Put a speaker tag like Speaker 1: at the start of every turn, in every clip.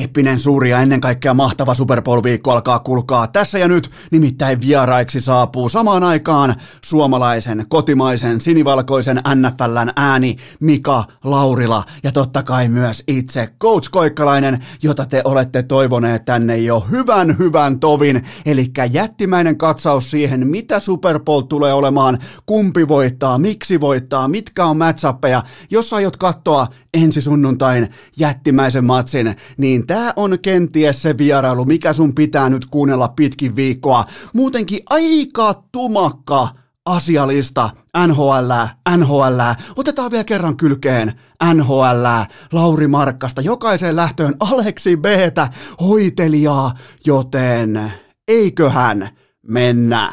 Speaker 1: eeppinen, suuri ja ennen kaikkea mahtava Super Bowl-viikko alkaa kulkaa tässä ja nyt, nimittäin vieraiksi saapuu samaan aikaan suomalaisen, kotimaisen, sinivalkoisen NFLn ääni Mika Laurila ja totta kai myös itse Coach Koikkalainen, jota te olette toivoneet tänne jo hyvän, hyvän tovin, eli jättimäinen katsaus siihen, mitä Super Bowl tulee olemaan, kumpi voittaa, miksi voittaa, mitkä on matchappeja, jos aiot katsoa ensi sunnuntain jättimäisen matsin, niin tämä on kenties se vierailu, mikä sun pitää nyt kuunnella pitkin viikkoa. Muutenkin aika tumakka asialista NHL, NHL. Otetaan vielä kerran kylkeen NHL, Lauri Markkasta, jokaiseen lähtöön Aleksi b hoitelijaa, joten eiköhän mennä.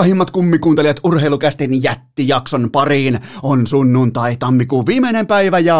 Speaker 1: rakkahimmat kummikuuntelijat urheilukästin jättijakson pariin. On sunnuntai tammikuun viimeinen päivä ja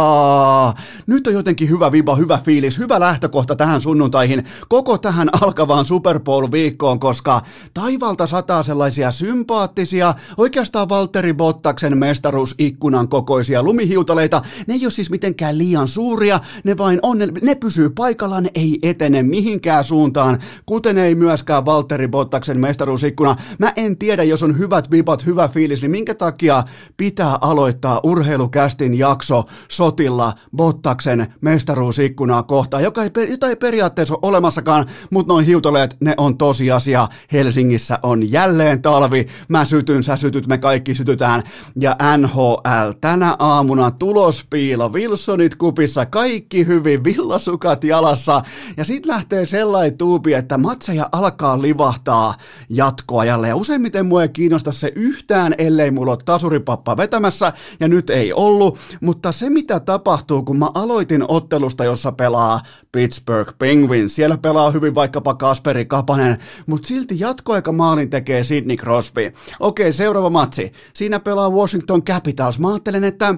Speaker 1: nyt on jotenkin hyvä viba, hyvä fiilis, hyvä lähtökohta tähän sunnuntaihin, koko tähän alkavaan Super Bowl-viikkoon, koska taivalta sataa sellaisia sympaattisia, oikeastaan Valtteri Bottaksen mestaruusikkunan kokoisia lumihiutaleita. Ne ei ole siis mitenkään liian suuria, ne vain on, ne, ne pysyy paikallaan, ne ei etene mihinkään suuntaan, kuten ei myöskään Valtteri Bottaksen mestaruusikkuna. Mä en tiedä, jos on hyvät vipat, hyvä fiilis, niin minkä takia pitää aloittaa urheilukästin jakso sotilla Bottaksen mestaruusikkunaa kohtaan, joka ei, jota ei periaatteessa ole olemassakaan, mutta noin hiutoleet, ne on tosiasia. Helsingissä on jälleen talvi, mä sytyn, sä sytyt, me kaikki sytytään. Ja NHL tänä aamuna tulospiilo, Wilsonit kupissa, kaikki hyvin, villasukat jalassa. Ja sit lähtee sellainen tuupi, että matseja alkaa livahtaa jatkoajalle. Ja useimmiten mua ei kiinnosta se yhtään, ellei mulla ole tasuripappa vetämässä, ja nyt ei ollut. Mutta se, mitä tapahtuu, kun mä aloitin ottelusta, jossa pelaa Pittsburgh Penguins, siellä pelaa hyvin vaikkapa Kasperi Kapanen, mutta silti maalin tekee Sidney Crosby. Okei, seuraava matsi. Siinä pelaa Washington Capitals. Mä ajattelen, että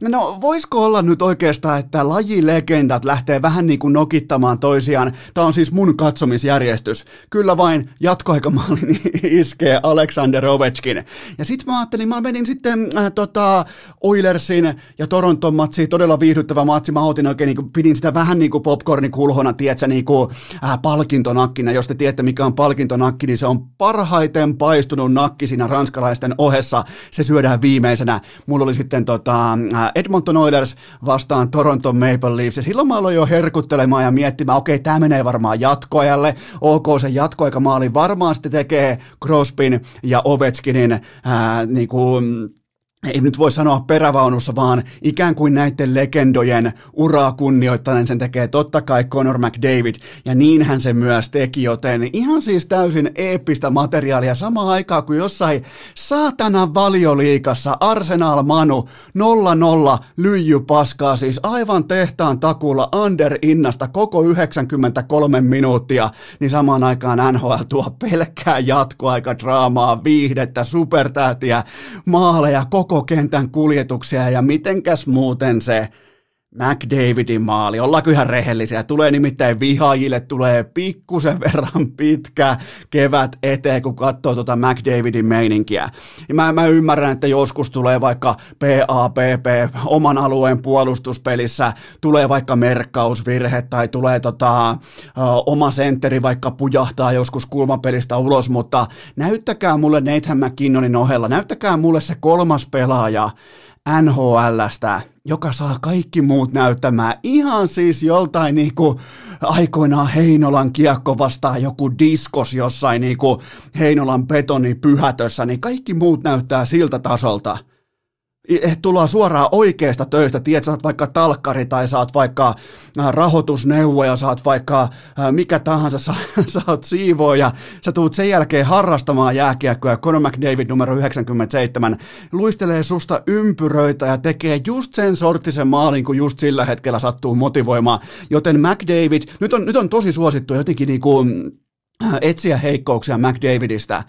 Speaker 1: no voisiko olla nyt oikeastaan, että lajilegendat lähtee vähän niin kuin nokittamaan toisiaan. Tämä on siis mun katsomisjärjestys. Kyllä vain, jatkoaikamaalin iskee Alexander Ovechkin. Ja sitten mä ajattelin, mä menin sitten äh, tota, Oilersin ja Toronton matsiin, todella viihdyttävä matsi. Mä otin oikein, niin kuin, pidin sitä vähän niin kuin popcornikulhona, tiedätkö, niin kuin, äh, palkintonakkina. Jos te tiedätte, mikä on palkintonakki, niin se on parhaiten paistunut nakki siinä ranskalaisten ohessa. Se syödään viimeisenä. Mulla oli sitten tota, äh, Edmonton Oilers vastaan Toronton Maple Leafs. Ja silloin mä aloin jo herkuttelemaan ja miettimään, okei, okay, tämä menee varmaan jatkoajalle. Ok, se jatkoaikamaali varmaan sitten tekee Crosbyn ja Ovechkinin ää, niin kuin, ei nyt voi sanoa perävaunussa, vaan ikään kuin näiden legendojen uraa kunnioittaneen sen tekee. Totta kai Conor McDavid, ja niinhän se myös teki, joten ihan siis täysin eeppistä materiaalia. Samaan aikaan kuin jossain saatana valioliikassa Arsenal Manu 0-0 lyijy paskaa, siis aivan tehtaan takulla under innasta koko 93 minuuttia, niin samaan aikaan NHL tuo pelkkää jatkoaikadraamaa, viihdettä, supertähtiä, maaleja, koko koko kentän kuljetuksia ja mitenkäs muuten se McDavidin maali, ollaanko ihan rehellisiä, tulee nimittäin vihaajille, tulee pikkusen verran pitkä kevät eteen, kun katsoo tuota McDavidin meininkiä. Ja mä, mä ymmärrän, että joskus tulee vaikka PAPP oman alueen puolustuspelissä, tulee vaikka merkkausvirhe tai tulee tota, oma sentteri vaikka pujahtaa joskus kulmapelistä ulos, mutta näyttäkää mulle Nathan McKinnonin ohella, näyttäkää mulle se kolmas pelaaja, NHLstä, joka saa kaikki muut näyttämään. Ihan siis joltain niinku aikoinaan Heinolan kiekko vastaan joku diskos jossain niinku Heinolan betonipyhätössä, niin kaikki muut näyttää siltä tasolta – tullaan suoraan oikeasta töistä, tiedät, saat vaikka talkkari tai saat vaikka äh, rahoitusneuvoja, saat vaikka äh, mikä tahansa, sä, saat siivoja, sä tuut sen jälkeen harrastamaan jääkiekkoa, Conor McDavid numero 97 luistelee susta ympyröitä ja tekee just sen sorttisen maalin, kun just sillä hetkellä sattuu motivoimaan, joten McDavid, nyt on, nyt on tosi suosittu jotenkin niin kuin etsiä heikkouksia McDavidistä,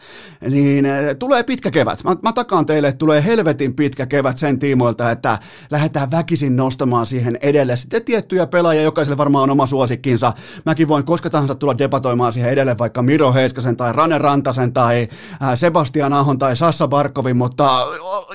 Speaker 1: niin eh, tulee pitkä kevät. Mä, mä takaan teille, että tulee helvetin pitkä kevät sen tiimoilta, että lähdetään väkisin nostamaan siihen edelle sitten tiettyjä pelaajia, jokaiselle varmaan on oma suosikkinsa. Mäkin voin koska tahansa tulla debatoimaan siihen edelle vaikka Miro Heiskasen tai Rane Rantasen tai äh, Sebastian Ahon tai Sassa Barkovin, mutta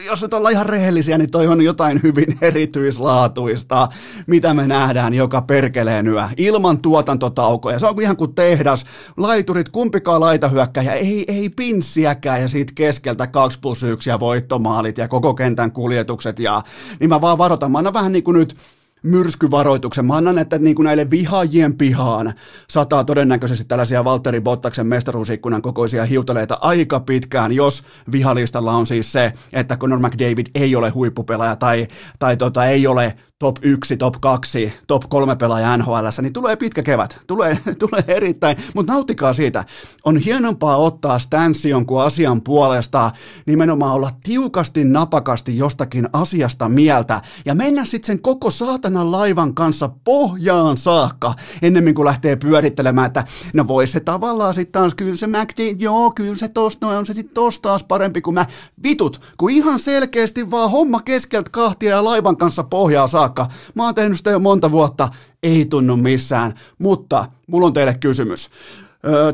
Speaker 1: jos nyt ollaan ihan rehellisiä, niin toi on jotain hyvin erityislaatuista, mitä me nähdään joka perkeleen yö, ilman tuotantotaukoja. Se on ihan kuin tehdas, lait laiturit, kumpikaan laitahyökkäjä, ei, ei pinssiäkään ja siitä keskeltä 2 plus 1 ja voittomaalit ja koko kentän kuljetukset ja niin mä vaan varoitan, mä annan vähän niin kuin nyt myrskyvaroituksen. Mä annan, että niin kuin näille vihaajien pihaan sataa todennäköisesti tällaisia Valtteri Bottaksen mestaruusikkunan kokoisia hiutaleita aika pitkään, jos vihalistalla on siis se, että Conor McDavid ei ole huippupelaaja tai, tai tota, ei ole top 1, top 2, top 3 pelaaja NHL, niin tulee pitkä kevät. Tulee, tulee erittäin, mutta nauttikaa siitä. On hienompaa ottaa stanssi jonkun asian puolesta, nimenomaan olla tiukasti, napakasti jostakin asiasta mieltä ja mennä sitten sen koko saatanan laivan kanssa pohjaan saakka, ennemmin kuin lähtee pyörittelemään, että no voi se tavallaan sitten taas, kyllä se McD, joo, kyllä se tosta, no on se sitten tosta taas parempi kuin mä. Vitut, kun ihan selkeästi vaan homma keskeltä kahtia ja laivan kanssa pohjaa saakka saakka. Mä oon tehnyt sitä jo monta vuotta, ei tunnu missään, mutta mulla on teille kysymys.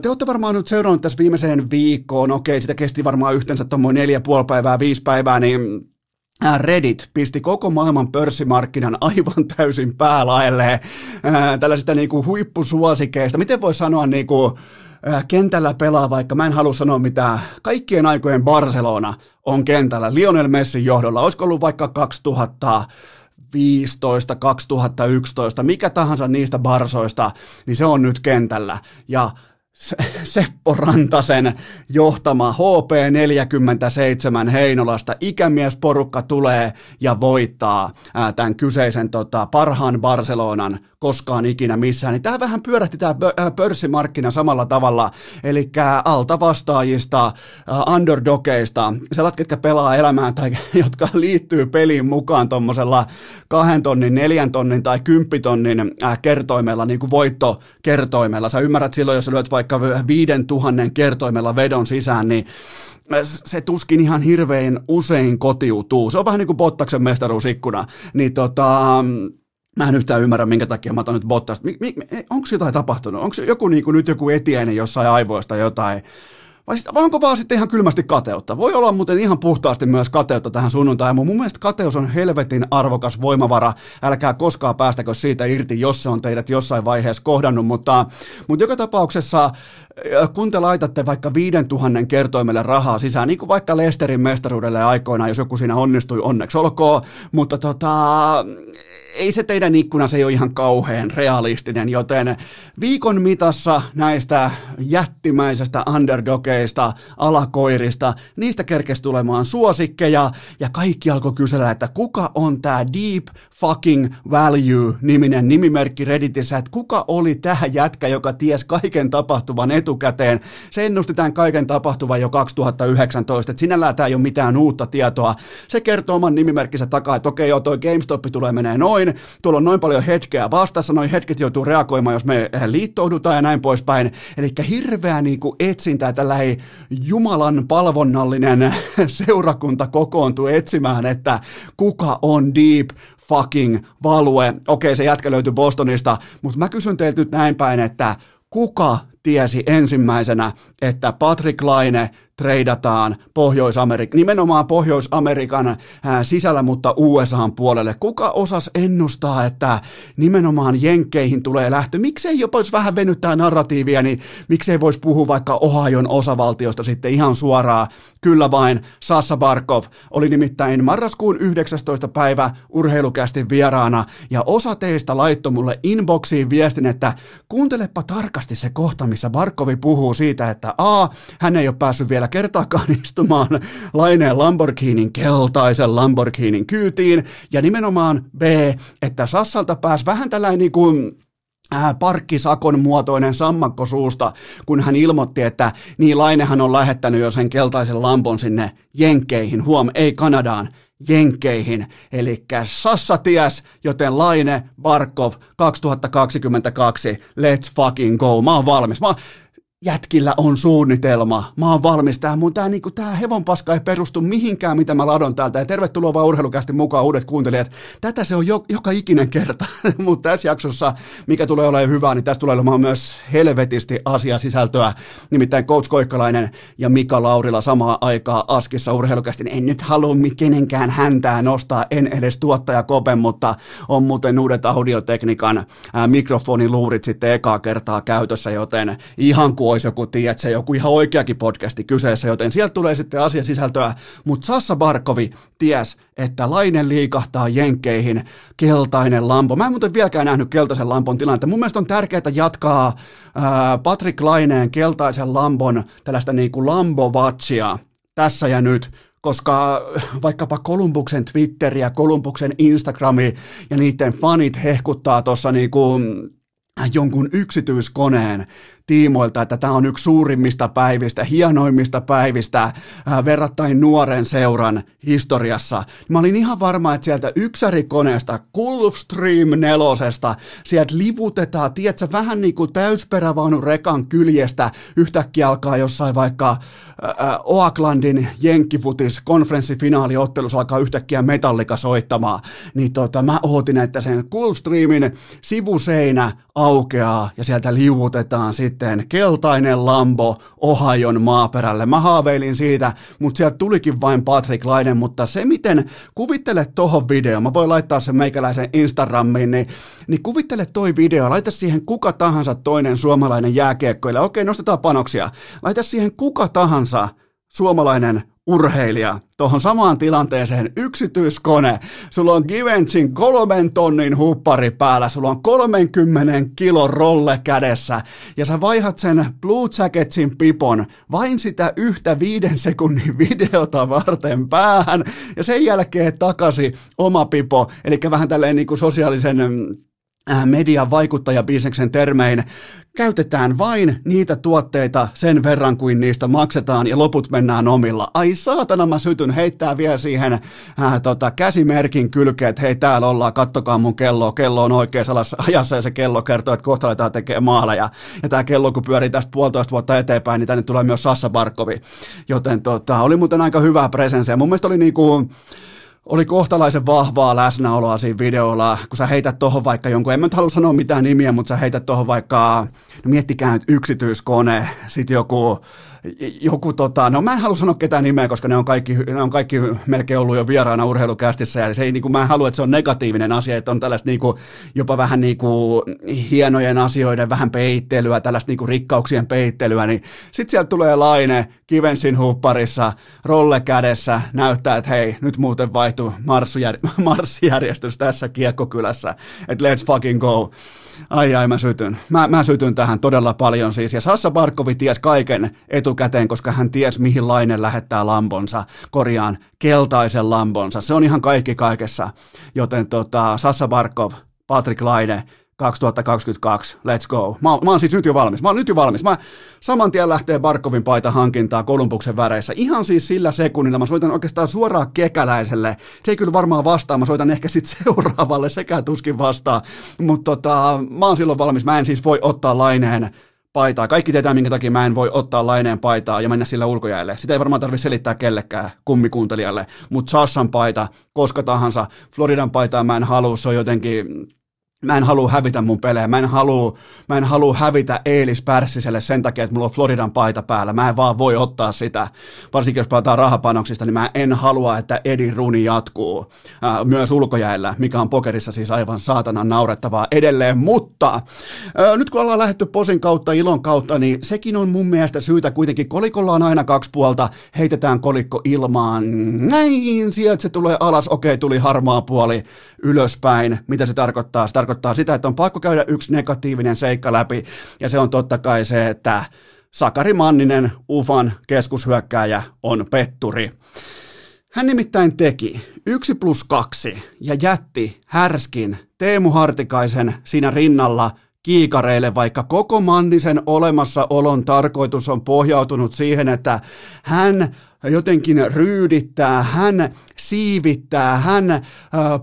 Speaker 1: Te olette varmaan nyt seurannut tässä viimeiseen viikkoon, okei, sitä kesti varmaan yhteensä tuommoinen neljä puoli päivää, viisi päivää, niin Reddit pisti koko maailman pörssimarkkinan aivan täysin päälaelleen tällaisista niinku huippusuosikeista. Miten voi sanoa niinku, kentällä pelaa, vaikka mä en halua sanoa mitään, kaikkien aikojen Barcelona on kentällä Lionel Messin johdolla. Olisiko ollut vaikka 2000 2015, 2011, mikä tahansa niistä barsoista, niin se on nyt kentällä. Ja Seppo Rantasen johtama HP47 Heinolasta ikämiesporukka tulee ja voittaa tämän kyseisen tota, parhaan Barcelonan koskaan ikinä missään, niin tämä vähän pyörähti tämä pörssimarkkina samalla tavalla, eli alta vastaajista, underdogeista, sellaiset, ketkä pelaa elämään tai jotka liittyy peliin mukaan tuommoisella kahden tonnin, neljän tonnin tai kymppitonnin kertoimella, niin kuin voittokertoimella. Sä ymmärrät silloin, jos lyöt vaikka viiden tuhannen kertoimella vedon sisään, niin se tuskin ihan hirveän usein kotiutuu. Se on vähän niin kuin Bottaksen mestaruusikkuna. Niin tota, Mä en yhtään ymmärrä, minkä takia mä otan nyt Bottasta. Onko jotain tapahtunut? Onko joku niin kuin, nyt joku etiäinen jossain aivoista jotain? Vai, sit, vai onko vaan sitten ihan kylmästi kateutta? Voi olla muuten ihan puhtaasti myös kateutta tähän sunnuntaan. Mun mielestä kateus on helvetin arvokas voimavara. Älkää koskaan päästäkö siitä irti, jos se on teidät jossain vaiheessa kohdannut. Mutta, mutta joka tapauksessa, kun te laitatte vaikka 5000 kertoimelle rahaa sisään, niin kuin vaikka Lesterin mestaruudelle aikoinaan, jos joku siinä onnistui, onneksi olkoon. Mutta tota, ei se teidän ikkuna, se ei ole ihan kauhean realistinen, joten viikon mitassa näistä jättimäisestä underdogeista, alakoirista, niistä kerkesi tulemaan suosikkeja, ja kaikki alkoi kysellä, että kuka on tämä Deep Fucking Value-niminen nimimerkki Redditissä, että kuka oli tähän jätkä, joka ties kaiken tapahtuvan etukäteen. Se ennusti tämän kaiken tapahtuvan jo 2019, että sinällään tämä ei ole mitään uutta tietoa. Se kertoo oman nimimerkkinsä takaa, että okei, joo, toi GameStop tulee menee noin, noin, tuolla on noin paljon hetkeä vastassa, noin hetket joutuu reagoimaan, jos me liittoudutaan ja näin poispäin. Eli hirveä niin kuin etsintää, tällä ei Jumalan palvonnallinen seurakunta kokoontuu etsimään, että kuka on deep fucking value. Okei, se jätkä löytyy Bostonista, mutta mä kysyn teiltä nyt näin päin, että kuka tiesi ensimmäisenä, että Patrick Laine treidataan Pohjois-Amerikan, nimenomaan Pohjois-Amerikan äh, sisällä, mutta USAn puolelle. Kuka osas ennustaa, että nimenomaan Jenkkeihin tulee lähtö? Miksei jopa jos vähän venyttää narratiivia, niin miksei voisi puhua vaikka Ohajon osavaltiosta sitten ihan suoraan? Kyllä vain, Sassa Barkov oli nimittäin marraskuun 19. päivä urheilukästi vieraana, ja osa teistä laittoi mulle inboxiin viestin, että kuuntelepa tarkasti se kohta, missä Barkovi puhuu siitä, että A, hän ei ole päässyt vielä kertaakaan istumaan laineen Lamborghinin keltaisen Lamborghinin kyytiin, ja nimenomaan B, että Sassalta pääsi vähän tällainen niin kuin äh, parkkisakon muotoinen sammakko suusta, kun hän ilmoitti, että niin Lainehan on lähettänyt jo sen keltaisen lampon sinne Jenkkeihin, huom, ei Kanadaan, Jenkkeihin. Eli Sassa ties, joten Laine Barkov 2022, let's fucking go. Mä oon valmis. Mä, jätkillä on suunnitelma, mä oon valmis tähän, mun tää, niinku, tää hevonpaska ei perustu mihinkään, mitä mä ladon täältä, ja tervetuloa vaan urheilukästi mukaan uudet kuuntelijat, tätä se on jo, joka ikinen kerta, mutta tässä jaksossa, mikä tulee olemaan hyvää, niin tässä tulee olemaan myös helvetisti asiasisältöä, nimittäin Coach Koikkalainen ja Mika Laurila samaa aikaa Askissa urheilukästi, en nyt halua kenenkään häntää nostaa, en edes tuottaja Kopen, mutta on muuten uudet audiotekniikan ää, mikrofoniluurit sitten ekaa kertaa käytössä, joten ihan kuin olisi joku, tiedätkö, joku ihan oikeakin podcasti kyseessä, joten sieltä tulee sitten asiasisältöä, mutta Sassa Barkovi ties, että Lainen liikahtaa Jenkkeihin, keltainen lampo. Mä en muuten vieläkään nähnyt keltaisen lampon tilannetta. Mun mielestä on tärkeää jatkaa ää, Patrick Laineen keltaisen lampon tällaista niinku lambovatsia tässä ja nyt, koska vaikkapa Kolumbuksen ja Kolumbuksen Instagrami ja niiden fanit hehkuttaa tuossa niinku jonkun yksityiskoneen tiimoilta, että tämä on yksi suurimmista päivistä, hienoimmista päivistä äh, verrattain nuoren seuran historiassa. Mä olin ihan varma, että sieltä yksärikoneesta, Gulfstream nelosesta, sieltä livutetaan, tiedätkö, vähän niin kuin täysperävaunun rekan kyljestä yhtäkkiä alkaa jossain vaikka äh, äh Oaklandin jenkkifutis konferenssifinaaliottelussa alkaa yhtäkkiä metallika soittamaan, niin tota, mä ootin, että sen Gulfstreamin sivuseinä aukeaa ja sieltä liuutetaan sitten sitten keltainen Lambo Ohajon maaperälle. Mä haaveilin siitä, mutta sieltä tulikin vain Patrick Lainen, mutta se miten, kuvittele tohon video, mä voin laittaa sen meikäläisen Instagramiin, niin, niin kuvittele toi video, laita siihen kuka tahansa toinen suomalainen jääkiekkoille, okei nostetaan panoksia, laita siihen kuka tahansa suomalainen urheilija tuohon samaan tilanteeseen yksityiskone, sulla on Givenchin kolmen tonnin huppari päällä, sulla on 30 kilo rolle kädessä. Ja sä vaihat sen Blue Jacketsin pipon vain sitä yhtä viiden sekunnin videota varten päähän. Ja sen jälkeen takaisin oma pipo, eli vähän tälleen niin kuin sosiaalisen Äh, median vaikuttajabisneksen termein käytetään vain niitä tuotteita sen verran kuin niistä maksetaan ja loput mennään omilla. Ai saatana mä sytyn heittää vielä siihen äh, tota, käsimerkin kylkeen, että hei täällä ollaan, kattokaa mun kello, kello on oikeassa ajassa ja se kello kertoo, että kohta aletaan tekemään maaleja. Ja tämä kello kun pyörii tästä puolitoista vuotta eteenpäin, niin tänne tulee myös Sassa Barkovi. Joten tota, oli muuten aika hyvää presenssiä. Mun mielestä oli niinku, oli kohtalaisen vahvaa läsnäoloa siinä videolla, kun sä heität tohon vaikka jonkun, en mä nyt halua sanoa mitään nimiä, mutta sä heität tohon vaikka, no miettikää nyt yksityiskone, sit joku joku tota, no mä en halua sanoa ketään nimeä, koska ne on kaikki, ne on kaikki melkein ollut jo vieraana urheilukästissä ja se ei, niin kuin, mä en halua, että se on negatiivinen asia, että on tällaista niin kuin, jopa vähän niin kuin, hienojen asioiden vähän peittelyä, tällaista niin kuin, rikkauksien peittelyä, niin sit sieltä tulee Laine Kivensin hupparissa, rolle kädessä, näyttää, että hei, nyt muuten vaihtuu marssijärjestys tässä kiekkokylässä, että let's fucking go. Ai ai, mä sytyn. Mä, mä sytyn tähän todella paljon siis. Ja Sassa Barkovi ties kaiken etukäteen, koska hän ties mihin Lainen lähettää lambonsa, korjaan keltaisen lambonsa. Se on ihan kaikki kaikessa. Joten tota, Sassa Barkov, Patrick Laine, 2022, let's go. Mä, mä oon siis nyt jo valmis, mä oon nyt jo valmis. Mä saman tien lähtee Barkovin paita hankintaa Kolumbuksen väreissä. Ihan siis sillä sekunnilla mä soitan oikeastaan suoraan kekäläiselle. Se ei kyllä varmaan vastaa, mä soitan ehkä sitten seuraavalle sekä tuskin vastaa. Mutta tota, mä oon silloin valmis, mä en siis voi ottaa laineen paitaa. Kaikki tietää, minkä takia mä en voi ottaa laineen paitaa ja mennä sillä ulkojäälle. Sitä ei varmaan tarvitse selittää kellekään kummikuuntelijalle, mutta Sassan paita, koska tahansa, Floridan paitaa mä en halua, se on jotenkin Mä en halua hävitä mun pelejä, mä en halua, mä en halua hävitä Eelis Pärssiselle sen takia, että mulla on Floridan paita päällä. Mä en vaan voi ottaa sitä, varsinkin jos päätään rahapanoksista, niin mä en halua, että Edin runi jatkuu ää, myös ulkojäällä, mikä on pokerissa siis aivan saatanan naurettavaa edelleen. Mutta ää, nyt kun ollaan lähetty posin kautta, ilon kautta, niin sekin on mun mielestä syytä kuitenkin. Kolikolla on aina kaksi puolta, heitetään kolikko ilmaan, näin, sieltä se tulee alas, okei, tuli harmaa puoli ylöspäin. Mitä se tarkoittaa? Se tarkoittaa tarkoittaa sitä, että on pakko käydä yksi negatiivinen seikka läpi, ja se on totta kai se, että Sakari Manninen, UFAN keskushyökkääjä, on petturi. Hän nimittäin teki yksi plus kaksi ja jätti härskin Teemu Hartikaisen siinä rinnalla kiikareille, vaikka koko Mannisen olemassaolon tarkoitus on pohjautunut siihen, että hän jotenkin ryydittää, hän siivittää, hän äh,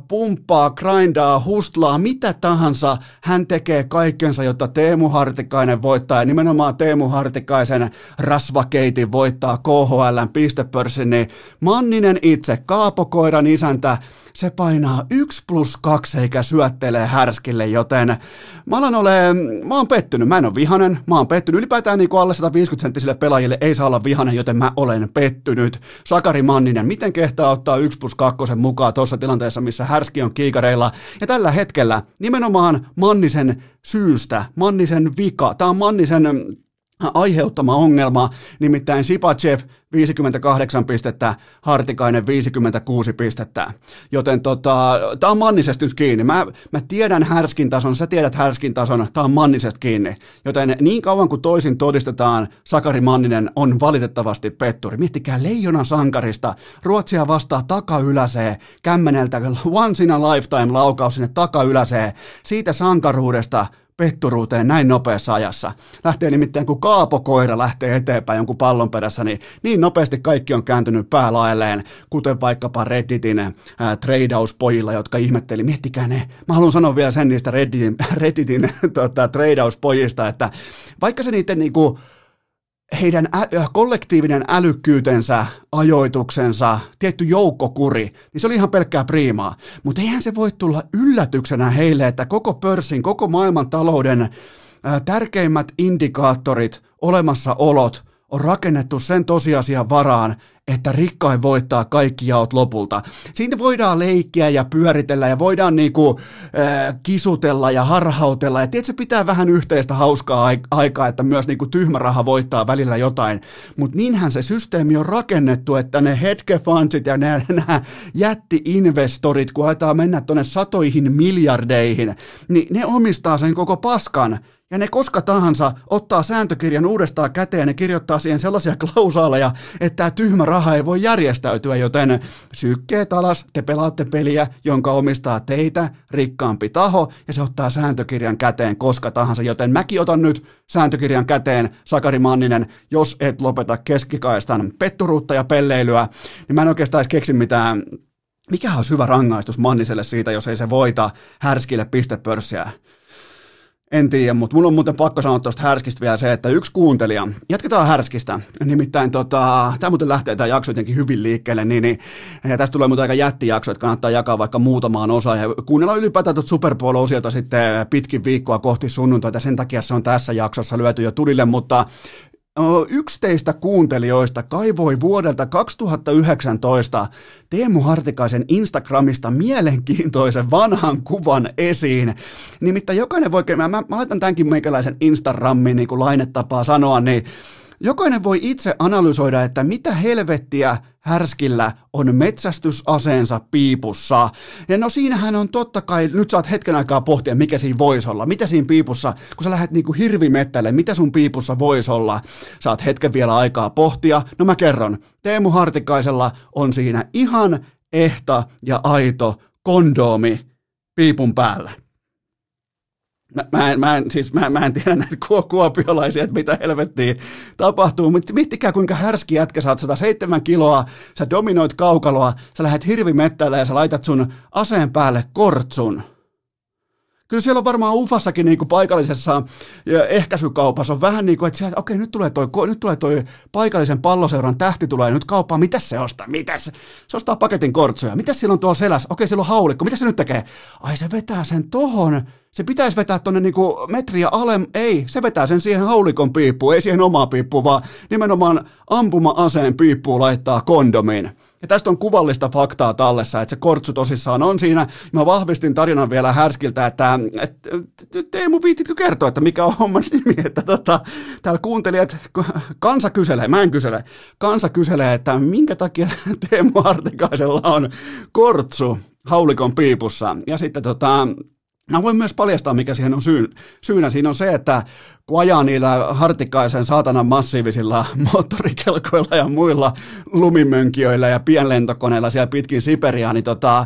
Speaker 1: pumppaa, grindaa, hustlaa, mitä tahansa. Hän tekee kaikkensa, jotta Teemu Hartikainen voittaa ja nimenomaan Teemu Hartikaisen rasvakeitin voittaa KHLn pistepörssin, niin Manninen itse, Kaapokoiran isäntä, se painaa 1 plus 2 eikä syöttelee härskille, joten mä alan ole, mä oon pettynyt, mä en ole vihanen, mä oon pettynyt, ylipäätään niin kuin alle 150 senttisille pelaajille ei saa olla vihanen, joten mä olen pettynyt. Sakari Manninen, miten kehtaa ottaa 1 plus 2 mukaan tuossa tilanteessa, missä härski on kiikareilla, ja tällä hetkellä nimenomaan Mannisen syystä, Mannisen vika, tää on Mannisen aiheuttama ongelma, nimittäin Sipachev 58 pistettä, Hartikainen 56 pistettä. Joten tota, tämä on Mannisesta nyt kiinni. Mä, mä tiedän härskin tason, sä tiedät härskin tason, tämä on Mannisesta kiinni. Joten niin kauan kuin toisin todistetaan, Sakari Manninen on valitettavasti petturi. Miettikää leijona sankarista. Ruotsia vastaa takayläseen, kämmeneltä once in a lifetime laukaus sinne takayläseen. Siitä sankaruudesta petturuuteen näin nopeassa ajassa. Lähtee nimittäin, kun kaapokoira lähtee eteenpäin jonkun pallon perässä, niin niin nopeasti kaikki on kääntynyt päälaelleen, kuten vaikkapa Redditin äh, treidauspojilla, jotka ihmetteli, miettikää ne, mä haluan sanoa vielä sen niistä Redditin, Redditin tota, treidauspojista, että vaikka se niiden niinku, heidän ä- kollektiivinen älykkyytensä, ajoituksensa, tietty joukkokuri, niin se oli ihan pelkkää priimaa. Mutta eihän se voi tulla yllätyksenä heille, että koko pörssin, koko maailman talouden ä, tärkeimmät indikaattorit, olemassaolot on rakennettu sen tosiasian varaan, että rikkain voittaa kaikki jaot lopulta. Siinä voidaan leikkiä ja pyöritellä ja voidaan niinku, äh, kisutella ja harhautella. Ja tiedätkö, pitää vähän yhteistä hauskaa aikaa, että myös niinku tyhmä raha voittaa välillä jotain. Mutta niinhän se systeemi on rakennettu, että ne hetkefundsit ja nämä jätti-investorit, kun aletaan mennä tuonne satoihin miljardeihin, niin ne omistaa sen koko paskan ja ne koska tahansa ottaa sääntökirjan uudestaan käteen ja kirjoittaa siihen sellaisia klausaaleja, että tämä tyhmä raha ei voi järjestäytyä, joten sykkeet alas, te pelaatte peliä, jonka omistaa teitä rikkaampi taho, ja se ottaa sääntökirjan käteen koska tahansa, joten mäkin otan nyt sääntökirjan käteen, Sakari Manninen, jos et lopeta keskikaistan petturuutta ja pelleilyä, niin mä en oikeastaan edes keksi mitään. Mikä olisi hyvä rangaistus Manniselle siitä, jos ei se voita härskille pistepörssiä? En tiedä, mutta mun on muuten pakko sanoa tuosta härskistä vielä se, että yksi kuuntelija, jatketaan härskistä, nimittäin tota, tämä muuten lähtee tämä jakso jotenkin hyvin liikkeelle, niin, niin ja tästä tulee muuten aika jättijakso, että kannattaa jakaa vaikka muutamaan osaan ja kuunnella ylipäätään tuota Super Bowl-osiota sitten pitkin viikkoa kohti sunnuntaita, sen takia se on tässä jaksossa lyöty jo tulille, mutta Yksi teistä kuuntelijoista kaivoi vuodelta 2019 Teemu Hartikaisen Instagramista mielenkiintoisen vanhan kuvan esiin. Nimittäin jokainen voi, mä, mä, laitan tämänkin meikäläisen Instagramin, niin kuin lainetapaa sanoa, niin Jokainen voi itse analysoida, että mitä helvettiä härskillä on metsästysaseensa piipussa. Ja no siinähän on totta kai, nyt saat hetken aikaa pohtia, mikä siinä voisi olla. Mitä siinä piipussa, kun sä lähdet niinku hirvimettälle, mitä sun piipussa voisi olla? Saat hetken vielä aikaa pohtia. No mä kerron, Teemu Hartikaisella on siinä ihan ehta ja aito kondoomi piipun päällä. Mä, mä, en, mä, en, siis mä, mä en tiedä näitä kuopiolaisia, että mitä helvettiä tapahtuu, mutta miettikää kuinka härski jätkä, sä oot 107 kiloa, sä dominoit kaukaloa, sä lähdet hirvimettällä ja sä laitat sun aseen päälle kortsun. Kyllä siellä on varmaan Ufassakin niin kuin paikallisessa ehkäisykaupassa on vähän niin kuin, että siellä, okei, nyt tulee, toi, nyt tulee toi paikallisen palloseuran tähti tulee nyt kauppaan, mitäs se ostaa, mitäs? Se ostaa paketin kortsuja, mitäs siellä on tuolla selässä, okei, siellä on haulikko, mitä se nyt tekee? Ai se vetää sen tohon, se pitäisi vetää tuonne niinku metriä alem, ei, se vetää sen siihen haulikon piippuun, ei siihen omaa piippuun, vaan nimenomaan ampuma-aseen piippuun laittaa kondomiin. Ja tästä on kuvallista faktaa tallessa, että se kortsu tosissaan on siinä. Mä vahvistin tarinan vielä härskiltä, että, että Teemu viititkö kertoa, että mikä on homman nimi, että tota, täällä kuuntelijat, kansa kyselee, mä en kysele, kansa kyselee, että minkä takia Teemu Artikaisella on kortsu haulikon piipussa. Ja sitten tota, Mä voin myös paljastaa, mikä siihen on syyn. syynä. Siinä on se, että kun ajaa niillä hartikaisen saatanan massiivisilla moottorikelkoilla ja muilla lumimönkijöillä ja pienlentokoneilla siellä pitkin Siperiaa, niin tota,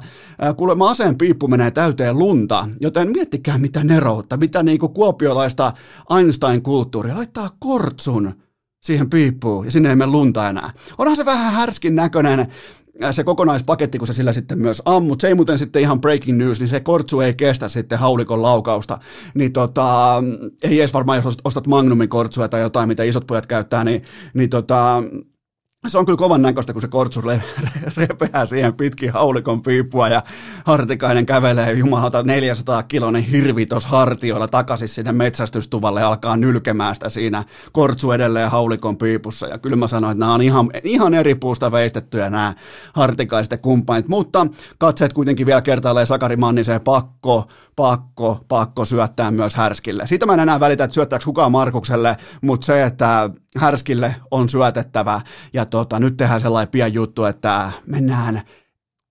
Speaker 1: kuulemma aseen piippu menee täyteen lunta, joten miettikää mitä neroutta, mitä niinku kuopiolaista Einstein-kulttuuria, laittaa kortsun siihen piippuun ja sinne ei mene lunta enää. Onhan se vähän härskin näköinen se kokonaispaketti, kun se sillä sitten myös ammut, se ei muuten sitten ihan breaking news, niin se kortsu ei kestä sitten haulikon laukausta, niin tota, ei edes varmaan, jos ostat Magnumin kortsua tai jotain, mitä isot pojat käyttää, niin, niin tota, se on kyllä kovan näköistä, kun se kortsu repeää siihen pitkin haulikon piipua ja Hartikainen kävelee jumalauta 400 kilonen hirvi tuossa hartioilla takaisin sinne metsästystuvalle ja alkaa nylkemään sitä siinä kortsu edelleen haulikon piipussa. Ja kyllä mä sanoin, että nämä on ihan, ihan eri puusta veistettyjä nämä Hartikaiset kumppanit, mutta katseet kuitenkin vielä kertaalleen Sakari Manniseen pakko, pakko, pakko syöttää myös Härskille. Siitä mä en enää välitä, että syöttääkö kukaan Markukselle, mutta se, että Härskille on syötettävä ja tota, nyt tehdään sellainen pian juttu, että mennään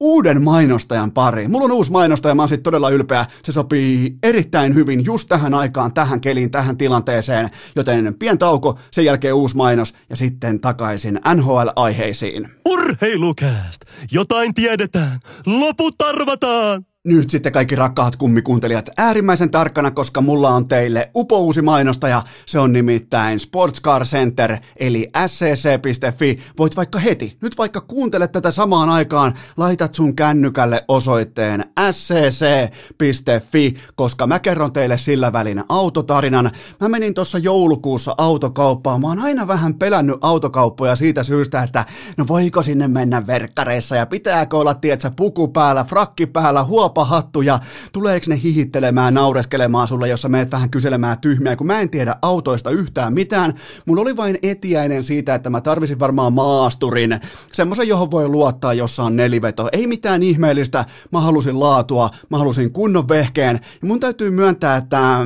Speaker 1: uuden mainostajan pariin. Mulla on uusi mainostaja, mä oon siitä todella ylpeä. Se sopii erittäin hyvin just tähän aikaan, tähän keliin, tähän tilanteeseen. Joten pien tauko, sen jälkeen uusi mainos ja sitten takaisin NHL-aiheisiin.
Speaker 2: Urheilukääst! Jotain tiedetään, loput arvataan!
Speaker 1: Nyt sitten kaikki rakkaat kummikuuntelijat äärimmäisen tarkkana, koska mulla on teille upouusi mainostaja. Se on nimittäin Sportscar Center eli scc.fi. Voit vaikka heti, nyt vaikka kuuntelet tätä samaan aikaan, laitat sun kännykälle osoitteen scc.fi, koska mä kerron teille sillä välin autotarinan. Mä menin tuossa joulukuussa autokauppaan. Mä oon aina vähän pelännyt autokauppoja siitä syystä, että no voiko sinne mennä verkkareissa ja pitääkö olla, tietsä, puku päällä, frakki päällä, huop hattu ja tuleeko ne hihittelemään, naureskelemaan sulle, jossa meet vähän kyselemään tyhmiä, kun mä en tiedä autoista yhtään mitään. Mulla oli vain etiäinen siitä, että mä tarvisin varmaan maasturin, semmoisen, johon voi luottaa, jossa on neliveto. Ei mitään ihmeellistä, mä halusin laatua, mä halusin kunnon vehkeen. Ja mun täytyy myöntää, että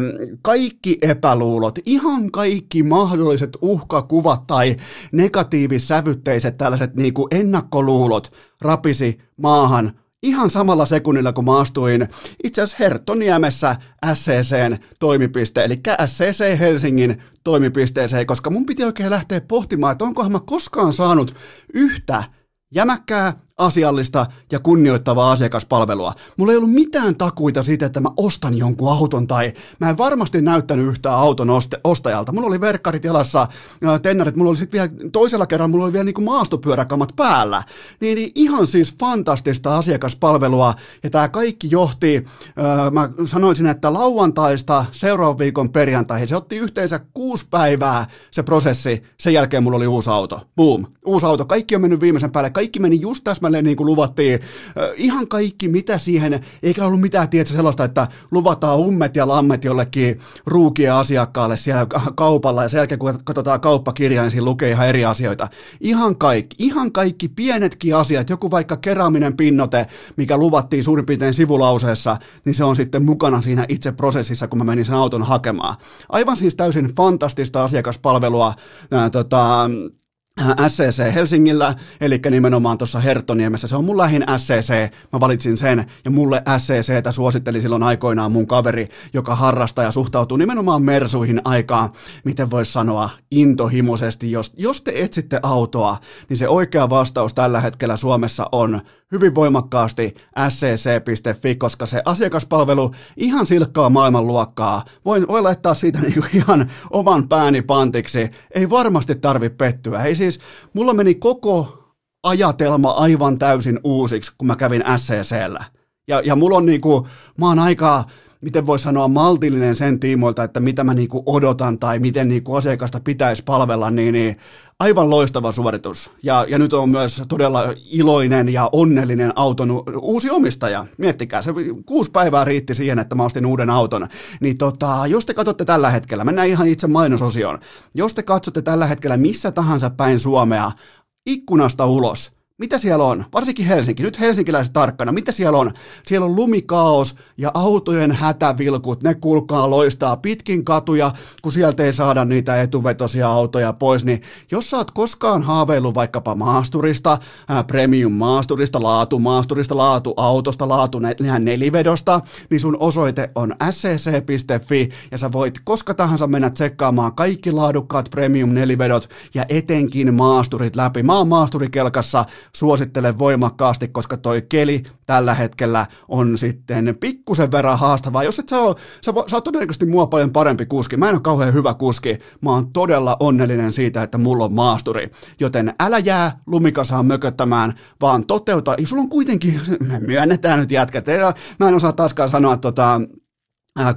Speaker 1: kaikki epäluulot, ihan kaikki mahdolliset uhkakuvat tai negatiivissävytteiset tällaiset niin kuin ennakkoluulot rapisi maahan ihan samalla sekunnilla, kun mä astuin itse asiassa Herttoniemessä SCCn toimipiste, eli SCC Helsingin toimipisteeseen, koska mun piti oikein lähteä pohtimaan, että onkohan mä koskaan saanut yhtä jämäkkää, asiallista ja kunnioittavaa asiakaspalvelua. Mulla ei ollut mitään takuita siitä, että mä ostan jonkun auton tai mä en varmasti näyttänyt yhtään auton ostajalta. Mulla oli verkkarit jalassa, tennarit, mulla oli sitten vielä toisella kerralla, mulla oli vielä niin maastopyöräkamat päällä. Niin, niin ihan siis fantastista asiakaspalvelua ja tämä kaikki johti, mä sanoisin, että lauantaista seuraavan viikon perjantaihin. Se otti yhteensä kuusi päivää se prosessi, sen jälkeen mulla oli uusi auto. Boom, uusi auto. Kaikki on mennyt viimeisen päälle, kaikki meni just tässä täsmälleen niin kuin luvattiin. Ihan kaikki, mitä siihen, eikä ollut mitään tietä sellaista, että luvataan ummet ja lammet jollekin ruukien asiakkaalle siellä kaupalla ja sen jälkeen kun katsotaan kauppakirjaa, niin siinä lukee ihan eri asioita. Ihan kaikki, ihan kaikki pienetkin asiat, joku vaikka keraaminen pinnote, mikä luvattiin suurin piirtein sivulauseessa, niin se on sitten mukana siinä itse prosessissa, kun mä menin sen auton hakemaan. Aivan siis täysin fantastista asiakaspalvelua. Ää, tota, SCC Helsingillä, eli nimenomaan tuossa Herttoniemessä. Se on mun lähin SCC, mä valitsin sen, ja mulle SCCtä suositteli silloin aikoinaan mun kaveri, joka harrastaa ja suhtautuu nimenomaan mersuihin aikaa, miten voisi sanoa, intohimoisesti. Jos, jos te etsitte autoa, niin se oikea vastaus tällä hetkellä Suomessa on hyvin voimakkaasti scc.fi, koska se asiakaspalvelu ihan silkkaa maailmanluokkaa. Voin, voi laittaa siitä niinku ihan oman pääni pantiksi. Ei varmasti tarvi pettyä. Ei siis, mulla meni koko ajatelma aivan täysin uusiksi, kun mä kävin SCCllä. Ja, ja mulla on niinku, mä oon aika, miten voi sanoa, maltillinen sen tiimoilta, että mitä mä niinku odotan tai miten niinku asiakasta pitäisi palvella, niin, niin aivan loistava suoritus. Ja, ja nyt on myös todella iloinen ja onnellinen auton uusi omistaja. Miettikää, se kuusi päivää riitti siihen, että mä ostin uuden auton. Niin tota, jos te katsotte tällä hetkellä, mennään ihan itse mainososioon. Jos te katsotte tällä hetkellä missä tahansa päin Suomea, ikkunasta ulos, mitä siellä on? Varsinkin Helsinki. Nyt helsinkiläiset tarkkana. Mitä siellä on? Siellä on lumikaos ja autojen hätävilkut. Ne kulkaa loistaa pitkin katuja, kun sieltä ei saada niitä etuvetosia autoja pois. Niin jos sä oot koskaan haaveillut vaikkapa maasturista, ää, premium maasturista, laatu maasturista, laatu autosta, laatu nelivedosta, niin sun osoite on scc.fi ja sä voit koska tahansa mennä tsekkaamaan kaikki laadukkaat premium nelivedot ja etenkin maasturit läpi. Mä oon maasturikelkassa suosittelen voimakkaasti, koska toi keli tällä hetkellä on sitten pikkusen verran haastavaa. Jos et sä, oo, sä, sä oot todennäköisesti mua paljon parempi kuski. Mä en ole kauhean hyvä kuski. Mä oon todella onnellinen siitä, että mulla on maasturi. Joten älä jää lumikasaan mököttämään, vaan toteuta. Ja sulla on kuitenkin, myönnetään nyt jätkät. Mä en osaa taaskaan sanoa tota,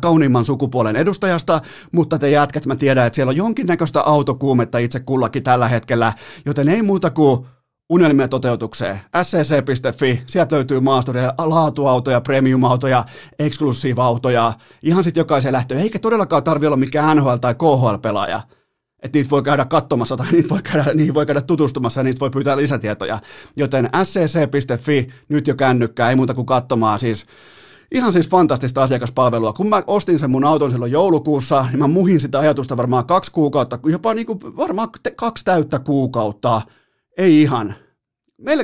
Speaker 1: kauniimman sukupuolen edustajasta, mutta te jätkät, mä tiedän, että siellä on jonkinnäköistä autokuumetta itse kullakin tällä hetkellä, joten ei muuta kuin unelmia toteutukseen. scc.fi, sieltä löytyy maasturia, laatuautoja, premium-autoja, eksklusiiva-autoja, ihan sitten jokaisen lähtöön. Eikä todellakaan tarvi olla mikään NHL- tai KHL-pelaaja. Että niitä voi käydä katsomassa tai niitä voi käydä, niihin voi käydä tutustumassa ja niistä voi pyytää lisätietoja. Joten scc.fi, nyt jo kännykkää, ei muuta kuin katsomaan siis Ihan siis fantastista asiakaspalvelua. Kun mä ostin sen mun auton silloin joulukuussa, niin mä muhin sitä ajatusta varmaan kaksi kuukautta, jopa niin kuin varmaan kaksi täyttä kuukautta. Ei ihan.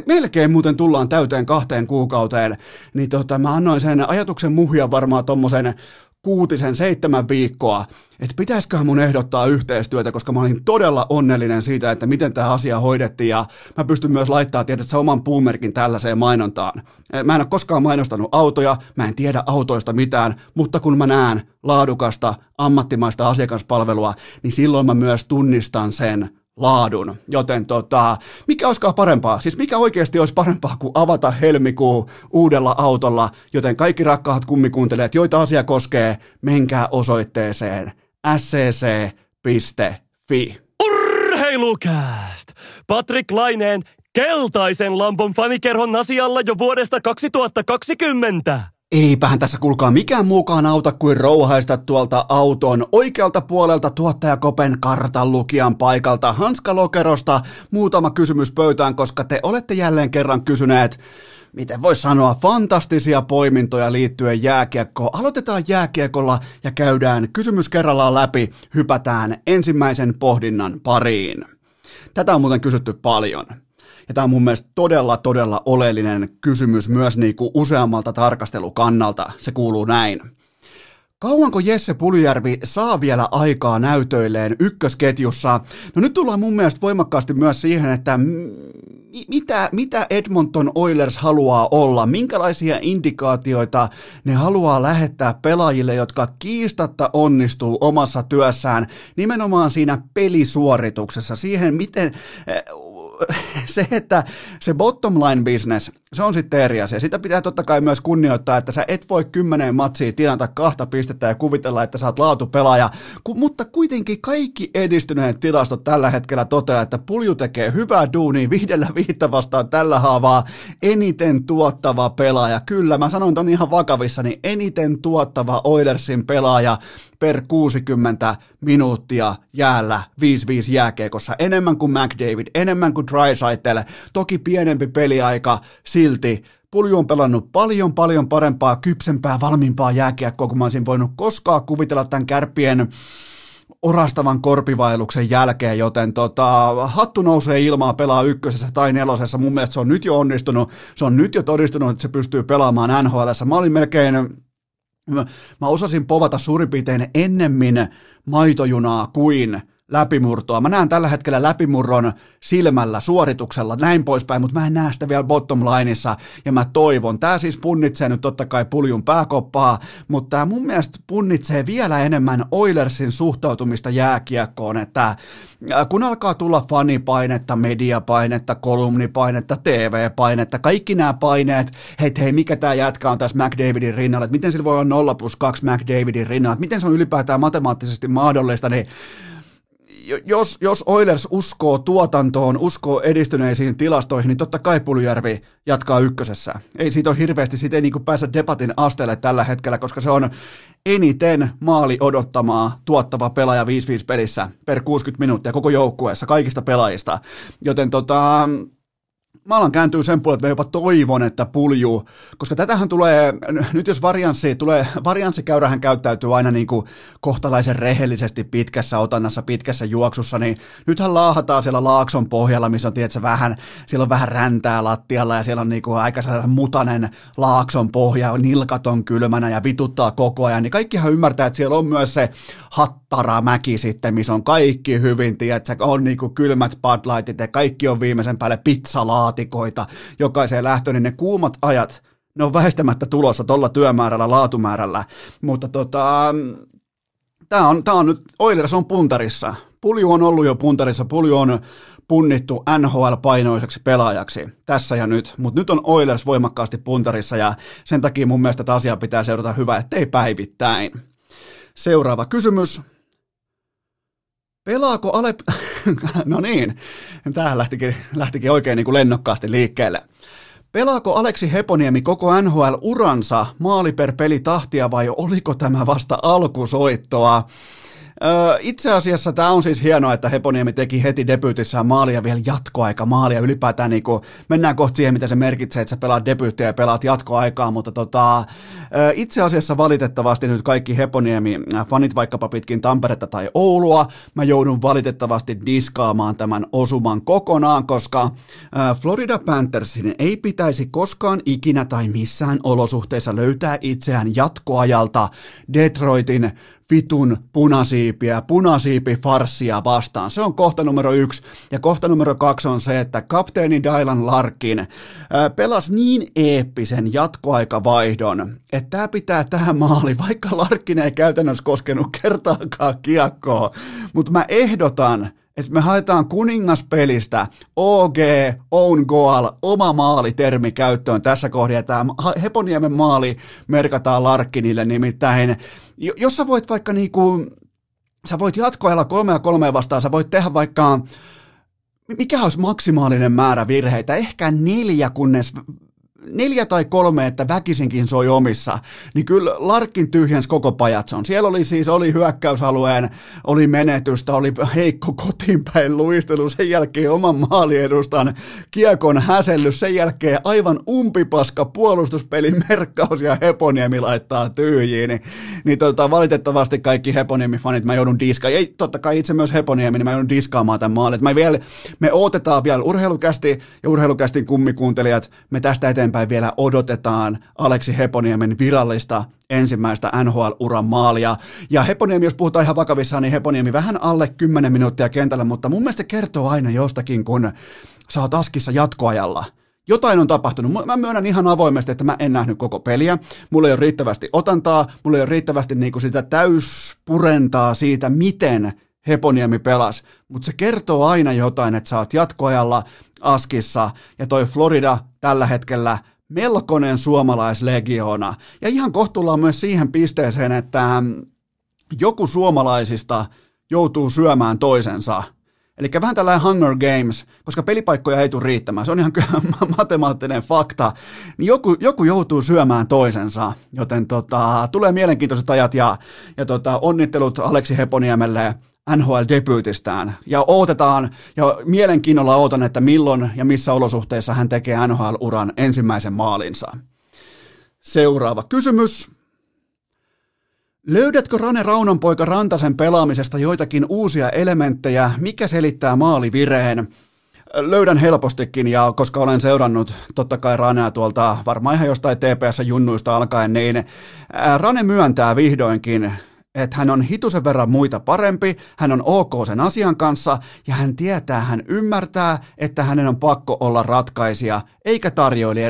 Speaker 1: Melkein muuten tullaan täyteen kahteen kuukauteen, niin tota, mä annoin sen ajatuksen muhia varmaan tommosen kuutisen seitsemän viikkoa, että pitäisiköhän mun ehdottaa yhteistyötä, koska mä olin todella onnellinen siitä, että miten tämä asia hoidettiin ja mä pystyn myös laittaa tietysti oman puumerkin tällaiseen mainontaan. Mä en ole koskaan mainostanut autoja, mä en tiedä autoista mitään, mutta kun mä näen laadukasta, ammattimaista asiakaspalvelua, niin silloin mä myös tunnistan sen laadun. Joten tota, mikä olisikaan parempaa? Siis mikä oikeasti olisi parempaa kuin avata helmikuu uudella autolla? Joten kaikki rakkaat kummikuuntelijat, joita asia koskee, menkää osoitteeseen scc.fi.
Speaker 2: Urheilukääst! Patrick Laineen keltaisen lampon fanikerhon asialla jo vuodesta 2020.
Speaker 1: Eipähän tässä kuulkaa mikään muukaan auta kuin rouhaista tuolta auton oikealta puolelta tuottajakopen kartan lukijan paikalta hanskalokerosta muutama kysymys pöytään, koska te olette jälleen kerran kysyneet miten voi sanoa, fantastisia poimintoja liittyen jääkiekkoon. Aloitetaan jääkiekolla ja käydään kysymys kerrallaan läpi, hypätään ensimmäisen pohdinnan pariin. Tätä on muuten kysytty paljon. Ja tämä on mun mielestä todella, todella oleellinen kysymys myös niin kuin useammalta tarkastelukannalta. Se kuuluu näin. Kauanko Jesse Puljärvi saa vielä aikaa näytöilleen ykkösketjussa? No nyt tullaan mun mielestä voimakkaasti myös siihen, että mitä, mitä Edmonton Oilers haluaa olla, minkälaisia indikaatioita ne haluaa lähettää pelaajille, jotka kiistatta onnistuu omassa työssään, nimenomaan siinä pelisuorituksessa, siihen miten se, että se bottom line business, se on sitten eri asia. Sitä pitää totta kai myös kunnioittaa, että sä et voi kymmeneen matsiin tilata kahta pistettä ja kuvitella, että sä oot laatupelaaja. Ku, mutta kuitenkin kaikki edistyneet tilastot tällä hetkellä toteaa, että Pulju tekee hyvää duunia viidellä viittä vastaan tällä haavaa eniten tuottava pelaaja. Kyllä, mä sanoin ton ihan vakavissa, niin eniten tuottava Oilersin pelaaja per 60 minuuttia jäällä 5-5 jääkeekossa. Enemmän kuin McDavid, enemmän kuin Drysaitel. Toki pienempi peliaika, silti Pulju on pelannut paljon, paljon parempaa, kypsempää, valmiimpaa jääkiekkoa, kuin mä olisin voinut koskaan kuvitella tämän kärpien orastavan korpivailuksen jälkeen, joten tota, hattu nousee ilmaa pelaa ykkösessä tai nelosessa. Mun mielestä se on nyt jo onnistunut. Se on nyt jo todistunut, että se pystyy pelaamaan NHL. Mä olin melkein mä osasin povata suurin piirtein ennemmin maitojunaa kuin läpimurtoa. Mä näen tällä hetkellä läpimurron silmällä, suorituksella, näin poispäin, mutta mä en näe sitä vielä bottom lineissa, ja mä toivon. Tää siis punnitsee nyt totta kai puljun pääkoppaa, mutta tää mun mielestä punnitsee vielä enemmän Oilersin suhtautumista jääkiekkoon, että äh, kun alkaa tulla fanipainetta, mediapainetta, kolumnipainetta, TV-painetta, kaikki nämä paineet, hei, hei, mikä tämä jätkä on tässä McDavidin rinnalla, että miten sillä voi olla 0 plus 2 McDavidin rinnalla, että miten se on ylipäätään matemaattisesti mahdollista, niin jos, jos Oilers uskoo tuotantoon, uskoo edistyneisiin tilastoihin, niin totta kai Puljärvi jatkaa ykkösessä. Ei siitä ole hirveästi, siitä ei niin pääse debatin asteelle tällä hetkellä, koska se on eniten maali odottamaa tuottava pelaaja 5-5 pelissä per 60 minuuttia koko joukkueessa kaikista pelaajista. Joten tota, mä alan kääntyä sen puolelle, että mä jopa toivon, että pulju, koska tätähän tulee, nyt jos varianssi tulee, varianssikäyrähän käyttäytyy aina niin kuin kohtalaisen rehellisesti pitkässä otannassa, pitkässä juoksussa, niin nythän laahataan siellä laakson pohjalla, missä on tietysti vähän, siellä on vähän räntää lattialla ja siellä on niin kuin aika mutanen laakson pohja, nilkat on kylmänä ja vituttaa koko ajan, niin kaikkihan ymmärtää, että siellä on myös se hattaramäki sitten, missä on kaikki hyvin, tiedätkö, on niin kuin kylmät Bud Lightit ja kaikki on viimeisen päälle pizzalaat laatikoita jokaiseen lähtöön, niin ne kuumat ajat, ne on väistämättä tulossa tuolla työmäärällä, laatumäärällä, mutta tota, tämä on, tää on nyt, Oilers on puntarissa. Pulju on ollut jo puntarissa, Pulju on punnittu NHL-painoiseksi pelaajaksi tässä ja nyt, mutta nyt on Oilers voimakkaasti puntarissa ja sen takia mun mielestä tätä asiaa pitää seurata hyvä, ettei päivittäin. Seuraava kysymys. Pelaako Alep... no niin, tämähän lähtikin, lähtikin oikein niin kuin lennokkaasti liikkeelle. Pelaako Aleksi Heponiemi koko NHL-uransa maali per peli tahtia vai oliko tämä vasta alkusoittoa? Itse asiassa tämä on siis hienoa, että Heponiemi teki heti debyytissään maalia vielä jatkoaika maalia. Ylipäätään niin kuin, mennään kohti siihen, mitä se merkitsee, että sä pelaat debyyttiä ja pelaat jatkoaikaa, mutta tota, itse asiassa valitettavasti nyt kaikki Heponiemi fanit vaikkapa pitkin Tamperetta tai Oulua, mä joudun valitettavasti diskaamaan tämän osuman kokonaan, koska Florida Panthersin ei pitäisi koskaan ikinä tai missään olosuhteissa löytää itseään jatkoajalta Detroitin vitun punasiipiä, punasiipifarssia vastaan. Se on kohta numero yksi. Ja kohta numero kaksi on se, että kapteeni Dylan Larkin pelasi niin eeppisen jatkoaikavaihdon, että tämä pitää tähän maali, vaikka Larkin ei käytännössä koskenut kertaakaan kiekkoa. Mutta mä ehdotan, että me haetaan kuningaspelistä OG, own goal, oma maali termi käyttöön tässä kohdassa. Tämä Heponiemen maali merkataan Larkkinille nimittäin. Jos sä voit vaikka niinku, sä voit jatkoajalla kolmea kolmea vastaan, sä voit tehdä vaikka mikä olisi maksimaalinen määrä virheitä? Ehkä neljä, kunnes neljä tai kolme, että väkisinkin soi omissa, niin kyllä Larkin tyhjens koko pajatson. Siellä oli siis, oli hyökkäysalueen, oli menetystä, oli heikko kotiinpäin luistelu, sen jälkeen oman maaliedustan kiekon häsellys, sen jälkeen aivan umpipaska puolustuspeli merkkaus ja Heponiemi laittaa tyhjiin, niin, niin tota, valitettavasti kaikki Heponiemi-fanit, mä joudun diskaan, ei totta kai itse myös Heponiemi, niin mä joudun diskaamaan tämän maalin. Mä vielä, me odotetaan vielä urheilukästi ja urheilukästin kummikuuntelijat, me tästä eteenpäin eteenpäin vielä odotetaan Aleksi Heponiemen virallista ensimmäistä NHL-uran maalia. Ja Heponiemi, jos puhutaan ihan vakavissaan, niin Heponiemi vähän alle 10 minuuttia kentällä, mutta mun mielestä se kertoo aina jostakin, kun sä oot askissa jatkoajalla. Jotain on tapahtunut. Mä myönnän ihan avoimesti, että mä en nähnyt koko peliä. Mulla ei ole riittävästi otantaa, mulla ei ole riittävästi niinku sitä täyspurentaa siitä, miten Heponiemi pelas, mutta se kertoo aina jotain, että sä oot jatkoajalla Askissa. Ja toi Florida tällä hetkellä melkoinen suomalaislegioona. Ja ihan kohtuullaan myös siihen pisteeseen, että joku suomalaisista joutuu syömään toisensa. Eli vähän tällainen Hunger Games, koska pelipaikkoja ei tule riittämään, se on ihan matemaattinen fakta, niin joku, joku joutuu syömään toisensa, joten tota, tulee mielenkiintoiset ajat ja, ja tota, onnittelut Aleksi Heponiemelle NHL-debyytistään. Ja odotetaan, ja mielenkiinnolla odotan, että milloin ja missä olosuhteissa hän tekee NHL-uran ensimmäisen maalinsa. Seuraava kysymys. Löydätkö Rane Raunanpoika Rantasen pelaamisesta joitakin uusia elementtejä, mikä selittää maalivireen? Löydän helpostikin ja koska olen seurannut totta kai Ranea tuolta varmaan ihan jostain TPS-junnuista alkaen, niin Rane myöntää vihdoinkin että hän on hitusen verran muita parempi, hän on ok sen asian kanssa ja hän tietää, hän ymmärtää, että hänen on pakko olla ratkaisija eikä tarjoilija.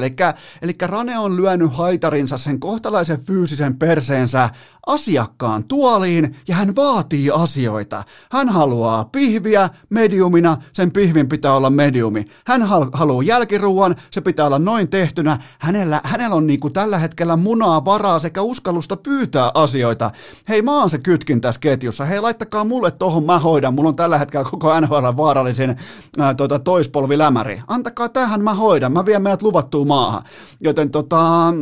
Speaker 1: Eli, Rane on lyönyt haitarinsa sen kohtalaisen fyysisen perseensä asiakkaan tuoliin ja hän vaatii asioita. Hän haluaa pihviä mediumina, sen pihvin pitää olla mediumi. Hän hal- haluaa jälkiruuan, se pitää olla noin tehtynä. Hänellä, hänellä on niinku tällä hetkellä munaa varaa sekä uskallusta pyytää asioita. Hei, mä oon se kytkin tässä ketjussa. Hei, laittakaa mulle tohon, mä hoidan. Mulla on tällä hetkellä koko NHL vaarallisin ää, tota, toispolvilämäri. Antakaa tähän, mä hoidan. Mä vien meidät luvattuun maahan. Joten tota,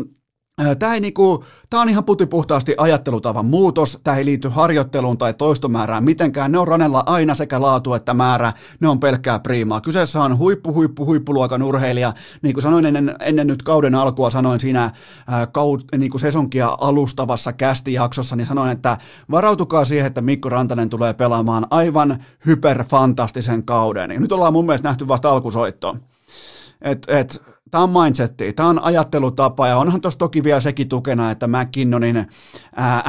Speaker 1: Tämä, ei niinku, tämä on ihan putipuhtaasti ajattelutavan muutos, tämä ei liity harjoitteluun tai toistomäärään mitenkään, ne on ranella aina sekä laatu että määrä, ne on pelkkää priimaa. Kyseessä on huippu, huippu, huippuluokan urheilija, niin kuin sanoin ennen, ennen nyt kauden alkua, sanoin siinä ää, kaud, niin kuin sesonkia alustavassa kästijaksossa, niin sanoin, että varautukaa siihen, että Mikko Rantanen tulee pelaamaan aivan hyperfantastisen kauden. Ja nyt ollaan mun mielestä nähty vasta alkusoitto. Et, et, Tämä on mindsetti, tämä on ajattelutapa ja onhan tuossa toki vielä sekin tukena, että McKinnonin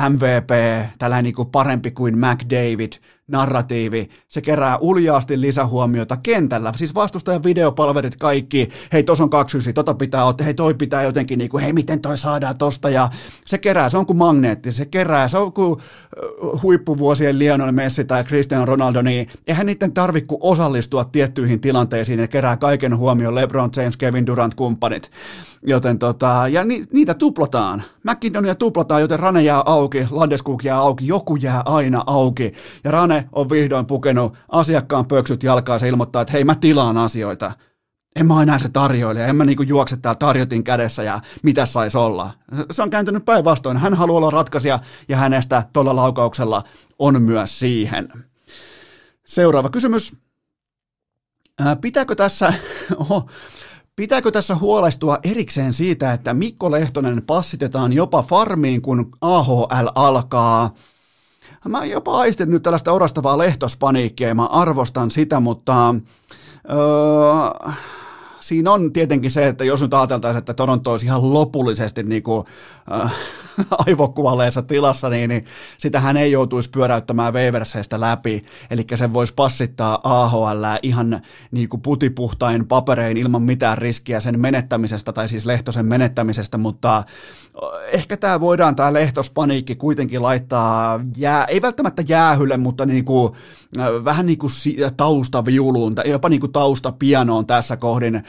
Speaker 1: MVP, tällainen niin kuin parempi kuin McDavid, narratiivi, se kerää uljaasti lisähuomiota kentällä, siis vastustajan videopalverit kaikki, hei tos on kaksi tota pitää ottaa, hei toi pitää jotenkin niinku, hei miten toi saadaan tosta? Ja se kerää, se on kuin magneetti, se kerää, se on kuin huippuvuosien Lionel Messi tai Cristiano Ronaldo, niin eihän niiden tarvitse osallistua tiettyihin tilanteisiin. Ja kerää kaiken huomioon LeBron James, Kevin Durant, kumppanit. Joten tota, ja ni, niitä tuplataan. McKinnonia tuplataan, joten Rane jää auki, Landeskuk jää auki, joku jää aina auki. Ja Rane on vihdoin pukenut asiakkaan pöksyt jalkaan ja ilmoittaa, että hei mä tilaan asioita. En mä enää se tarjoile, en mä niinku juokse täällä tarjotin kädessä ja mitä saisi olla. Se on kääntynyt päinvastoin. Hän haluaa olla ratkaisija ja hänestä tuolla laukauksella on myös siihen. Seuraava kysymys. Pitääkö tässä, oho, Pitääkö tässä huolestua erikseen siitä, että Mikko Lehtonen passitetaan jopa farmiin, kun AHL alkaa? Mä jopa aistin nyt tällaista orastavaa lehtospaniikkia ja mä arvostan sitä, mutta öö, siinä on tietenkin se, että jos nyt ajateltaisiin, että Toronto olisi ihan lopullisesti niin kuin, äh, aivokuvaleessa tilassa, niin, niin sitähän ei joutuisi pyöräyttämään Waverseistä läpi, eli sen voisi passittaa AHL ihan niin kuin putipuhtain paperein ilman mitään riskiä sen menettämisestä, tai siis Lehtosen menettämisestä, mutta ehkä tämä voidaan, tämä Lehtospaniikki kuitenkin laittaa, jää, ei välttämättä jäähylle, mutta niin kuin, vähän niin kuin taustaviuluun, jopa niin kuin taustapianoon tässä kohdin,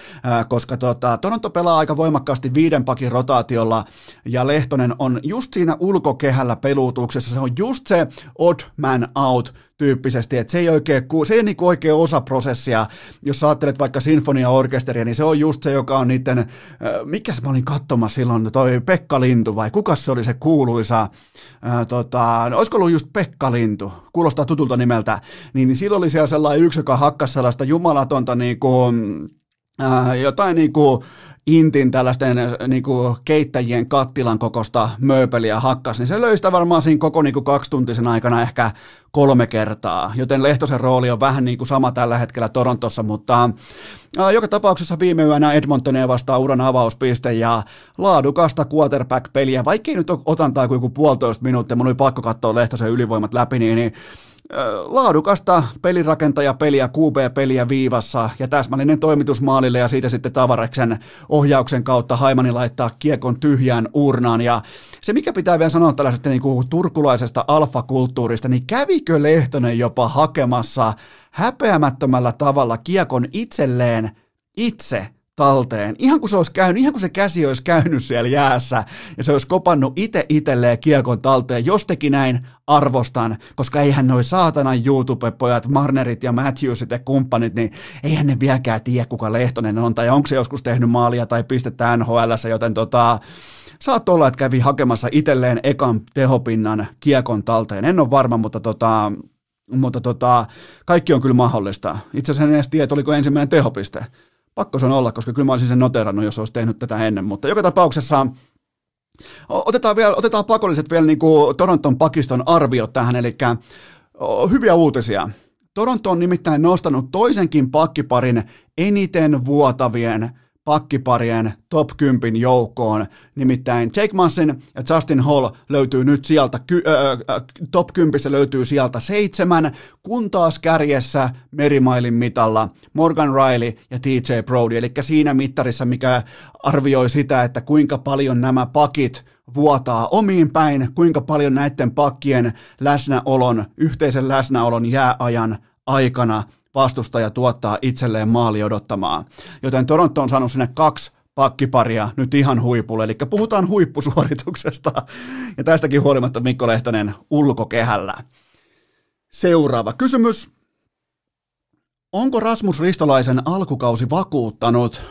Speaker 1: koska tota, Toronto pelaa aika voimakkaasti viiden pakin rotaatiolla, ja Lehtonen on just siinä ulkokehällä peluutuksessa, se on just se odd man out tyyppisesti, että se ei, oikein, se ei niin oikein osa prosessia, jos sä ajattelet vaikka sinfoniaorkesteria, niin se on just se, joka on niiden, mikä mä olin katsomassa silloin, toi Pekka Lintu vai kuka se oli se kuuluisa, ää, tota, olisiko ollut just Pekka Lintu, kuulostaa tutulta nimeltä, niin, niin silloin oli siellä sellainen yksi, joka hakkasi sellaista jumalatonta niin kuin, ää, jotain niin kuin Intin tällaisten äh, niin kuin keittäjien kattilan kokosta mööpeliä hakkas, niin se löi sitä varmaan siinä koko niin kuin kaksituntisen aikana ehkä kolme kertaa, joten Lehtosen rooli on vähän niin kuin sama tällä hetkellä Torontossa, mutta ää, äh, joka tapauksessa viime yönä Edmontonia vastaa uran avauspiste ja laadukasta quarterback-peliä, vaikkei nyt otantaa kuin joku puolitoista minuuttia, mun oli pakko katsoa Lehtosen ylivoimat läpi, niin, niin laadukasta pelirakentaja-peliä, QB-peliä viivassa ja täsmällinen toimitus maalille ja siitä sitten Tavareksen ohjauksen kautta Haimani laittaa kiekon tyhjään urnaan. Ja se mikä pitää vielä sanoa tällaisesta niin kuin turkulaisesta alfakulttuurista, niin kävikö Lehtonen jopa hakemassa häpeämättömällä tavalla kiekon itselleen itse talteen. Ihan kuin se olisi käynyt, ihan kuin se käsi olisi käynyt siellä jäässä ja se olisi kopannut itse itselleen kiekon talteen. Jos teki näin, arvostan, koska eihän noi saatanan YouTube-pojat, Marnerit ja Matthewsit ja kumppanit, niin eihän ne vieläkään tiedä, kuka Lehtonen on, tai onko se joskus tehnyt maalia tai pistettä nhl joten tota, saat olla, että kävi hakemassa itselleen ekan tehopinnan kiekon talteen. En ole varma, mutta tota, mutta tota, kaikki on kyllä mahdollista. Itse asiassa en edes tiedä, oliko ensimmäinen tehopiste pakko se on olla, koska kyllä mä olisin sen noterannut, jos olisi tehnyt tätä ennen, mutta joka tapauksessa otetaan, vielä, otetaan pakolliset vielä niin kuin Toronton pakiston arviot tähän, eli hyviä uutisia. Toronto on nimittäin nostanut toisenkin pakkiparin eniten vuotavien pakkiparien top 10 joukkoon. Nimittäin Jake Manson ja Justin Hall löytyy nyt sieltä, ky- äh, top 10 löytyy sieltä seitsemän, kun taas kärjessä merimailin mitalla Morgan Riley ja TJ Brody, eli siinä mittarissa, mikä arvioi sitä, että kuinka paljon nämä pakit vuotaa omiin päin, kuinka paljon näiden pakkien läsnäolon, yhteisen läsnäolon jääajan aikana vastustaja tuottaa itselleen maali odottamaan. Joten Toronto on saanut sinne kaksi pakkiparia nyt ihan huipulle, eli puhutaan huippusuorituksesta. Ja tästäkin huolimatta Mikko Lehtonen ulkokehällä. Seuraava kysymys. Onko Rasmus Ristolaisen alkukausi vakuuttanut?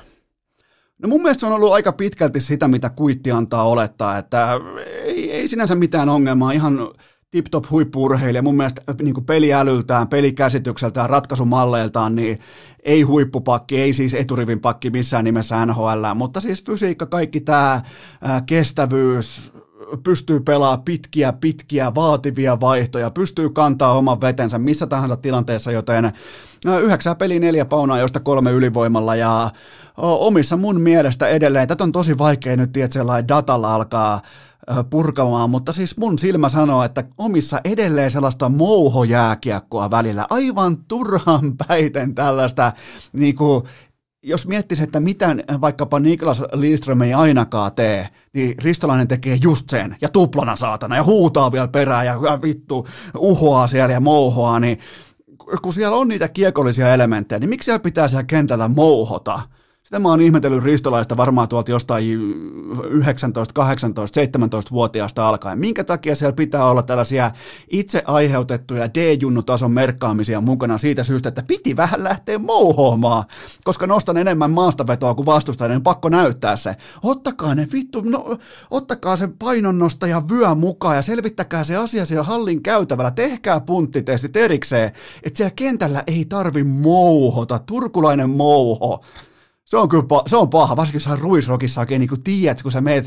Speaker 1: No mun mielestä se on ollut aika pitkälti sitä, mitä kuitti antaa olettaa, että ei, ei sinänsä mitään ongelmaa, ihan tip-top huippuurheilija, mun mielestä äh, niin peliälyltään, pelikäsitykseltään, ratkaisumalleiltaan, niin ei huippupakki, ei siis eturivin pakki missään nimessä NHL, mutta siis fysiikka, kaikki tämä äh, kestävyys, pystyy pelaamaan pitkiä, pitkiä, vaativia vaihtoja, pystyy kantaa oman vetensä missä tahansa tilanteessa, joten yhdeksää peli neljä paunaa, josta kolme ylivoimalla ja omissa mun mielestä edelleen, tätä on tosi vaikea nyt, että sellainen datalla alkaa purkamaan, mutta siis mun silmä sanoo, että omissa edelleen sellaista mouhojääkiekkoa välillä, aivan turhan päiten tällaista niin kuin, jos miettisi, että mitä vaikkapa Niklas Lidström ei ainakaan tee, niin Ristolainen tekee just sen, ja tuplana saatana, ja huutaa vielä perään, ja, ja vittu uhoaa siellä ja mouhoaa, niin kun siellä on niitä kiekollisia elementtejä, niin miksi siellä pitää siellä kentällä mouhota? Sitä mä oon ihmetellyt Ristolaista varmaan tuolta jostain 19, 18, 17-vuotiaasta alkaen. Minkä takia siellä pitää olla tällaisia itse aiheutettuja D-junnutason merkkaamisia mukana siitä syystä, että piti vähän lähteä mouhoamaan, koska nostan enemmän maastavetoa kuin vastustajan, niin pakko näyttää se. Ottakaa ne vittu, no, ottakaa sen painonnostaja vyö mukaan ja selvittäkää se asia siellä hallin käytävällä. Tehkää punttitestit erikseen, että siellä kentällä ei tarvi mouhota, turkulainen mouho. Se on kyllä se on paha, varsinkin jos ruisrokissa oikein niin tiedät, kun sä meet,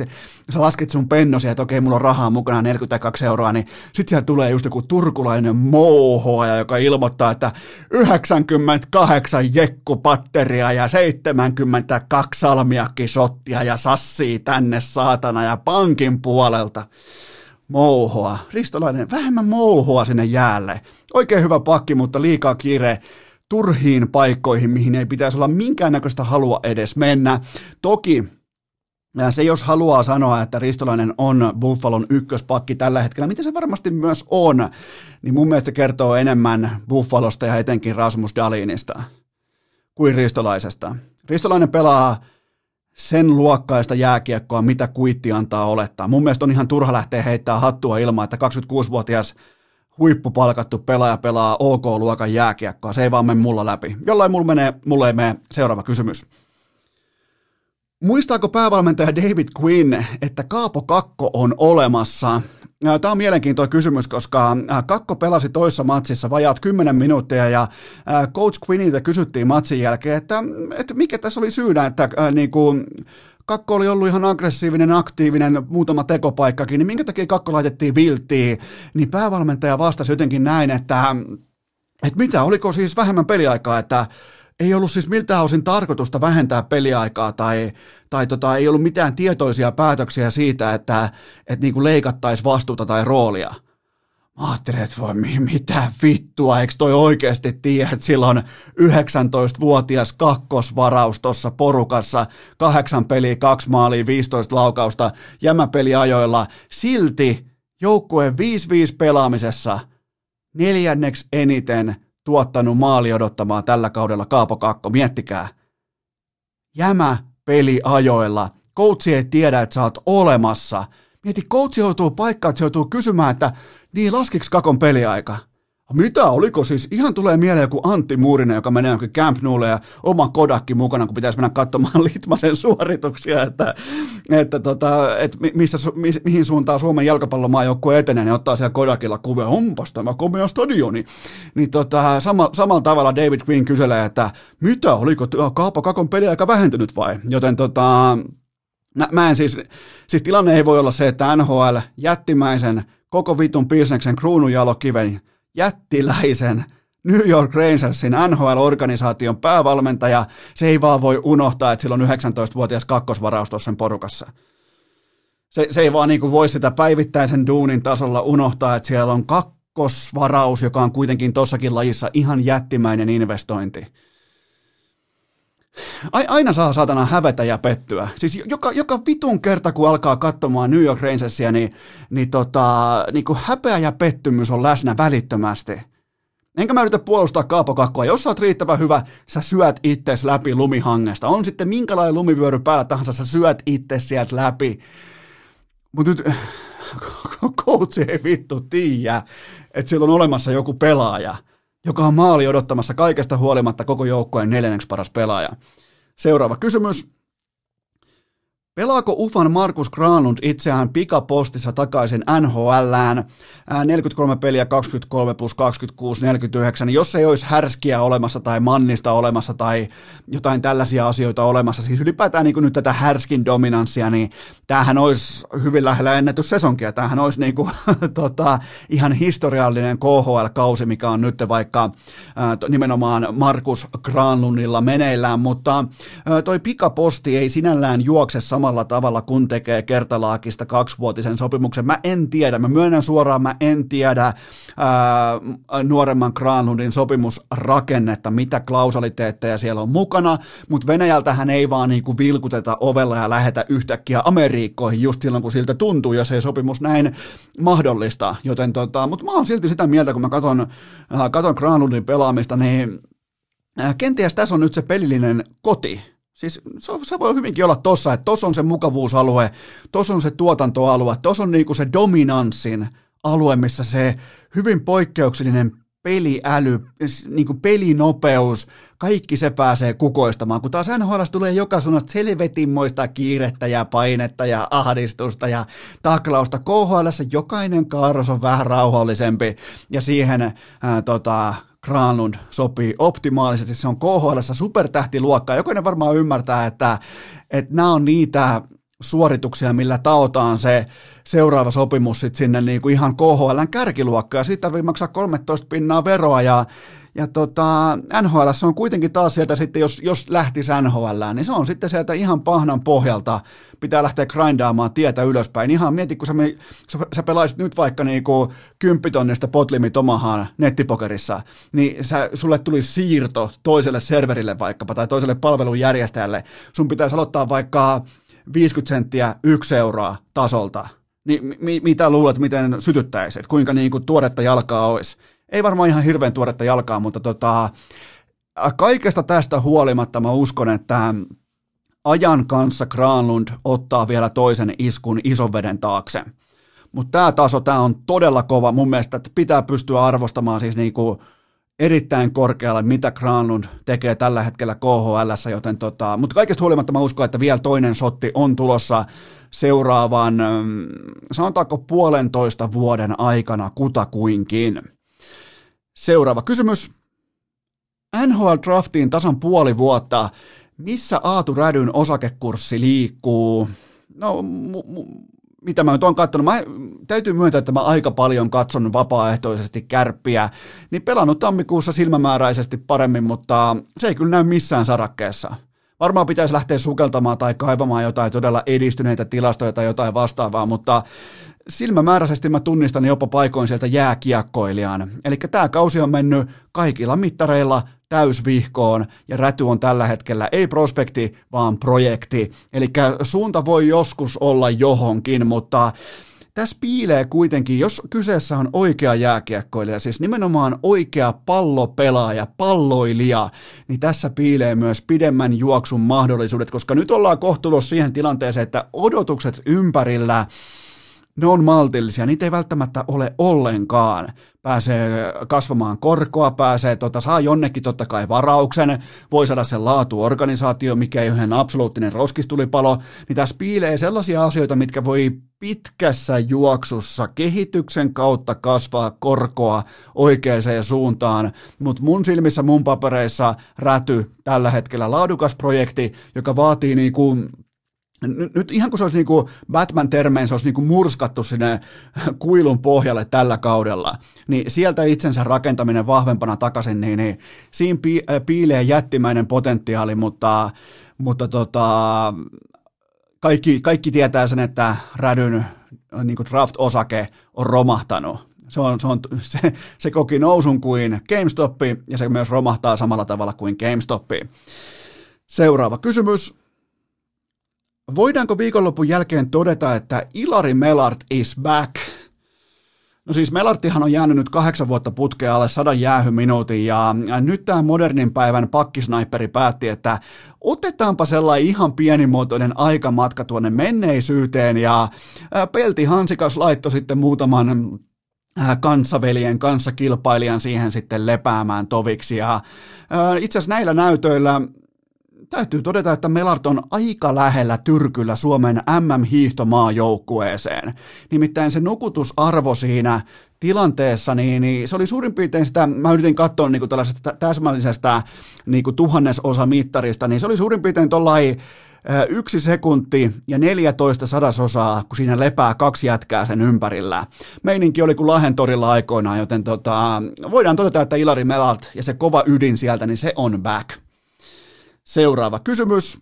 Speaker 1: sä lasket sun pennosia, että okei, mulla on rahaa mukana 42 euroa, niin sit siellä tulee just joku turkulainen mouhoaja, joka ilmoittaa, että 98 jekkupatteria ja 72 salmiakkisottia ja sassii tänne saatana ja pankin puolelta mouhoa. Ristolainen, vähemmän mouhoa sinne jäälle. Oikein hyvä pakki, mutta liikaa kiire turhiin paikkoihin, mihin ei pitäisi olla minkäännäköistä halua edes mennä. Toki se, jos haluaa sanoa, että Ristolainen on Buffalon ykköspakki tällä hetkellä, mitä se varmasti myös on, niin mun mielestä kertoo enemmän Buffalosta ja etenkin Rasmus Dalinista kuin Ristolaisesta. Ristolainen pelaa sen luokkaista jääkiekkoa, mitä kuitti antaa olettaa. Mun mielestä on ihan turha lähteä heittää hattua ilman, että 26-vuotias huippupalkattu pelaaja pelaa OK-luokan jääkiekkoa. Se ei vaan mene mulla läpi. Jollain mulla menee, mulla ei mene. Seuraava kysymys. Muistaako päävalmentaja David Quinn, että Kaapo Kakko on olemassa? Tämä on mielenkiintoinen kysymys, koska Kakko pelasi toissa matsissa vajaat 10 minuuttia ja Coach Quinniltä kysyttiin matsin jälkeen, että, että mikä tässä oli syynä, että niin kuin, Kakko oli ollut ihan aggressiivinen, aktiivinen, muutama tekopaikkakin, niin minkä takia Kakko laitettiin vilttiin, niin päävalmentaja vastasi jotenkin näin, että, että mitä, oliko siis vähemmän peliaikaa, että ei ollut siis miltään osin tarkoitusta vähentää peliaikaa tai, tai tota, ei ollut mitään tietoisia päätöksiä siitä, että, että niin leikattaisiin vastuuta tai roolia – Mä ajattelin, että voi mitä vittua, eikö toi oikeasti tiedä, että silloin 19-vuotias kakkosvaraus tuossa porukassa, kahdeksan peliä, kaksi maalia, 15 laukausta, jämäpeliajoilla, silti joukkueen 5-5 pelaamisessa neljänneksi eniten tuottanut maali odottamaan tällä kaudella Kaapo Kakko, miettikää. Jämä peliajoilla, koutsi ei tiedä, että sä oot olemassa. Mieti, koutsi joutuu paikkaan, että se joutuu kysymään, että niin, laskiks Kakon peliaika? Mitä, oliko siis? Ihan tulee mieleen joku Antti Muurinen, joka menee jonkin Camp Noulle ja oma Kodakki mukana, kun pitäisi mennä katsomaan Litmasen suorituksia, että, että, tota, että missä, mi, mihin suuntaan Suomen jalkapallomaajoukkue etenee, niin ottaa siellä Kodakilla kuvia, onpas tämä komea stadioni. Niin tota, sama, samalla tavalla David Quinn kyselee, että mitä, oliko Kaapo Kakon peliaika vähentynyt vai? Joten tota, mä, mä en siis, siis tilanne ei voi olla se, että NHL jättimäisen koko vitun bisneksen kruununjalokiven jättiläisen New York Rangersin NHL-organisaation päävalmentaja, se ei vaan voi unohtaa, että sillä on 19-vuotias kakkosvaraus tuossa porukassa. Se, se ei vaan niin kuin voi sitä päivittäisen duunin tasolla unohtaa, että siellä on kakkosvaraus, joka on kuitenkin tossakin lajissa ihan jättimäinen investointi aina saa saatana hävetä ja pettyä. Siis joka, joka vitun kerta, kun alkaa katsomaan New York Rangersia, niin, niin, tota, niin kuin häpeä ja pettymys on läsnä välittömästi. Enkä mä yritä puolustaa kaapokakkoa. Jos sä oot riittävän hyvä, sä syöt itses läpi lumihangesta. On sitten minkälainen lumivyöry päällä tahansa, sä syöt itse sieltä läpi. Mutta nyt coach ei vittu tiedä, että siellä on olemassa joku pelaaja – joka on maali odottamassa kaikesta huolimatta koko joukkueen neljänneksi paras pelaaja. Seuraava kysymys. Pelaako Ufan Markus Granlund itseään pikapostissa takaisin NHLään? 43 peliä, 23 plus 26, 49. Jos ei olisi härskiä olemassa tai mannista olemassa tai jotain tällaisia asioita olemassa, siis ylipäätään niin nyt tätä härskin dominanssia, niin tämähän olisi hyvin lähellä ennätyssesonkia. Tämähän olisi niin kuin, tota, ihan historiallinen KHL-kausi, mikä on nyt vaikka nimenomaan Markus Granlundilla meneillään, mutta toi pikaposti ei sinällään juokse samalla tavalla, kun tekee kertalaakista kaksivuotisen sopimuksen. Mä en tiedä, mä myönnän suoraan, mä en tiedä ää, nuoremman Granlundin sopimusrakennetta, mitä klausaliteetteja siellä on mukana, mutta Venäjältähän ei vaan niinku vilkuteta ovella ja lähetä yhtäkkiä Amerikkoihin just silloin, kun siltä tuntuu, ja se sopimus näin mahdollista. Joten tota, mutta mä oon silti sitä mieltä, kun mä katon, äh, katon Granlundin pelaamista, niin kenties tässä on nyt se pelillinen koti, Siis se, se voi hyvinkin olla tossa, että tossa on se mukavuusalue, tossa on se tuotantoalue, tossa on niinku se dominanssin alue, missä se hyvin poikkeuksellinen peliäly, niin kuin pelinopeus, kaikki se pääsee kukoistamaan, kun taas NHL tulee joka suunnasta selvetinmoista kiirettä ja painetta ja ahdistusta ja taklausta. KHL jokainen kaaros on vähän rauhallisempi ja siihen ää, tota, Granlund sopii optimaalisesti. Se on KHL supertähtiluokkaa. Jokainen varmaan ymmärtää, että, että nämä on niitä suorituksia, millä taotaan se seuraava sopimus sit sinne niin kuin ihan KHLn kärkiluokkaan. Siitä tarvii maksaa 13 pinnaa veroa ja, ja tota, NHL on kuitenkin taas sieltä sitten, jos, jos lähtisi NHL, niin se on sitten sieltä ihan pahnan pohjalta. Pitää lähteä grindaamaan tietä ylöspäin. Ihan mieti, kun sä, sä, sä pelaisit nyt vaikka niinku kymppitonnista potlimit omahaan nettipokerissa, niin sä, sulle tuli siirto toiselle serverille vaikkapa tai toiselle palvelujärjestäjälle. Sun pitäisi aloittaa vaikka 50 senttiä, yksi euroa tasolta, niin mi- mitä luulet, miten sytyttäisit, kuinka niin kuin tuoretta jalkaa olisi? Ei varmaan ihan hirveän tuoretta jalkaa, mutta tota, kaikesta tästä huolimatta mä uskon, että ajan kanssa Granlund ottaa vielä toisen iskun ison veden taakse. Mutta tämä taso, tämä on todella kova mun mielestä, että pitää pystyä arvostamaan siis niinku erittäin korkealle, mitä Granlund tekee tällä hetkellä KHL, joten tota, mutta kaikesta huolimatta mä uskon, että vielä toinen sotti on tulossa seuraavan, mm, sanotaanko puolentoista vuoden aikana kutakuinkin. Seuraava kysymys. NHL Draftiin tasan puoli vuotta. Missä Aatu Rädyn osakekurssi liikkuu? No, mu- mu- mitä mä nyt oon katsonut, mä, täytyy myöntää, että mä aika paljon katson vapaaehtoisesti kärppiä, niin pelannut tammikuussa silmämääräisesti paremmin, mutta se ei kyllä näy missään sarakkeessa. Varmaan pitäisi lähteä sukeltamaan tai kaivamaan jotain todella edistyneitä tilastoja tai jotain vastaavaa, mutta silmämääräisesti mä tunnistan jopa paikoin sieltä jääkiekkoilijan. Eli tämä kausi on mennyt kaikilla mittareilla täysvihkoon ja Räty on tällä hetkellä ei prospekti, vaan projekti. Eli suunta voi joskus olla johonkin, mutta tässä piilee kuitenkin, jos kyseessä on oikea jääkiekkoilija, siis nimenomaan oikea pallopelaaja, palloilija, niin tässä piilee myös pidemmän juoksun mahdollisuudet, koska nyt ollaan kohtuulossa siihen tilanteeseen, että odotukset ympärillä ne on maltillisia, niitä ei välttämättä ole ollenkaan. Pääsee kasvamaan korkoa, pääsee, tota, saa jonnekin totta kai varauksen, voi saada sen laatuorganisaatio, mikä ei ole absoluuttinen roskistulipalo, niin tässä piilee sellaisia asioita, mitkä voi pitkässä juoksussa kehityksen kautta kasvaa korkoa oikeaan suuntaan, mutta mun silmissä, mun papereissa räty tällä hetkellä laadukas projekti, joka vaatii niin kuin nyt, ihan kuin se olisi niin kuin Batman-termein, se olisi niin kuin murskattu sinne kuilun pohjalle tällä kaudella, niin sieltä itsensä rakentaminen vahvempana takaisin, niin, niin siinä äh, piilee jättimäinen potentiaali, mutta, mutta tota, kaikki, kaikki tietää sen, että Rädyn niin kuin draft-osake on romahtanut. Se, on, se, on, se, se koki nousun kuin GameStop ja se myös romahtaa samalla tavalla kuin GameStop. Seuraava kysymys. Voidaanko viikonlopun jälkeen todeta, että Ilari Melart is back? No siis Melartihan on jäänyt nyt kahdeksan vuotta putkea alle sadan jäähyminuutin ja nyt tämä modernin päivän pakkisnaipperi päätti, että otetaanpa sellainen ihan pienimuotoinen aikamatka tuonne menneisyyteen ja Pelti Hansikas laittoi sitten muutaman kanssaveljen, kanssakilpailijan siihen sitten lepäämään toviksi ja itse asiassa näillä näytöillä täytyy todeta, että Melart on aika lähellä tyrkyllä Suomen MM-hiihtomaajoukkueeseen. Nimittäin se nukutusarvo siinä tilanteessa, niin, niin se oli suurin piirtein sitä, mä yritin katsoa niin kuin tällaisesta täsmällisestä niin kuin tuhannesosa mittarista, niin se oli suurin piirtein tuollain yksi sekunti ja 14 sadasosaa, kun siinä lepää kaksi jätkää sen ympärillä. Meininki oli kuin Lahentorilla aikoinaan, joten tota, voidaan todeta, että Ilari Melalt ja se kova ydin sieltä, niin se on back. Seuraava kysymys.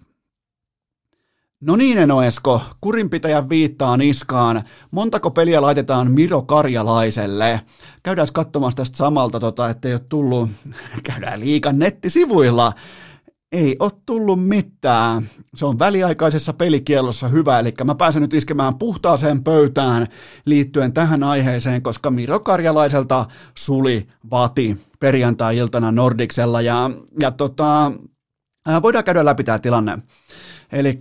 Speaker 1: No niin, Enoesko, kurinpitäjän viittaa niskaan. Montako peliä laitetaan Miro Karjalaiselle? Käydään katsomaan tästä samalta, tota, ettei ole tullut, käydään liikan nettisivuilla. Ei ole tullut mitään. Se on väliaikaisessa pelikielossa hyvä, eli mä pääsen nyt iskemään puhtaaseen pöytään liittyen tähän aiheeseen, koska Miro Karjalaiselta suli vati perjantai-iltana Nordiksella ja, ja tota, voidaan käydä läpi tämä tilanne. Eli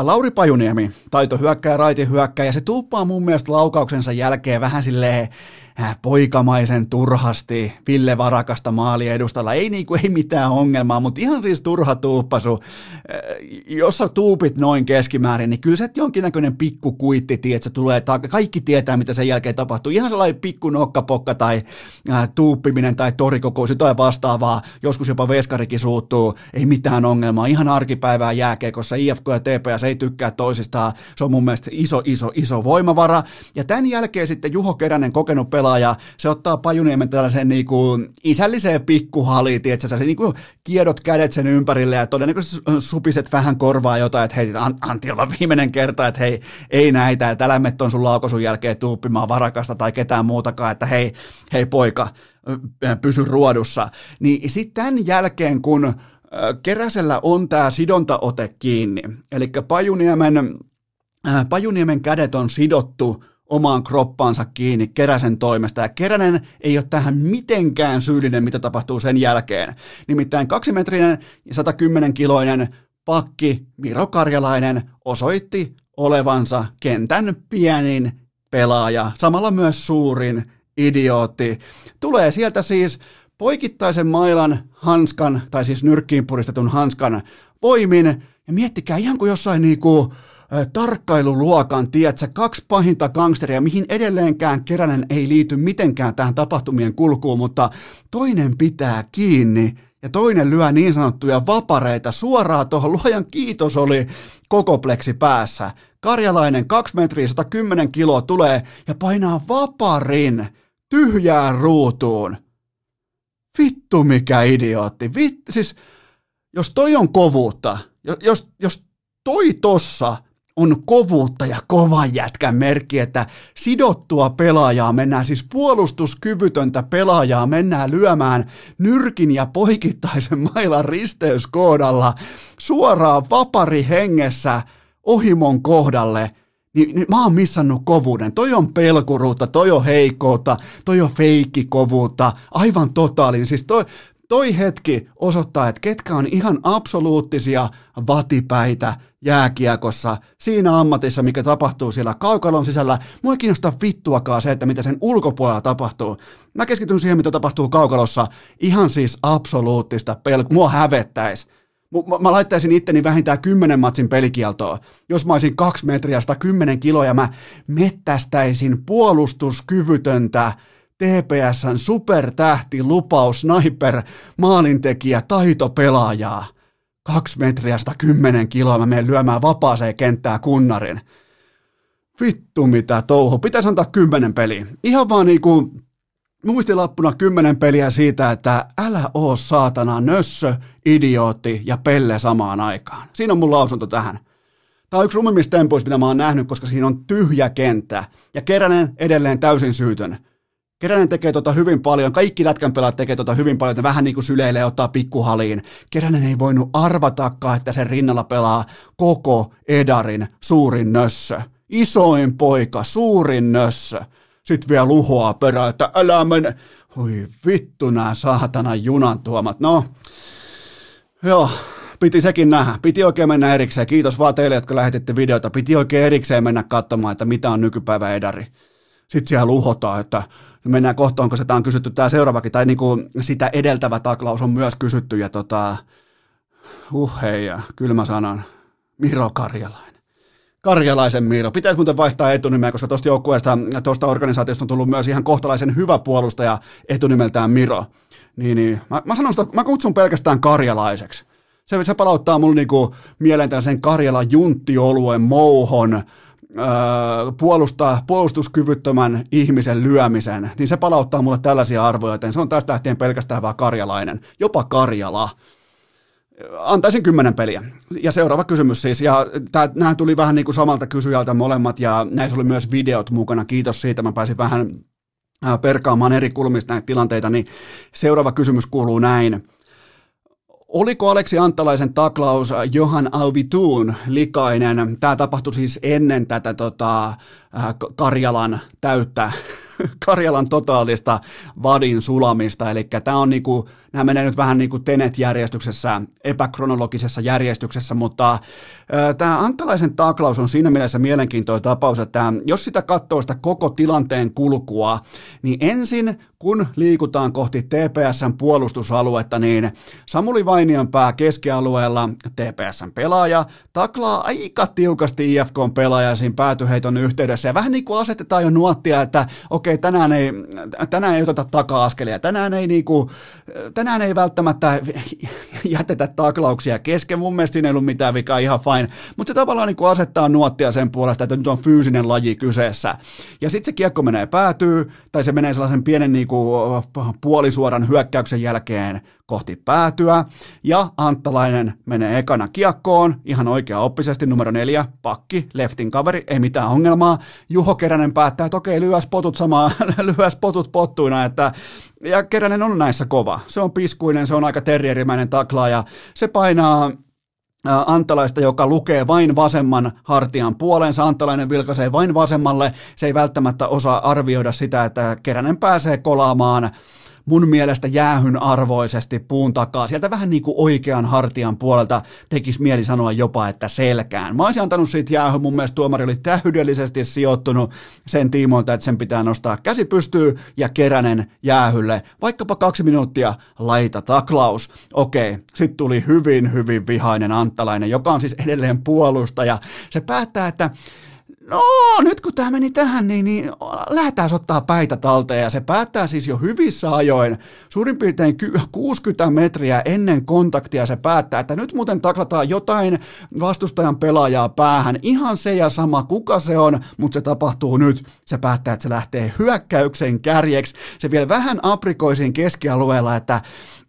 Speaker 1: Lauri Pajuniemi, taito hyökkää, raiti hyökkää, ja se tuuppaa mun mielestä laukauksensa jälkeen vähän silleen Äh, poikamaisen turhasti Ville Varakasta maali edustalla. Ei, niinku, ei mitään ongelmaa, mutta ihan siis turha tuuppasu. Äh, jos sä tuupit noin keskimäärin, niin kyllä se jonkinnäköinen pikku kuitti, tiedät, tulee, kaikki tietää, mitä sen jälkeen tapahtuu. Ihan sellainen pikku nokkapokka tai äh, tuuppiminen tai torikokous, tai vastaavaa. Joskus jopa veskarikin suuttuu, ei mitään ongelmaa. Ihan arkipäivää jääkeekossa IFK ja TPS ei tykkää toisistaan. Se on mun mielestä iso, iso, iso voimavara. Ja tämän jälkeen sitten Juho Keränen kokenut pelaa pelaaja, se ottaa Pajuniemen tällaisen niin kuin isälliseen pikkuhaliin, että se niin kuin kiedot kädet sen ympärille ja todennäköisesti supiset vähän korvaa jotain, että hei, Antti olla viimeinen kerta, että hei, ei näitä, että älä mene sun laukosun jälkeen tuuppimaan varakasta tai ketään muutakaan, että hei, hei poika, pysy ruodussa. Niin sitten tämän jälkeen, kun Keräsellä on tämä sidontaote kiinni, eli Pajuniemen, Pajuniemen kädet on sidottu omaan kroppaansa kiinni Keräsen toimesta, ja Keränen ei ole tähän mitenkään syyllinen, mitä tapahtuu sen jälkeen. Nimittäin kaksimetrinen ja 110 kiloinen pakki Miro Karjalainen osoitti olevansa kentän pienin pelaaja, samalla myös suurin idiootti. Tulee sieltä siis poikittaisen mailan hanskan, tai siis nyrkkiin puristetun hanskan voimin, ja miettikää ihan kuin jossain niinku, tarkkailuluokan, tiedätkö, kaksi pahinta gangsteria, mihin edelleenkään Keränen ei liity mitenkään tähän tapahtumien kulkuun, mutta toinen pitää kiinni ja toinen lyö niin sanottuja vapareita suoraan tuohon luojan kiitos oli koko pleksi päässä. Karjalainen 2 metriä 110 kiloa tulee ja painaa vaparin tyhjään ruutuun. Vittu mikä idiootti. Vitt, siis jos toi on kovuutta, jos, jos toi tossa on kovuutta ja kovan jätkän merkki, että sidottua pelaajaa mennään, siis puolustuskyvytöntä pelaajaa mennään lyömään nyrkin ja poikittaisen mailan risteyskoodalla suoraan vapari hengessä ohimon kohdalle, niin, niin mä oon missannut kovuuden. Toi on pelkuruutta, toi on heikkoutta, toi on feikkikovuutta, aivan totaalinen. Siis toi, toi hetki osoittaa, että ketkä on ihan absoluuttisia vatipäitä jääkiekossa, siinä ammatissa, mikä tapahtuu siellä kaukalon sisällä. Mua ei kiinnosta vittuakaan se, että mitä sen ulkopuolella tapahtuu. Mä keskityn siihen, mitä tapahtuu kaukalossa. Ihan siis absoluuttista pelkoa. Mua hävettäisi. Mä, mä laittaisin itteni vähintään 10 matsin pelikieltoa. Jos mä olisin kaksi metriä 110 kiloa ja mä mettästäisin puolustuskyvytöntä TPSn supertähti, lupaus, sniper, maalintekijä, taitopelaajaa. Kaksi metriä 110 kiloa mä menen lyömään vapaaseen kenttää kunnarin. Vittu mitä touhu. Pitäisi antaa kymmenen peliä. Ihan vaan niinku muistilappuna kymmenen peliä siitä, että älä oo saatana nössö, idiootti ja pelle samaan aikaan. Siinä on mun lausunto tähän. Tämä on yksi rumimmista tempuista, mitä mä oon nähnyt, koska siinä on tyhjä kenttä. Ja Keränen edelleen täysin syytön. Keränen tekee tota hyvin paljon, kaikki lätkän pelaat tekee tota hyvin paljon, että vähän niin kuin syleilee ottaa pikkuhaliin. Keränen ei voinut arvatakaan, että sen rinnalla pelaa koko Edarin suurin nössö. Isoin poika, suurin nössö. Sitten vielä luhoaa perään, että älä mene. Oi vittu nämä saatana junan tuomat. No, joo, piti sekin nähdä. Piti oikein mennä erikseen. Kiitos vaan teille, jotka lähetitte videota. Piti oikein erikseen mennä katsomaan, että mitä on nykypäivä Edari. Sitten siellä luhotaan, että mennään kohta, onko se tämä on kysytty tämä seuraavakin, tai niin kuin sitä edeltävä taklaus on myös kysytty, ja tota, uh hei ja kylmä sanan, Miro Karjalainen. Karjalaisen Miro. Pitäisi muuten vaihtaa etunimeä, koska tuosta joukkueesta, tuosta organisaatiosta on tullut myös ihan kohtalaisen hyvä puolustaja etunimeltään Miro. Niin, niin. Mä, mä, sanon sitä, mä kutsun pelkästään karjalaiseksi. Se, se palauttaa mulle niinku mieleen tällaisen Karjalan junttioluen mouhon, puolustaa, puolustuskyvyttömän ihmisen lyömisen, niin se palauttaa mulle tällaisia arvoja, joten se on tästä lähtien pelkästään vaan karjalainen, jopa Karjala. Antaisin kymmenen peliä. Ja seuraava kysymys siis, ja nämä tuli vähän niin kuin samalta kysyjältä molemmat, ja näissä oli myös videot mukana, kiitos siitä, mä pääsin vähän perkaamaan eri kulmista näitä tilanteita, niin seuraava kysymys kuuluu näin. Oliko Aleksi Antalaisen taklaus Johan Auvituun likainen? Tämä tapahtui siis ennen tätä tota, Karjalan täyttä Karjalan totaalista vadin sulamista, eli tämä on niinku, nämä menee nyt vähän niin kuin Tenet-järjestyksessä, epäkronologisessa järjestyksessä, mutta tämä Antalaisen taklaus on siinä mielessä mielenkiintoinen tapaus, että jos sitä katsoo sitä koko tilanteen kulkua, niin ensin kun liikutaan kohti TPSn puolustusaluetta, niin Samuli pää keskialueella TPSn pelaaja taklaa aika tiukasti IFKn pelaaja siinä päätyheiton yhteydessä. Ja vähän niin kuin asetetaan jo nuottia, että okei, tänään ei, tänään ei oteta taka-askelia, tänään ei, niin kuin, tänään ei välttämättä jätetä taklauksia kesken, mun mielestä siinä ei ollut mitään vikaa, ihan fine, mutta se tavallaan niin kuin asettaa nuottia sen puolesta, että nyt on fyysinen laji kyseessä. Ja sitten se kiekko menee päätyy, tai se menee sellaisen pienen niin kuin puolisuoran hyökkäyksen jälkeen kohti päätyä, ja Anttalainen menee ekana kiekkoon, ihan oikea oppisesti, numero neljä, pakki, leftin kaveri, ei mitään ongelmaa. Juho Keränen päättää, että okei, lyös potut samaa, lyös potut pottuina, että ja Keränen on näissä kova. Se on piskuinen, se on aika terrierimäinen taklaaja, se painaa Antalaista, joka lukee vain vasemman hartian puolensa. Antalainen vilkaisee vain vasemmalle. Se ei välttämättä osaa arvioida sitä, että Keränen pääsee kolaamaan mun mielestä jäähyn arvoisesti puun takaa. Sieltä vähän niin kuin oikean hartian puolelta tekisi mieli sanoa jopa, että selkään. Mä olisin antanut siitä jäähy, mun mielestä tuomari oli täydellisesti sijoittunut sen tiimoilta, että sen pitää nostaa käsi pystyy ja keränen jäähylle. Vaikkapa kaksi minuuttia laita taklaus. Okei, sitten tuli hyvin, hyvin vihainen Anttalainen, joka on siis edelleen puolustaja. Se päättää, että no nyt kun tämä meni tähän, niin, niin lähdetään ottaa päitä talteen. Ja se päättää siis jo hyvissä ajoin, suurin piirtein 60 metriä ennen kontaktia se päättää, että nyt muuten taklataan jotain vastustajan pelaajaa päähän, ihan se ja sama kuka se on, mutta se tapahtuu nyt, se päättää, että se lähtee hyökkäyksen kärjeksi, se vielä vähän aprikoisin keskialueella, että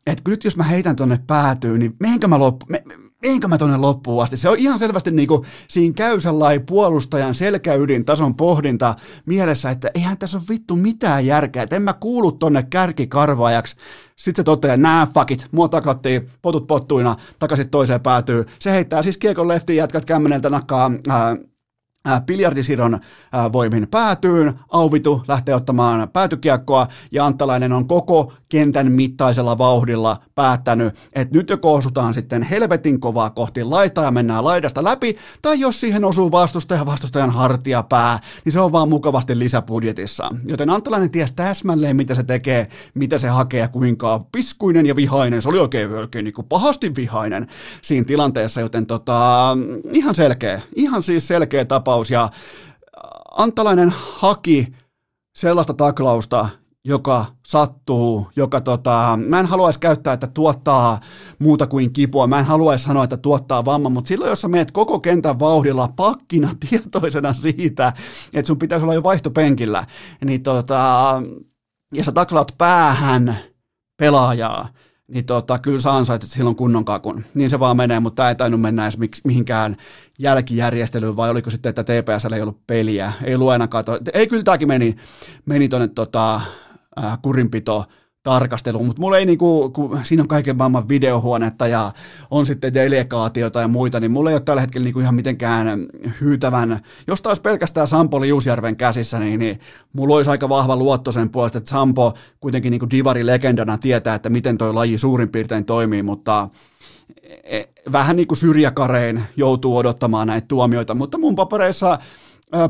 Speaker 1: että nyt jos mä heitän tonne päätyyn, niin mehinkö mä loppu, me, Einkö mä tonne loppuun asti? Se on ihan selvästi niin kuin siinä käy sellainen puolustajan selkäydin tason pohdinta mielessä, että eihän tässä ole vittu mitään järkeä, että en mä kuulu tonne kärkikarvaajaksi. Sitten se toteaa, nää fakit, mua taklattiin, potut pottuina, takaisin toiseen päätyy. Se heittää siis kiekon leftiin, jätkät kämmeneltä nakkaa ää, Piljardisiron voimin päätyyn, Auvitu lähtee ottamaan päätykiekkoa ja Antalainen on koko kentän mittaisella vauhdilla päättänyt, että nyt jo koosutaan sitten helvetin kovaa kohti laitaa ja mennään laidasta läpi, tai jos siihen osuu vastustaja vastustajan hartia pää, niin se on vaan mukavasti lisäbudjetissa. Joten Antalainen ties täsmälleen, mitä se tekee, mitä se hakee kuinka piskuinen ja vihainen, se oli oikein, oikein niin kuin pahasti vihainen siinä tilanteessa, joten tota, ihan selkeä, ihan siis selkeä tapaus, ja Antalainen haki sellaista taklausta, joka sattuu, joka tota, mä en haluaisi käyttää, että tuottaa muuta kuin kipua, mä en haluaisi sanoa, että tuottaa vamma, mutta silloin, jos sä meet koko kentän vauhdilla pakkina tietoisena siitä, että sun pitäisi olla jo vaihtopenkillä, niin tota, ja sä taklaat päähän pelaajaa, niin tota, kyllä sä ansaitset silloin kunnon kakun. Niin se vaan menee, mutta tämä ei tainnut mennä edes mihinkään jälkijärjestelyyn, vai oliko sitten, että TPS ei ollut peliä, ei ollut ainakaan, to- ei kyllä tämäkin meni, meni tuonne tota, äh, kurinpito tarkasteluun, mutta mulla ei niinku, kun siinä on kaiken maailman videohuonetta ja on sitten delegaatiota ja muita, niin mulla ei ole tällä hetkellä niinku ihan mitenkään hyytävän, jos taas pelkästään Sampo Liusjärven käsissä, niin, niin mulla olisi aika vahva luotto sen puolesta, että Sampo kuitenkin niinku divari-legendana tietää, että miten toi laji suurin piirtein toimii, mutta e, vähän niin kuin syrjäkarein joutuu odottamaan näitä tuomioita, mutta mun papereissa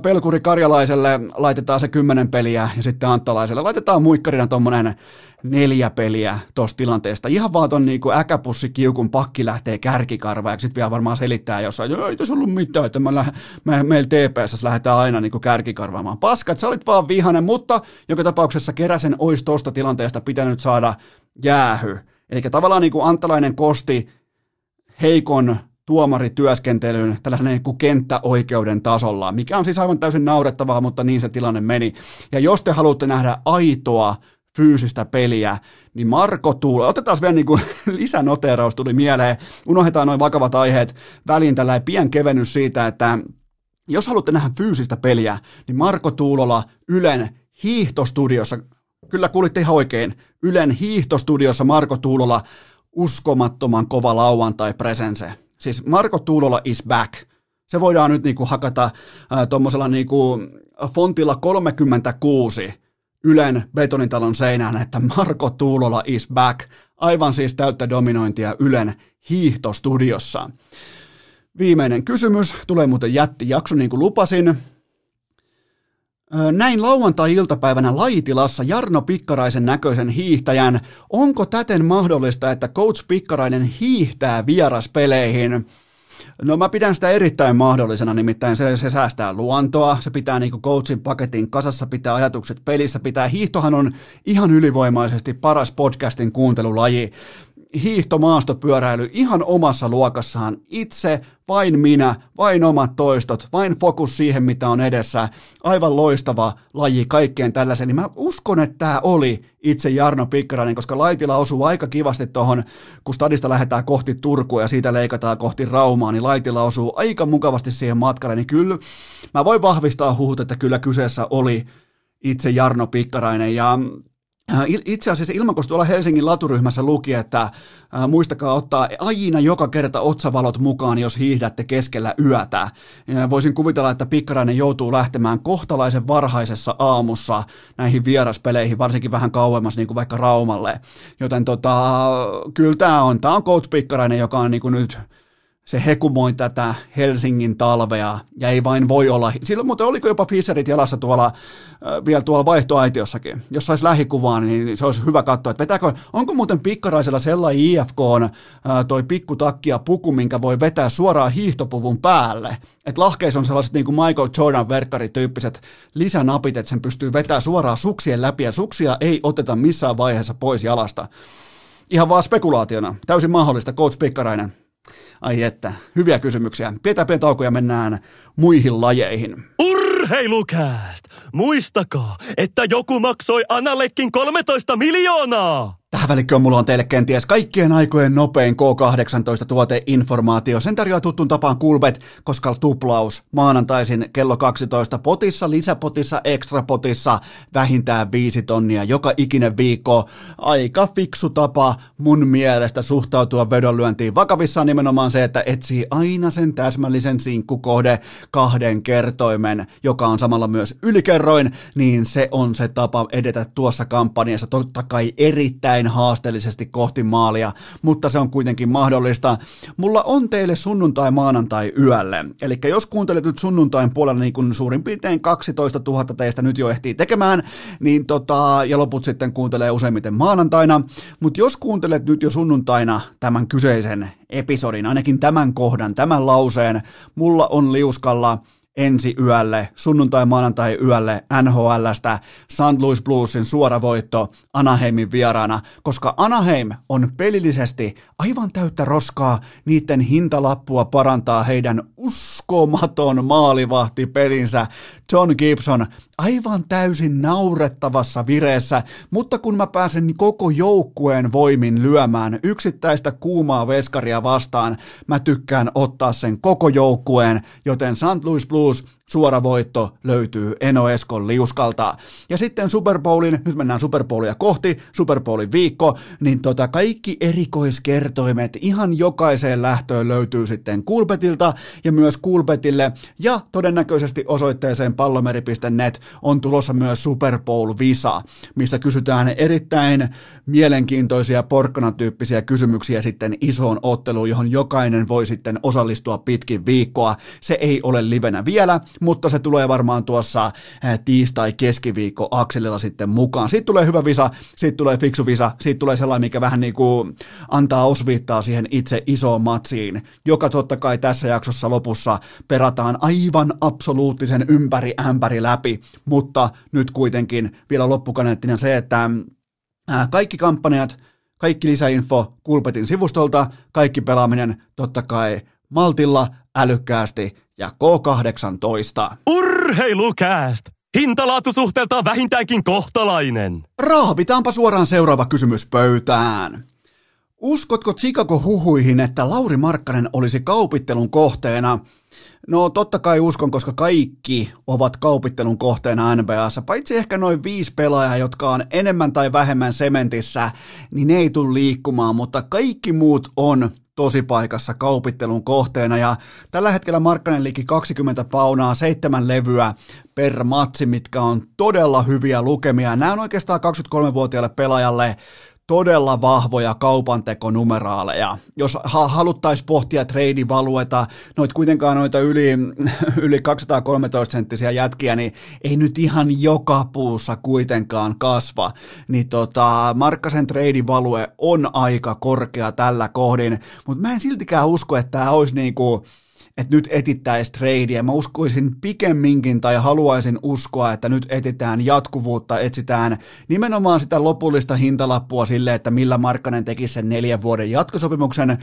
Speaker 1: Pelkuri Karjalaiselle laitetaan se kymmenen peliä ja sitten Anttalaiselle laitetaan muikkarina tuommoinen neljä peliä tuosta tilanteesta. Ihan vaan ton niinku äkäpussi kiukun pakki lähtee kärkikarvaan ja sitten vielä varmaan selittää jossain, ei tässä ollut mitään, että me, me, meillä TPS lähdetään aina niinku kärkikarvaamaan. Paskat, sä olit vaan vihanen, mutta joka tapauksessa keräsen ois tuosta tilanteesta pitänyt saada jäähy. Eli tavallaan niinku Anttalainen kosti heikon tuomarityöskentelyyn tällaisen niin kuin kenttäoikeuden tasolla, mikä on siis aivan täysin naurettavaa, mutta niin se tilanne meni. Ja jos te haluatte nähdä aitoa fyysistä peliä, niin Marko Tuula, otetaan vielä niin kuin lisänoteraus tuli mieleen, unohdetaan noin vakavat aiheet väliin tällä pien kevennys siitä, että jos haluatte nähdä fyysistä peliä, niin Marko Tuulola Ylen hiihtostudiossa, kyllä kuulitte ihan oikein, Ylen hiihtostudiossa Marko Tuulola uskomattoman kova lauantai presense. Siis Marko Tuulola is back. Se voidaan nyt niinku hakata äh, tuommoisella niinku fontilla 36 Ylen betonitalon seinään, että Marko Tuulola is back. Aivan siis täyttä dominointia Ylen hiihtostudiossa. Viimeinen kysymys, tulee muuten jakso niin kuin lupasin. Näin lauantai-iltapäivänä Laitilassa Jarno Pikkaraisen näköisen hiihtäjän. Onko täten mahdollista, että Coach Pikkarainen hiihtää vieraspeleihin? No mä pidän sitä erittäin mahdollisena, nimittäin se, se säästää luontoa, se pitää niinku coachin paketin kasassa, pitää ajatukset pelissä, pitää. Hiihtohan on ihan ylivoimaisesti paras podcastin kuuntelulaji hiihtomaastopyöräily ihan omassa luokassaan. Itse, vain minä, vain omat toistot, vain fokus siihen, mitä on edessä. Aivan loistava laji kaikkeen tällaisen. Niin mä uskon, että tämä oli itse Jarno Pikkarainen, koska Laitila osuu aika kivasti tuohon, kun stadista lähdetään kohti Turkua ja siitä leikataan kohti Raumaa, niin Laitila osuu aika mukavasti siihen matkalle. Niin kyllä mä voin vahvistaa huhut, että kyllä kyseessä oli itse Jarno Pikkarainen. Ja itse asiassa ilman, kun tuolla Helsingin laturyhmässä luki, että äh, muistakaa ottaa aina joka kerta otsavalot mukaan, jos hiihdätte keskellä yötä. Voisin kuvitella, että Pikkarainen joutuu lähtemään kohtalaisen varhaisessa aamussa näihin vieraspeleihin, varsinkin vähän kauemmas, niin kuin vaikka Raumalle. Joten tota, kyllä tämä on, tämä on Coach Pikkarainen, joka on niin kuin nyt se hekumoi tätä Helsingin talvea ja ei vain voi olla. Silloin muuten oliko jopa Fisherit jalassa tuolla, äh, vielä tuolla vaihtoaitiossakin. Jos saisi lähikuvaa, niin se olisi hyvä katsoa, että vetääkö, onko muuten pikkaraisella sellainen IFK on äh, toi pikkutakki ja puku, minkä voi vetää suoraan hiihtopuvun päälle. Että lahkeissa on sellaiset niin kuin Michael Jordan verkkarityyppiset lisänapit, että sen pystyy vetämään suoraan suksien läpi ja suksia ei oteta missään vaiheessa pois jalasta. Ihan vaan spekulaationa. Täysin mahdollista, Coach Pikkarainen. Ai että, hyviä kysymyksiä. Pieni tauko ja mennään muihin lajeihin.
Speaker 2: Urheilukääst! Muistakaa, että joku maksoi Anallekin 13 miljoonaa!
Speaker 1: Tähän välikköön mulla on teille kenties kaikkien aikojen nopein K18-tuoteinformaatio. Sen tarjoaa tuttuun tapaan Kulbet, koska tuplaus maanantaisin kello 12 potissa, lisäpotissa, ekstrapotissa, vähintään viisi tonnia joka ikinen viikko. Aika fiksu tapa mun mielestä suhtautua vedonlyöntiin. Vakavissaan nimenomaan se, että etsii aina sen täsmällisen sinkkukohde kahden kertoimen, joka on samalla myös ylikerroin, niin se on se tapa edetä tuossa kampanjassa. Totta kai erittäin näin haasteellisesti kohti maalia, mutta se on kuitenkin mahdollista. Mulla on teille sunnuntai maanantai yölle, eli jos kuuntelet nyt sunnuntain puolella niin kuin suurin piirtein 12 000 teistä nyt jo ehtii tekemään, niin tota, ja loput sitten kuuntelee useimmiten maanantaina, mutta jos kuuntelet nyt jo sunnuntaina tämän kyseisen episodin, ainakin tämän kohdan, tämän lauseen, mulla on liuskalla ensi yölle, sunnuntai-maanantai yölle NHLstä St. Louis Bluesin suora voitto Anaheimin vieraana, koska Anaheim on pelillisesti aivan täyttä roskaa, niiden hintalappua parantaa heidän uskomaton maalivahtipelinsä. John Gibson aivan täysin naurettavassa vireessä, mutta kun mä pääsen koko joukkueen voimin lyömään yksittäistä kuumaa veskaria vastaan, mä tykkään ottaa sen koko joukkueen, joten St. Louis Blues suora voitto löytyy Eno Eskon liuskalta. Ja sitten Super Bowlin, nyt mennään Super Bowlia kohti, Super Bowlin viikko, niin tota kaikki erikoiskertoimet ihan jokaiseen lähtöön löytyy sitten Kulpetilta ja myös Kulpetille ja todennäköisesti osoitteeseen pallomeri.net on tulossa myös Super Bowl Visa, missä kysytään erittäin mielenkiintoisia porkkana-tyyppisiä kysymyksiä sitten isoon otteluun, johon jokainen voi sitten osallistua pitkin viikkoa. Se ei ole livenä vielä, mutta se tulee varmaan tuossa tiistai-keskiviikko akselilla sitten mukaan. Siitä tulee hyvä visa, siitä tulee fiksu visa, siitä tulee sellainen, mikä vähän niin kuin antaa osviittaa siihen itse isoon matsiin, joka totta kai tässä jaksossa lopussa perataan aivan absoluuttisen ympäri ämpäri läpi, mutta nyt kuitenkin vielä loppukaneettina se, että kaikki kampanjat, kaikki lisäinfo Kulpetin sivustolta, kaikki pelaaminen totta kai maltilla, älykkäästi ja K18.
Speaker 2: Urheilukääst! Hintalaatusuhteeltaan vähintäänkin kohtalainen.
Speaker 1: Raapitaanpa suoraan seuraava kysymys pöytään. Uskotko Chicago huhuihin, että Lauri Markkanen olisi kaupittelun kohteena? No totta kai uskon, koska kaikki ovat kaupittelun kohteena NBAssa, paitsi ehkä noin viisi pelaajaa, jotka on enemmän tai vähemmän sementissä, niin ne ei tule liikkumaan, mutta kaikki muut on tosipaikassa kaupittelun kohteena ja tällä hetkellä Markkanen liikki 20 paunaa, seitsemän levyä per matsi, mitkä on todella hyviä lukemia. Nämä on oikeastaan 23-vuotiaalle pelaajalle todella vahvoja kaupantekonumeraaleja. Jos ha- haluttaisiin pohtia treidivalueta, noit kuitenkaan noita yli, yli 213 senttisiä jätkiä, niin ei nyt ihan joka puussa kuitenkaan kasva. Niin tota, Markkasen treidivalue on aika korkea tällä kohdin, mutta mä en siltikään usko, että tämä olisi niinku että nyt etittäisiin tradea. Mä uskoisin pikemminkin tai haluaisin uskoa, että nyt etitään jatkuvuutta, etsitään nimenomaan sitä lopullista hintalappua sille, että millä Markkanen tekisi sen neljän vuoden jatkosopimuksen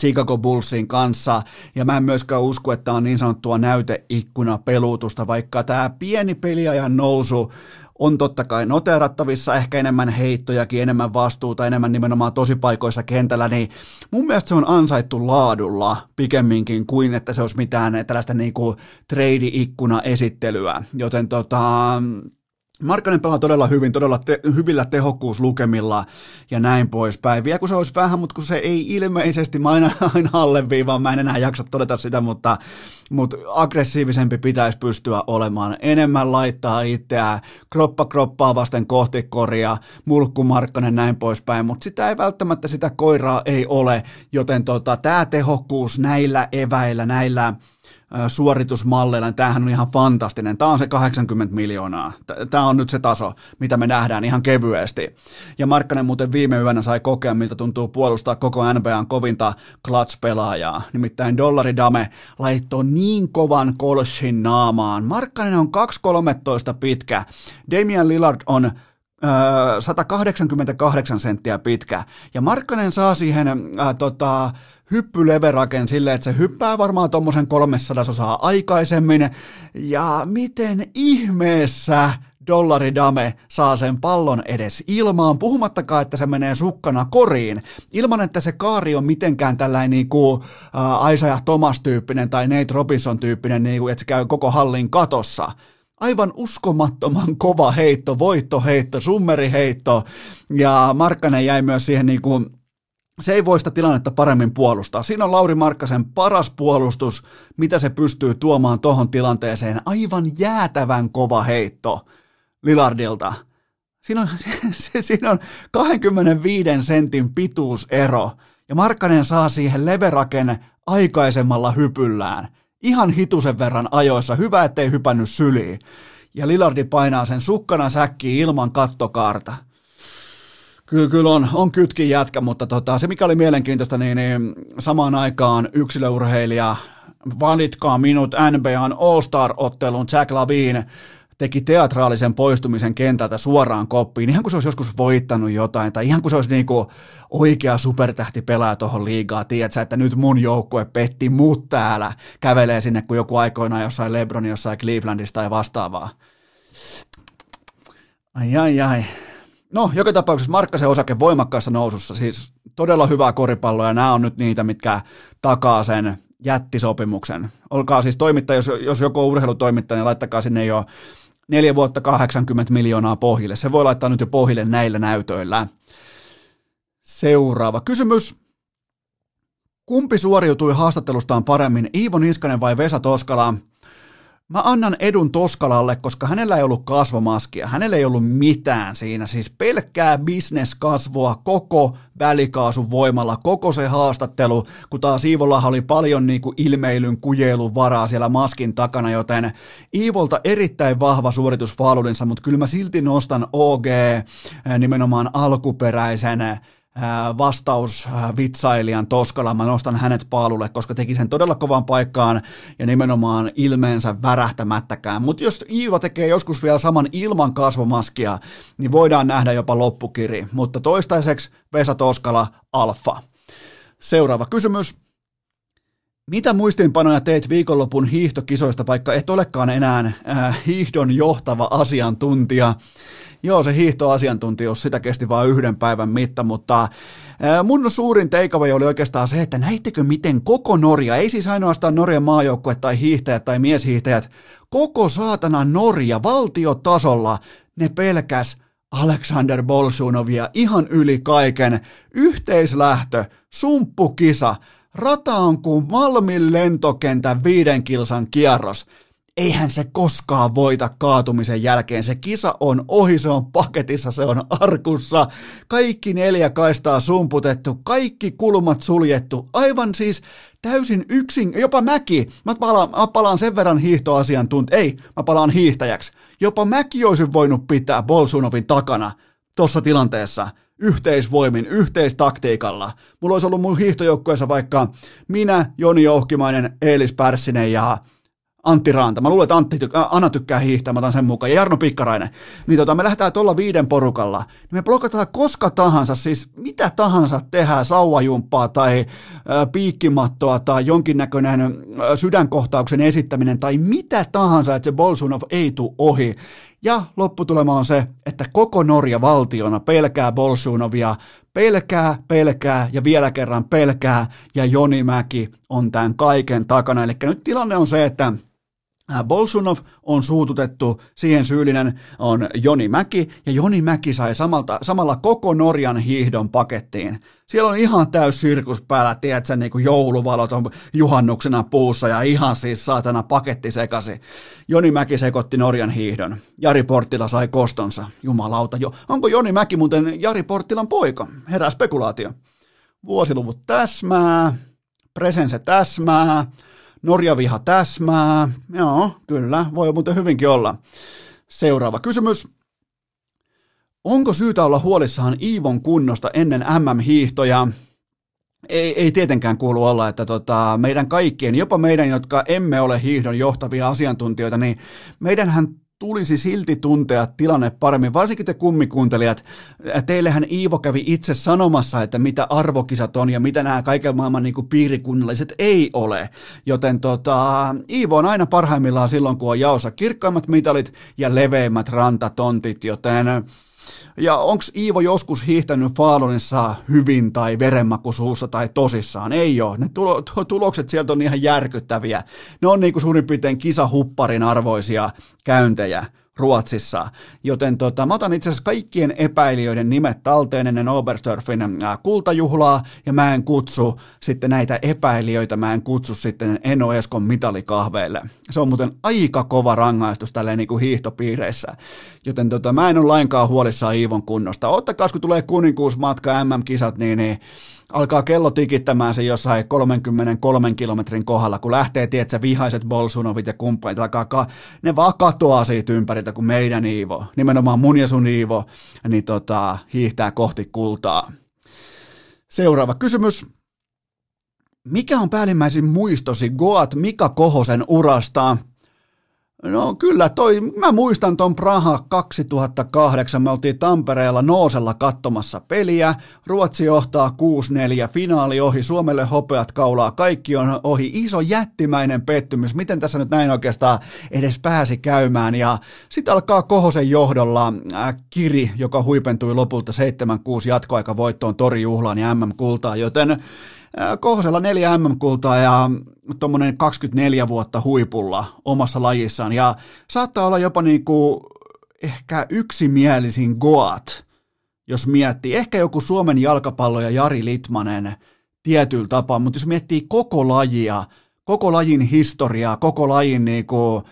Speaker 1: Chicago Bullsin kanssa, ja mä en myöskään usko, että on niin sanottua näyteikkuna peluutusta, vaikka tämä pieni peliajan nousu on totta kai noterattavissa, ehkä enemmän heittojakin, enemmän vastuuta, enemmän nimenomaan tosipaikoissa kentällä, niin mun mielestä se on ansaittu laadulla pikemminkin kuin, että se olisi mitään tällaista niinku trade-ikkuna esittelyä, joten tota, Markkanen pelaa todella hyvin, todella te- hyvillä tehokkuuslukemilla ja näin poispäin. Vielä kun se olisi vähän, mutta kun se ei ilmeisesti, mä aina, aina alleviivaan, mä en enää jaksa todeta sitä, mutta, mutta aggressiivisempi pitäisi pystyä olemaan. Enemmän laittaa itseään kroppa kroppaa vasten kohti koria, mulkku Markkanen näin poispäin, mutta sitä ei välttämättä sitä koiraa ei ole, joten tota, tämä tehokkuus näillä eväillä, näillä suoritusmalleilla, niin tämähän on ihan fantastinen. Tämä on se 80 miljoonaa. Tämä on nyt se taso, mitä me nähdään ihan kevyesti. Ja Markkanen muuten viime yönä sai kokea, miltä tuntuu puolustaa koko NBAn kovinta clutch-pelaajaa. Nimittäin Dollari Dame laittoi niin kovan kolshin naamaan. Markkanen on 2,13 pitkä. Damian Lillard on 188 senttiä pitkä. Ja Markkanen saa siihen äh, tota, hyppyleveraken silleen, että se hyppää varmaan tuommoisen 300 osaa aikaisemmin. Ja miten ihmeessä dollari dame saa sen pallon edes ilmaan, puhumattakaan, että se menee sukkana koriin, ilman että se kaari on mitenkään tällainen niin kuin äh, Isaiah Thomas-tyyppinen tai Nate Robinson-tyyppinen, niin että se käy koko hallin katossa aivan uskomattoman kova heitto, voittoheitto, summeriheitto, ja Markkanen jäi myös siihen niin kuin se ei voi sitä tilannetta paremmin puolustaa. Siinä on Lauri Markkasen paras puolustus, mitä se pystyy tuomaan tuohon tilanteeseen. Aivan jäätävän kova heitto Lilardilta. Siinä on, siinä on 25 sentin pituusero, ja Markkanen saa siihen leveraken aikaisemmalla hypyllään. Ihan hitusen verran ajoissa. Hyvä, ettei hypännyt syliin. Ja Lillardi painaa sen sukkana säkkiin ilman kattokaarta. Kyllä, kyllä on, on kytkin jätkä, mutta tota, se mikä oli mielenkiintoista, niin, niin samaan aikaan yksilöurheilija, valitkaa minut NBAn All-Star-ottelun Jack Lavine teki teatraalisen poistumisen kentältä suoraan koppiin, ihan kuin se olisi joskus voittanut jotain, tai ihan kuin se olisi niin kuin oikea supertähti pelaa tuohon liigaa, tiedätkö, että nyt mun joukkue petti mut täällä, kävelee sinne kuin joku aikoinaan jossain Lebron jossain Clevelandista tai vastaavaa. Ai ai ai. No, joka tapauksessa Markkasen osake voimakkaassa nousussa, siis todella hyvää koripalloa, ja nämä on nyt niitä, mitkä takaa sen jättisopimuksen. Olkaa siis toimittaja, jos, jos joku on urheilutoimittaja, niin laittakaa sinne jo neljä vuotta 80 miljoonaa pohjille. Se voi laittaa nyt jo pohjille näillä näytöillä. Seuraava kysymys. Kumpi suoriutui haastattelustaan paremmin, Iivo Niskanen vai Vesa Toskala? Mä annan edun Toskalalle, koska hänellä ei ollut kasvomaskia, hänellä ei ollut mitään siinä, siis pelkkää bisneskasvua koko välikaasun voimalla, koko se haastattelu, kun taas Iivolla oli paljon niin kuin ilmeilyn, kujelun varaa siellä maskin takana, joten Iivolta erittäin vahva suoritus mutta kyllä mä silti nostan OG nimenomaan alkuperäisen vastausvitsailijan Toskala, mä nostan hänet paalulle, koska teki sen todella kovan paikkaan ja nimenomaan ilmeensä värähtämättäkään. Mutta jos Iiva tekee joskus vielä saman ilman kasvomaskia, niin voidaan nähdä jopa loppukiri. Mutta toistaiseksi Vesa Toskala, alfa. Seuraava kysymys. Mitä muistiinpanoja teit viikonlopun hiihtokisoista, vaikka et olekaan enää äh, hiihdon johtava asiantuntija? Joo, se hiihtoasiantuntijuus, sitä kesti vain yhden päivän mitta, mutta mun suurin takeaway oli oikeastaan se, että näittekö miten koko Norja, ei siis ainoastaan Norjan maajoukkue tai hiihtäjät tai mieshiihtäjät, koko saatana Norja valtiotasolla ne pelkäs Alexander Bolsunovia ihan yli kaiken. Yhteislähtö, sumppukisa, rata on kuin Malmin lentokentän viiden kilsan kierros eihän se koskaan voita kaatumisen jälkeen. Se kisa on ohi, se on paketissa, se on arkussa. Kaikki neljä kaistaa sumputettu, kaikki kulmat suljettu. Aivan siis täysin yksin, jopa mäki. Mä palaan, mä palaan sen verran hiihtoasiantunt, ei, mä palaan hiihtäjäksi. Jopa mäki olisi voinut pitää Bolsunovin takana tuossa tilanteessa yhteisvoimin, yhteistaktiikalla. Mulla olisi ollut mun hiihtojoukkueessa vaikka minä, Joni Jouhkimainen, Eelis Pärssinen ja Antti Ranta. Mä luulen, että Antti tyk- Anna tykkää hiihtää, mä otan sen mukaan. Ja Jarno Pikkarainen. Niin tota, me lähdetään tuolla viiden porukalla. Niin me blokataan koska tahansa, siis mitä tahansa tehdään, sauvajumppaa tai ö, piikkimattoa tai jonkinnäköinen ö, sydänkohtauksen esittäminen tai mitä tahansa, että se Bolsunov ei tule ohi. Ja lopputulema on se, että koko Norja valtiona pelkää Bolsunovia, pelkää, pelkää ja vielä kerran pelkää, ja Joni Mäki on tämän kaiken takana. Eli nyt tilanne on se, että Bolsunov on suututettu, siihen syyllinen on Joni Mäki, ja Joni Mäki sai samalta, samalla koko Norjan hiihdon pakettiin. Siellä on ihan täys sirkus päällä, tiedätkö, niin kuin jouluvalot on juhannuksena puussa, ja ihan siis saatana paketti sekasi. Joni Mäki sekoitti Norjan hiihdon. Jari Porttila sai kostonsa. Jumalauta, jo. onko Joni Mäki muuten Jari Porttilan poika? Herää spekulaatio. Vuosiluvut täsmää, presense täsmää, Norja-viha täsmää. Joo, kyllä, voi muuten hyvinkin olla. Seuraava kysymys. Onko syytä olla huolissaan Iivon kunnosta ennen MM-hiihtoja? Ei, ei tietenkään kuulu olla, että tota, meidän kaikkien, jopa meidän, jotka emme ole hiihdon johtavia asiantuntijoita, niin meidänhän tulisi silti tuntea tilanne paremmin, varsinkin te kummikuuntelijat. Teillehän Iivo kävi itse sanomassa, että mitä arvokisat on ja mitä nämä kaiken maailman niin kuin piirikunnalliset ei ole. Joten tota, Iivo on aina parhaimmillaan silloin, kun on jaossa kirkkaimmat mitalit ja leveimmät rantatontit, joten ja onko Iivo joskus hiihtänyt Faalonissa hyvin tai verenmakuisuussa tai tosissaan? Ei ole. Ne tulo, tulokset sieltä on ihan järkyttäviä. Ne on niin kuin suurin piirtein kisahupparin arvoisia käyntejä. Ruotsissa. Joten tota, mä otan itse asiassa kaikkien epäilijöiden nimet talteen ennen Oberstdorfin kultajuhlaa, ja mä en kutsu sitten näitä epäilijöitä, mä en kutsu sitten Eno Eskon mitalikahveille. Se on muuten aika kova rangaistus tälleen niin kuin hiihtopiireissä. Joten tota, mä en ole lainkaan huolissaan Iivon kunnosta. Ottakaa, kun tulee kuninkuusmatka MM-kisat, niin, niin alkaa kello tikittämään se jossain 33 kilometrin kohdalla, kun lähtee, tiedätkö, vihaiset Bolsunovit ja kumppanit, alkaa, ka- ne vaan katoaa siitä ympäriltä, kun meidän Iivo, nimenomaan mun ja sun Iivo, niin tota, hiihtää kohti kultaa. Seuraava kysymys. Mikä on päällimmäisin muistosi Goat Mika Kohosen urasta? No kyllä, toi, mä muistan ton Praha 2008, me oltiin Tampereella Noosella katsomassa peliä, Ruotsi johtaa 6-4, finaali ohi, Suomelle hopeat kaulaa, kaikki on ohi, iso jättimäinen pettymys, miten tässä nyt näin oikeastaan edes pääsi käymään, ja sitten alkaa Kohosen johdolla äh, Kiri, joka huipentui lopulta 7-6 jatkoaikavoittoon torijuhlaan ja MM-kultaa, joten Kohosella neljä MM-kultaa ja tuommoinen 24 vuotta huipulla omassa lajissaan ja saattaa olla jopa niin kuin ehkä yksimielisin Goat, jos miettii. Ehkä joku Suomen jalkapallo ja Jari Litmanen tietyllä tapaa, mutta jos miettii koko lajia, koko lajin historiaa, koko lajin niin kuin,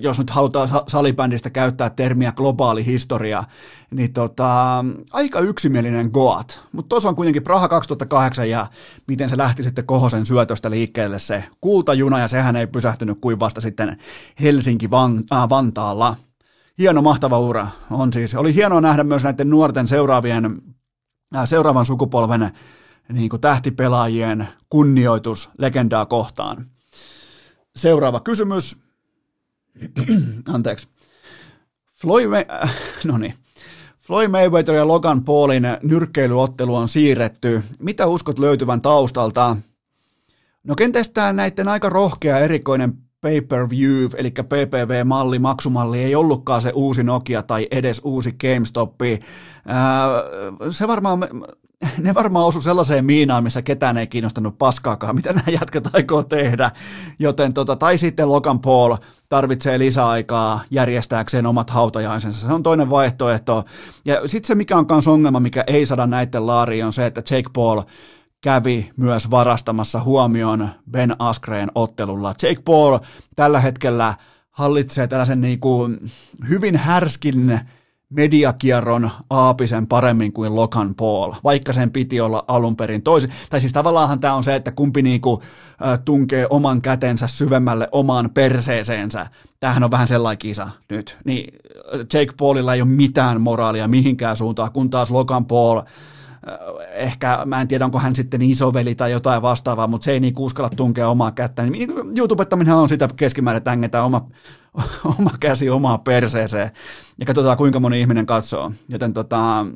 Speaker 1: jos nyt halutaan salibändistä käyttää termiä globaali historia, niin tota, aika yksimielinen Goat. Mutta tuossa on kuitenkin Praha 2008 ja miten se lähti sitten Kohosen syötöstä liikkeelle se kultajuna ja sehän ei pysähtynyt kuin vasta sitten Helsinki-Vantaalla. Hieno, mahtava ura on siis. Oli hienoa nähdä myös näiden nuorten seuraavien, seuraavan sukupolven niin kuin tähtipelaajien kunnioitus legendaa kohtaan. Seuraava kysymys. Anteeksi. Floyd, äh, no niin. Floyd Mayweather ja Logan Paulin nyrkkeilyottelu on siirretty. Mitä uskot löytyvän taustalta? No kenties tämä näiden aika rohkea erikoinen pay-per-view, eli PPV-malli, maksumalli, ei ollutkaan se uusi Nokia tai edes uusi GameStop. Se varmaan ne varmaan osu sellaiseen miinaan, missä ketään ei kiinnostanut paskaakaan, mitä nämä jätkät aikoo tehdä. Joten tota, tai sitten Logan Paul tarvitsee lisäaikaa järjestääkseen omat hautajaisensa. Se on toinen vaihtoehto. Ja sitten se, mikä on myös ongelma, mikä ei saada näiden laariin, on se, että Jake Paul kävi myös varastamassa huomioon Ben Askreen ottelulla. Jake Paul tällä hetkellä hallitsee tällaisen niin kuin hyvin härskin mediakierron aapisen paremmin kuin Logan Paul, vaikka sen piti olla alun perin toisin. Tai siis tavallaanhan tämä on se, että kumpi niinku, äh, tunkee oman kätensä syvemmälle omaan perseeseensä. Tämähän on vähän sellainen kisa nyt. Niin Jake Paulilla ei ole mitään moraalia mihinkään suuntaan, kun taas Logan Paul ehkä, mä en tiedä onko hän sitten isoveli tai jotain vastaavaa, mutta se ei niin uskalla tunkea omaa kättä. Niin YouTubettaminen on sitä keskimäärin, että oma, oma käsi omaa perseeseen ja katsotaan kuinka moni ihminen katsoo. Joten tota,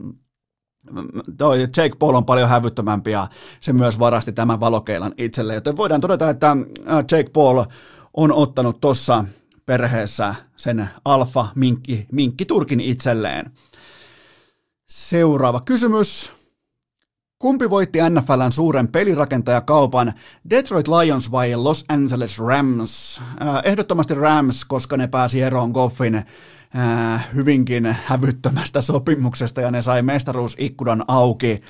Speaker 1: toi Jake Paul on paljon hävyttömämpi ja se myös varasti tämän valokeilan itselle, joten voidaan todeta, että Jake Paul on ottanut tuossa perheessä sen alfa minkki, minkki turkin itselleen. Seuraava kysymys. Kumpi voitti NFLn suuren pelirakentajakaupan, Detroit Lions vai Los Angeles Rams? Äh, ehdottomasti Rams, koska ne pääsi eroon Goffin äh, hyvinkin hävyttömästä sopimuksesta ja ne sai mestaruusikkunan auki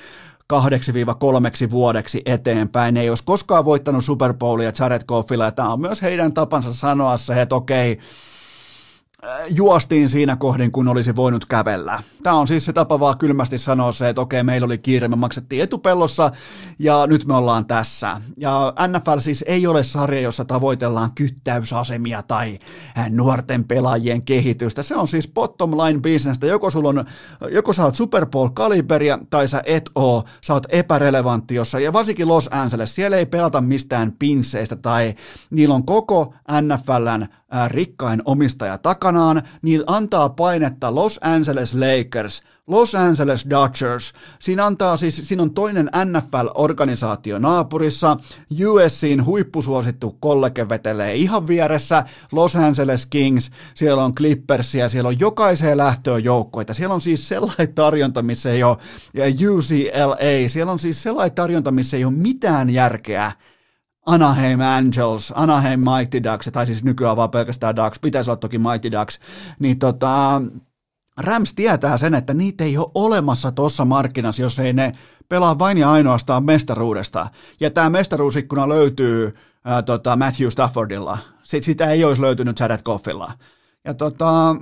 Speaker 1: kahdeksi viiva kolmeksi vuodeksi eteenpäin. Ne ei olisi koskaan voittanut Super Bowlia Jared Goffilla ja tämä on myös heidän tapansa sanoa se, että okei, okay, juostiin siinä kohdin, kun olisi voinut kävellä. Tämä on siis se tapa vaan kylmästi sanoa se, että okei, meillä oli kiire, me maksettiin etupellossa ja nyt me ollaan tässä. Ja NFL siis ei ole sarja, jossa tavoitellaan kyttäysasemia tai nuorten pelaajien kehitystä. Se on siis bottom line businessta. Joko, sulla on, joko sä oot Super Bowl-kaliberia tai sä et oo, sä oot epärelevantti jossa, ja varsinkin Los Angeles, siellä ei pelata mistään pinsseistä tai niillä on koko NFLn rikkain omistaja takanaan, niin antaa painetta Los Angeles Lakers, Los Angeles Dodgers. Siinä, antaa siis, siinä on toinen NFL-organisaatio naapurissa, USCin huippusuosittu kollege vetelee ihan vieressä, Los Angeles Kings, siellä on Clippersia, siellä on jokaiseen lähtöön joukkoita, siellä on siis sellainen tarjonta, missä ei ole, UCLA, siellä on siis sellainen tarjonta, missä ei ole mitään järkeä, Anaheim Angels, Anaheim Mighty Ducks, tai siis nykyään vaan pelkästään Ducks, pitäisi olla toki Mighty Ducks, niin tota, Rams tietää sen, että niitä ei ole olemassa tuossa markkinassa, jos ei ne pelaa vain ja ainoastaan mestaruudesta. Ja tämä mestaruusikkuna löytyy ää, tota, Matthew Staffordilla. Sit, sitä ei olisi löytynyt Jared Goffilla. Ja tota,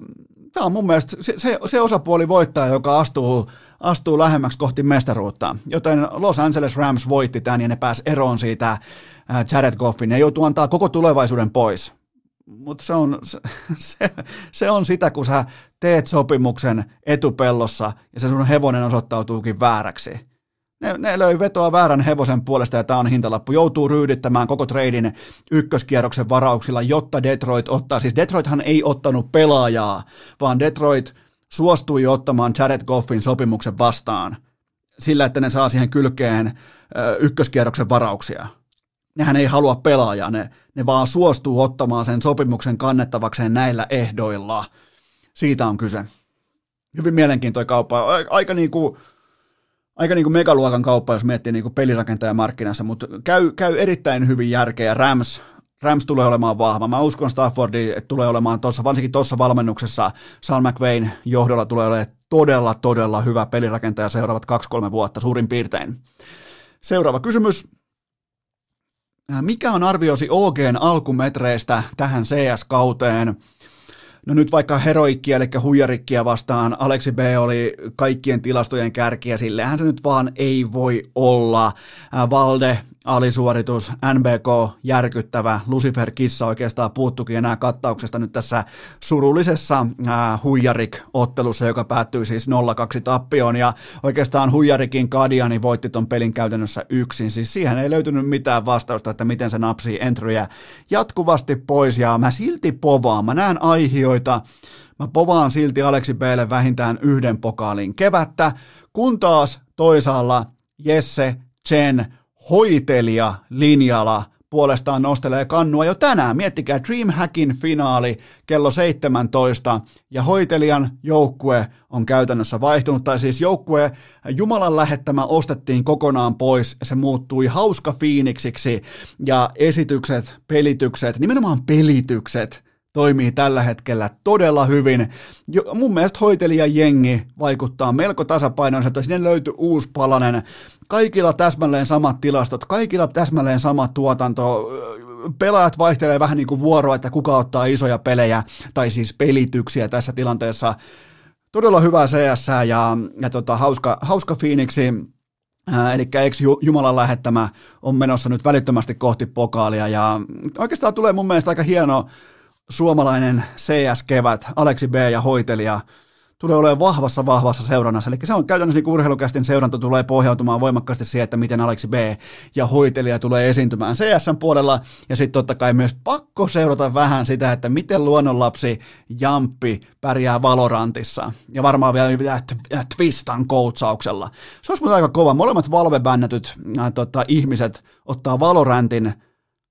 Speaker 1: tämä on mun mielestä se, se, se osapuoli voittaa, joka astuu, astuu lähemmäksi kohti mestaruutta. Joten Los Angeles Rams voitti tämän ja ne pääsi eroon siitä Jared Goffin. Ne joutuu antaa koko tulevaisuuden pois. Mutta se on, se, se on sitä, kun sä teet sopimuksen etupellossa ja se sun hevonen osoittautuukin vääräksi. Ne, ne löi vetoa väärän hevosen puolesta ja tämä on hintalappu. Joutuu ryydittämään koko treidin ykköskierroksen varauksilla, jotta Detroit ottaa. Siis Detroithan ei ottanut pelaajaa, vaan Detroit suostui ottamaan Jared Goffin sopimuksen vastaan sillä, että ne saa siihen kylkeen ykköskierroksen varauksia nehän ei halua pelaajaa, ne, ne vaan suostuu ottamaan sen sopimuksen kannettavakseen näillä ehdoilla. Siitä on kyse. Hyvin mielenkiintoinen kauppa. Aika niin kuin, aika niin kuin megaluokan kauppa, jos miettii niin kuin mutta käy, käy erittäin hyvin järkeä. Rams, Rams tulee olemaan vahva. Mä uskon Staffordi, tulee olemaan tuossa, varsinkin tuossa valmennuksessa, Sean McVain johdolla tulee olemaan todella, todella hyvä pelirakentaja seuraavat 2-3 vuotta suurin piirtein. Seuraava kysymys. Mikä on arviosi OGn alkumetreistä tähän CS-kauteen? No nyt vaikka heroikkia, eli huijarikkia vastaan, Aleksi B oli kaikkien tilastojen kärkiä, sillehän se nyt vaan ei voi olla. Valde alisuoritus, NBK järkyttävä, Lucifer Kissa oikeastaan puuttukin enää kattauksesta nyt tässä surullisessa äh, Huijarik-ottelussa, joka päättyi siis 0-2 tappioon, ja oikeastaan Huijarikin Kadiani voitti ton pelin käytännössä yksin, siis siihen ei löytynyt mitään vastausta, että miten se napsii entryjä jatkuvasti pois, ja mä silti povaan, mä näen aihioita, mä povaan silti Aleksi Blle vähintään yhden pokaalin kevättä, kun taas toisaalla Jesse, Chen, hoitelija linjala puolestaan nostelee kannua jo tänään. Miettikää Dreamhackin finaali kello 17 ja hoitelijan joukkue on käytännössä vaihtunut, tai siis joukkue Jumalan lähettämä ostettiin kokonaan pois, se muuttui hauska fiiniksiksi ja esitykset, pelitykset, nimenomaan pelitykset toimii tällä hetkellä todella hyvin. Jo, mun mielestä hoitelija jengi vaikuttaa melko tasapainoiselta, sinne löytyy uusi palanen, kaikilla täsmälleen samat tilastot, kaikilla täsmälleen sama tuotanto, pelaajat vaihtelee vähän niin kuin vuoroa, että kuka ottaa isoja pelejä, tai siis pelityksiä tässä tilanteessa. Todella hyvää CS ja, ja tota, hauska, hauska Phoenixi, Eli ex Jumalan lähettämä on menossa nyt välittömästi kohti pokaalia ja oikeastaan tulee mun mielestä aika hieno suomalainen CS-kevät, Aleksi B ja hoitelija tulee olemaan vahvassa, vahvassa seurannassa. Eli se on käytännössä niin urheilukästin seuranta tulee pohjautumaan voimakkaasti siihen, että miten Aleksi B ja hoitelija tulee esiintymään CSn puolella. Ja sitten totta kai myös pakko seurata vähän sitä, että miten luonnonlapsi Jamppi pärjää Valorantissa. Ja varmaan vielä Twistan koutsauksella. Se olisi aika kova. Molemmat valvebännätyt äh, tota, ihmiset ottaa Valorantin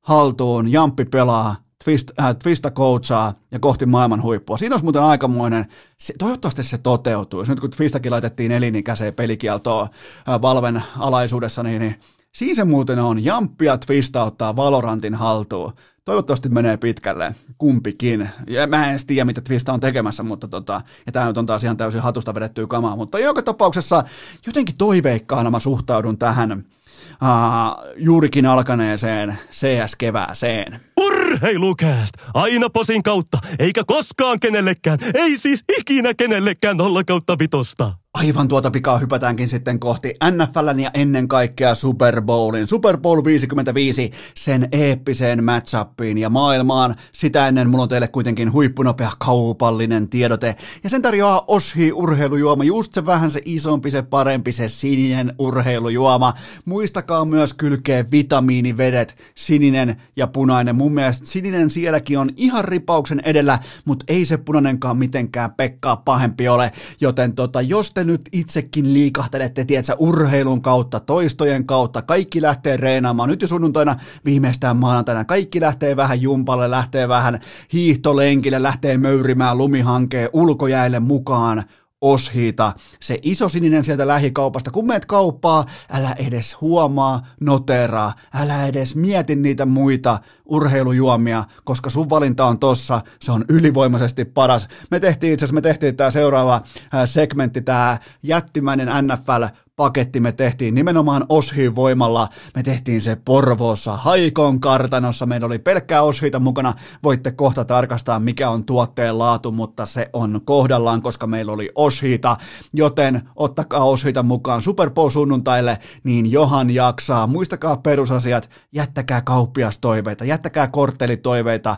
Speaker 1: haltuun, Jamppi pelaa, Twist, äh, Twista coachaa ja kohti maailman huippua. Siinä olisi muuten aikamoinen, se, toivottavasti se toteutuu. Nyt kun Twistakin laitettiin elinikäiseen pelikieltoon äh, Valven alaisuudessa, niin, niin siinä se muuten on. Jamppi ja Twista ottaa Valorantin haltuun. Toivottavasti menee pitkälle, kumpikin. Ja mä en tiedä, mitä Twista on tekemässä, mutta tota, ja tämä nyt on taas ihan täysin hatusta vedettyä kamaa, mutta joka tapauksessa jotenkin toiveikkaana mä suhtaudun tähän uh, juurikin alkaneeseen CS-kevääseen.
Speaker 2: Urheilukääst! Aina posin kautta, eikä koskaan kenellekään, ei siis ikinä kenellekään nolla kautta vitosta.
Speaker 1: Aivan tuota pikaa hypätäänkin sitten kohti NFLn ja ennen kaikkea Super Bowlin. Super Bowl 55, sen eeppiseen matchappiin ja maailmaan. Sitä ennen mulla on teille kuitenkin huippunopea kaupallinen tiedote. Ja sen tarjoaa Oshi urheilujuoma, just se vähän se isompi, se parempi, se sininen urheilujuoma. Muistakaa myös kylkeä vitamiinivedet, sininen ja punainen. Mun mielestä sininen sielläkin on ihan ripauksen edellä, mutta ei se punainenkaan mitenkään Pekkaa pahempi ole. Joten tota, jos te nyt itsekin liikahtelette, tiedätkö, urheilun kautta, toistojen kautta, kaikki lähtee reenaamaan, nyt jo sunnuntaina, viimeistään maanantaina, kaikki lähtee vähän jumpalle, lähtee vähän hiihtolenkille, lähtee möyrimään lumihankeen ulkojäille mukaan, Oshiita, se iso sininen sieltä lähikaupasta. Kun meet kauppaa, älä edes huomaa, noteraa, älä edes mieti niitä muita urheilujuomia, koska sun valinta on tossa, se on ylivoimaisesti paras. Me tehtiin itse asiassa, me tehtiin tämä seuraava segmentti, tämä jättimäinen NFL paketti me tehtiin nimenomaan Oshiin voimalla. Me tehtiin se Porvoossa, Haikon kartanossa. Meillä oli pelkkää Oshiita mukana. Voitte kohta tarkastaa, mikä on tuotteen laatu, mutta se on kohdallaan, koska meillä oli Oshiita. Joten ottakaa Oshiita mukaan Super Bowl sunnuntaille, niin johan jaksaa. Muistakaa perusasiat, jättäkää kauppiastoiveita, jättäkää korttelitoiveita,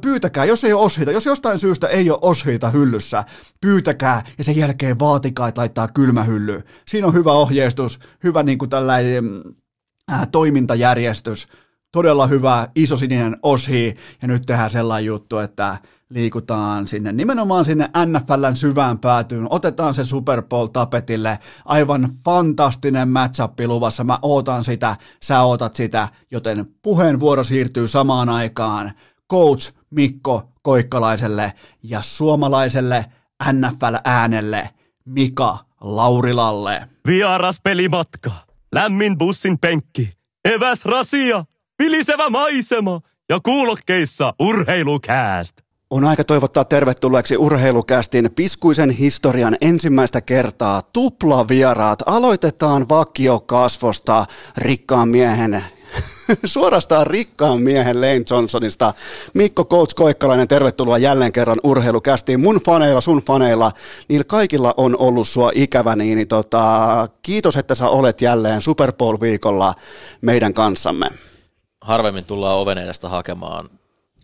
Speaker 1: pyytäkää, jos ei ole Oshiita, jos jostain syystä ei ole Oshiita hyllyssä, pyytäkää ja sen jälkeen vaatikaa taittaa kylmähylly siinä on hyvä ohjeistus, hyvä niin kuin tällainen äh, toimintajärjestys, todella hyvä isosininen oshi, ja nyt tehdään sellainen juttu, että liikutaan sinne nimenomaan sinne NFLn syvään päätyyn, otetaan se Super Bowl tapetille, aivan fantastinen matchup luvassa, mä ootan sitä, sä ootat sitä, joten puheenvuoro siirtyy samaan aikaan coach Mikko Koikkalaiselle ja suomalaiselle NFL-äänelle Mika Laurilalle.
Speaker 2: Vieras pelimatka, lämmin bussin penkki, eväs rasia, vilisevä maisema ja kuulokkeissa urheilukääst.
Speaker 1: On aika toivottaa tervetulleeksi urheilukästin piskuisen historian ensimmäistä kertaa tuplavieraat. Aloitetaan vakio kasvosta rikkaan miehen suorastaan rikkaan miehen Lane Johnsonista. Mikko Coach Koikkalainen, tervetuloa jälleen kerran urheilukästiin. Mun faneilla, sun faneilla, niillä kaikilla on ollut sua ikävä, niin tota, kiitos, että sä olet jälleen Super Bowl-viikolla meidän kanssamme.
Speaker 3: Harvemmin tullaan oven edestä hakemaan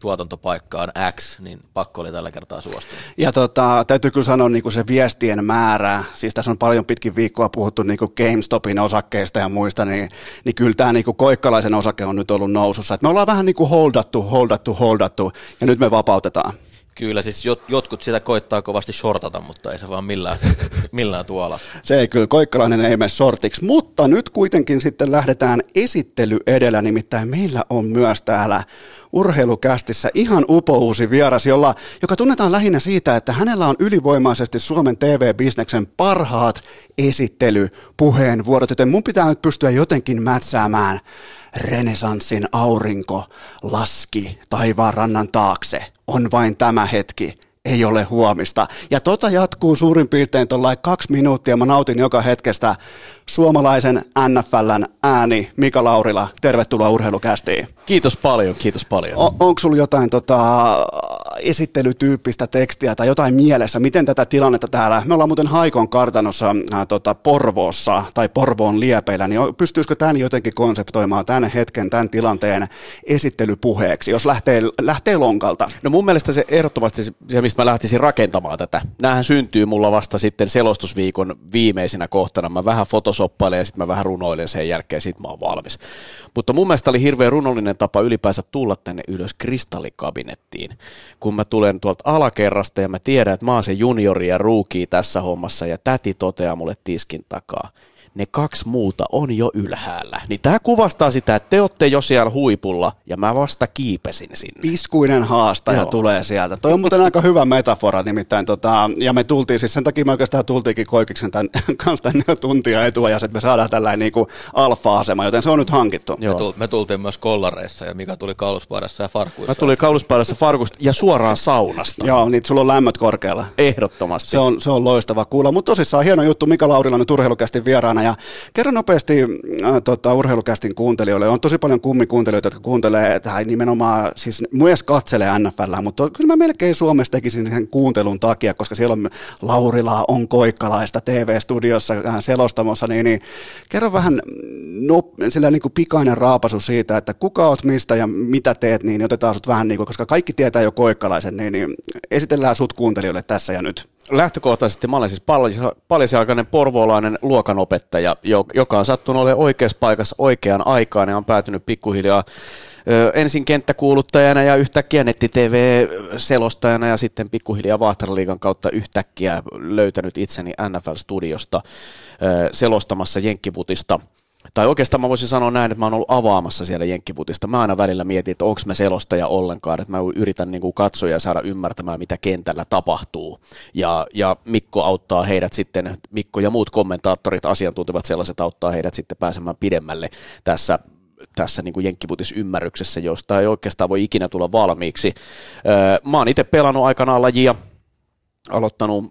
Speaker 3: tuotantopaikkaan X, niin pakko oli tällä kertaa suostua.
Speaker 1: Ja tota, täytyy kyllä sanoa niin kuin se viestien määrä, siis tässä on paljon pitkin viikkoa puhuttu niin kuin GameStopin osakkeista ja muista, niin, niin kyllä tämä niin kuin koikkalaisen osake on nyt ollut nousussa. Et me ollaan vähän niin kuin holdattu, holdattu, holdattu ja nyt me vapautetaan.
Speaker 3: Kyllä, siis jot, jotkut sitä koittaa kovasti shortata, mutta ei se vaan millään, millään tuolla.
Speaker 1: Se ei kyllä, Koikkalainen ei mene sortiksi, mutta nyt kuitenkin sitten lähdetään esittely edellä, nimittäin meillä on myös täällä urheilukästissä ihan upouusi vieras, jolla, joka tunnetaan lähinnä siitä, että hänellä on ylivoimaisesti Suomen TV-bisneksen parhaat esittelypuheenvuorot, joten mun pitää nyt pystyä jotenkin mätsäämään renesanssin aurinko laski taivaan rannan taakse. On vain tämä hetki ei ole huomista. Ja tota jatkuu suurin piirtein tuolla kaksi minuuttia. Mä nautin joka hetkestä suomalaisen NFLn ääni Mika Laurila. Tervetuloa urheilukästiin.
Speaker 4: Kiitos paljon, kiitos paljon.
Speaker 1: O- onko sulla jotain tota, esittelytyyppistä tekstiä tai jotain mielessä, miten tätä tilannetta täällä, me ollaan muuten Haikon kartanossa ää, tota, Porvoossa tai Porvoon liepeillä, niin pystyisikö tämän jotenkin konseptoimaan tämän hetken, tämän tilanteen esittelypuheeksi, jos lähtee, lähtee lonkalta?
Speaker 4: No mun mielestä se ehdottomasti se, mistä mä lähtisin rakentamaan tätä. Nämähän syntyy mulla vasta sitten selostusviikon viimeisenä kohtana. Mä vähän fotosoppailen ja sitten mä vähän runoilen sen jälkeen, sit mä oon valmis. Mutta mun mielestä oli hirveän runollinen tapa ylipäänsä tulla tänne ylös kristallikabinettiin. Kun mä tulen tuolta alakerrasta ja mä tiedän, että mä oon se juniori ja ruukii tässä hommassa ja täti toteaa mulle tiskin takaa ne kaksi muuta on jo ylhäällä. Niin tämä kuvastaa sitä, että te olette jo siellä huipulla ja mä vasta kiipesin sinne.
Speaker 1: Piskuinen haastaja Joo. tulee sieltä. Toi on muuten aika hyvä metafora nimittäin. Tota, ja me tultiin, siis sen takia me oikeastaan tultiinkin Koikiksen tämän kanssa tänne tuntia etuajassa, että me saadaan tällainen niin kuin alfa-asema, joten se on nyt hankittu.
Speaker 3: Joo. Me tultiin myös kollareissa ja mikä tuli kauluspaidassa ja farkuissa.
Speaker 4: Mä tulin kauluspaidassa farkusta ja suoraan saunasta.
Speaker 1: Joo, niin sulla on lämmöt korkealla.
Speaker 4: Ehdottomasti.
Speaker 1: Se on, se on loistava kuulla, mutta tosissaan hieno juttu Mika Laurila nyt urheilukästi vieraana ja kerro nopeasti äh, tota, urheilukästin kuuntelijoille. On tosi paljon kummikuuntelijoita, jotka kuuntelee, tai nimenomaan siis myös katselee NFL, mutta kyllä mä melkein Suomessa tekisin sen kuuntelun takia, koska siellä on Laurilaa, on Koikkalaista TV-studiossa äh, selostamossa, niin, niin kerro vähän no, sillä niin kuin pikainen raapasu siitä, että kuka oot mistä ja mitä teet, niin otetaan sut vähän niin kuin, koska kaikki tietää jo Koikkalaisen, niin, niin esitellään sut kuuntelijoille tässä ja nyt
Speaker 4: lähtökohtaisesti mä olen siis paljasjalkainen porvoolainen luokanopettaja, joka on sattunut olemaan oikeassa paikassa oikeaan aikaan ja on päätynyt pikkuhiljaa ö, ensin kenttäkuuluttajana ja yhtäkkiä netti-tv-selostajana ja sitten pikkuhiljaa Vahtaraliigan kautta yhtäkkiä löytänyt itseni NFL-studiosta ö, selostamassa Jenkkivutista – tai oikeastaan mä voisin sanoa näin, että mä oon ollut avaamassa siellä Jenkkiputista. Mä aina välillä mietin, että onko mä selostaja ollenkaan, että mä yritän niin kuin katsoa ja saada ymmärtämään, mitä kentällä tapahtuu. Ja, ja Mikko auttaa heidät sitten, Mikko ja muut kommentaattorit, asiantuntevat sellaiset, auttaa heidät sitten pääsemään pidemmälle tässä tässä niin kuin jenkkiputisymmärryksessä, josta ei oikeastaan voi ikinä tulla valmiiksi. Mä oon itse pelannut aikanaan lajia, aloittanut,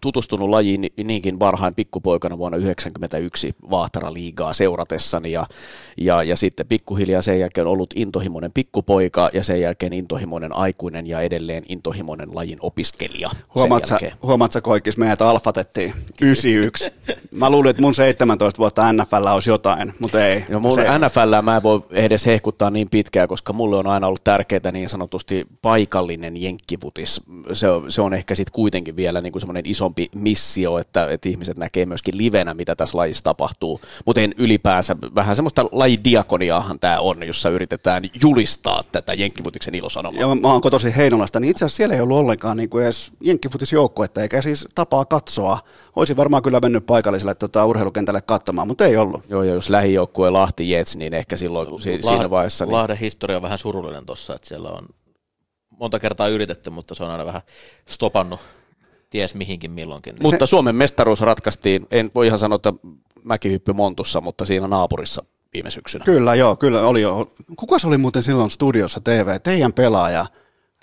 Speaker 4: tutustunut lajiin niinkin varhain pikkupoikana vuonna 1991 Vahtara-liigaa seuratessani ja, ja, ja sitten pikkuhiljaa sen jälkeen ollut intohimoinen pikkupoika ja sen jälkeen intohimoinen aikuinen ja edelleen intohimoinen lajin opiskelija.
Speaker 1: Huomaat sä Koikis, meidät alfatettiin 91. Mä luulin, että mun 17 vuotta NFL olisi jotain, mutta ei.
Speaker 4: No mun NFL mä en voi edes hehkuttaa niin pitkään, koska mulle on aina ollut tärkeää niin sanotusti paikallinen jenkkivutis. Se on, se on ehkä sitten kuitenkin kuitenkin vielä niin kuin semmoinen isompi missio, että, että ihmiset näkee myöskin livenä, mitä tässä lajissa tapahtuu. Mutta en ylipäänsä, vähän semmoista lajidiakoniaahan tämä on, jossa yritetään julistaa tätä Jenkkifutiksen ilosanomaa.
Speaker 1: Ja mä oon kotoisin Heinolasta, niin itse asiassa siellä ei ollut ollenkaan niin kuin edes Jenkkifutisjoukkuetta, eikä siis tapaa katsoa. Olisi varmaan kyllä mennyt paikalliselle tota, urheilukentälle katsomaan, mutta ei ollut.
Speaker 4: Joo, ja jos lähijoukkue Lahti Jets, niin ehkä silloin Lahden, siinä vaiheessa... Niin...
Speaker 3: Lahden historia on vähän surullinen tuossa, että siellä on monta kertaa yritetty, mutta se on aina vähän stopannut ties mihinkin milloinkin.
Speaker 4: Mutta se... Suomen mestaruus ratkaistiin, en voi ihan sanoa, että mäkihyppy Montussa, mutta siinä naapurissa viime syksynä.
Speaker 1: Kyllä, joo, kyllä oli jo. Kuka oli muuten silloin studiossa TV? Teidän pelaaja?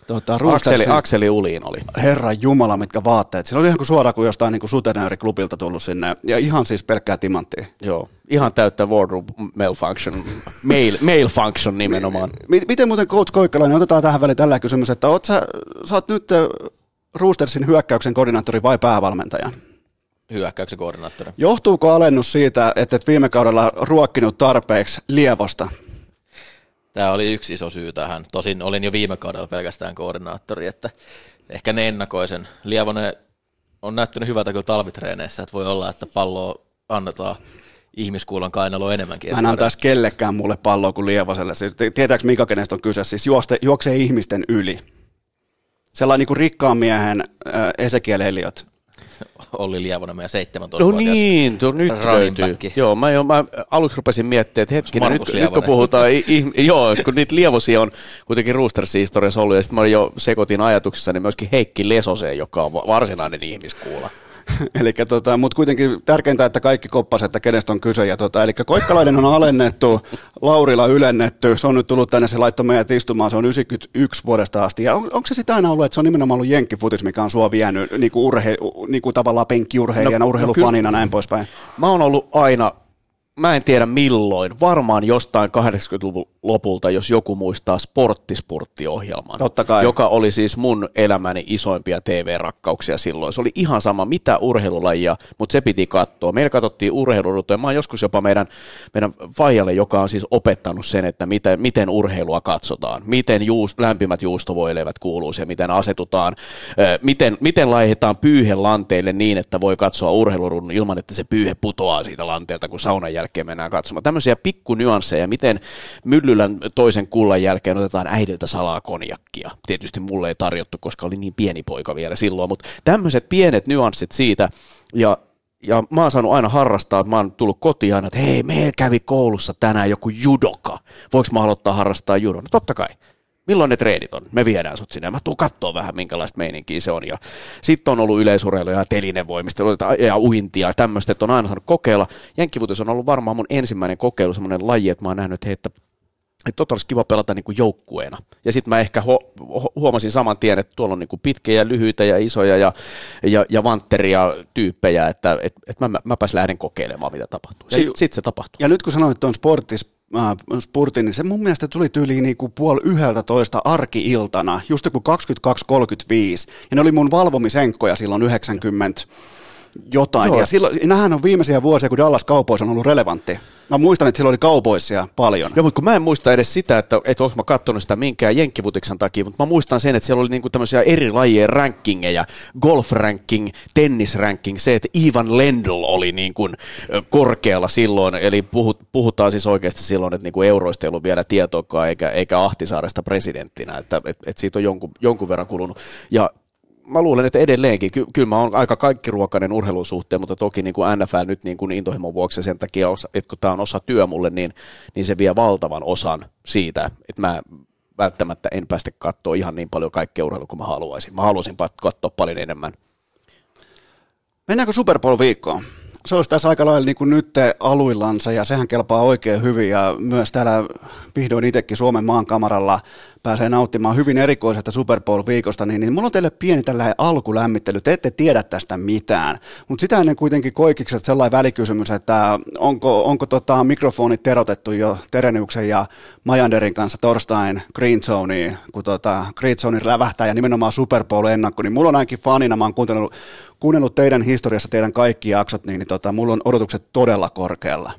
Speaker 1: Tota,
Speaker 4: Akseli, Akseli Uliin oli.
Speaker 1: Herra Jumala, mitkä vaatteet. Siinä oli ihan kuin suoraan kuin jostain niin sutenööriklubilta tullut sinne. Ja ihan siis pelkkää timanttia.
Speaker 4: Joo, ihan täyttä wardrobe malfunction, mail, malfunction nimenomaan.
Speaker 1: Mi- Miten muuten Coach Koikkalainen, otetaan tähän väliin tällä kysymys, että oot sä, sä oot nyt Roostersin hyökkäyksen koordinaattori vai päävalmentaja?
Speaker 3: Hyökkäyksen koordinaattori.
Speaker 1: Johtuuko alennus siitä, että et viime kaudella ruokkinut tarpeeksi lievosta?
Speaker 3: Tämä oli yksi iso syy tähän. Tosin olin jo viime kaudella pelkästään koordinaattori, että ehkä ne ennakoisen. Lievonen on näyttänyt hyvältä kyllä talvitreeneissä, että voi olla, että palloa annetaan ihmiskuulan kainaloa enemmänkin.
Speaker 1: Mä en antaisi kellekään mulle palloa kuin Lievoselle. Siis, tietääks Mika kenestä on kyse? Siis juoste, juoksee ihmisten yli. Sellainen niin kuin rikkaan miehen äh, Ezekiel Elliot.
Speaker 3: Olli Lievonen, meidän 17
Speaker 4: No niin, tuo nyt löytyy. Joo, mä, jo, mä aluksi rupesin miettimään, että hetkinen, nyt,
Speaker 3: Markus
Speaker 4: nyt kun puhutaan, i, i, joo, kun niitä lievosia on kuitenkin Roostersin historiassa ollut, ja sitten mä jo sekoitin ajatuksissani myöskin Heikki Lesoseen, joka on va- varsinainen ihmiskuula.
Speaker 1: Eli tota, mutta kuitenkin tärkeintä, että kaikki koppas, että kenestä on kyse. Ja tota, eli Koikkalainen on alennettu, Laurila ylennetty, se on nyt tullut tänne, se laittoi meidät istumaan, se on 91 vuodesta asti. Ja on, onko se sitä aina ollut, että se on nimenomaan ollut jenkkifutis, mikä on sua vienyt niin kuin urhe, niin kuin tavallaan penkkiurheilijana,
Speaker 4: No,
Speaker 1: no, urheilufanina, näin poispäin?
Speaker 4: Mä oon ollut aina, mä en tiedä milloin, varmaan jostain 80-luvun lopulta, jos joku muistaa Sporttispurtti-ohjelman.
Speaker 1: Totta kai.
Speaker 4: Joka oli siis mun elämäni isoimpia TV-rakkauksia silloin. Se oli ihan sama, mitä urheilulajia, mutta se piti katsoa. Meillä katsottiin urheiluruutuja. Mä oon joskus jopa meidän, meidän faijalle, joka on siis opettanut sen, että miten, miten urheilua katsotaan, miten juust, lämpimät juustovoilevat kuuluu ja miten asetutaan, ö, miten, miten laitetaan pyyhe lanteille niin, että voi katsoa urheiluruudun ilman, että se pyyhe putoaa siitä lanteelta, kun saunan jälkeen mennään katsomaan. Tämmöisiä pikkunyansseja, miten Myllylän toisen kullan jälkeen otetaan äidiltä salaa konjakkia. Tietysti mulle ei tarjottu, koska oli niin pieni poika vielä silloin, mutta tämmöiset pienet nyanssit siitä, ja ja mä oon saanut aina harrastaa, että mä oon tullut kotiin aina, että hei, meillä kävi koulussa tänään joku judoka. Voinko mä aloittaa harrastaa judon? No totta kai. Milloin ne treenit on? Me viedään sut sinne. Mä tuun kattoo vähän, minkälaista meininkiä se on. Ja sitten on ollut yleisurheilu ja telinevoimistelua ja uintia ja tämmöistä, että on aina saanut kokeilla. Jenkkivuotis on ollut varmaan mun ensimmäinen kokeilu, semmoinen laji, että mä oon nähnyt, että, hei, että että tota olisi kiva pelata niin kuin joukkueena. Ja sitten mä ehkä hu- hu- huomasin saman tien, että tuolla on niin kuin pitkiä lyhyitä ja isoja ja, ja, ja vantteria tyyppejä, että et, et mä, mä, mäpäs lähden kokeilemaan, mitä tapahtuu. Sitten sit se tapahtuu.
Speaker 1: Ja nyt kun sanoit tuon sporttis, äh, spurtin, niin se mun mielestä tuli tyyliin niin kuin puoli yhdeltä toista arki-iltana, just joku 22.35, ja ne oli mun valvomisenkkoja silloin 90 jotain,
Speaker 4: Joo.
Speaker 1: ja silloin, nämähän on viimeisiä vuosia, kun Dallas Cowboys on ollut relevantti. Mä muistan, että silloin oli Cowboysia paljon.
Speaker 4: Joo, mutta kun mä en muista edes sitä, että, että onko mä katsonut sitä minkään jenkkivutiksen takia, mutta mä muistan sen, että siellä oli niinku tämmöisiä eri lajien rankingeja, golf ranking, tennis ranking, se, että Ivan Lendl oli niin kuin korkealla silloin, eli puhut, puhutaan siis oikeasti silloin, että niinku euroista ei ollut vielä tietoakaan, eikä, eikä Ahtisaaresta presidenttinä, että et, et siitä on jonkun, jonkun verran kulunut. Ja mä luulen, että edelleenkin, ky- kyllä mä oon aika kaikkiruokainen urheilun suhteen, mutta toki niin kuin NFL nyt niin kuin intohimon vuoksi sen takia, että kun tämä on osa työ mulle, niin, niin se vie valtavan osan siitä, että mä välttämättä en päästä katsoa ihan niin paljon kaikkea urheilua kuin mä haluaisin. Mä haluaisin katsoa paljon enemmän.
Speaker 1: Mennäänkö Super Bowl-viikkoon? Se olisi tässä aika lailla niin kuin nyt aluillansa ja sehän kelpaa oikein hyvin ja myös täällä vihdoin itsekin Suomen maankamaralla pääsee nauttimaan hyvin erikoisesta Super Bowl-viikosta, niin, niin mulla on teille pieni tällainen alkulämmittely. Te ette tiedä tästä mitään, mutta sitä ennen kuitenkin koikikset sellainen välikysymys, että onko, onko tota mikrofonit terotettu jo Tereniuksen ja Majanderin kanssa torstain Green Zoneen, kun tota Green Zone lävähtää ja nimenomaan Super Bowl-ennakko, niin mulla on ainakin fanina, mä oon kuunnellut, kuunnellut teidän historiassa teidän kaikki jaksot, niin, niin tota, mulla on odotukset todella korkealla.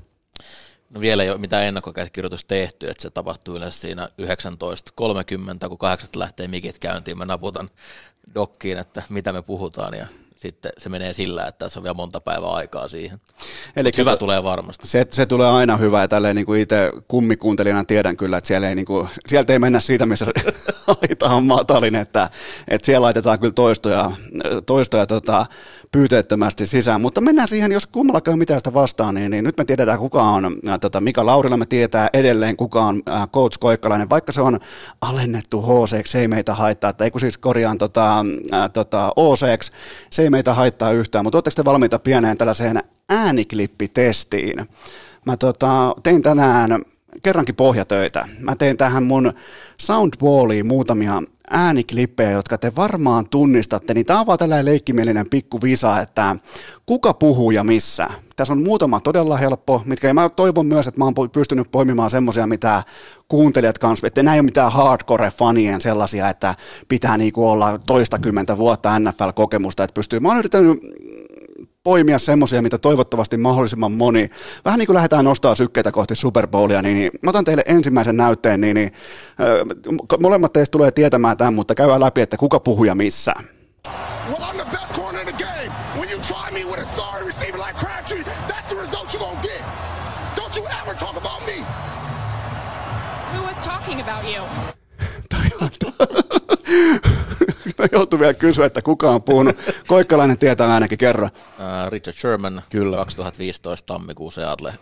Speaker 3: No vielä ei ole mitään ennakkokäsikirjoitus tehty, että se tapahtuu yleensä siinä 19.30, kun kahdeksan lähtee mikit käyntiin, mä naputan dokkiin, että mitä me puhutaan ja sitten se menee sillä, että tässä on vielä monta päivää aikaa siihen.
Speaker 1: Eli
Speaker 3: Hyvä tulee varmasti.
Speaker 1: Se, se tulee aina hyvä ja tälleen niin kuin itse kummikuuntelijana tiedän kyllä, että siellä ei, niin kuin, sieltä ei mennä siitä, missä aita on matalin, että, että siellä laitetaan kyllä toistoja, toistoja tota, pyyteettömästi sisään. Mutta mennään siihen, jos kummallakaan ei mitään sitä vastaan, niin, niin nyt me tiedetään kuka on ä, tota, Mika Laurila, me tietää edelleen kuka on ä, Coach Koikkalainen, vaikka se on alennettu HC, se ei meitä haittaa, tai kun siis korjaan tota, ä, tota, OC, se ei meitä haittaa yhtään, mutta oletteko te valmiita pieneen tällaiseen ääniklippitestiin? Mä tota, tein tänään kerrankin pohjatöitä. Mä tein tähän mun soundballiin muutamia ääniklippejä, jotka te varmaan tunnistatte, niin tämä on vaan tällainen leikkimielinen pikku visa, että kuka puhuu ja missä. Tässä on muutama todella helppo, mitkä mä toivon myös, että mä oon pystynyt poimimaan semmoisia, mitä kuuntelijat kanssa, että nämä ei ole mitään hardcore-fanien sellaisia, että pitää niinku olla toistakymmentä vuotta NFL-kokemusta, että pystyy, mä oon yrittänyt poimia semmoisia, mitä toivottavasti mahdollisimman moni, vähän niin kuin lähdetään nostaa sykkeitä kohti Super Bowlia, niin, niin mä otan teille ensimmäisen näytteen, niin, niin äh, molemmat teistä tulee tietämään tämän, mutta käydään läpi, että kuka puhuja missä. Well, I'm the best corner in the game. When you try me with a sorry receiver like Crabtree, that's the result you're gonna get. Don't you ever talk about me. Who was talking about you? Mä joutun vielä kysyä, että kuka on puhunut. Koikkalainen tietää ainakin kerran.
Speaker 3: Uh, Richard Sherman, Kyllä. 2015 tammikuussa Seattle.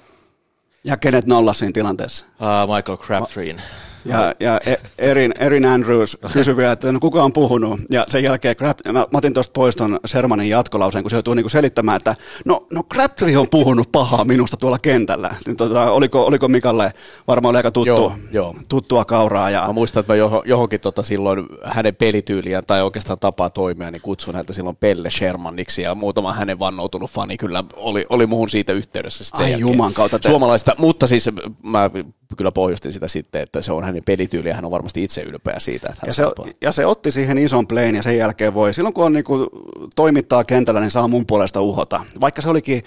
Speaker 1: Ja kenet nollasi siinä tilanteessa?
Speaker 3: Uh, Michael Crabtreen.
Speaker 1: Ja, ja e- Erin, Erin Andrews kysyi vielä, että no kuka on puhunut, ja sen jälkeen Crab, mä, mä otin tuosta pois ton Shermanin jatkolauseen, kun se joutuu niinku selittämään, että no, no Crabtree on puhunut pahaa minusta tuolla kentällä. Niin tota, oliko, oliko Mikalle varmaan oli aika tuttu, joo, joo. tuttua kauraa. Ja...
Speaker 4: Mä muistan, että mä johonkin tota silloin hänen pelityyliään tai oikeastaan tapaa toimia, niin kutsun häntä silloin Pelle Shermaniksi, ja muutama hänen vannoutunut fani kyllä oli, oli muuhun siitä yhteydessä.
Speaker 1: Ai juman kautta.
Speaker 4: Te... Suomalaista, mutta siis mä kyllä pohjustin sitä sitten, että se on hänen pelityyli ja hän on varmasti itse ylpeä siitä. Että hän
Speaker 1: ja, se, ja se otti siihen ison playin ja sen jälkeen voi, silloin kun on niin kuin, toimittaa kentällä, niin saa mun puolesta uhota. Vaikka se olikin,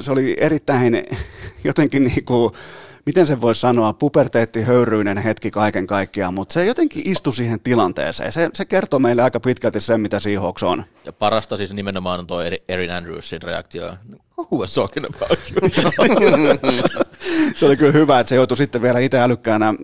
Speaker 1: se oli erittäin jotenkin niin kuin, miten se voi sanoa, puberteettihöyryinen hetki kaiken kaikkiaan, mutta se jotenkin istui siihen tilanteeseen. Se, se kertoo meille aika pitkälti sen, mitä Seahawks on.
Speaker 3: Ja parasta siis nimenomaan on tuo Erin Andrewsin reaktio. Who was talking about you?
Speaker 1: se oli kyllä hyvä, että se joutui sitten vielä itse älykkäänä,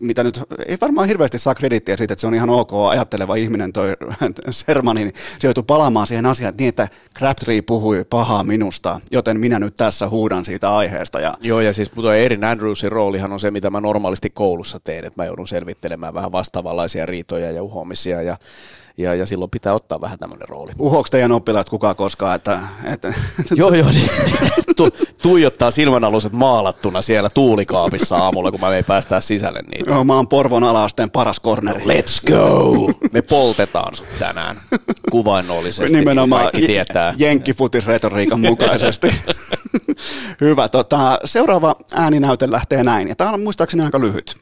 Speaker 1: mitä nyt ei varmaan hirveästi saa kredittiä siitä, että se on ihan ok ajatteleva ihminen toi Sermani, niin se joutui palaamaan siihen asiaan niin, että Crabtree puhui pahaa minusta, joten minä nyt tässä huudan siitä aiheesta. Ja...
Speaker 4: Joo, ja siis tuo Erin Andrewsin roolihan on se, mitä mä normaalisti koulussa teen, että mä joudun selvittelemään vähän vastaavanlaisia riitoja ja uhoamisia ja ja, ja silloin pitää ottaa vähän tämmöinen rooli.
Speaker 1: Uhoks teidän oppilaat kukaan koskaan? Että, että...
Speaker 4: joo, joo. Niin, tu, tuijottaa silmänaluset maalattuna siellä tuulikaapissa aamulla, kun mä ei päästää sisälle niitä.
Speaker 1: Joo, mä oon Porvon alaasteen paras corneri.
Speaker 4: Let's go! Me poltetaan sut tänään kuvainnollisesti,
Speaker 1: Nimenomaan
Speaker 4: niin kaikki tietää.
Speaker 1: jenkkifutisretoriikan mukaisesti. Hyvä. Tota, seuraava ääninäyte lähtee näin. Ja tämä on muistaakseni aika lyhyt.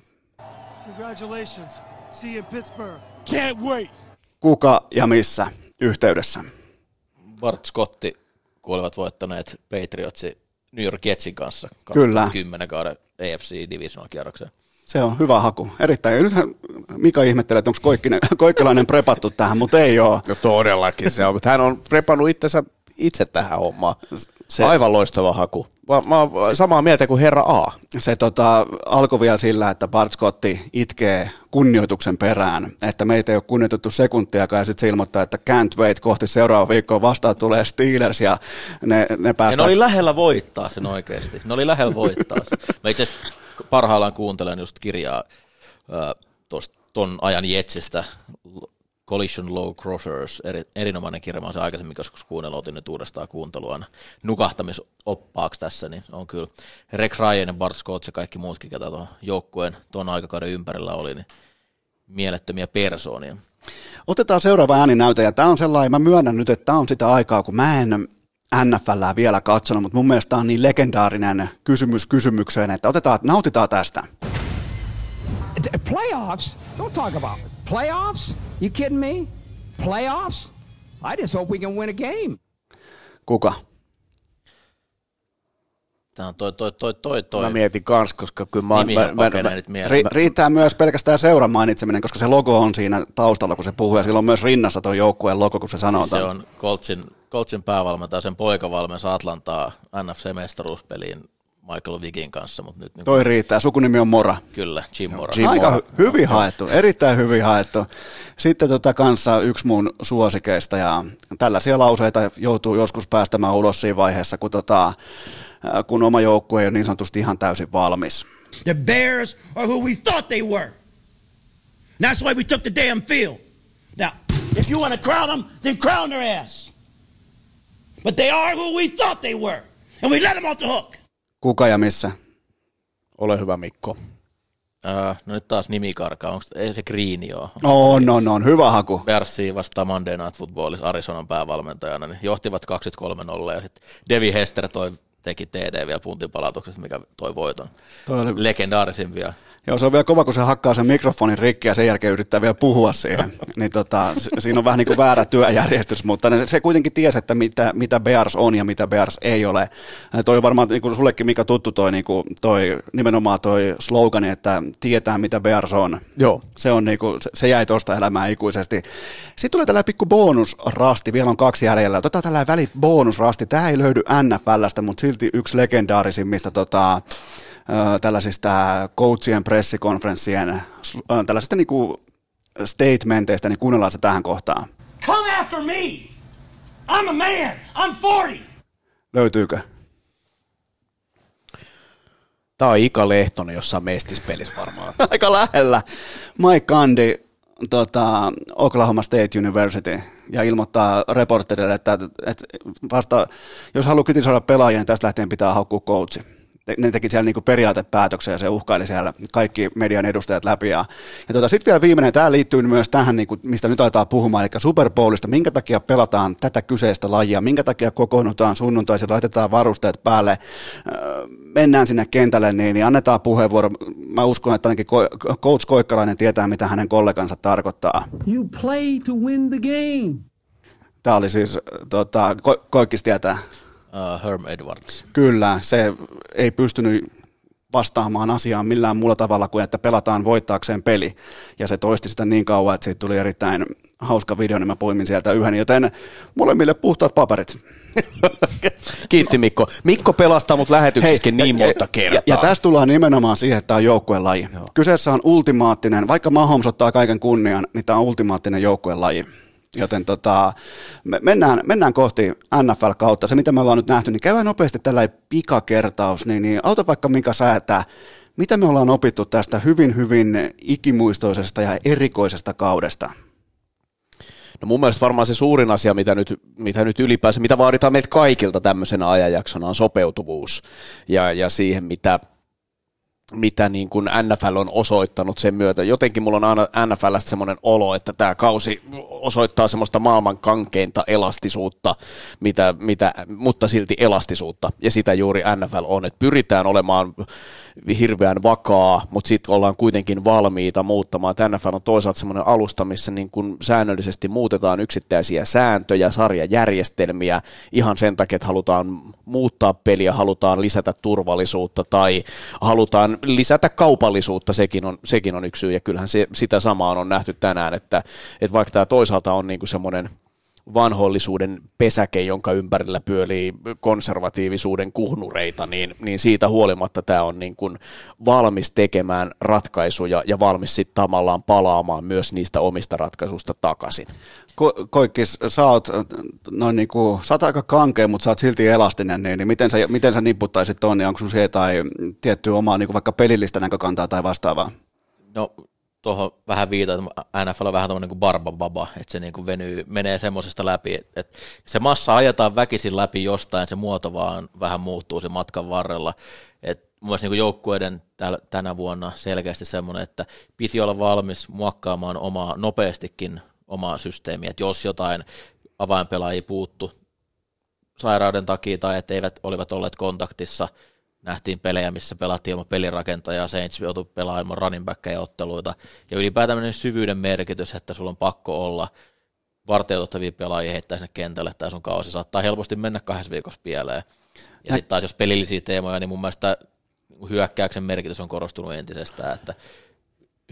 Speaker 1: Congratulations. See you in Pittsburgh. Can't wait kuka ja missä yhteydessä?
Speaker 3: Bart Scotti, kun olivat voittaneet Patriotsi New York Jetsin kanssa
Speaker 1: Kyllä.
Speaker 3: 10 kauden AFC Divisional kierroksen.
Speaker 1: Se on hyvä haku. Erittäin. Nythän Mika ihmettelee, että onko Koikkalainen prepattu tähän, mutta ei ole.
Speaker 4: No todellakin se on. Hän on prepannut itsensä itse tähän hommaan. Se, Aivan loistava haku. Mä, mä oon samaa mieltä kuin herra A.
Speaker 1: Se tota, alkoi vielä sillä, että Bart Scotti itkee kunnioituksen perään, että meitä ei ole kunnioitettu sekuntiakaan, ja sitten se ilmoittaa, että can't wait kohti seuraava viikkoa vastaan tulee Steelers, ja ne, ne päästään... Ja
Speaker 3: ne oli lähellä voittaa sen oikeasti. Ne oli lähellä voittaa sen. Mä itse parhaillaan kuuntelen just kirjaa äh, tuosta ton ajan Jetsistä, Collision Low Crossers, eri, erinomainen kirja, mä olen aikaisemmin joskus kuunnellut, otin nyt uudestaan kuuntelua nukahtamisoppaaksi tässä, niin on kyllä Rex Ryan ja Bart Scott ja kaikki muutkin, ketä tuon joukkueen tuon aikakauden ympärillä oli, niin mielettömiä persoonia.
Speaker 1: Otetaan seuraava ääninäyte, ja tämä on sellainen, mä myönnän nyt, että tämä on sitä aikaa, kun mä en NFLää vielä katsonut, mutta mun mielestä tämä on niin legendaarinen kysymys kysymykseen, että otetaan, nautitaan tästä. Playoffs? Don't talk about it. Playoffs? You kidding me? Playoffs? I just hope we can win a game. Kuka?
Speaker 3: Tämä on toi, toi, toi, toi, toi.
Speaker 4: Mä mietin kans, koska kyllä mä,
Speaker 3: Nimi mä, mä, mä,
Speaker 1: ri, Riittää myös pelkästään seuran mainitseminen, koska se logo on siinä taustalla, kun se puhuu, ja sillä on myös rinnassa tuo joukkueen logo, kun se sanoo.
Speaker 3: Siis se on Coltsin, Coltsin päävalmentaja, sen poika valmensi Atlantaa NFC-mestaruuspeliin Michael Vigin kanssa. Mutta nyt,
Speaker 1: niin Toi riittää, sukunimi on Mora.
Speaker 3: Kyllä, Jim Mora.
Speaker 1: Jim Aika Mora. hyvin haettu, erittäin hyvin haettu. Sitten tota kanssa yksi mun suosikeista ja tällaisia lauseita joutuu joskus päästämään ulos siinä vaiheessa, kun, tota, kun oma joukkue ei ole niin sanotusti ihan täysin valmis. The Bears are who we thought they were. And that's why we took the damn field. Now, if you want to crown them, then crown their ass. But they are who we thought they were. And we let them off the hook. Kuka ja missä?
Speaker 4: Ole hyvä Mikko.
Speaker 3: Uh, no nyt taas nimi karkaa. Onko, ei se Greeni ole?
Speaker 1: On, on, on. Hyvä haku.
Speaker 3: Bearsia vastaan Monday Night Footballissa Arizonan päävalmentajana, niin johtivat 23-0 ja sitten Devi Hester toi, teki TD vielä puntin palautuksesta, mikä toi voiton.
Speaker 1: Toi oli
Speaker 3: Legendaarisimpia.
Speaker 1: Joo, se on vielä kova, kun se hakkaa sen mikrofonin rikki ja sen jälkeen yrittää vielä puhua siihen. niin tota, siinä on vähän niin kuin väärä työjärjestys, mutta ne- se kuitenkin tiesi, että mitä, mitä Bears on ja mitä Bears ei ole. Ja toi on varmaan niin kuin sullekin, mikä tuttu toi, niin kuin toi, nimenomaan toi slogani, että tietää mitä Bears on.
Speaker 4: Joo.
Speaker 1: Se, on niinku, se, se jäi tuosta elämään ikuisesti. Sitten tulee tällä pikku bonusrasti, vielä on kaksi jäljellä. Otetaan tällä väli bonusrasti. Tämä ei löydy NFLstä, mutta silti yksi legendaarisimmista tota, tällaisista coachien pressikonferenssien tällaisista niinku statementeista, niin kuunnellaan se tähän kohtaan.
Speaker 5: Come after me. I'm a man. I'm 40.
Speaker 1: Löytyykö?
Speaker 4: Tämä on Ika Lehtonen jossain mestispelissä varmaan.
Speaker 1: Aika lähellä. Mike Kandi, tota, Oklahoma State University, ja ilmoittaa reporterille, että, että vasta, jos haluaa kritisoida pelaajia, niin tästä lähtien pitää haukkua coachi. Ne teki siellä niinku periaatepäätöksen ja se uhkaili siellä kaikki median edustajat läpi. Ja, ja tota, sitten vielä viimeinen, tämä liittyy myös tähän, niinku, mistä nyt aletaan puhumaan, eli Super Bowlista, minkä takia pelataan tätä kyseistä lajia, minkä takia kokoonnutaan sunnuntaisin, laitetaan varusteet päälle, öö, mennään sinne kentälle, niin, niin annetaan puheenvuoro. Mä uskon, että ainakin Ko- coach Koikkalainen tietää, mitä hänen kollegansa tarkoittaa.
Speaker 6: You play to win the game.
Speaker 1: Tämä oli siis, tota, Ko- Koikkis tietää.
Speaker 3: Uh, Herm Edwards.
Speaker 1: Kyllä, se ei pystynyt vastaamaan asiaan millään muulla tavalla kuin, että pelataan voittaakseen peli. Ja se toisti sitä niin kauan, että siitä tuli erittäin hauska video, niin mä poimin sieltä yhden. Joten molemmille puhtaat paperit.
Speaker 4: Kiitti Mikko. Mikko pelastaa mut lähetyksessäkin niin
Speaker 1: ja-
Speaker 4: monta
Speaker 1: ja,
Speaker 4: kertaa.
Speaker 1: ja, ja tästä tullaan nimenomaan siihen, että tämä on joukkuelaji. Kyseessä on ultimaattinen, vaikka Mahomes ottaa kaiken kunnian, niin tämä on ultimaattinen joukkuelaji. Joten tota, me mennään, mennään kohti NFL-kautta. Se, mitä me ollaan nyt nähty, niin käydään nopeasti tällä pikakertaus. Niin, niin auta vaikka Mika säätää, mitä me ollaan opittu tästä hyvin, hyvin ikimuistoisesta ja erikoisesta kaudesta.
Speaker 4: No mun mielestä varmaan se suurin asia, mitä nyt, mitä nyt ylipäänsä, mitä vaaditaan meiltä kaikilta tämmöisenä ajanjaksona, on sopeutuvuus ja, ja siihen, mitä, mitä niin kuin NFL on osoittanut sen myötä. Jotenkin mulla on aina NFLstä semmoinen olo, että tämä kausi osoittaa semmoista maailman kankeinta elastisuutta, mitä, mitä, mutta silti elastisuutta. Ja sitä juuri NFL on, että pyritään olemaan hirveän vakaa, mutta sitten ollaan kuitenkin valmiita muuttamaan. NFL on toisaalta semmoinen alusta, missä niin kuin säännöllisesti muutetaan yksittäisiä sääntöjä, sarjajärjestelmiä ihan sen takia, että halutaan muuttaa peliä, halutaan lisätä turvallisuutta tai halutaan lisätä kaupallisuutta, sekin on, sekin on yksi syy. Ja kyllähän se, sitä samaa on nähty tänään, että, että vaikka tämä toisaalta on niin kuin semmoinen vanhollisuuden pesäke, jonka ympärillä pyörii konservatiivisuuden kuhnureita, niin, niin siitä huolimatta tämä on niin kuin valmis tekemään ratkaisuja ja valmis sitten tavallaan palaamaan myös niistä omista ratkaisuista takaisin.
Speaker 1: Ko- Koikkis, sä oot, noin niin kuin, sä oot aika kankea, mutta sä oot silti elastinen, niin, niin miten, sä, miten sä niputtaisit ton, niin onko sun siihen tai tiettyä omaa niin kuin vaikka pelillistä näkökantaa tai vastaavaa?
Speaker 3: No tuohon vähän viitataan, että NFL on vähän tämmöinen kuin barbababa, että se niin kuin venyy, menee semmoisesta läpi, että, että se massa ajetaan väkisin läpi jostain, se muoto vaan vähän muuttuu sen matkan varrella. Et mun niin joukkueiden täl, tänä vuonna selkeästi semmoinen, että piti olla valmis muokkaamaan omaa, nopeastikin omaa systeemiä, että jos jotain avainpelaajia puuttu sairauden takia tai että eivät olivat olleet kontaktissa, nähtiin pelejä, missä pelattiin ilman pelirakentajaa, Saints joutui pelaamaan ilman running backkejä otteluita, ja ylipäätään syvyyden merkitys, että sulla on pakko olla varteutettavia pelaajia heittää sinne kentälle, tai sun kausi saattaa helposti mennä kahdessa viikossa pieleen. Ja sitten taas jos pelillisiä teemoja, niin mun mielestä hyökkäyksen merkitys on korostunut entisestään, että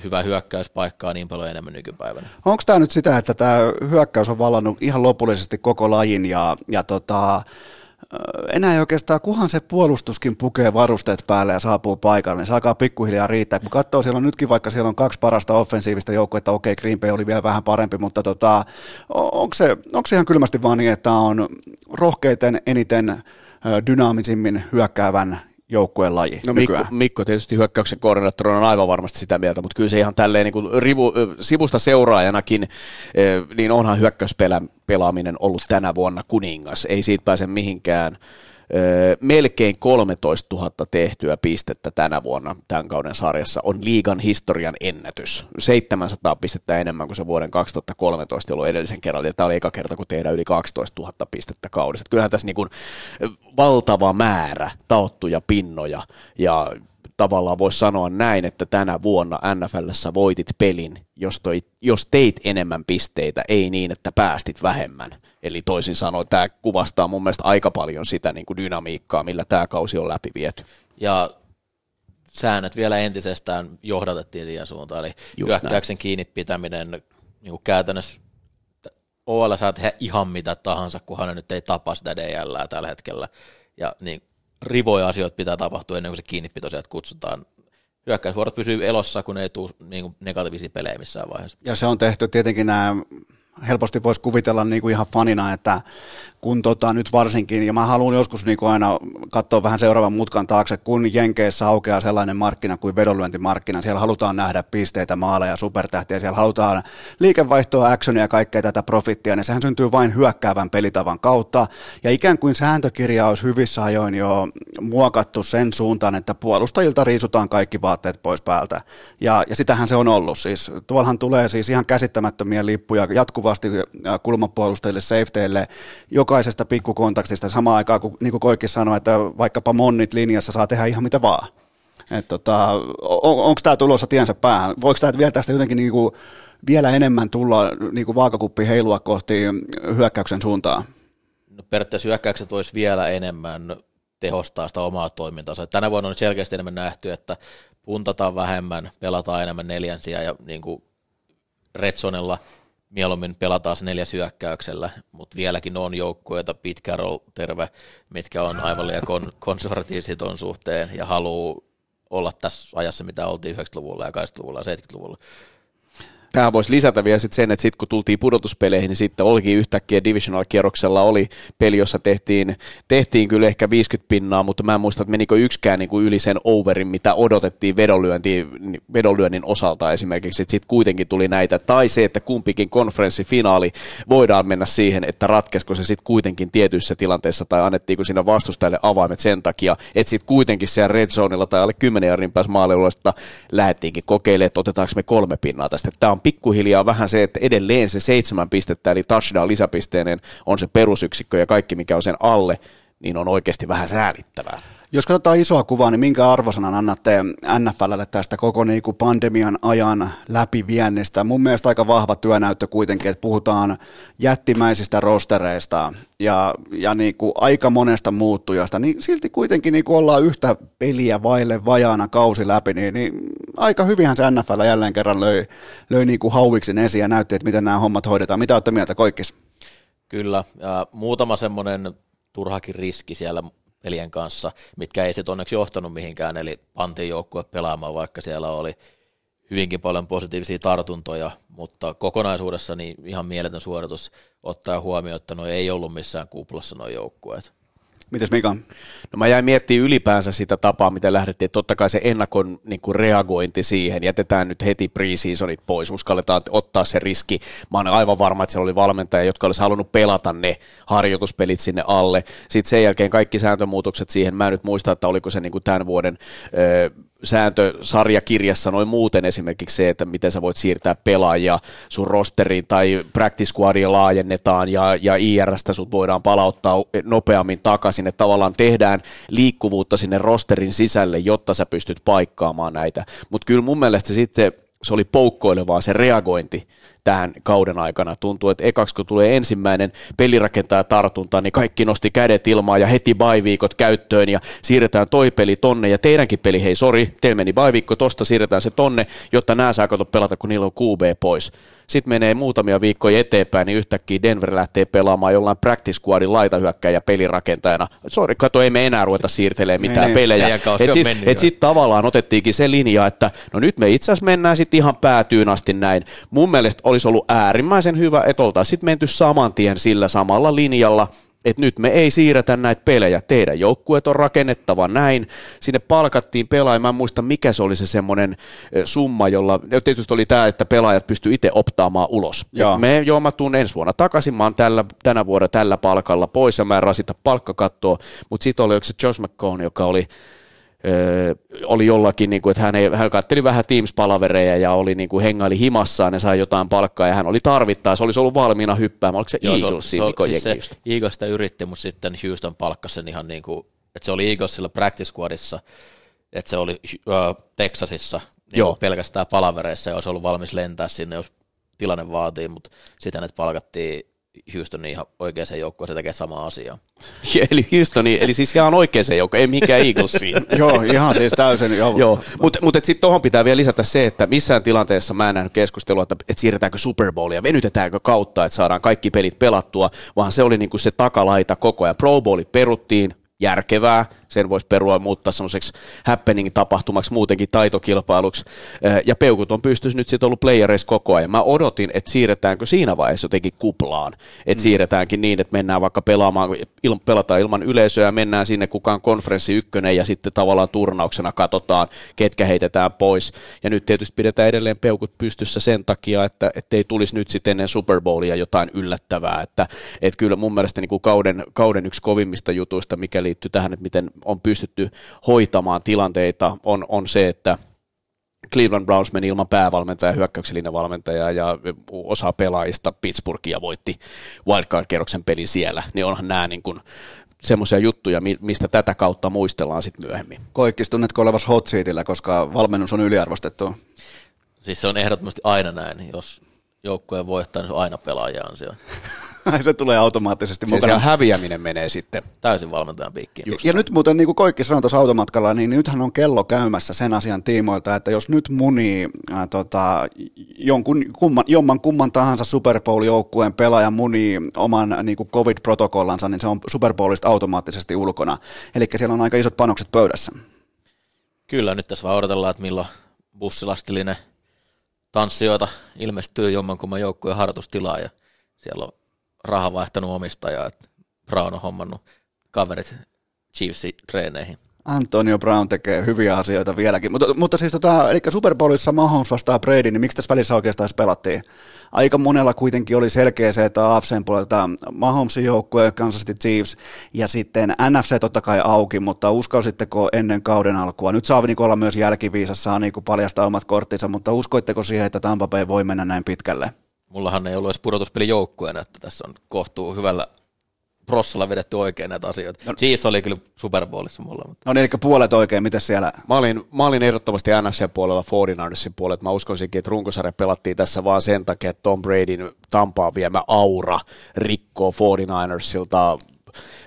Speaker 3: hyvä hyökkäyspaikka on niin paljon enemmän nykypäivänä.
Speaker 1: Onko tämä nyt sitä, että tämä hyökkäys on vallannut ihan lopullisesti koko lajin ja, ja tota, enää ei oikeastaan, kuhan se puolustuskin pukee varusteet päälle ja saapuu paikalle, niin se alkaa pikkuhiljaa riittää. Kun katsoo, siellä on nytkin, vaikka siellä on kaksi parasta offensiivista joukkuetta, okei, Green Bay oli vielä vähän parempi, mutta tota, onko se, onko se ihan kylmästi vaan niin, että on rohkeiten eniten dynaamisimmin hyökkäävän joukkueen laji
Speaker 4: No Mikko? Mikko tietysti hyökkäyksen koordinaattorina on aivan varmasti sitä mieltä, mutta kyllä se ihan tälleen niin kuin rivu, sivusta seuraajanakin, niin onhan hyökkäyspelaaminen ollut tänä vuonna kuningas. Ei siitä pääse mihinkään. Melkein 13 000 tehtyä pistettä tänä vuonna tämän kauden sarjassa on liigan historian ennätys. 700 pistettä enemmän kuin se vuoden 2013 ollut edellisen kerran, ja tämä oli eka kerta, kun tehdään yli 12 000 pistettä kaudessa. Kyllähän tässä niin kuin valtava määrä taottuja pinnoja, ja tavallaan voisi sanoa näin, että tänä vuonna NFLssä voitit pelin, jos, toi, jos teit enemmän pisteitä, ei niin, että päästit vähemmän. Eli toisin sanoen tämä kuvastaa mun mielestä aika paljon sitä niin kuin dynamiikkaa, millä tämä kausi on läpi viety.
Speaker 3: Ja säännöt vielä entisestään johdatettiin liian suuntaan, eli hyökkäyksen kiinni pitäminen niin kuin käytännössä OL saa tehdä ihan mitä tahansa, kunhan ne nyt ei tapa sitä DL tällä hetkellä. Ja niin rivoja asioita pitää tapahtua ennen kuin se kiinnipito sieltä kutsutaan. Hyökkäysvuorot pysyy elossa, kun ei tule niin negatiivisia pelejä missään vaiheessa.
Speaker 1: Ja se on tehty tietenkin nämä helposti voisi kuvitella niin kuin ihan fanina, että kun tota, nyt varsinkin, ja mä haluan joskus niin kuin aina katsoa vähän seuraavan mutkan taakse, kun Jenkeissä aukeaa sellainen markkina kuin vedonlyöntimarkkina, siellä halutaan nähdä pisteitä, maaleja, supertähtiä, siellä halutaan liikevaihtoa, actionia ja kaikkea tätä profittia, niin sehän syntyy vain hyökkäävän pelitavan kautta, ja ikään kuin sääntökirja olisi hyvissä ajoin jo muokattu sen suuntaan, että puolustajilta riisutaan kaikki vaatteet pois päältä, ja, ja sitähän se on ollut, siis tuollahan tulee siis ihan käsittämättömiä lippuja jatkuvasti kulmapuolustajille, safetyille, joka jokaisesta pikkukontaktista samaan aikaan, kun niin kuin Koikki sanoi, että vaikkapa monnit linjassa saa tehdä ihan mitä vaan. Et tota, on, onko tämä tulossa tiensä päähän? Voiko tämä vielä tästä jotenkin niin kuin vielä enemmän tulla niin kuin vaakakuppi heilua kohti hyökkäyksen suuntaan?
Speaker 3: No periaatteessa hyökkäykset voisi vielä enemmän tehostaa sitä omaa toimintansa. Tänä vuonna on selkeästi enemmän nähty, että puntataan vähemmän, pelataan enemmän neljänsiä ja niin kuin Redsonella mieluummin pelataan se neljäs hyökkäyksellä, mutta vieläkin on joukkueita, Carroll, terve, mitkä on aivan liian kon- konservatiivisia ton suhteen ja haluaa olla tässä ajassa, mitä oltiin 90-luvulla ja 80-luvulla ja 70-luvulla
Speaker 4: tähän voisi lisätä vielä sit sen, että sitten kun tultiin pudotuspeleihin, niin sitten olikin yhtäkkiä divisional-kierroksella oli peli, jossa tehtiin, tehtiin kyllä ehkä 50 pinnaa, mutta mä en muista, että menikö yksikään niin kuin yli sen overin, mitä odotettiin vedonlyönnin osalta esimerkiksi, että sitten kuitenkin tuli näitä, tai se, että kumpikin konferenssifinaali voidaan mennä siihen, että ratkesko se sitten kuitenkin tietyissä tilanteissa, tai annettiinko siinä vastustajalle avaimet sen takia, että sitten kuitenkin siellä red zoneilla tai alle 10 jarin päässä maalialueesta lähdettiinkin kokeilemaan, että otetaanko me kolme pinnaa tästä. Tämä on pikkuhiljaa vähän se, että edelleen se seitsemän pistettä, eli touchdown lisäpisteinen on se perusyksikkö ja kaikki mikä on sen alle, niin on oikeasti vähän säälittävää.
Speaker 1: Jos katsotaan isoa kuvaa, niin minkä arvosanan annatte NFLlle tästä koko niin kuin pandemian ajan läpiviennistä? Mun mielestä aika vahva työnäyttö kuitenkin, että puhutaan jättimäisistä rostereista ja, ja niin kuin aika monesta muuttujasta, niin silti kuitenkin niin kuin ollaan yhtä peliä vaille vajaana kausi läpi, niin, niin aika hyvinhän se NFL jälleen kerran löi, löi niin kuin hauiksin esiin ja näytti, että miten nämä hommat hoidetaan. Mitä olette mieltä, Koikkis?
Speaker 3: Kyllä, ja muutama semmoinen turhakin riski siellä pelien kanssa, mitkä ei sitten onneksi johtanut mihinkään, eli pantiin joukkue pelaamaan, vaikka siellä oli hyvinkin paljon positiivisia tartuntoja, mutta kokonaisuudessa niin ihan mieletön suoritus ottaa huomioon, että ei ollut missään kuplassa nuo joukkueet.
Speaker 1: Mites Mika?
Speaker 4: No mä jäin miettimään ylipäänsä sitä tapaa, miten lähdettiin. Totta kai se ennakon niin kuin reagointi siihen, jätetään nyt heti preseasonit pois, uskalletaan ottaa se riski. Mä olen aivan varma, että siellä oli valmentajia, jotka olisi halunnut pelata ne harjoituspelit sinne alle. Sitten sen jälkeen kaikki sääntömuutokset siihen, mä en nyt muista, että oliko se niin kuin tämän vuoden sääntösarjakirjassa noin muuten esimerkiksi se, että miten sä voit siirtää pelaajia sun rosteriin tai practice squadia laajennetaan ja, ja IRstä sut voidaan palauttaa nopeammin takaisin, että tavallaan tehdään liikkuvuutta sinne rosterin sisälle, jotta sä pystyt paikkaamaan näitä. Mutta kyllä mun mielestä sitten se oli poukkoilevaa se reagointi tähän kauden aikana. Tuntuu, että ekaksi kun tulee ensimmäinen pelirakentaja tartunta, niin kaikki nosti kädet ilmaan ja heti bye-viikot käyttöön ja siirretään toi peli tonne ja teidänkin peli, hei sori, teillä meni bye-viikko tosta, siirretään se tonne, jotta nämä saa pelata, kun niillä on QB pois. Sitten menee muutamia viikkoja eteenpäin, niin yhtäkkiä Denver lähtee pelaamaan jollain practice squadin laitahyökkäjä pelirakentajana. Sori, kato, ei me enää ruveta siirtelemään mitään ei, pelejä. Et sitten et sit tavallaan otettiinkin se linja, että no nyt me itse asiassa mennään sitten ihan päätyyn asti näin. Mun mielestä olisi ollut äärimmäisen hyvä, että oltaisiin sitten menty saman tien sillä samalla linjalla, että nyt me ei siirretä näitä pelejä, teidän joukkueet on rakennettava näin, sinne palkattiin pelaajia, mä en muista mikä se oli se semmoinen summa, jolla, tietysti oli tämä, että pelaajat pysty itse optaamaan ulos.
Speaker 1: Joo.
Speaker 4: Me, joo, mä tuun ensi vuonna takaisin, mä oon tällä, tänä vuonna tällä palkalla pois ja mä en rasita palkkakattoa, mutta sitten oli se Josh McCone, joka oli Öö, oli jollakin, niin kuin, että hän, ei, hän katteli vähän Teams-palavereja ja oli niin kuin hengaili himassaan ja sai jotain palkkaa ja hän oli tarvittaessa, olisi ollut valmiina hyppäämään. Oliko se
Speaker 3: Joo, se,
Speaker 4: Eagles,
Speaker 3: se, se, siis se
Speaker 4: just?
Speaker 3: Eagles sitä yritti, mutta sitten Houston palkkasi sen ihan niin kuin, että se oli Eaglesilla practice squadissa, että se oli uh, Texasissa niin
Speaker 4: Joo.
Speaker 3: pelkästään palavereissa ja olisi ollut valmis lentää sinne, jos tilanne vaatii, mutta sitten hänet palkattiin Houstonin ihan oikeaan joukkoon, tekee samaa asiaa.
Speaker 4: eli Houstoni, eli siis ihan oikeaan joukkoon, ei mikään Eaglesiin.
Speaker 1: Joo, ihan siis täysin. Joo.
Speaker 4: Joo, mutta mut, sitten tuohon pitää vielä lisätä se, että missään tilanteessa mä en nähnyt keskustelua, että, että siirretäänkö Super Bowlia, venytetäänkö kautta, että saadaan kaikki pelit pelattua, vaan se oli niinku se takalaita koko ajan. Pro Bowlit peruttiin, järkevää, sen voisi perua muuttaa semmoiseksi happening-tapahtumaksi muutenkin taitokilpailuksi, ja peukut on pystyssä nyt sitten ollut playereissa koko ajan. Mä odotin, että siirretäänkö siinä vaiheessa jotenkin kuplaan, että mm. siirretäänkin niin, että mennään vaikka pelaamaan, il, pelataan ilman yleisöä, mennään sinne kukaan konferenssi ykkönen ja sitten tavallaan turnauksena katsotaan, ketkä heitetään pois. Ja nyt tietysti pidetään edelleen peukut pystyssä sen takia, että ei tulisi nyt sitten ennen Super Bowlia jotain yllättävää, että, että kyllä mun mielestä niin kuin kauden, kauden yksi kovimmista jutuista, mikä liittyy tähän, että miten on pystytty hoitamaan tilanteita, on, on se, että Cleveland Browns meni ilman päävalmentajaa, hyökkäyksellinen valmentaja ja osa pelaajista Pittsburghia voitti wildcard-kerroksen pelin siellä, niin onhan nämä niin kuin semmoisia juttuja, mistä tätä kautta muistellaan sitten myöhemmin.
Speaker 1: Koikkis, tunnetko olevas hot seatillä, koska valmennus on yliarvostettu?
Speaker 3: Siis se on ehdottomasti aina näin, jos joukkojen voittaa, niin se on aina pelaajan ansio.
Speaker 1: se tulee automaattisesti mukana.
Speaker 4: Se häviäminen menee sitten.
Speaker 3: Täysin valmentajan piikkiin.
Speaker 1: Ja, ja nyt muuten, niin kuin Koikki sanoi tuossa automatkalla, niin nythän on kello käymässä sen asian tiimoilta, että jos nyt munii äh, tota, jonkun, kumman, jomman kumman tahansa Super Bowl-joukkueen pelaaja munii oman niin kuin COVID-protokollansa, niin se on Super Bowlista automaattisesti ulkona. Eli siellä on aika isot panokset pöydässä.
Speaker 3: Kyllä, nyt tässä vaan odotellaan, että milloin bussilastillinen tanssijoita ilmestyy jommankumman joukkueen harjoitustilaa ja siellä on raha vaihtanut omistajaa, että Brown on hommannut kaverit Chiefsin treeneihin.
Speaker 1: Antonio Brown tekee hyviä asioita vieläkin. Mutta, mutta siis tota, eli Super Bowlissa Mahomes vastaa Brady, niin miksi tässä välissä oikeastaan pelattiin? Aika monella kuitenkin oli selkeä se, että AFCn puolelta Mahomesin joukkue, Kansas City Chiefs ja sitten NFC totta kai auki, mutta uskalsitteko ennen kauden alkua? Nyt saa niin olla myös jälkiviisassa, saa niin paljastaa omat korttinsa, mutta uskoitteko siihen, että Tampa Bay voi mennä näin pitkälle?
Speaker 3: Mullahan ei ollut edes pudotuspeli joukkueena, että tässä on kohtuu hyvällä prossalla vedetty oikein näitä asioita. No, Chiefs oli kyllä Super Bowlissa mulla. Mutta.
Speaker 1: No niin, eli puolet oikein, miten siellä?
Speaker 4: Mä olin, mä olin ehdottomasti NFC-puolella 49ersin puolella. Mä uskoisinkin, että runkosarja pelattiin tässä vaan sen takia, että Tom Bradyn Tampaa viemä aura rikkoo 49ersilta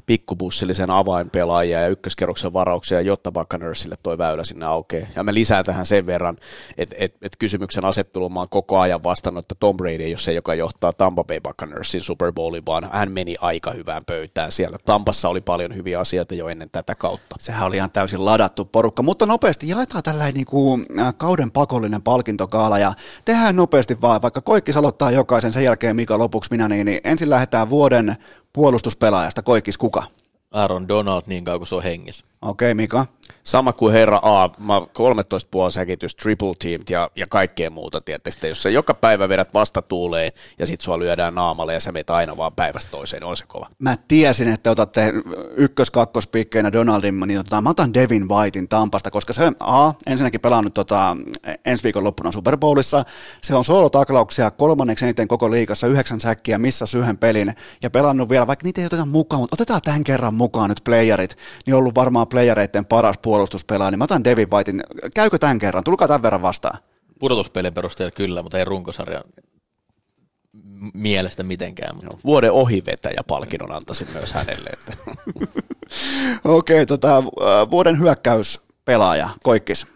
Speaker 4: pikkubussillisen avainpelaajia ja ykköskerroksen varauksia, jotta Buccaneersille toi väylä sinne aukeaa. Ja mä lisään tähän sen verran, että et, et kysymyksen asettelun mä oon koko ajan vastannut, että Tom Brady ole se, joka johtaa Tampa Bay Buccaneersin Super Bowlin, vaan hän meni aika hyvään pöytään siellä. Tampassa oli paljon hyviä asioita jo ennen tätä kautta.
Speaker 1: Sehän oli ihan täysin ladattu porukka, mutta nopeasti jaetaan tällainen niin kuin, kauden pakollinen palkintokaala ja tehdään nopeasti vaan, vaikka Koikki aloittaa jokaisen, sen jälkeen Mika lopuksi minä, niin, niin ensin lähdetään vuoden puolustuspelaajasta. Koikis kuka?
Speaker 3: Aaron Donald niin kauan kuin se on hengissä.
Speaker 1: Okei, okay, Mika.
Speaker 4: Sama kuin herra A, mä 13 puoli säkitys, triple team ja, ja kaikkea muuta, tietysti. Jos sä joka päivä vedät vastatuuleen ja sit sua lyödään naamalle ja sä meet aina vaan päivästä toiseen, niin on se kova.
Speaker 1: Mä tiesin, että otatte ykkös kakkospiikkeinä Donaldin, niin tota, mä otan Devin Whitein Tampasta, koska se A, ensinnäkin pelannut tota, ensi viikon loppuna Super Bowlissa, se on soolotaklauksia kolmanneksi eniten koko liikassa, yhdeksän säkkiä, missä yhden pelin, ja pelannut vielä, vaikka niitä ei oteta mukaan, mutta otetaan tämän kerran mukaan nyt playerit, niin on ollut varmaan playereiden paras puolustuspelaaja, niin mä otan Devin Whitein. Käykö tämän kerran? Tulkaa tämän verran vastaan.
Speaker 3: Pudotuspelin perusteella kyllä, mutta ei runkosarjan mielestä mitenkään. Mutta.
Speaker 4: Vuoden ohivetäjä palkinnon antaisin myös hänelle. Että.
Speaker 1: Okei, okay, tota, vuoden hyökkäyspelaaja, Koikkis.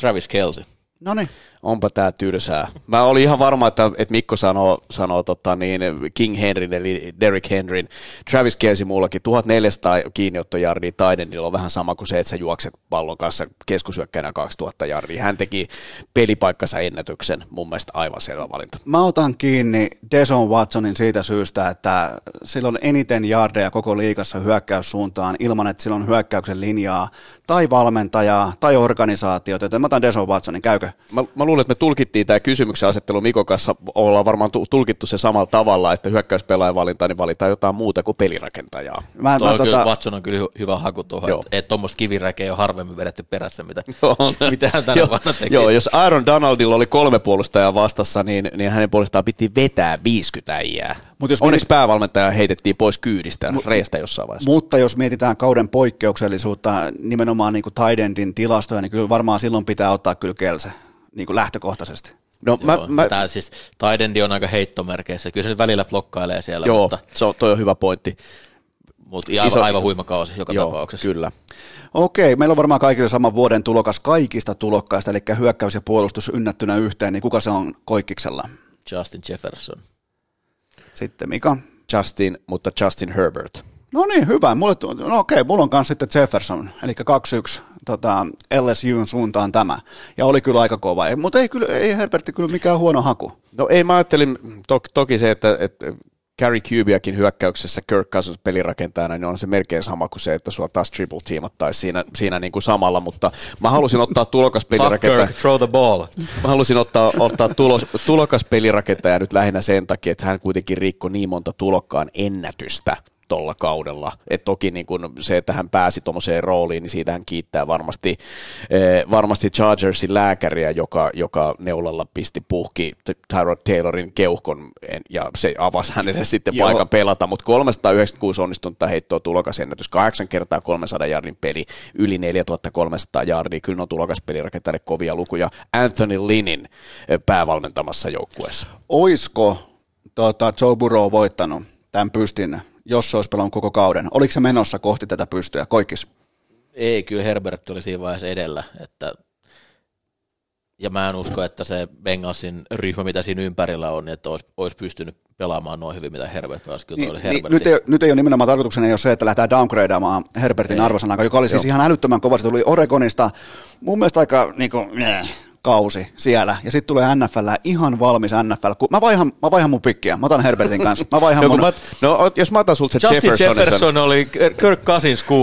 Speaker 3: Travis Kelsey.
Speaker 1: No niin.
Speaker 4: Onpa tää tylsää. Mä olin ihan varma, että, että Mikko sanoo, sanoo tota niin, King Henryn eli Derek Henryn. Travis Kelsey mullakin 1400 kiinniottojardia Tidendilla on vähän sama kuin se, että sä juokset pallon kanssa keskusyökkäänä 2000 jardia. Hän teki pelipaikkansa ennätyksen, mun mielestä aivan selvä valinta.
Speaker 1: Mä otan kiinni Deson Watsonin siitä syystä, että sillä on eniten jardeja koko liikassa hyökkäyssuuntaan ilman, että sillä on hyökkäyksen linjaa tai valmentajaa tai organisaatiota, joten mä otan Deson Watsonin, käykö?
Speaker 4: Mä, mä luulen, että me tulkittiin tämä kysymyksen asettelu Mikon kanssa, ollaan varmaan tulkittu se samalla tavalla, että hyökkäyspelaajan valinta, niin valitaan jotain muuta kuin pelirakentajaa.
Speaker 3: Mä, Tuo mä, tota... kyllä, Watson on kyllä hyvä haku tuohon, että et tuommoista kiviräkeä on harvemmin vedetty perässä, mitä, mitä hän tänä vuonna teki.
Speaker 4: Joo, jos Aaron Donaldilla oli kolme puolustajaa vastassa, niin, niin hänen puolestaan piti vetää 50 äijää. Mut jos Onneksi mietit... päävalmentaja heitettiin pois kyydistä Mut, reistä jossain vaiheessa.
Speaker 1: Mutta jos mietitään kauden poikkeuksellisuutta, nimenomaan niin kuin Tidendin tilastoja, niin kyllä varmaan silloin pitää ottaa kyllä Kelse niin kuin lähtökohtaisesti.
Speaker 3: No, mä, joo, mä, Tämä siis Tidendi on aika heittomerkeissä, kyllä se nyt välillä blokkailee siellä.
Speaker 4: Joo,
Speaker 3: mutta,
Speaker 4: se on, toi on hyvä pointti.
Speaker 3: Mutta aivan, Iso, aivan huima kausi joka joo, tapauksessa.
Speaker 4: Kyllä.
Speaker 1: Okei, meillä on varmaan kaikille sama vuoden tulokas kaikista tulokkaista, eli hyökkäys ja puolustus ynnättynä yhteen, niin kuka se on koikkiksella?
Speaker 3: Justin Jefferson.
Speaker 1: Sitten Mika?
Speaker 4: Justin, mutta Justin Herbert.
Speaker 1: No niin, hyvä. Mulle, no okei, mulla on kanssa sitten Jefferson, eli 2-1 tota, LSUn suuntaan tämä. Ja oli kyllä aika kova, mutta ei, kyllä, ei Herbertti kyllä mikään huono haku.
Speaker 4: No ei, mä ajattelin to, toki se, että, että Gary Cubiakin hyökkäyksessä Kirk Cousins pelirakentajana, niin on se melkein sama kuin se, että sulla taas triple teamattaisi siinä, siinä niin kuin samalla, mutta mä halusin ottaa tulokaspelirakentaja.
Speaker 3: throw the ball.
Speaker 4: Mä halusin ottaa, ottaa tulos, tulokaspelirakentaja nyt lähinnä sen takia, että hän kuitenkin rikkoi niin monta tulokkaan ennätystä tuolla kaudella. Et toki niin kun se, että hän pääsi tuommoiseen rooliin, niin siitä hän kiittää varmasti, eh, varmasti Chargersin lääkäriä, joka, joka neulalla pisti puhki Tyrod Taylorin keuhkon ja se avasi hänelle sitten Joo. paikan pelata, mutta 396 onnistunutta heittoa tulokasennätys, 8 kertaa 300 jardin peli, yli 4300 jardia, kyllä on tulokaspeli rakentaneet kovia lukuja Anthony Linin eh, päävalmentamassa joukkueessa.
Speaker 1: Oisko tota, Joe Burrow voittanut tämän pystin jos se olisi pelannut koko kauden. Oliko se menossa kohti tätä pystyä? Koikis?
Speaker 3: Ei, kyllä Herbert oli siinä vaiheessa edellä. Että, ja mä en usko, että se Bengalsin ryhmä, mitä siinä ympärillä on, niin että olisi, olisi pystynyt pelaamaan noin hyvin, mitä Herbert pelasi. Kyllä niin,
Speaker 1: niin, nyt, ei, nyt ei ole nimenomaan tarkoituksena ei ole se, että lähdetään downgradeamaan Herbertin arvosanaa, joka oli siis Joo. ihan älyttömän kova. Se tuli Oregonista. Mun mielestä aika niin kuin, kausi siellä, ja sitten tulee NFL ihan valmis NFL. Mä vaihan, mä vaihan mun pikkiä, mä otan Herbertin kanssa. Mä vaihan no, mun... mä,
Speaker 4: no, jos mä otan sulta
Speaker 3: Justin Jefferson, Jefferson oli Kirk Cousins.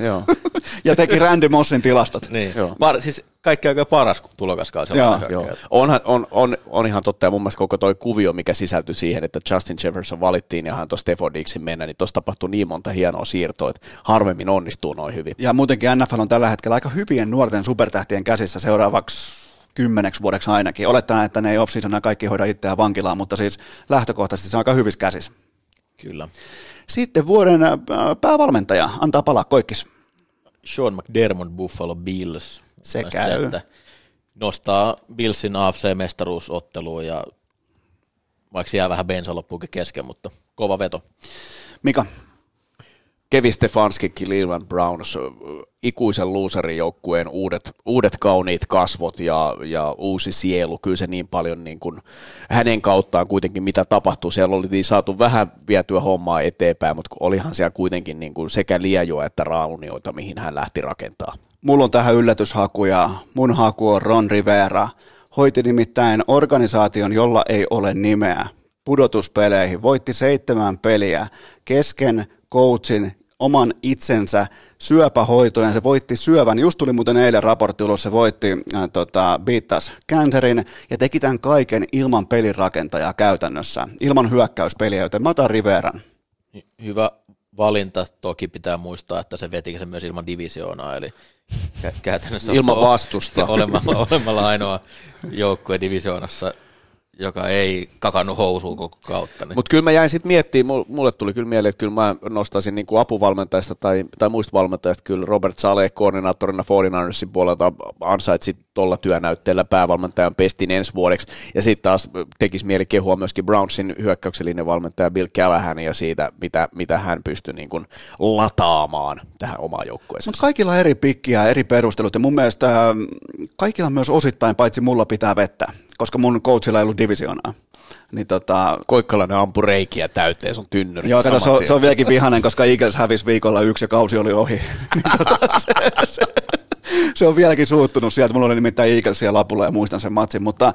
Speaker 1: Joo. ja teki Randy Mossin tilastot.
Speaker 3: niin. Joo. Par, siis kaikki aika paras tulokaskausi.
Speaker 4: Joo, joo. Onhan, on, on, on, ihan totta, ja mun mielestä koko toi kuvio, mikä sisältyi siihen, että Justin Jefferson valittiin ja hän tuossa Stafford Dixin mennä, niin tuossa tapahtui niin monta hienoa siirtoa, että harvemmin onnistuu noin hyvin.
Speaker 1: Ja muutenkin NFL on tällä hetkellä aika hyvien nuorten supertähtien käsissä seuraavaksi kymmeneksi vuodeksi ainakin. Olettaen, että ne ei off kaikki hoida itseään vankilaan, mutta siis lähtökohtaisesti se on aika hyvissä käsissä.
Speaker 3: Kyllä.
Speaker 1: Sitten vuoden äh, päävalmentaja, antaa palaa koikkis.
Speaker 3: Sean McDermott Buffalo Bills.
Speaker 1: Se käy. Se, että
Speaker 3: nostaa Billsin AFC-mestaruusotteluun ja vaikka jää vähän bensa loppuukin kesken, mutta kova veto.
Speaker 1: Mika,
Speaker 4: Kevin Stefanski, Cleveland Browns, ikuisen luuserin joukkueen uudet, uudet kauniit kasvot ja, ja uusi sielu, kyllä se niin paljon niin kuin hänen kauttaan kuitenkin mitä tapahtuu. Siellä oli niin saatu vähän vietyä hommaa eteenpäin, mutta olihan siellä kuitenkin niin kuin sekä liejoa että raunioita, mihin hän lähti rakentaa.
Speaker 1: Mulla on tähän yllätyshaku ja mun haku on Ron Rivera. Hoiti nimittäin organisaation, jolla ei ole nimeä pudotuspeleihin. Voitti seitsemän peliä kesken coachin oman itsensä syöpähoitojen. Se voitti syövän. Just tuli muuten eilen raportti ulos, se voitti äh, tota, Beattas Cancerin ja teki tämän kaiken ilman pelirakentajaa käytännössä, ilman hyökkäyspeliä, joten mä otan Riveran.
Speaker 3: Hyvä valinta. Toki pitää muistaa, että se veti sen myös ilman divisioonaa, eli käytännössä
Speaker 4: ilman vastusta.
Speaker 3: Olemalla, olemalla ainoa joukkue divisioonassa joka ei kakannut housuun koko kautta. Niin.
Speaker 4: Mutta kyllä mä jäin sitten miettimään, mulle tuli kyllä mieleen, että kyllä mä nostaisin niin kuin apuvalmentajista tai, tai muista valmentajista kyllä Robert Saleh koordinaattorina 49ersin puolelta ansaitsi tuolla työnäytteellä päävalmentajan pestin ensi vuodeksi. Ja sitten taas tekisi mieli kehua myöskin Brownsin hyökkäyksellinen valmentaja Bill Callahan ja siitä, mitä, mitä hän pystyi niin kuin lataamaan tähän omaan joukkueeseen.
Speaker 1: Mutta kaikilla on eri pikkiä, eri perustelut ja mun mielestä ähm, kaikilla myös osittain, paitsi mulla pitää vettä, koska mun coachilla ei ollut divisionaa. Niin tota,
Speaker 4: Koikkalainen ampu reikiä täyteen sun tynnyrit.
Speaker 1: joo, kato, se, on, se on vieläkin vihainen, koska Eagles hävisi viikolla yksi ja kausi oli ohi. Niin tota, se, se, se, on vieläkin suuttunut sieltä. Mulla oli nimittäin Eaglesia lapulla ja muistan sen matsin, mutta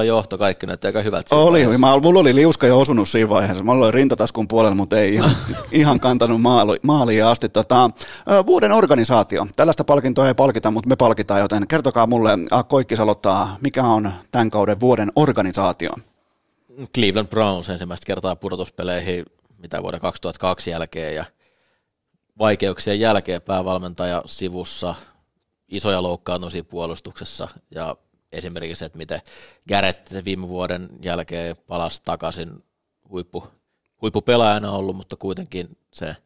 Speaker 3: 17-0 johto, kaikki näyttää aika hyvältä.
Speaker 1: oli, mä, mulla oli liuska jo osunut siinä vaiheessa. Mulla oli rintataskun puolella, mutta ei ihan, ihan kantanut maali, maaliin asti. Tota, vuoden organisaatio. Tällaista palkintoa ei palkita, mutta me palkitaan, joten kertokaa mulle, Koikkis aloittaa, mikä on tämän kauden vuoden organisaatio?
Speaker 3: Cleveland Browns ensimmäistä kertaa pudotuspeleihin, mitä vuoden 2002 jälkeen, ja vaikeuksien jälkeen päävalmentaja sivussa, isoja loukkaantumisia puolustuksessa, ja esimerkiksi se, että miten Garrett se viime vuoden jälkeen palasi takaisin huippu, huippupelaajana ollut, mutta kuitenkin se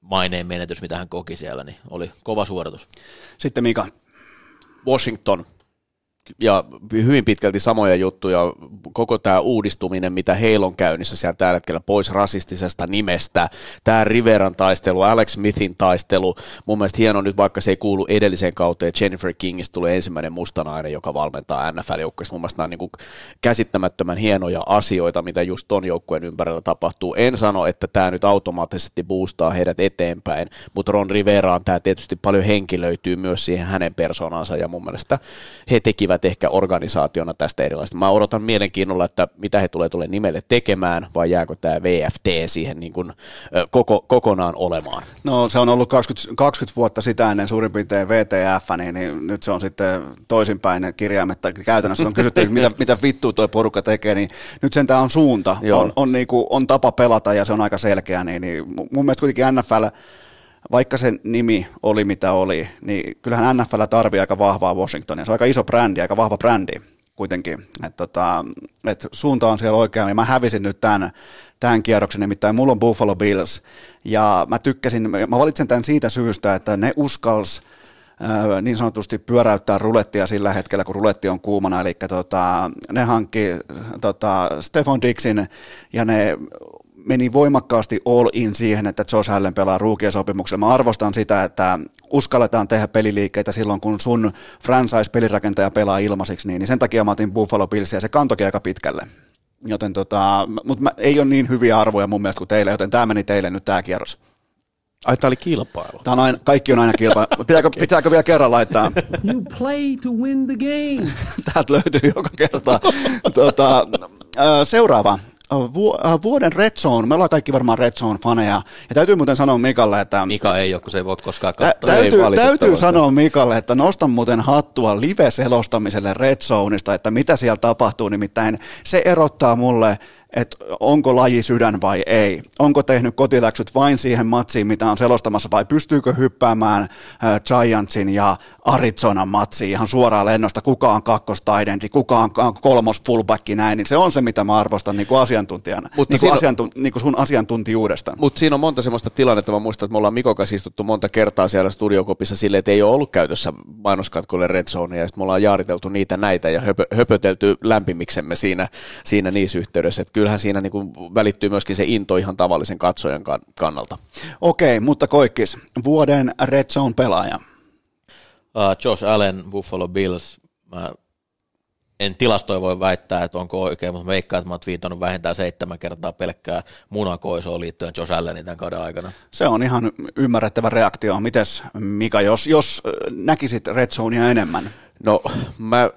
Speaker 3: maineen menetys, mitä hän koki siellä, niin oli kova suoritus.
Speaker 1: Sitten Mika.
Speaker 4: Washington ja hyvin pitkälti samoja juttuja, koko tämä uudistuminen, mitä heillä on käynnissä siellä tällä hetkellä pois rasistisesta nimestä, tämä Riveran taistelu, Alex Smithin taistelu, mun mielestä hieno nyt, vaikka se ei kuulu edelliseen kauteen, Jennifer Kingistä tulee ensimmäinen mustanainen, joka valmentaa NFL-joukkueesta, mun mielestä nämä on niin käsittämättömän hienoja asioita, mitä just ton joukkueen ympärillä tapahtuu. En sano, että tämä nyt automaattisesti boostaa heidät eteenpäin, mutta Ron Riveraan tämä tietysti paljon henkilöityy myös siihen hänen persoonansa, ja mun mielestä he tekivät ehkä organisaationa tästä erilaista. Mä odotan mielenkiinnolla, että mitä he tulee tulee nimelle tekemään, vai jääkö tämä VFT siihen niin kuin, koko, kokonaan olemaan.
Speaker 1: No se on ollut 20, 20 vuotta sitä ennen suurin piirtein VTF, niin, niin nyt se on sitten toisinpäin kirjaimetta. Käytännössä on kysytty, mitä, mitä vittua tuo porukka tekee, niin nyt sen on suunta,
Speaker 4: Joo.
Speaker 1: on, on, niinku, on tapa pelata ja se on aika selkeä, niin, niin mu- mun mielestä kuitenkin NFL, vaikka sen nimi oli mitä oli, niin kyllähän NFL tarvii aika vahvaa Washingtonia. Se on aika iso brändi, aika vahva brändi kuitenkin. Et tota, et suunta on siellä oikein. Ja mä hävisin nyt tämän, tämän kierroksen, nimittäin mulla on Buffalo Bills. Ja mä tykkäsin, mä valitsen tämän siitä syystä, että ne uskals niin sanotusti pyöräyttää rulettia sillä hetkellä, kun ruletti on kuumana, eli tota, ne hankki tota, Stefan Dixin ja ne meni voimakkaasti all in siihen, että Josh Allen pelaa ruukien sopimuksella. Mä arvostan sitä, että uskalletaan tehdä peliliikkeitä silloin, kun sun franchise-pelirakentaja pelaa ilmaisiksi, niin, niin sen takia mä otin Buffalo Billsia ja se kantokin aika pitkälle. Joten tota, mutta ei ole niin hyviä arvoja mun mielestä kuin teille, joten tämä meni teille nyt tämä kierros.
Speaker 4: Ai, tämä oli kilpailu.
Speaker 1: Tää on aina, kaikki on aina kilpa. Pitääkö, pitääkö vielä kerran laittaa?
Speaker 6: You play to win the game.
Speaker 1: Täältä löytyy joka kerta. Tota, seuraava. Vu- Vuoden Red Zone. Me ollaan kaikki varmaan Red Zone-faneja. Ja täytyy muuten sanoa Mikalle, että...
Speaker 3: Mika ei ole, kun se ei voi koskaan
Speaker 1: Tä,
Speaker 3: katsoa.
Speaker 1: täytyy,
Speaker 4: valitettavasti.
Speaker 1: täytyy sanoa Mikalle, että nostan muuten hattua live-selostamiselle Red Zoneista, että mitä siellä tapahtuu, nimittäin se erottaa mulle, että onko laji sydän vai ei. Onko tehnyt kotiläksyt vain siihen matsiin, mitä on selostamassa, vai pystyykö hyppäämään Giantsin ja Arizonan matsiin ihan suoraan lennosta, kuka on kakkostidendi, kuka on kolmos fullback, näin, niin se on se, mitä mä arvostan niin kuin asiantuntijana,
Speaker 4: Mutta
Speaker 1: niin kuin
Speaker 4: siinä-
Speaker 1: asiantun, niin kuin sun asiantuntijuudesta.
Speaker 4: Mutta siinä on monta semmoista tilannetta, mä muistan, että me ollaan Mikon kanssa istuttu monta kertaa siellä studiokopissa silleen, että ei ole ollut käytössä mainoskatkolle Red Zone, ja sitten me ollaan jaariteltu niitä näitä ja höpö, höpötelty lämpimiksemme siinä, siinä niissä yhteydessä. Että kyllähän siinä niinku välittyy myöskin se into ihan tavallisen katsojan kan- kannalta.
Speaker 1: Okei, mutta Koikkis, vuoden Red Zone-pelaaja.
Speaker 3: Uh, Josh Allen, Buffalo Bills. Mä en tilastoja voi väittää, että onko oikein, mutta veikkaan, että mä oon twiitannut vähintään seitsemän kertaa pelkkää munakoisoa liittyen Josh Allenin tämän kauden aikana.
Speaker 1: Se on ihan ymmärrettävä reaktio. Mites Mika, jos, jos äh, näkisit Red Zonea enemmän?
Speaker 4: No mä,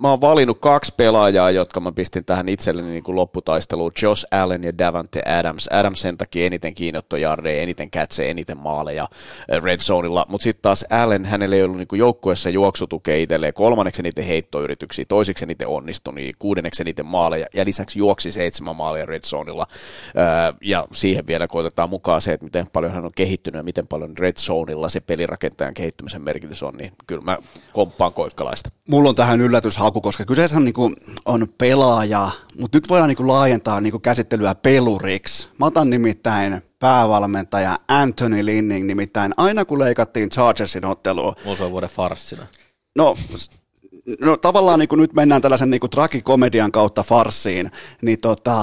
Speaker 4: mä oon valinnut kaksi pelaajaa, jotka mä pistin tähän itselleni niin kuin lopputaisteluun. Josh Allen ja Davante Adams. Adams sen takia eniten kiinniottojardeja, eniten catcheja, eniten maaleja äh, Red Zoneilla. Mutta sitten taas Allen, hänellä ei ollut niin kuin joukkueessa juoksutukea itselleen. Kolmanneksi eniten heittoyrityksiä, toiseksi eniten onnistui, kuudenneksi eniten maaleja ja lisäksi juoksi seitsemän maalia Red Zoneilla. Äh, ja siihen vielä koitetaan mukaan se, että miten paljon hän on kehittynyt ja miten paljon Red Zoneilla se pelirakentajan kehittymisen merkitys on. Niin kyllä mä komppaan koikkalaista.
Speaker 1: Mulla on tähän yllätys haku, koska kyseessä on, niin kuin, on pelaaja, mutta nyt voidaan niin kuin, laajentaa niin kuin, käsittelyä peluriksi. Mä otan nimittäin päävalmentaja Anthony Linning, nimittäin aina kun leikattiin Chargersin ottelua,
Speaker 3: Mulla se on vuoden farssina.
Speaker 1: No, no tavallaan niin kuin nyt mennään tällaisen niin kuin tragikomedian kautta farssiin, niin tota,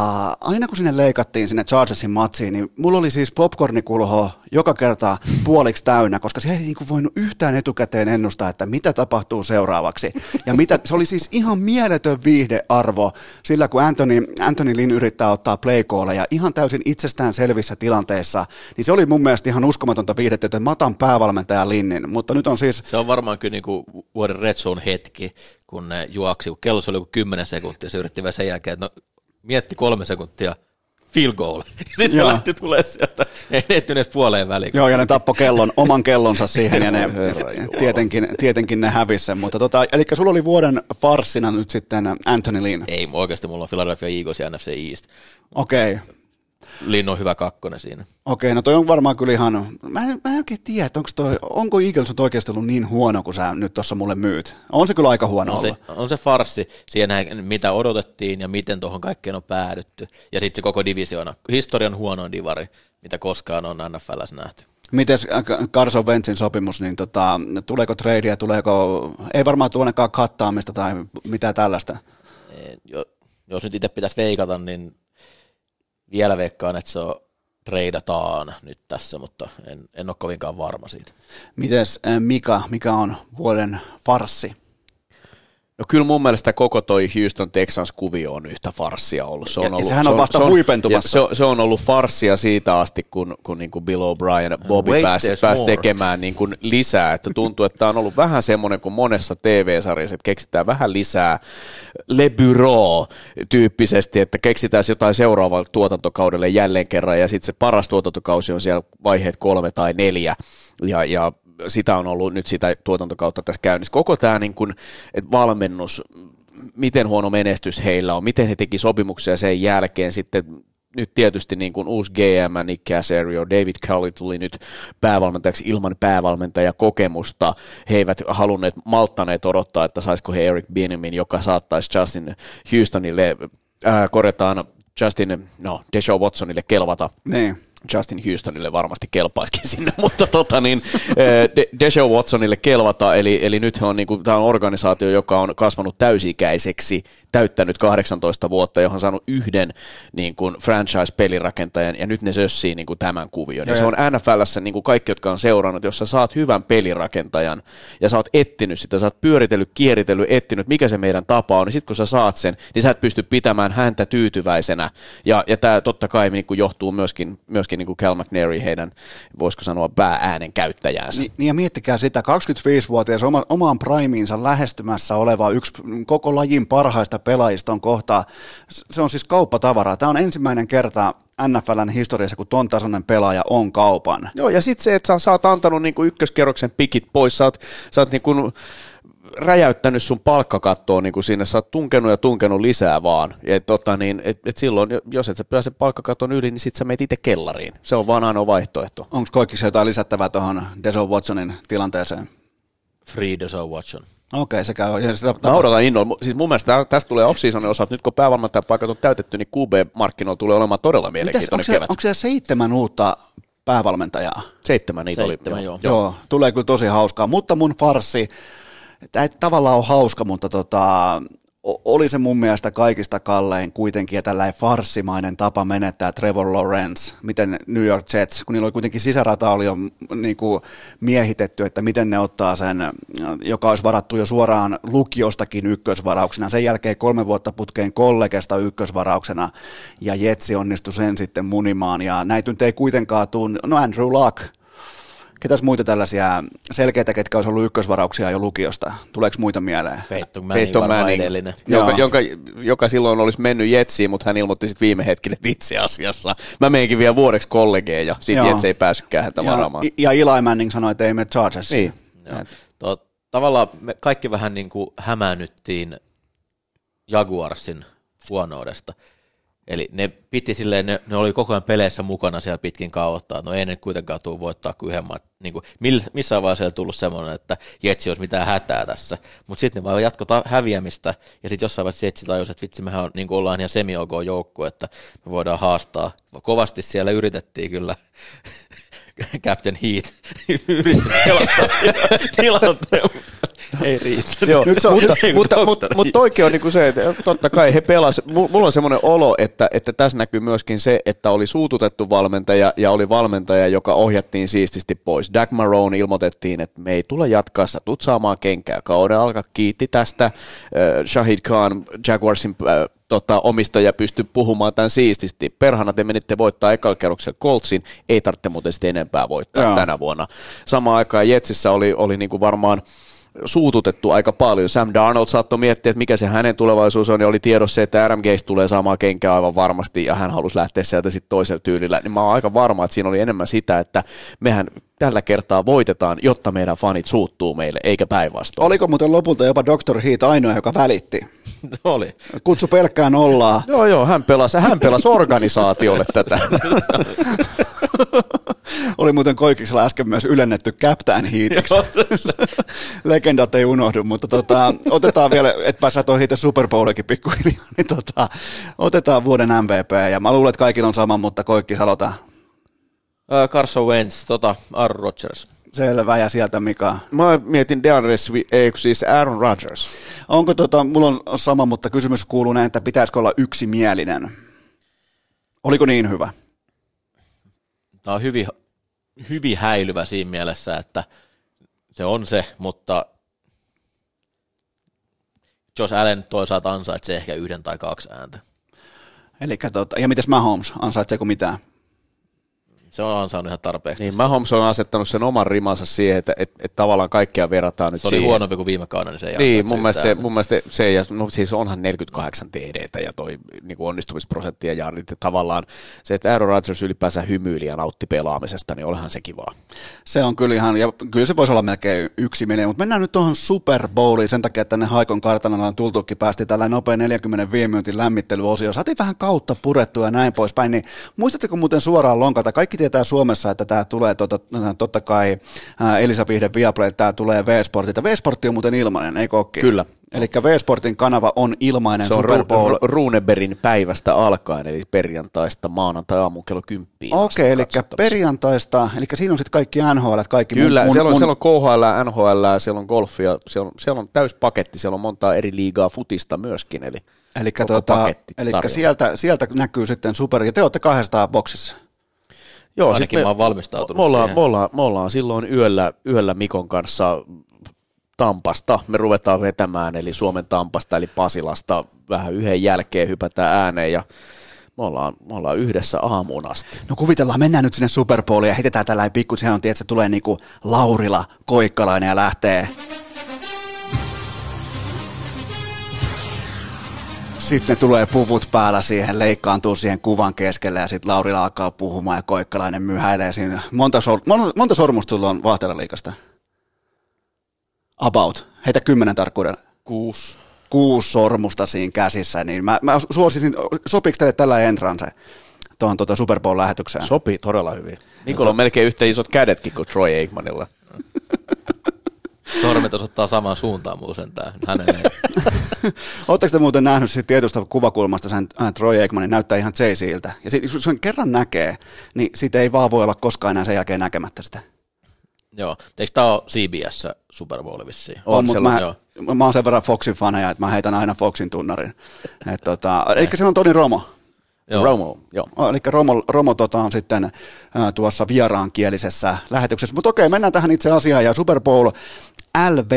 Speaker 1: aina kun sinne leikattiin sinne Chargersin matsiin, niin mulla oli siis popcornikulho joka kerta puoliksi täynnä, koska se ei niin kuin voinut yhtään etukäteen ennustaa, että mitä tapahtuu seuraavaksi. Ja mitä, se oli siis ihan mieletön viihdearvo sillä, kun Anthony, Anthony Lynn yrittää ottaa play ja ihan täysin itsestään selvissä tilanteissa, niin se oli mun mielestä ihan uskomatonta viihdettä, että mä otan päävalmentaja Linnin, mutta nyt on siis
Speaker 3: Se on varmaan kyllä niinku vuoden red zone hetki, kun ne juoksi, kun kello oli joku 10 sekuntia, se yritti vielä sen jälkeen, että no, mietti kolme sekuntia, field goal. Sitten
Speaker 1: Joo.
Speaker 3: lähti tulee sieltä, ei ne edes puoleen väliin.
Speaker 1: Joo, ja ne tappo kellon, oman kellonsa siihen, ja ne tietenkin, tietenkin ne hävisi sen. Mutta tota, eli sulla oli vuoden farssina nyt sitten Anthony Lynn.
Speaker 3: Ei, oikeasti mulla on Philadelphia Eagles ja NFC East.
Speaker 1: Okei, okay.
Speaker 3: Lin on hyvä kakkonen siinä.
Speaker 1: okei, no toi on varmaan kyllä ihan, mä en, mä en oikein tiedä, että onko, toi, onko Eagles nyt oikeasti ollut niin huono, kuin sä nyt tuossa mulle myyt. On se kyllä aika huono
Speaker 3: On
Speaker 1: ollut.
Speaker 3: se, on se farssi siihen, mitä odotettiin ja miten tuohon kaikkeen on päädytty. Ja sitten se koko divisioona. Historian huonoin divari, mitä koskaan on NFLssä nähty.
Speaker 1: Mites äh, Carson Wentzin sopimus, niin tota, tuleeko tradea, tuleeko, ei varmaan tuonnekaan kattaamista tai mitä tällaista.
Speaker 3: Jo- Jos nyt itse pitäisi veikata, niin vielä veikkaan, että se on treidataan nyt tässä, mutta en, en ole kovinkaan varma siitä.
Speaker 1: Mites äh, Mika, mikä on vuoden farssi?
Speaker 4: No kyllä mun mielestä koko toi Houston Texans-kuvio on yhtä farssia ollut. Se on
Speaker 1: Ja- ja
Speaker 4: ollut
Speaker 1: sehän
Speaker 4: se
Speaker 1: on vasta
Speaker 4: se
Speaker 1: huipentumassa.
Speaker 4: ja Se on, se on ollut farssia siitä asti, kun, kun niin kuin Bill O'Brien ja Bobby
Speaker 3: Wait,
Speaker 4: pääsi, pääsi tekemään niin kuin lisää. Että tuntuu, että tämä on ollut vähän semmoinen kuin monessa TV-sarjassa, että keksitään vähän lisää Le Bureau-tyyppisesti, että keksitään jotain seuraavalle tuotantokaudelle jälleen kerran, ja sitten se paras tuotantokausi on siellä vaiheet kolme tai neljä, ja, ja sitä on ollut nyt sitä tuotantokautta tässä käynnissä. Koko tämä niin kuin, että valmennus, miten huono menestys heillä on, miten he teki sopimuksia sen jälkeen sitten nyt tietysti niin kuin uusi GM, Nick Casario, David Cully tuli nyt päävalmentajaksi ilman päävalmentajakokemusta. He eivät halunneet, malttaneet odottaa, että saisiko he Eric Bienemin, joka saattaisi Justin Houstonille, äh, korjataan Justin, no, Deshaun Watsonille kelvata
Speaker 1: Niin.
Speaker 4: Justin Houstonille varmasti kelpaisikin sinne, mutta tota niin, eh, De- Deshaun Watsonille kelvata, eli, eli nyt on, niin kuin, tämä on organisaatio, joka on kasvanut täysikäiseksi, täyttänyt 18 vuotta, johon on saanut yhden niin kuin franchise-pelirakentajan, ja nyt ne sössii niin kuin tämän kuvion. Ja se on NFLssä niin kuin kaikki, jotka on seurannut, jos sä saat hyvän pelirakentajan, ja sä oot etsinyt sitä, sä oot pyöritellyt, kieritellyt, etsinyt, mikä se meidän tapa on, niin sitten kun sä saat sen, niin sä et pysty pitämään häntä tyytyväisenä, ja, ja tämä totta kai niin kuin johtuu myöskin, myöskin niin kuin Cal McNary, heidän, voisiko sanoa, päääänen käyttäjäänsä.
Speaker 1: Ni, niin ja miettikää sitä, 25-vuotias oma, omaan primiinsa lähestymässä oleva yksi koko lajin parhaista pelaajista on kohta, se on siis kauppatavaraa. Tämä on ensimmäinen kerta NFLn historiassa, kun ton tasoinen pelaaja on kaupan.
Speaker 4: Joo, ja sitten se, että sä, sä oot antanut niinku ykköskerroksen pikit pois, sä oot, sä oot niinku räjäyttänyt sun palkkakattoon niinku sinne, sä oot tunkenut ja tunkenut lisää vaan. Et, tota, niin, et, et silloin, jos et sä pääse palkkakaton yli, niin sit sä meet itse kellariin. Se on vaan ainoa vaihtoehto.
Speaker 1: Onko Koikkissa jotain lisättävää tuohon Deso Watsonin tilanteeseen?
Speaker 3: Free Deshaun Watson.
Speaker 1: Okei, se käy. Ja sitä,
Speaker 4: Mä odotan innolla. Siis mun mielestä tä- tästä tulee off-seasonin osalta, nyt kun päävalmentajan paikat on täytetty, niin QB-markkinoilla tulee olemaan todella
Speaker 1: Mitäs,
Speaker 4: mielenkiintoinen
Speaker 1: onko, se,
Speaker 4: kevät.
Speaker 1: onko siellä seitsemän uutta päävalmentajaa?
Speaker 4: Seitsemän niitä
Speaker 3: Seitsemän,
Speaker 4: oli.
Speaker 3: joo.
Speaker 1: Joo. Joo, tulee kyllä tosi hauskaa, mutta mun farsi, tämä ei tavallaan ole hauska, mutta tota, oli se mun mielestä kaikista kallein kuitenkin ja tällainen farssimainen tapa menettää Trevor Lawrence, miten New York Jets, kun niillä oli kuitenkin sisärata oli jo mm, niin kuin miehitetty, että miten ne ottaa sen, joka olisi varattu jo suoraan lukiostakin ykkösvarauksena, sen jälkeen kolme vuotta putkeen kollegesta ykkösvarauksena ja Jetsi onnistui sen sitten munimaan. Ja näitä nyt ei kuitenkaan tule, no Andrew Luck, Ketäs muita tällaisia selkeitä, ketkä olisi ollut ykkösvarauksia jo lukiosta? Tuleeko muita mieleen?
Speaker 3: Peyton Manning
Speaker 4: Peyton
Speaker 3: varmaan
Speaker 4: Manning,
Speaker 3: edellinen.
Speaker 4: jonka, joka silloin olisi mennyt Jetsiin, mutta hän ilmoitti sitten viime hetkellä, että itse asiassa mä meinkin vielä vuodeksi kollegeen ja sitten. Jets ei päässytkään häntä
Speaker 1: Ja,
Speaker 4: varaamaan.
Speaker 1: ja Eli Manning sanoi, että ei mene Chargersiin.
Speaker 4: Niin.
Speaker 3: Joo. Tuo, tavallaan me kaikki vähän niin kuin hämäännyttiin Jaguarsin huonoudesta. Eli ne piti silleen, ne, ne oli koko ajan peleissä mukana siellä pitkin kautta. No ei ne kuitenkaan tule voittaa kuin yhden mat, niin kuin, missään vaiheessa ei tullut semmoinen, että Jetsi olisi mitään hätää tässä. Mutta sitten ne vaan jatkoi häviämistä, ja sitten jossain vaiheessa Jetsi tajusi, että vitsi, mehän on, niin kuin ollaan ihan semi joukku, että me voidaan haastaa. Kovasti siellä yritettiin kyllä Captain Heat yritti tilanteen, ei riitä.
Speaker 4: Joo, Nyt se on, mutta, mutta, mutta, mutta toikin on niin se, että totta kai he pelasivat. Mulla on semmoinen olo, että, että tässä näkyy myöskin se, että oli suututettu valmentaja ja oli valmentaja, joka ohjattiin siististi pois. Doug Marone ilmoitettiin, että me ei tule jatkaa, sä tulet saamaan kenkää. Kauden alkaa kiitti tästä. Äh, Shahid Khan, Jaguarsin äh, tota, omistaja pysty puhumaan tämän siististi. Perhana te menitte voittaa ekalla kerroksella Coltsin, ei tarvitse muuten sitten enempää voittaa Joo. tänä vuonna. Samaan aikaan Jetsissä oli, oli niin kuin varmaan suututettu aika paljon. Sam Darnold saattoi miettiä, että mikä se hänen tulevaisuus on, ja oli tiedossa se, että Gaze tulee saamaan kenkää aivan varmasti, ja hän halusi lähteä sieltä sitten toisella tyylillä. Niin mä oon aika varma, että siinä oli enemmän sitä, että mehän tällä kertaa voitetaan, jotta meidän fanit suuttuu meille, eikä päinvastoin.
Speaker 1: Oliko muuten lopulta jopa Dr. Heat ainoa, joka välitti?
Speaker 3: Oli.
Speaker 1: Kutsu pelkkään ollaa.
Speaker 4: joo, joo, hän pelasi, hän pelasi organisaatiolle tätä.
Speaker 1: Oli muuten Koikiksella äsken myös ylennetty Captain Heatiksi. Legendat ei unohdu, mutta tota, otetaan vielä, että pääsee tuohon itse Super Bowlikin pikkuhiljaa, niin tota, otetaan vuoden MVP. Ja mä luulen, että kaikilla on sama, mutta Koikkis aloita.
Speaker 3: Uh, Carson Wentz, tota, Aaron Rodgers.
Speaker 1: Selvä, ja sieltä Mika?
Speaker 4: Mä mietin DeAndre eikö siis Aaron Rodgers.
Speaker 1: Onko tota, mulla on sama, mutta kysymys kuuluu näin, että pitäisikö olla yksimielinen? Oliko niin hyvä?
Speaker 3: Tämä on hyvin, hyvin häilyvä siinä mielessä, että se on se, mutta Josh Allen toisaalta ansaitsee ehkä yhden tai kaksi ääntä.
Speaker 1: Eli tota, ja mites Mahomes, ansaitseeko mitään?
Speaker 3: Se on ansainnut ihan tarpeeksi.
Speaker 4: Niin, Mahomes on asettanut sen oman rimansa siihen, että et, et tavallaan kaikkia verrataan nyt
Speaker 3: Se oli
Speaker 4: siihen.
Speaker 3: huonompi kuin viime kaudella, niin se ei
Speaker 4: Niin, mun mielestä, se, mun mielestä se, ja, no siis onhan 48 TDtä ja toi niin onnistumisprosentti ja jaardit, tavallaan se, että Aaron Rodgers ylipäänsä hymyili ja nautti pelaamisesta, niin olehan se kivaa.
Speaker 1: Se on kyllä ihan, ja kyllä se voisi olla melkein yksi miljoona, mutta mennään nyt tuohon Super Bowliin sen takia, että tänne Haikon kartanalla on tultukin, päästi tällä nopea 45 minuutin lämmittelyosio, saatiin vähän kautta purettua ja näin poispäin, niin muistatteko muuten suoraan lonkalta, kaikki tietää Suomessa, että tämä tulee tota, totta kai Elisa Vihden Viaplay, tämä tulee V-Sportilta. V-Sportti on muuten ilmainen, ei kokki?
Speaker 4: Kyllä.
Speaker 1: Eli V-Sportin kanava on ilmainen
Speaker 4: Se on
Speaker 1: Super Bowl. Ru-
Speaker 4: Runeberin päivästä alkaen, eli perjantaista maanantai aamun kello 10.
Speaker 1: Okei, okay, eli perjantaista, eli siinä on sitten kaikki NHL, kaikki
Speaker 4: Kyllä,
Speaker 1: mun,
Speaker 4: siellä, on,
Speaker 1: mun...
Speaker 4: siellä on KHL, NHL, siellä on golfia, siellä on, siellä on täys paketti, siellä on montaa eri liigaa futista myöskin, eli
Speaker 1: Eli, tuota, sieltä, sieltä näkyy sitten super, ja te olette kahdesta boksissa.
Speaker 3: Joo, Ainakin me, mä oon valmistautunut
Speaker 4: me ollaan, me, ollaan, me ollaan silloin yöllä, yöllä Mikon kanssa Tampasta, me ruvetaan vetämään, eli Suomen Tampasta, eli Pasilasta, vähän yhden jälkeen hypätään ääneen ja me ollaan, me ollaan yhdessä aamuun asti.
Speaker 1: No kuvitellaan, mennään nyt sinne Super Bowliin ja heitetään tällainen pikku, sehän on, että se tulee niinku Laurila Koikkalainen ja lähtee Sitten tulee puvut päällä siihen, leikkaantuu siihen kuvan keskelle ja sitten Lauri alkaa puhumaan ja Koikkalainen myhäilee siinä. Monta, sor- monta, monta sormusta sulla on vaahteraliikasta? About. Heitä kymmenen tarkkuudella.
Speaker 3: Kuusi.
Speaker 1: Kuusi sormusta siinä käsissä, niin mä, mä suosisin, sopiiko teille tällä entranse tuohon tuota Super Bowl-lähetykseen?
Speaker 4: Sopii todella hyvin. Nikola on melkein yhtä isot kädetkin kuin Troy Aikmanilla.
Speaker 3: Sormet osoittaa samaan suuntaan muuten sentään. Hänelle.
Speaker 1: Oletteko te muuten nähnyt siitä tietystä kuvakulmasta sen äh, Troy Aikmanin näyttää ihan Jay-Ziltä. Ja sit, jos sen kerran näkee, niin siitä ei vaan voi olla koskaan enää sen jälkeen näkemättä sitä.
Speaker 3: Joo. Eikö tämä ole CBS Super Bowl vissiin?
Speaker 1: On, on mutta mä, joo. mä oon sen verran Foxin faneja, että mä heitän aina Foxin tunnarin. Et, tota, eli se on Toni Romo.
Speaker 4: Joo. Romo, joo.
Speaker 1: Eli Romo, Romo tota, on sitten äh, tuossa vieraankielisessä lähetyksessä. Mutta okei, mennään tähän itse asiaan. Ja Super Bowl LV,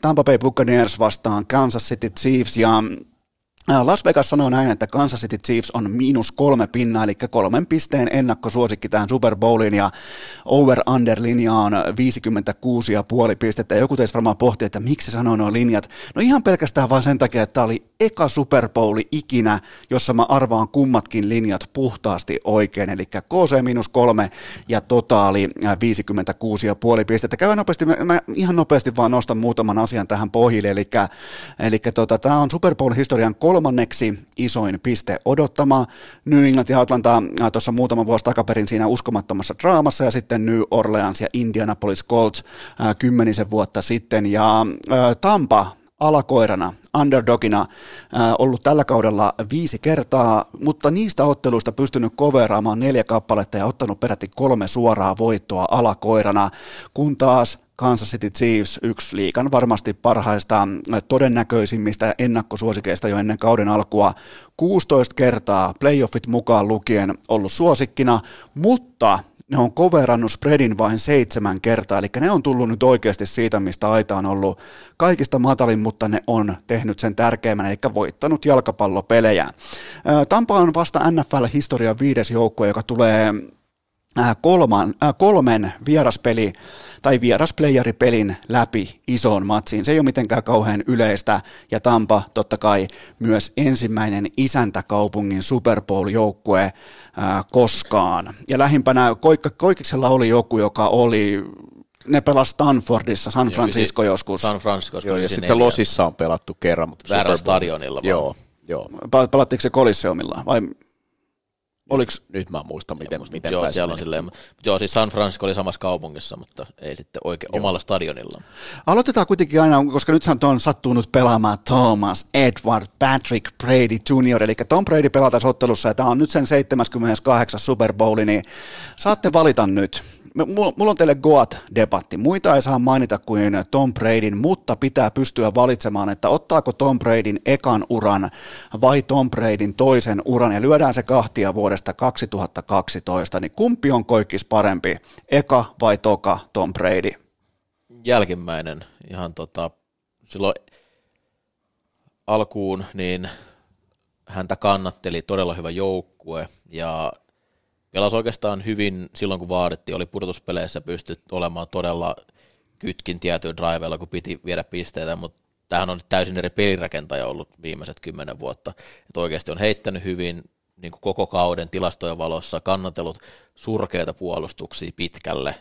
Speaker 1: Tampa Bay Buccaneers vastaan Kansas City Chiefs ja äh, Las Vegas sanoo näin, että Kansas City Chiefs on miinus kolme pinnaa, eli kolmen pisteen ennakkosuosikki tähän Super Bowliin, ja over-under-linja on 56,5 pistettä. Joku teistä varmaan pohtii, että miksi sanoo nuo linjat. No ihan pelkästään vaan sen takia, että tämä oli eka Super Bowli ikinä, jossa mä arvaan kummatkin linjat puhtaasti oikein, eli KC-3 ja totaali 56,5 pistettä. Käydään nopeasti, mä, mä ihan nopeasti vaan nostan muutaman asian tähän pohjille, eli, eli tota, tämä on Super Bowl-historian kolmanneksi isoin piste odottama. New England ja Atlanta tuossa muutama vuosi takaperin siinä uskomattomassa draamassa, ja sitten New Orleans ja Indianapolis Colts kymmenisen vuotta sitten, ja Tampa alakoirana, underdogina, äh, ollut tällä kaudella viisi kertaa, mutta niistä otteluista pystynyt coveraamaan neljä kappaletta ja ottanut peräti kolme suoraa voittoa alakoirana, kun taas Kansas City Chiefs, yksi liikan varmasti parhaista todennäköisimmistä ennakkosuosikeista jo ennen kauden alkua, 16 kertaa playoffit mukaan lukien ollut suosikkina, mutta ne on coverannut spreadin vain seitsemän kertaa, eli ne on tullut nyt oikeasti siitä, mistä aita on ollut kaikista matalin, mutta ne on tehnyt sen tärkeimmän, eli voittanut jalkapallopelejä. Tampa on vasta NFL-historian viides joukkue, joka tulee kolman, kolmen vieraspeli tai vierasplayeripelin läpi isoon matsiin. Se ei ole mitenkään kauhean yleistä ja Tampa totta kai myös ensimmäinen isäntäkaupungin Super Bowl-joukkue koskaan. Ja lähimpänä Koik- Koikiksella oli joku, joka oli ne pelasi Stanfordissa, San Francisco
Speaker 3: Joo,
Speaker 1: joskus.
Speaker 3: San Francisco.
Speaker 4: Joo, ja sitten Losissa on pelattu kerran. Mutta
Speaker 3: Väärällä stadionilla vaan.
Speaker 4: Joo, joo.
Speaker 1: Pelattiinko se Coliseumilla vai oliks,
Speaker 4: Nyt mä muistan, miten,
Speaker 3: Mut
Speaker 4: miten
Speaker 3: joo, siellä on silleen, mut joo, siis San Francisco oli samassa kaupungissa, mutta ei sitten oikein omalla stadionilla.
Speaker 1: Aloitetaan kuitenkin aina, koska nythän on sattunut pelaamaan Thomas Edward Patrick Brady Jr., eli Tom Brady pelaa tässä ottelussa, ja tämä on nyt sen 78. Super Bowl, niin saatte valita nyt. Mulla on teille Goat-debatti. Muita ei saa mainita kuin Tom Bradyn, mutta pitää pystyä valitsemaan, että ottaako Tom Bradyn ekan uran vai Tom Bradyn toisen uran, ja lyödään se kahtia vuodesta 2012, niin kumpi on koikis parempi, eka vai toka Tom Brady?
Speaker 3: Jälkimmäinen ihan tota, silloin alkuun, niin häntä kannatteli todella hyvä joukkue ja pelasi oikeastaan hyvin silloin, kun vaadittiin, oli pudotuspeleissä pystyt olemaan todella kytkin tietyillä driveilla, kun piti viedä pisteitä, mutta tämähän on täysin eri pelirakentaja ollut viimeiset kymmenen vuotta. Että oikeasti on heittänyt hyvin niin kuin koko kauden tilastojen valossa, kannatellut surkeita puolustuksia pitkälle.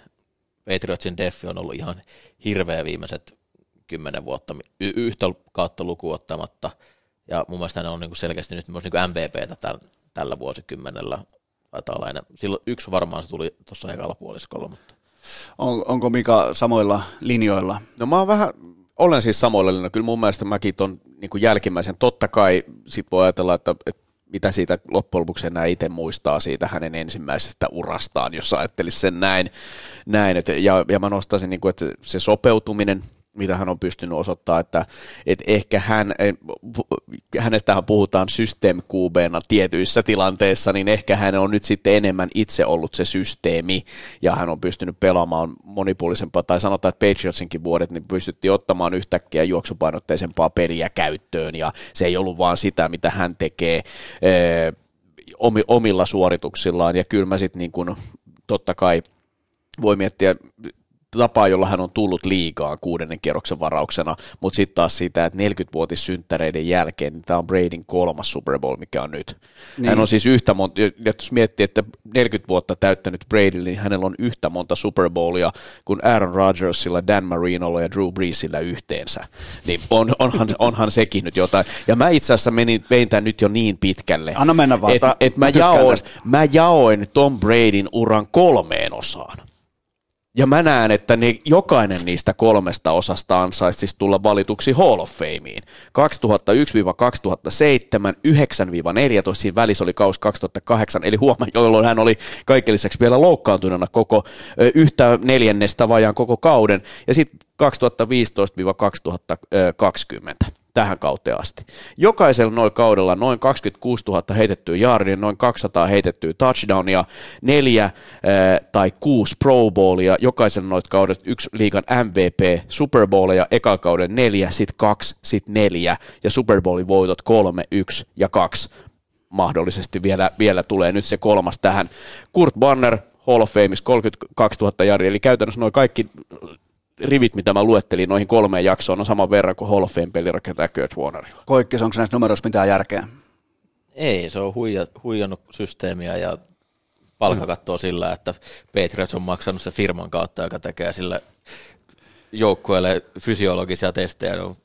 Speaker 3: Patriotsin defi on ollut ihan hirveä viimeiset kymmenen vuotta y- yhtä kautta lukuun ottamatta. Ja mun mielestä ne on niin kuin selkeästi nyt myös niin kuin MVPtä tällä, tällä vuosikymmenellä. Taitaa olla enää. Silloin yksi varmaan se tuli tuossa ekalla puoliskolla, mutta
Speaker 1: On, onko Mika samoilla linjoilla?
Speaker 4: No mä oon vähän, olen siis samoilla linjoilla. Kyllä mun mielestä mäkin ton niin kuin jälkimmäisen, totta kai sit voi ajatella, että, että mitä siitä loppujen lopuksi enää itse muistaa siitä hänen ensimmäisestä urastaan, jos ajattelisi sen näin. näin että, ja, ja mä nostaisin, niin kuin, että se sopeutuminen, mitä hän on pystynyt osoittaa, että, että ehkä hän, hänestähän puhutaan systeemikuubeena tietyissä tilanteissa, niin ehkä hän on nyt sitten enemmän itse ollut se systeemi, ja hän on pystynyt pelaamaan monipuolisempaa, tai sanotaan, että Patriotsinkin vuodet, niin pystyttiin ottamaan yhtäkkiä juoksupainotteisempaa peliä käyttöön, ja se ei ollut vaan sitä, mitä hän tekee omi- omilla suorituksillaan, ja kyllä mä sitten niin kuin, totta kai voi miettiä tapaa, jolla hän on tullut liigaan kuudennen kierroksen varauksena, mutta sitten taas siitä, että 40-vuotissynttäreiden jälkeen, niin tämä on Bradyn kolmas Super Bowl, mikä on nyt. Niin. Hän on siis yhtä monta, jos miettii, että 40 vuotta täyttänyt Brady, niin hänellä on yhtä monta Super Bowlia kuin Aaron Rodgersilla, Dan Marinolla ja Drew Breesilla yhteensä. Niin on, onhan, onhan sekin nyt jotain. Ja mä itse asiassa menin, vein tämän nyt jo niin pitkälle,
Speaker 1: Anna mennä vaan,
Speaker 4: että et mä,
Speaker 1: mä
Speaker 4: jaoin,
Speaker 1: tästä.
Speaker 4: mä jaoin Tom Bradyn uran kolmeen osaan. Ja mä näen, että ne, jokainen niistä kolmesta osasta ansaisi siis tulla valituksi Hall of Fameen. 2001-2007, 9-14, siinä välissä oli kaus 2008, eli huomaa, jolloin hän oli kaiken lisäksi vielä loukkaantuneena koko yhtä neljännestä vajaan koko kauden, ja sitten 2015-2020 tähän kauteen asti. Jokaisella noin kaudella noin 26 000 heitettyä jaardia, noin 200 heitettyä touchdownia, neljä äh, tai kuusi Pro Bowlia, jokaisella noit kaudet yksi liigan MVP, Super Bowlia, eka kauden neljä, sit kaksi, sit neljä, ja Super Bowlin voitot kolme, yksi ja kaksi. Mahdollisesti vielä, vielä tulee nyt se kolmas tähän. Kurt Banner, Hall of Fameissa 32 000 jardia, eli käytännössä noin kaikki rivit, mitä mä luettelin noihin kolmeen jaksoon, on saman verran kuin Hall of Fame pelirakentaja Kurt Warnerilla.
Speaker 1: Koikkis, onko näissä numeroissa mitään järkeä?
Speaker 3: Ei, se on huija, huijannut systeemiä ja palkkakattoa sillä, että Patriots on maksanut se firman kautta, joka tekee sille joukkueelle fysiologisia testejä. No,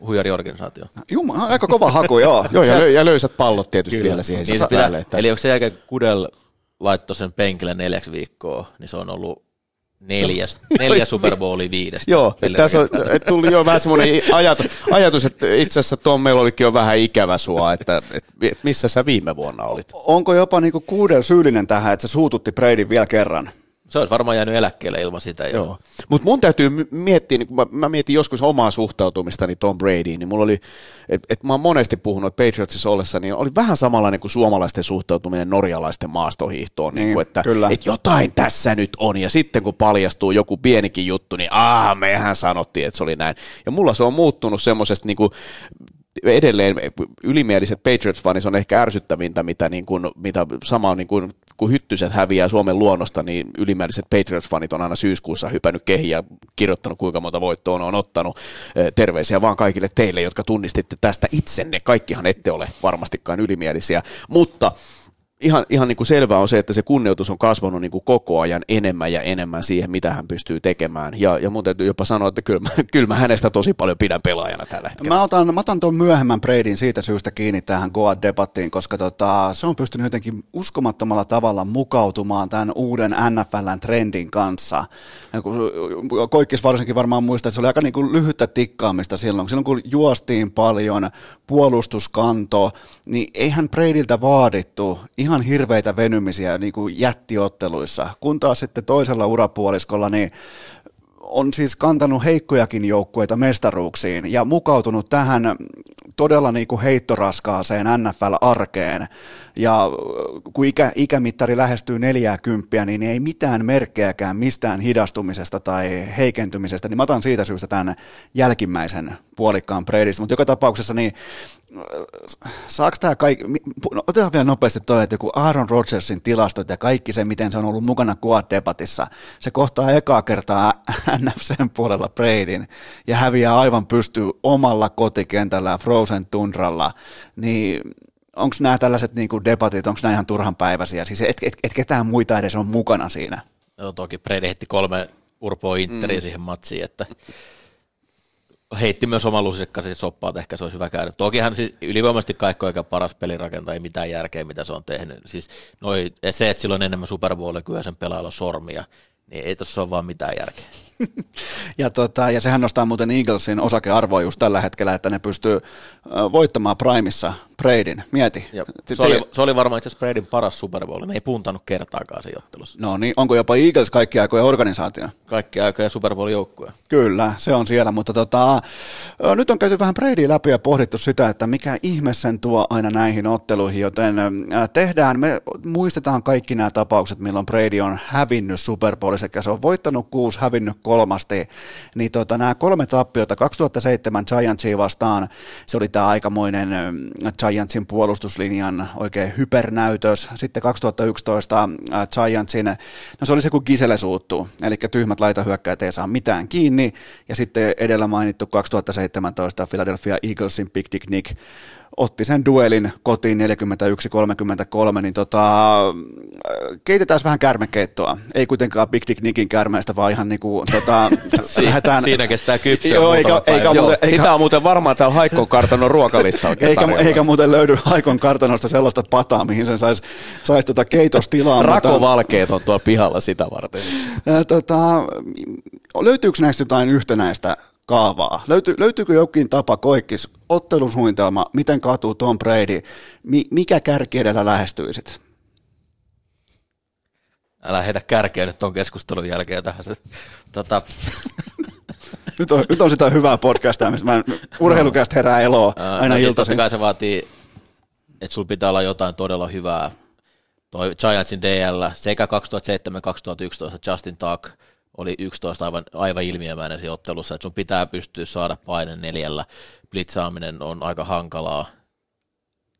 Speaker 3: huijariorganisaatio.
Speaker 1: Jumala, aika kova haku, joo.
Speaker 4: Joo, ja, lö, ja löysät pallot tietysti Kyllä. vielä siihen
Speaker 3: niin se pitää, päälle. Että... Eli onko se jälkeen Kudel laittoi sen penkille neljäksi viikkoa, niin se on ollut neljäs, neljä Super Bowlia viidestä.
Speaker 4: Joo, tässä on, tuli jo vähän semmoinen ajatus, ajatus, että itse asiassa Tom meillä olikin jo vähän ikävä sua, että, että missä sä viime vuonna olit?
Speaker 1: Onko jopa niinku kuudel syyllinen tähän, että se suututti Bradyn vielä kerran?
Speaker 3: Se olisi varmaan jäänyt eläkkeelle ilman sitä. Joo.
Speaker 4: Mutta mun täytyy miettiä, niin kun mä, mä mietin joskus omaa suhtautumistani Tom Bradyin, niin mulla oli, että et mä oon monesti puhunut että Patriotsissa ollessa, niin oli vähän samanlainen kuin suomalaisten suhtautuminen norjalaisten maastohiihtoon, niin, niin että, kyllä. että jotain tässä nyt on, ja sitten kun paljastuu joku pienikin juttu, niin aah, mehän sanottiin, että se oli näin. Ja mulla se on muuttunut semmoisesta niin kuin edelleen ylimieliset Patriots-fanit on ehkä ärsyttävintä, mitä, niin kuin, mitä sama niin kuin, kun hyttyset häviää Suomen luonnosta, niin ylimääräiset Patriots-fanit on aina syyskuussa hypännyt kehiin ja kirjoittanut, kuinka monta voittoa on ottanut. Terveisiä vaan kaikille teille, jotka tunnistitte tästä itsenne. Kaikkihan ette ole varmastikaan ylimielisiä, mutta ihan, ihan niin kuin selvää on se, että se kunnioitus on kasvanut niin kuin koko ajan enemmän ja enemmän siihen, mitä hän pystyy tekemään. Ja, ja mun täytyy jopa sanoa, että kyllä mä, kyllä mä hänestä tosi paljon pidän pelaajana tällä hetkellä.
Speaker 1: Mä otan, mä otan tuon myöhemmän Bradyn siitä syystä kiinni tähän Goa-debattiin, koska tota, se on pystynyt jotenkin uskomattomalla tavalla mukautumaan tämän uuden NFLn trendin kanssa. Koikkis varsinkin varmaan muistaa, että se oli aika niin kuin lyhyttä tikkaamista silloin. Silloin kun juostiin paljon, puolustuskanto, niin eihän Bradyltä vaadittu ihan hirveitä venymisiä niin kuin jättiotteluissa, kun taas sitten toisella urapuoliskolla niin on siis kantanut heikkojakin joukkueita mestaruuksiin ja mukautunut tähän todella niin kuin heittoraskaaseen NFL-arkeen. Ja kun ikä, ikämittari lähestyy 40, niin ei mitään merkkejäkään mistään hidastumisesta tai heikentymisestä, niin mä otan siitä syystä tämän jälkimmäisen puolikkaan Bradista. Mutta joka tapauksessa niin saako tämä kaikki, no, otetaan vielä nopeasti toi, että joku Aaron Rodgersin tilastot ja kaikki se, miten se on ollut mukana Quad-debatissa, se kohtaa ekaa kertaa NFCn puolella Bradin ja häviää aivan pystyy omalla kotikentällä Frozen Tundralla, niin onko nämä tällaiset niin kuin debatit, onko nämä ihan turhan päiväisiä, siis et, et, et ketään muita edes on mukana siinä?
Speaker 3: No toki Brady heitti kolme Urpoa Interiä mm. siihen matsiin, että heitti myös oman lusikkansa soppaa, että ehkä se olisi hyvä käydä. Tokihan siis ylivoimaisesti kaikko aika paras pelirakentaja, ei mitään järkeä, mitä se on tehnyt. Siis noi, se, että silloin enemmän Super Bowlia kyllä sen pelailla sormia, niin ei tuossa ole vaan mitään järkeä.
Speaker 1: ja, tota, ja sehän nostaa muuten Eaglesin osakearvoa just tällä hetkellä, että ne pystyy voittamaan Primissa Bradyn. Mieti. Ja
Speaker 3: se, oli, se oli varmaan itse asiassa Bradyn paras Super Bowl. Ne ei puntanut kertaakaan siinä ottelussa.
Speaker 1: No niin, onko jopa Eagles kaikki aikoja organisaatio?
Speaker 3: Kaikki aikoja Super Bowl joukkue.
Speaker 1: Kyllä, se on siellä, mutta tota, nyt on käyty vähän Brady läpi ja pohdittu sitä, että mikä ihme sen tuo aina näihin otteluihin, joten tehdään, me muistetaan kaikki nämä tapaukset, milloin Brady on hävinnyt Super Bowlissa, se on voittanut kuusi, hävinnyt kolmasti, niin tota, nämä kolme tappiota 2007 Giantsia vastaan, se oli tämä aikamoinen Giantsin puolustuslinjan oikein hypernäytös. Sitten 2011 Giantsin, no se oli se kun Gisele suuttuu, eli tyhmät laitahyökkäät ei saa mitään kiinni, ja sitten edellä mainittu 2017 Philadelphia Eaglesin Big Dick Nick otti sen duelin kotiin 41-33, niin tota, keitetään vähän kärmekeittoa. Ei kuitenkaan Big Dick Nickin kärmeistä, vaan ihan niinku, tota, lähdetään...
Speaker 3: Siinä kestää kypsyä Joo,
Speaker 4: eikä, eikä Joo, muuten, eikä, Sitä on muuten varmaan täällä Haikon kartanon ruokalista
Speaker 1: eikä, eikä muuten löydy Haikon kartanosta sellaista pataa, mihin sen saisi sais tota keitostilaa.
Speaker 4: Rakovalkeet on tuolla pihalla sitä varten.
Speaker 1: Tota, löytyykö näistä jotain yhtenäistä kaavaa? Löyty, löytyykö jokin tapa koikkis, ottelusuunnitelma, miten katuu Tom Brady, mi, mikä kärki edellä lähestyisit?
Speaker 3: Älä heitä kärkeä nyt tuon keskustelun jälkeen tähän. Tota.
Speaker 1: nyt, on, nyt on sitä hyvää podcastia, mistä urheilukästä herää eloa aina no,
Speaker 3: siis iltaisin. kai se vaatii, että sulla pitää olla jotain todella hyvää. Toi Giantsin DL sekä 2007-2011 Justin Tuck – oli 11 aivan, aivan ilmiömäinen siinä ottelussa, että sun pitää pystyä saada paine neljällä, blitzaaminen on aika hankalaa.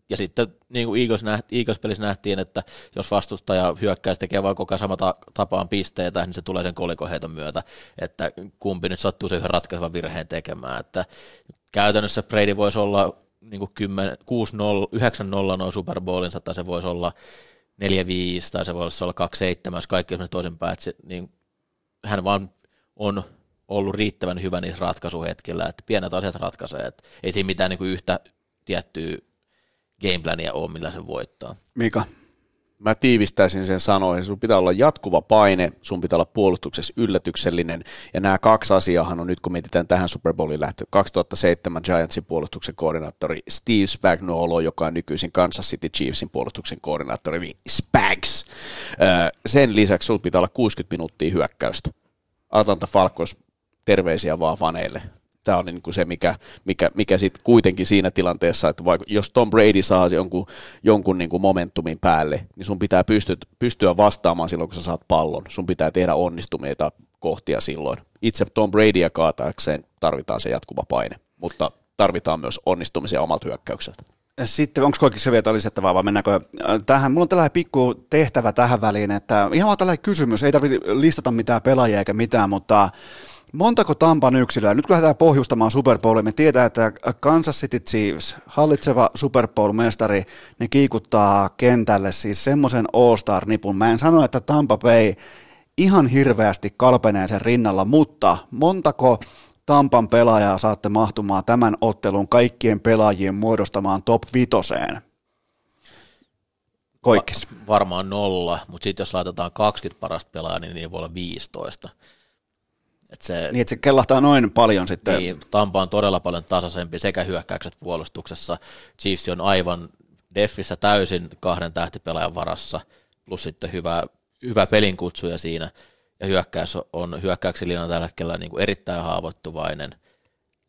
Speaker 3: Ja sitten niin kuin Eagles, nähti, Eagles-pelissä nähtiin, että jos vastustaja hyökkäys tekee vain koko sama ta- tapaan pisteitä, niin se tulee sen kolikoheiton myötä, että kumpi nyt sattuu sen yhden ratkaisevan virheen tekemään. Että käytännössä Brady voisi olla niin kuin 10, 6 0, 9 0 noin Super Bowlinsa, tai se voisi olla 4-5, tai se voisi olla 2-7, jos kaikki on toisinpäin, että se, niin hän vaan on ollut riittävän hyvä niissä ratkaisuhetkillä, että pienet asiat ratkaisee, että ei siinä mitään niin kuin yhtä tiettyä gameplania ole, millä se voittaa.
Speaker 1: Mika?
Speaker 4: Mä tiivistäisin sen sanoihin, sun pitää olla jatkuva paine, sun pitää olla puolustuksessa yllätyksellinen, ja nämä kaksi asiaa on nyt, kun mietitään tähän Super Bowlin lähtö, 2007 Giantsin puolustuksen koordinaattori Steve Spagnuolo, joka on nykyisin Kansas City Chiefsin puolustuksen koordinaattori, niin Spags. Sen lisäksi sulla pitää olla 60 minuuttia hyökkäystä. Atlanta Falcons, terveisiä vaan faneille tämä on niin kuin se, mikä, mikä, mikä sitten kuitenkin siinä tilanteessa, että vaikka, jos Tom Brady saa jonkun, jonkun niin kuin momentumin päälle, niin sun pitää pystyä, pystyä vastaamaan silloin, kun sä saat pallon. Sun pitää tehdä onnistumeita kohtia silloin. Itse Tom Bradya kaataakseen tarvitaan se jatkuva paine, mutta tarvitaan myös onnistumisia omalta hyökkäykseltä.
Speaker 1: Sitten onko kaikissa vielä lisättävää vai mennäänkö äh, tähän? Mulla on tällainen pikku tehtävä tähän väliin, että ihan vaan tällainen kysymys, ei tarvitse listata mitään pelaajia eikä mitään, mutta Montako Tampan yksilöä? Nyt kun lähdetään pohjustamaan Super Bowlia, me tietää, että Kansas City Chiefs, hallitseva Super Bowl-mestari, ne kiikuttaa kentälle siis semmoisen All-Star-nipun. Mä en sano, että Tampa Bay ihan hirveästi kalpenee sen rinnalla, mutta montako Tampan pelaajaa saatte mahtumaan tämän ottelun kaikkien pelaajien muodostamaan top vitoseen?
Speaker 3: Va- varmaan nolla, mutta sitten jos laitetaan 20 parasta pelaajaa, niin niin voi olla 15.
Speaker 1: Et se, niin, että se kellahtaa noin paljon sitten.
Speaker 3: Niin, Tampa on todella paljon tasaisempi sekä hyökkäykset puolustuksessa. Chiefs on aivan deffissä täysin kahden tähtipelaajan varassa, plus sitten hyvä, hyvä pelinkutsuja siinä. Ja hyökkäys on hyökkäyksen linjana tällä hetkellä niin kuin erittäin haavoittuvainen.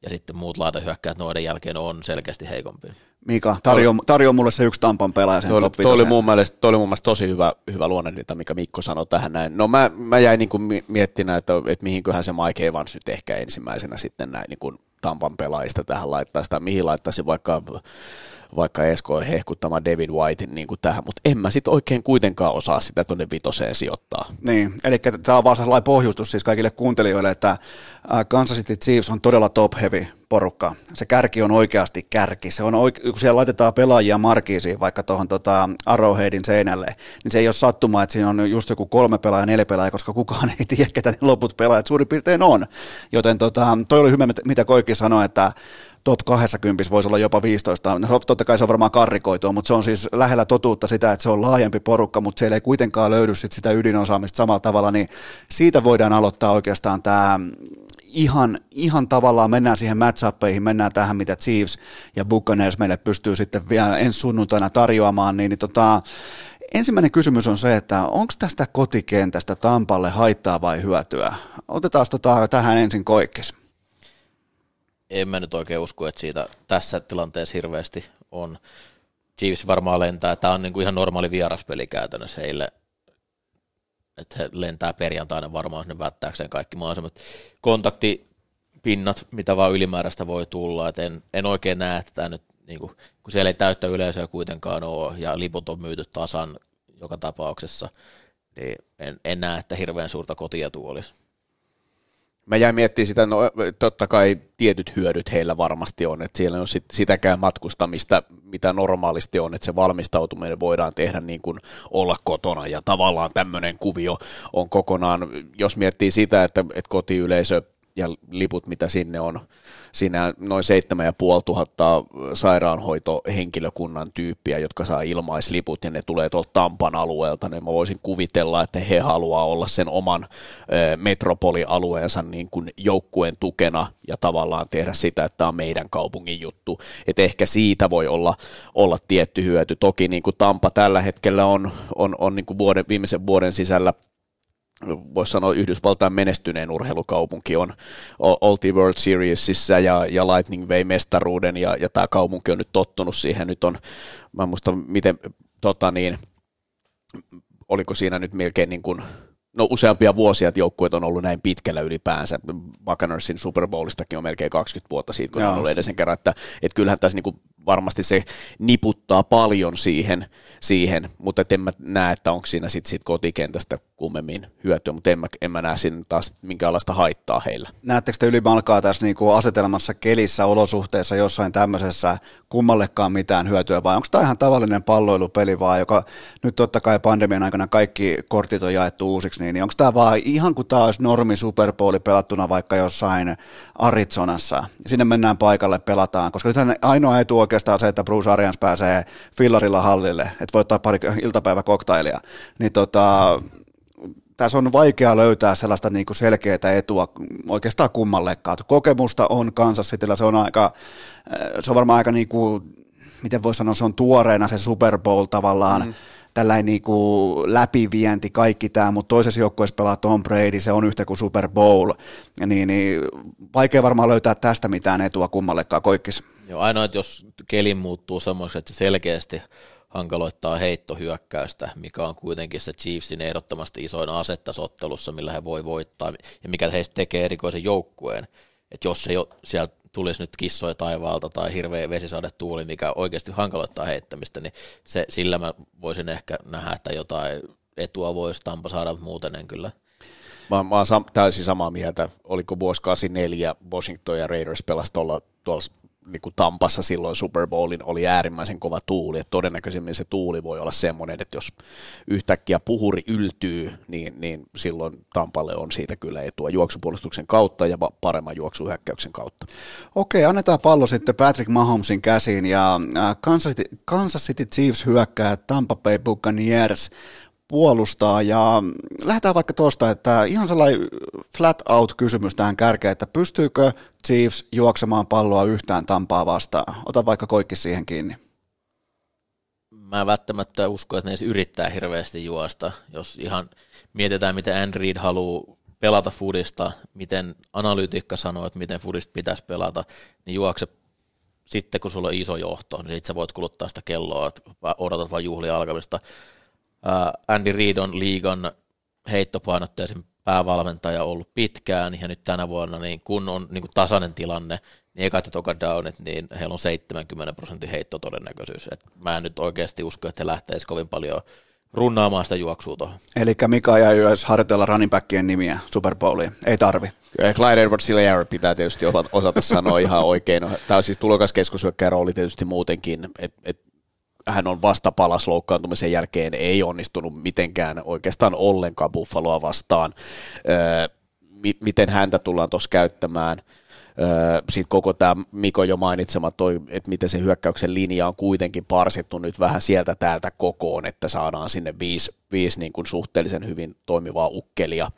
Speaker 3: Ja sitten muut laitahyökkäät noiden jälkeen on selkeästi heikompi.
Speaker 1: Mika, tarjo, tarjo mulle se yksi Tampan pelaaja sen toi, top
Speaker 4: toi oli, mun mielestä, toi oli mun mielestä tosi hyvä, hyvä luonnehdinta, mikä Mikko sanoi tähän näin. No mä, mä jäin niin kuin miettimään, että, että mihinköhän se Mike Evans nyt ehkä ensimmäisenä sitten näin niin kuin Tampan pelaajista tähän laittaa sitä, mihin laittaisi vaikka vaikka Esko hehkuttama David White niin kuin tähän, mutta en mä sitten oikein kuitenkaan osaa sitä tuonne vitoseen sijoittaa.
Speaker 1: Niin, eli tämä on vaan sellainen pohjustus siis kaikille kuuntelijoille, että Kansas City Chiefs on todella top heavy porukka. Se kärki on oikeasti kärki. Se on oike- kun siellä laitetaan pelaajia markiisiin vaikka tuohon tota Arrowheadin seinälle, niin se ei ole sattumaa, että siinä on just joku kolme pelaajaa, neljä pelaajaa, koska kukaan ei tiedä, ketä ne loput pelaajat suurin piirtein on. Joten tota, toi oli hyvä, mitä Koikki sanoi, että top 20 voisi olla jopa 15. No, totta kai se on varmaan karrikoitua, mutta se on siis lähellä totuutta sitä, että se on laajempi porukka, mutta siellä ei kuitenkaan löydy sit sitä ydinosaamista samalla tavalla, niin siitä voidaan aloittaa oikeastaan tämä ihan, ihan tavallaan mennään siihen matchappeihin, mennään tähän, mitä Chiefs ja Buccaneers meille pystyy sitten vielä ensi sunnuntaina tarjoamaan, niin, niin tota, ensimmäinen kysymys on se, että onko tästä kotikentästä Tampalle haittaa vai hyötyä? Otetaan tota, tähän ensin koikkis
Speaker 3: en mä nyt oikein usko, että siitä tässä tilanteessa hirveästi on. Chiefs varmaan lentää, tämä on niinku ihan normaali vieraspeli käytännössä heille, että he lentää perjantaina varmaan sinne vättääkseen kaikki mahdollisimmat kontaktipinnat, mitä vaan ylimääräistä voi tulla, et en, en oikein näe, että tämä nyt, niinku, kun siellä ei täyttä yleisöä kuitenkaan ole, ja liput on myyty tasan joka tapauksessa, niin en, en näe, että hirveän suurta kotietua olisi.
Speaker 4: Mä jäin miettimään sitä, no totta kai tietyt hyödyt heillä varmasti on, että siellä on sit sitäkään matkustamista, mitä normaalisti on, että se valmistautuminen voidaan tehdä niin kuin olla kotona. Ja tavallaan tämmöinen kuvio on kokonaan, jos miettii sitä, että, että kotiyleisö ja liput, mitä sinne on, siinä noin 7500 sairaanhoitohenkilökunnan tyyppiä, jotka saa ilmaisliput ja ne tulee tuolta Tampan alueelta, niin mä voisin kuvitella, että he haluaa olla sen oman metropolialueensa niin kuin joukkueen tukena ja tavallaan tehdä sitä, että tämä on meidän kaupungin juttu. Että ehkä siitä voi olla, olla tietty hyöty. Toki niin kuin Tampa tällä hetkellä on, on, on niin kuin vuoden, viimeisen vuoden sisällä voisi sanoa Yhdysvaltain menestyneen urheilukaupunki on, oltiin World Seriesissä ja, ja Lightning vei mestaruuden ja, ja tämä kaupunki on nyt tottunut siihen, nyt on, mä en muista miten, tota niin, oliko siinä nyt melkein niin kuin, no useampia vuosia, että joukkueet on ollut näin pitkällä ylipäänsä. Buccaneersin Super Bowlistakin on melkein 20 vuotta siitä, kun Joo. on ollut edellisen kerran, että, että kyllähän tässä niin kuin varmasti se niputtaa paljon siihen, siihen mutta en mä näe, että onko siinä sitten sit kotikentästä kummemmin hyötyä, mutta en mä, en mä näe siinä taas minkäänlaista haittaa heillä.
Speaker 1: Näettekö te ylimalkaa tässä niinku asetelmassa kelissä olosuhteessa jossain tämmöisessä kummallekaan mitään hyötyä vai onko tämä ihan tavallinen palloilupeli vaan, joka nyt totta kai pandemian aikana kaikki kortit on jaettu uusiksi, niin, niin onko tämä vaan ihan kuin tämä olisi normi Super Bowli pelattuna vaikka jossain Arizonassa. Sinne mennään paikalle, pelataan, koska nythän ainoa etu oikeastaan se, että Bruce Arians pääsee fillarilla hallille, että voi ottaa pari iltapäiväkoktailia. Niin tota, tässä on vaikea löytää sellaista niin kuin selkeää etua oikeastaan kummallekaan. Kokemusta on Kansas Cityllä, se on aika, se on varmaan aika niin kuin, miten voi sanoa, se on tuoreena se Super Bowl tavallaan, mm tällainen niin kuin läpivienti, kaikki tämä, mutta toisessa joukkueessa pelaa Tom Brady, se on yhtä kuin Super Bowl, niin, niin vaikea varmaan löytää tästä mitään etua kummallekaan koikkis.
Speaker 3: Joo, ainoa, että jos keli muuttuu semmoiseksi, että se selkeästi hankaloittaa heittohyökkäystä, mikä on kuitenkin se Chiefsin ehdottomasti isoin asettasottelussa, millä he voi voittaa, ja mikä heistä tekee erikoisen joukkueen. Että jos se jo sieltä tulisi nyt kissoja taivaalta tai hirveä vesisade tuuli, mikä oikeasti hankaloittaa heittämistä, niin se, sillä mä voisin ehkä nähdä, että jotain etua voisi Tampa saada, mutta muuten en kyllä.
Speaker 4: Mä, mä oon sam- täysin samaa mieltä. Oliko vuosi 84 Washington ja Raiders pelasi tuolla, tuolla niin kuin Tampassa silloin Super Bowlin oli äärimmäisen kova tuuli, että todennäköisemmin se tuuli voi olla semmoinen, että jos yhtäkkiä puhuri yltyy, niin, niin silloin Tampalle on siitä kyllä etua juoksupuolustuksen kautta ja paremman juoksuhyökkäyksen kautta.
Speaker 1: Okei, annetaan pallo sitten Patrick Mahomesin käsiin ja äh, Kansas City, Kansas City Chiefs hyökkää Tampa Bay Buccaneers puolustaa ja lähdetään vaikka tuosta, että ihan sellainen flat out kysymys tähän kärkeen, että pystyykö Chiefs juoksemaan palloa yhtään Tampaa vastaan? Ota vaikka koikki siihen kiinni.
Speaker 3: Mä välttämättä usko, että ne yrittää hirveästi juosta. Jos ihan mietitään, miten Andy Reid haluaa pelata Fudista, miten analyytikka sanoo, että miten Fudista pitäisi pelata, niin juokse sitten, kun sulla on iso johto, niin sit sä voit kuluttaa sitä kelloa, että odotat vain juhlia alkamista. Andy Reid on liigan heittopainotteisin päävalmentaja ollut pitkään, ja nyt tänä vuonna, niin kun on niin kuin tasainen tilanne, niin ekat ja toka downit, niin heillä on 70 prosentin heittotodennäköisyys. Et mä en nyt oikeasti usko, että he lähteisi kovin paljon runnaamaan sitä juoksua tuohon.
Speaker 1: Eli mikä ei edes harjoitella running backien nimiä Super Bowliin? Ei tarvi.
Speaker 4: Clyde edwards pitää tietysti osata sanoa ihan oikein. Tämä on siis tulokaskeskushyökkäjä rooli tietysti muutenkin, että et hän on vasta palas loukkaantumisen jälkeen, ei onnistunut mitenkään oikeastaan ollenkaan Buffaloa vastaan. Öö, mi- miten häntä tullaan tuossa käyttämään? Sitten koko tämä Miko jo mainitsema, toi, että miten se hyökkäyksen linja on kuitenkin parsittu nyt vähän sieltä täältä kokoon, että saadaan sinne viisi, viisi niin kuin suhteellisen hyvin toimivaa ukkelia –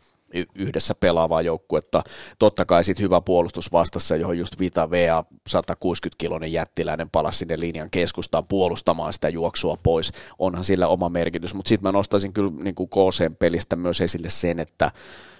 Speaker 4: yhdessä pelaavaa joukkuetta. Totta kai sitten hyvä puolustus vastassa, johon just Vita Vea 160-kilonen jättiläinen palasi sinne linjan keskustaan puolustamaan sitä juoksua pois. Onhan sillä oma merkitys, mutta sitten mä nostaisin kyllä niin kuin KCn pelistä myös esille sen, että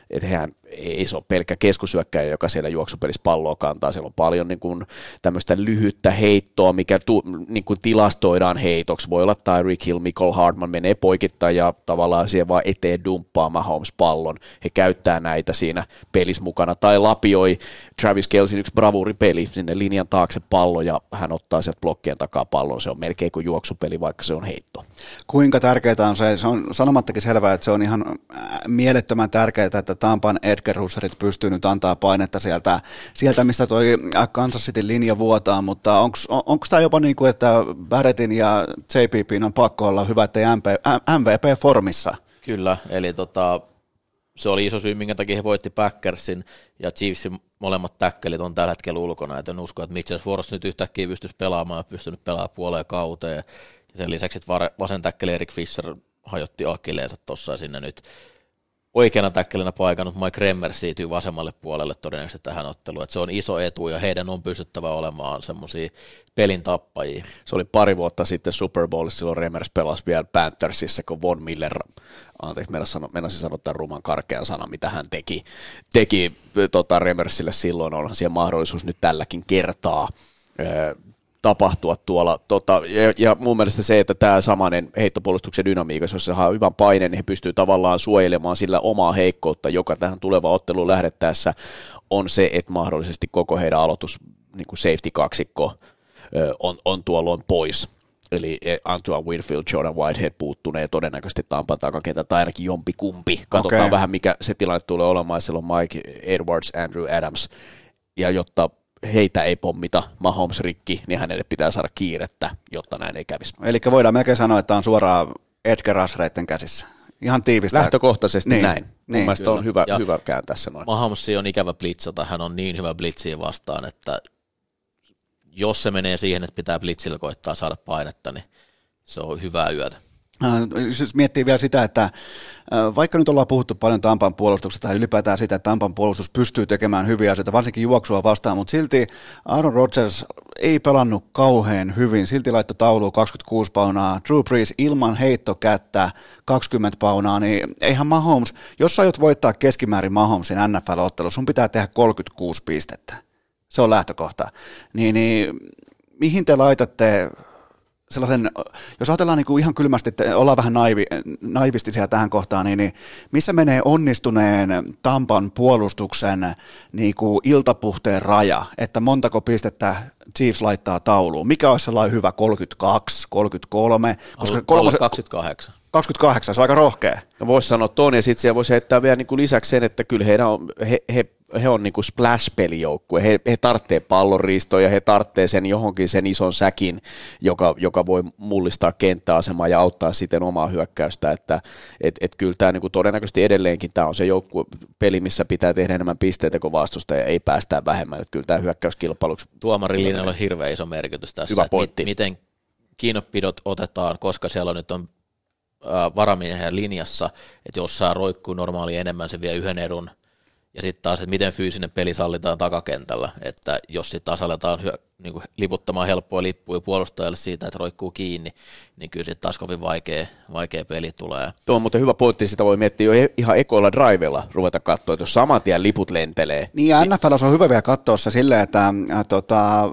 Speaker 4: että hän ei se ole pelkkä keskusyökkäjä, joka siellä juoksupelissä palloa kantaa. Siellä on paljon niin kuin, tämmöistä lyhyttä heittoa, mikä tu, niin kuin tilastoidaan heitoksi. Voi olla Tyreek Hill, Michael Hardman menee poikittain ja tavallaan siihen vaan eteen dumppaa Mahomes pallon. He käyttää näitä siinä pelissä mukana. Tai lapioi Travis Kelsin yksi bravuripeli sinne linjan taakse pallo ja hän ottaa sieltä blokkien takaa pallon. Se on melkein kuin juoksupeli, vaikka se on heitto.
Speaker 1: Kuinka tärkeää on se, se on sanomattakin selvää, että se on ihan äh, mielettömän tärkeää, että Tampan Edgar Husserit pystyy nyt antaa painetta sieltä, sieltä mistä toi Kansas City linja vuotaa, mutta onko tämä jopa niin kuin, että Barrettin ja JPP on pakko olla hyvä, että MVP-formissa?
Speaker 3: Kyllä, eli tota, se oli iso syy, minkä takia he voitti Packersin ja Chiefsin molemmat täkkelit on tällä hetkellä ulkona, et en usko, että Mitchell Forrest nyt yhtäkkiä pystyisi pelaamaan ja pystynyt pelaamaan puoleen kauteen. Ja sen lisäksi, että vasen täkkeli Erik Fischer hajotti akileensa tuossa sinne nyt oikeana täkkelinä paikannut Mike Remmer siirtyy vasemmalle puolelle todennäköisesti tähän otteluun. Että se on iso etu ja heidän on pystyttävä olemaan semmoisia pelin tappajia.
Speaker 4: Se oli pari vuotta sitten Super Bowlissa, silloin Remmers pelasi vielä Panthersissa, kun Von Miller, anteeksi, meinasin sanoa tämän ruman karkean sana, mitä hän teki, teki tota, Remmersille silloin, onhan siellä mahdollisuus nyt tälläkin kertaa tapahtua tuolla. Tota, ja, ja mun mielestä se, että tämä samanen heittopuolustuksen dynamiikassa, jos se saa hyvän paineen, niin he pystyy tavallaan suojelemaan sillä omaa heikkoutta, joka tähän tulevaan otteluun lähdettäessä on se, että mahdollisesti koko heidän aloitus niin kuin safety-kaksikko on, on tuolloin pois. Eli e, Antoine Winfield, Jordan Whitehead puuttunee todennäköisesti Tampan takakentä, tai ainakin jompi kumpi. Katsotaan
Speaker 1: Okei.
Speaker 4: vähän, mikä se tilanne tulee olemaan. Siellä on Mike Edwards, Andrew Adams, ja jotta heitä ei pommita Mahomes rikki, niin hänelle pitää saada kiirettä, jotta näin ei kävisi.
Speaker 1: Eli voidaan melkein sanoa, että on suoraan Edgar Asreitten käsissä. Ihan tiivistä.
Speaker 4: Lähtökohtaisesti
Speaker 1: Niin,
Speaker 4: niin, näin. Mun
Speaker 1: niin.
Speaker 4: mielestä on hyvä,
Speaker 3: Ja-
Speaker 4: hyvä kääntää se noin.
Speaker 3: Mahomes on ikävä blitzata, hän on niin hyvä blitsiä vastaan, että jos se menee siihen, että pitää blitzillä koittaa saada painetta, niin se on hyvää yötä.
Speaker 1: Äh, Siis miettii vielä sitä, että äh, vaikka nyt ollaan puhuttu paljon Tampan puolustuksesta tai ylipäätään sitä, että Tampan puolustus pystyy tekemään hyviä asioita, varsinkin juoksua vastaan, mutta silti Aaron Rodgers ei pelannut kauhean hyvin. Silti laittoi tauluun 26 paunaa, Drew Brees ilman heittokättä 20 paunaa, niin eihän Mahomes, jos sä aiot voittaa keskimäärin Mahomesin NFL-ottelu, sun pitää tehdä 36 pistettä. Se on lähtökohta. Niin, niin mihin te laitatte sellaisen, jos ajatellaan niin kuin ihan kylmästi, että ollaan vähän naivi, naivistisia tähän kohtaan, niin, niin missä menee onnistuneen Tampan puolustuksen niin kuin iltapuhteen raja, että montako pistettä Chiefs laittaa tauluun? Mikä olisi sellainen hyvä 32, 33, koska kolmose,
Speaker 3: 28.
Speaker 1: 28, se on aika rohkea.
Speaker 4: No voisi sanoa ton, ja sitten siellä voisi heittää vielä niin kuin lisäksi sen, että kyllä heidän on, he, he, he on niin kuin splash-pelijoukkue. He, he tarvitsee pallonriistoa ja he tarvitsee sen johonkin sen ison säkin, joka, joka voi mullistaa kenttäasemaa ja auttaa siten omaa hyökkäystä. Että et, et kyllä tämä niin kuin todennäköisesti edelleenkin tämä on se joukkue peli, missä pitää tehdä enemmän pisteitä kuin vastustaja ja ei päästää vähemmän. Että kyllä tämä hyökkäyskilpailuksi
Speaker 3: Tuomarilinjalla on hirveän iso merkitys tässä.
Speaker 4: Hyvä pointti.
Speaker 3: mi- miten kiinnopidot otetaan, koska siellä on nyt on varamiehen linjassa, että jos saa roikkuu normaali enemmän, se vie yhden edun. Ja sitten taas, että miten fyysinen peli sallitaan takakentällä, että jos sitten taas aletaan hyö, niin kuin liputtamaan helppoa lippuja puolustajalle siitä, että roikkuu kiinni, niin kyllä sitten taas kovin vaikea, vaikea peli tulee.
Speaker 4: Tuo on muuten hyvä pointti, sitä voi miettiä jo e- ihan ekoilla drivella ruveta katsoa, että jos saman tien liput lentelee,
Speaker 1: Niin ja NFL on hyvä vielä katsoa se silleen, että äh, tota,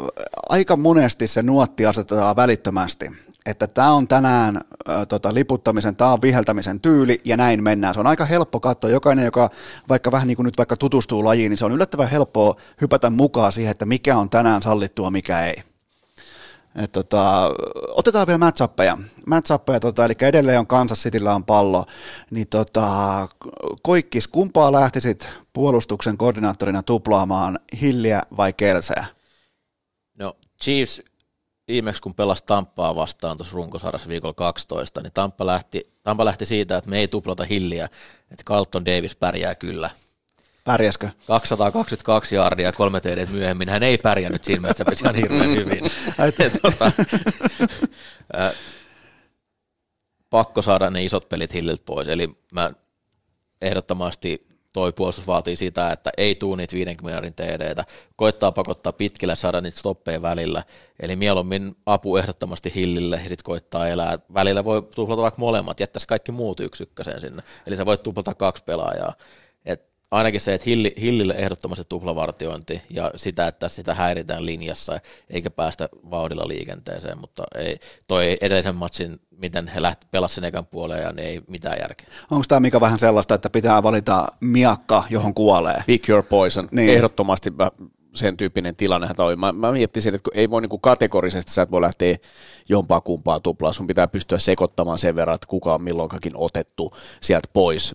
Speaker 1: aika monesti se nuotti asetetaan välittömästi. Että tämä on tänään äh, tota, liputtamisen, tämä on viheltämisen tyyli ja näin mennään. Se on aika helppo katsoa. Jokainen, joka vaikka vähän niin kuin nyt vaikka tutustuu lajiin, niin se on yllättävän helppoa hypätä mukaan siihen, että mikä on tänään sallittua, mikä ei. Et tota, otetaan vielä matchappeja. matchappeja tota, eli edelleen on Kansas Cityllä on pallo. Niin tota, Koikkis, kumpaa lähtisit puolustuksen koordinaattorina tuplaamaan, Hilliä vai Kelseä?
Speaker 3: No Chiefs viimeksi kun pelasi Tamppaa vastaan tuossa runkosarjassa viikolla 12, niin Tamppa lähti, Tampa lähti siitä, että me ei tuplata hilliä, että Carlton Davis pärjää kyllä.
Speaker 1: Pärjäskö?
Speaker 3: 222 jardia kolme TD myöhemmin, hän ei pärjännyt siinä matchupissa ihan hirveän hyvin. Tota, ää, pakko saada ne isot pelit Hilliltä pois, eli mä ehdottomasti toi puolustus vaatii sitä, että ei tuu niitä 50 jarin TDtä, koittaa pakottaa pitkillä saada niitä stoppeja välillä, eli mieluummin apu ehdottomasti Hillille ja sitten koittaa elää. Välillä voi tuplata vaikka molemmat, jättäisi kaikki muut yksi ykkösen sinne, eli sä voit tuplata kaksi pelaajaa. Ainakin se, että Hilli, Hillille ehdottomasti tuplavartiointi ja sitä, että sitä häiritään linjassa eikä päästä vauhdilla liikenteeseen, mutta ei, toi edellisen matsin, miten he lähti pelasivat sen ekan puoleen ja niin ei mitään järkeä.
Speaker 1: Onko tämä Mika vähän sellaista, että pitää valita miakka, johon kuolee?
Speaker 4: pick your poison,
Speaker 1: Niin.
Speaker 4: niin. ehdottomasti mä- sen tyyppinen tilannehan tämä oli. Mä, mä miettisin, että ei voi niinku kategorisesti, sä et voi lähteä jompaa kumpaa tuplaa, sun pitää pystyä sekoittamaan sen verran, että kuka on milloinkakin otettu sieltä pois.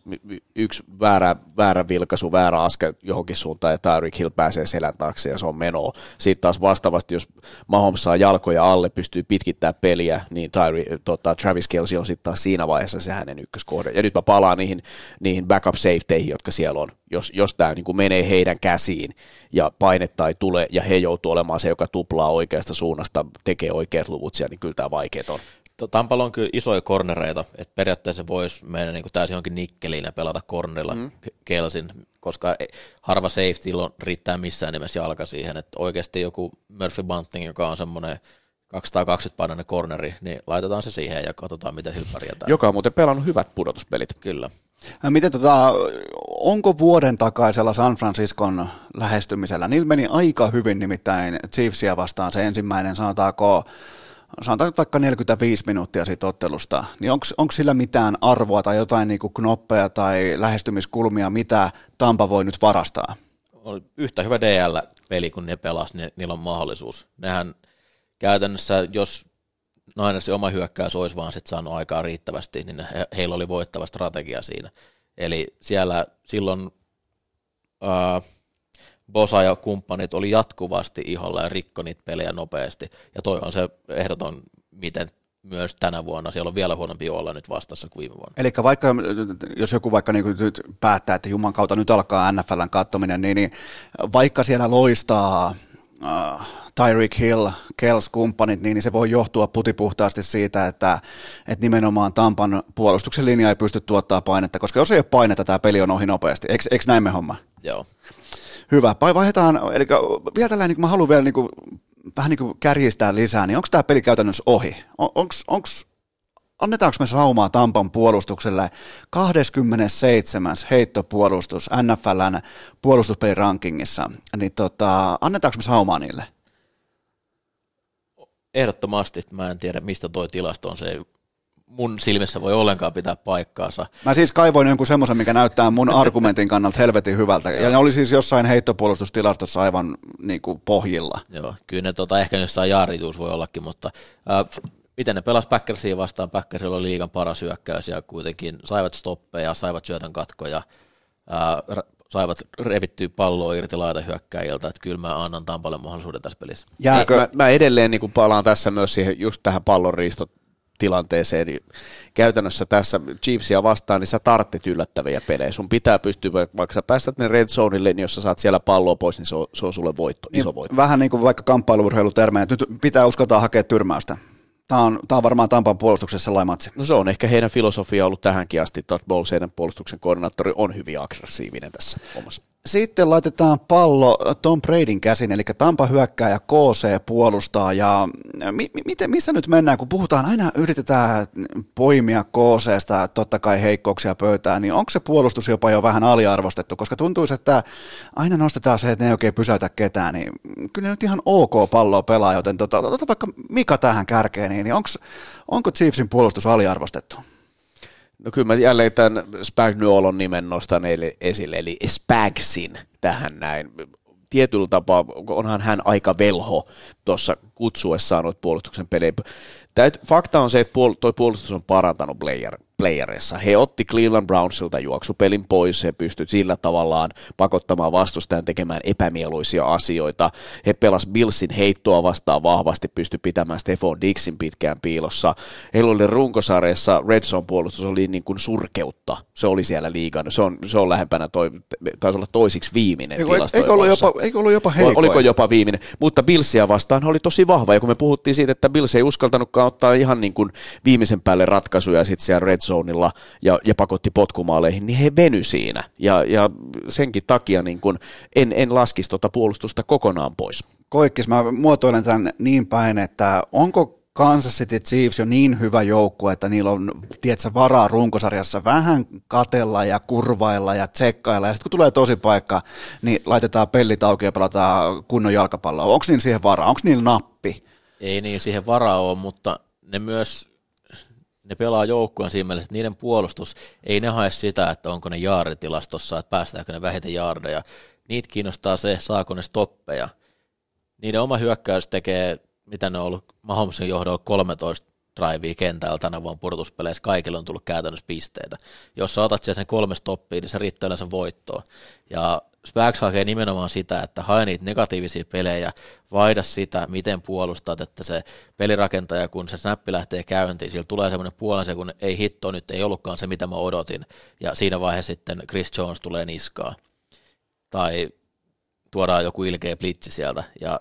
Speaker 4: Yksi väärä, väärä vilkaisu, väärä askel johonkin suuntaan ja Tyreek Hill pääsee selän taakse ja se on menoa. Sitten taas vastaavasti, jos Mahomes saa jalkoja alle, pystyy pitkittämään peliä, niin Tyre, tota, Travis Kelsey on sitten taas siinä vaiheessa se hänen ykköskohde. Ja nyt mä palaan niihin, niihin backup safetyihin, jotka siellä on. Jos, jos tämä niin menee heidän käsiin ja painetta ei tule ja he joutuu olemaan se, joka tuplaa oikeasta suunnasta, tekee oikeat luvut siellä, niin kyllä tämä vaikeet on.
Speaker 3: Tampalla on kyllä isoja kornereita, että periaatteessa voisi mennä niin täysin johonkin nikkeliin ja pelata kornerilla mm. Kelsin, koska ei- harva safety on, riittää missään nimessä jalka siihen, että oikeasti joku Murphy Bunting, joka on semmoinen 220 painainen corneri, niin laitetaan se siihen ja katsotaan, miten sillä pärjätään.
Speaker 4: Joka on muuten pelannut hyvät pudotuspelit.
Speaker 3: Kyllä.
Speaker 1: Miten tota, onko vuoden takaisella San Franciscon lähestymisellä? Niillä meni aika hyvin nimittäin Chiefsia vastaan se ensimmäinen, sanotaanko, sanotaan nyt vaikka 45 minuuttia siitä ottelusta. Niin onko sillä mitään arvoa tai jotain niinku knoppeja tai lähestymiskulmia, mitä Tampa voi nyt varastaa?
Speaker 3: Oli yhtä hyvä DL-peli, kun ne pelas, niin niillä on mahdollisuus. Nehän käytännössä, jos Ninersin oma hyökkäys olisi vaan sit saanut aikaa riittävästi, niin he, heillä oli voittava strategia siinä. Eli siellä silloin ää, Bosa ja kumppanit oli jatkuvasti iholla ja rikko niitä pelejä nopeasti. Ja toi on se ehdoton, miten myös tänä vuonna. Siellä on vielä huonompi olla nyt vastassa kuin viime vuonna.
Speaker 1: Eli vaikka, jos joku vaikka niin nyt päättää, että Juman kautta nyt alkaa NFLn kattominen, niin, niin vaikka siellä loistaa uh, Tyreek Hill, Kels kumppanit, niin, niin se voi johtua putipuhtaasti siitä, että, että nimenomaan Tampan puolustuksen linja ei pysty tuottaa painetta, koska jos ei ole painetta, tämä peli on ohi nopeasti. Eikö, eikö näin me homma?
Speaker 3: Joo.
Speaker 1: Hyvä. Vaihdetaan, eli vielä tällainen, niin mä haluan vielä niin kuin, vähän niin kuin kärjistää lisää, niin onko tämä peli käytännössä ohi? On, onko, annetaanko me saumaa Tampan puolustukselle 27. heittopuolustus NFLn puolustuspelirankingissa, niin tota, annetaanko me saumaa niille?
Speaker 3: Ehdottomasti, mä en tiedä mistä toi tilasto on, se ei mun silmissä voi ollenkaan pitää paikkaansa.
Speaker 1: Mä siis kaivoin jonkun semmoisen, mikä näyttää mun argumentin kannalta helvetin hyvältä. Ja ne oli siis jossain heittopuolustustilastossa aivan niin kuin pohjilla.
Speaker 3: Joo, kyllä ne tota, ehkä jossain jaarituus voi ollakin, mutta äh, miten ne pelas Packersia vastaan, Packersilla oli liigan paras hyökkäys ja kuitenkin saivat stoppeja, saivat syötön katkoja, äh, saivat revittyä palloa irti laitahyökkäjiltä, että kyllä mä annan Tampalle mahdollisuuden tässä pelissä.
Speaker 4: Jääkö? Mä, mä edelleen niin palaan tässä myös siihen, just tähän pallonriistot tilanteeseen, niin käytännössä tässä Chiefsia vastaan, niin sä tarttit yllättäviä pelejä. Sun pitää pystyä, vaikka sä päästät ne red zoneille, niin jos sä saat siellä palloa pois, niin se on, se on sulle voitto, iso niin, voitto.
Speaker 1: Vähän niin kuin vaikka kamppailuurheilutermejä, että nyt pitää uskaltaa hakea tyrmäystä. Tämä on, tämä on varmaan Tampan puolustuksessa sellainen matsi.
Speaker 4: No se on ehkä heidän filosofia ollut tähänkin asti. Todd Bowles, heidän puolustuksen koordinaattori, on hyvin aggressiivinen tässä omassa.
Speaker 1: Sitten laitetaan pallo Tom Bradyn käsin, eli Tampa hyökkää ja KC puolustaa. Ja mi- miten, missä nyt mennään, kun puhutaan, aina yritetään poimia KCstä totta kai heikkouksia pöytään, niin onko se puolustus jopa jo vähän aliarvostettu? Koska tuntuisi, että aina nostetaan se, että ne ei oikein pysäytä ketään, niin kyllä nyt ihan ok palloa pelaa, joten tota, ota vaikka Mika tähän kärkeen, niin onks, onko Chiefsin puolustus aliarvostettu?
Speaker 4: No kyllä mä jälleen tämän Spagnuolon nimen nostan esille, eli Spagsin tähän näin. Tietyllä tapaa onhan hän aika velho tuossa kutsuessaan noita puolustuksen pelejä. fakta on se, että tuo puolustus on parantanut player, playerissa. He otti Cleveland Brownsilta juoksupelin pois, he pystyivät sillä tavallaan pakottamaan vastustajan tekemään epämieluisia asioita. He pelas Billsin heittoa vastaan vahvasti, pysty pitämään Stefan Dixin pitkään piilossa. Heillä oli runkosarjassa Red Zone puolustus oli niin kuin surkeutta. Se oli siellä liigan. Se on, se on lähempänä, toi, taisi olla toisiksi viimeinen eikö,
Speaker 1: eikö, ollut jopa, eikö ollut jopa heikoin?
Speaker 4: Oliko jopa viimeinen? Mutta Billsia vastaan oli tosi vahva, ja kun me puhuttiin siitä, että Bills ei uskaltanutkaan ottaa ihan niin kuin viimeisen päälle ratkaisuja sitten siellä Red zonilla ja, ja pakotti potkumaaleihin, niin he veny siinä. Ja, ja senkin takia niin kun en, en laskisi tuota puolustusta kokonaan pois.
Speaker 1: Koikkis, mä muotoilen tämän niin päin, että onko Kansas City Chiefs on niin hyvä joukkue, että niillä on tiedätkö, varaa runkosarjassa vähän katella ja kurvailla ja tsekkailla. Ja sitten kun tulee tosi paikka, niin laitetaan pellit auki ja pelataan kunnon jalkapalloa. Onko niin siihen varaa? Onko niillä nappi?
Speaker 3: Ei niin siihen varaa ole, mutta ne myös ne pelaa joukkueen siinä mielessä, että niiden puolustus, ei ne hae sitä, että onko ne jaaritilastossa, että päästäänkö ne vähiten jaardeja. Niitä kiinnostaa se, saako ne stoppeja. Niiden oma hyökkäys tekee, mitä ne on ollut Mahomesin johdolla 13 drivea kentällä tänä vuonna purtuspeleissä, kaikille on tullut käytännössä pisteitä. Jos sä otat sen kolme stoppia, niin se riittää yleensä voittoon. Ja Spags hakee nimenomaan sitä, että hae niitä negatiivisia pelejä, vaida sitä, miten puolustat, että se pelirakentaja, kun se snappi lähtee käyntiin, sillä tulee semmoinen puolen kun ei hitto, nyt ei ollutkaan se, mitä mä odotin, ja siinä vaiheessa sitten Chris Jones tulee niskaa. Tai tuodaan joku ilkeä blitzi sieltä, ja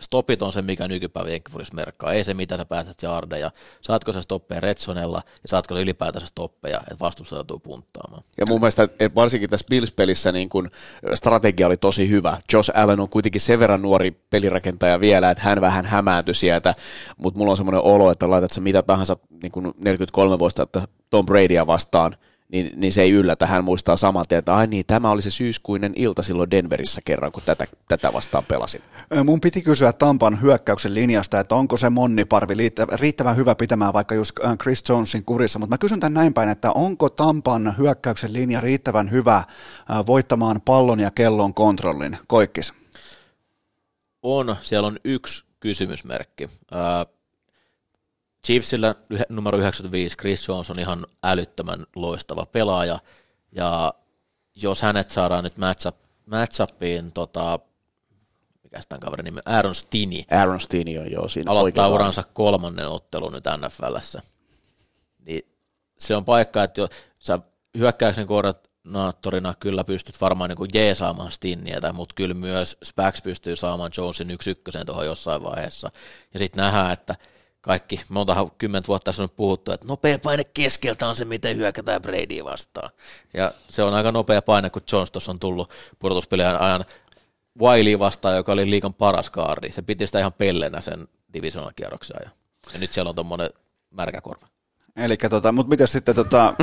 Speaker 3: stopit on se, mikä nykypäivä Jenkkifurissa merkkaa. Ei se, mitä sä pääset jaardeja. Saatko sä stoppeja Redsonella ja saatko sä ylipäätänsä stoppeja, että vastuussa joutuu punttaamaan.
Speaker 4: Ja mun mielestä varsinkin tässä Bills-pelissä niin kun strategia oli tosi hyvä. Josh Allen on kuitenkin sen verran nuori pelirakentaja vielä, että hän vähän hämääntyi sieltä, mutta mulla on semmoinen olo, että laitat sä mitä tahansa niin 43 vuotta Tom Bradya vastaan – niin, niin se ei yllätä. Hän muistaa saman tien, että ai niin, tämä oli se syyskuinen ilta silloin Denverissä kerran, kun tätä, tätä vastaan pelasin.
Speaker 1: Mun piti kysyä Tampan hyökkäyksen linjasta, että onko se monniparvi riittävän hyvä pitämään vaikka just Chris Jonesin kurissa, mutta mä kysyn tämän näin päin, että onko Tampan hyökkäyksen linja riittävän hyvä voittamaan pallon ja kellon kontrollin? Koikkis.
Speaker 3: On, siellä on yksi kysymysmerkki. Ää, Chiefsillä numero 95 Chris Jones on ihan älyttömän loistava pelaaja, ja jos hänet saadaan nyt matchup, matchupiin, tota, mikä tämän kaverin nimi, Aaron Stini,
Speaker 4: Aaron Stini on jo siinä
Speaker 3: aloittaa uransa kolmannen ottelun nyt NFLssä, niin se on paikka, että jo, sä hyökkäyksen koordinaattorina kyllä pystyt varmaan niin jeesaamaan Stinniä, mutta kyllä myös Spax pystyy saamaan Jonesin yksi ykkösen tuohon jossain vaiheessa. Ja sitten nähdään, että kaikki, monta kymmentä vuotta on puhuttu, että nopea paine keskeltä on se, miten hyökätään Bradyä vastaan. Ja se on aika nopea paine, kun Jones tuossa on tullut pudotuspelien ajan Wiley vastaan, joka oli liikan paras kaardi. Se piti sitä ihan pellenä sen divisional-kierroksen ajan. Ja nyt siellä on tuommoinen märkä korva.
Speaker 1: Eli tota, mutta miten sitten tota,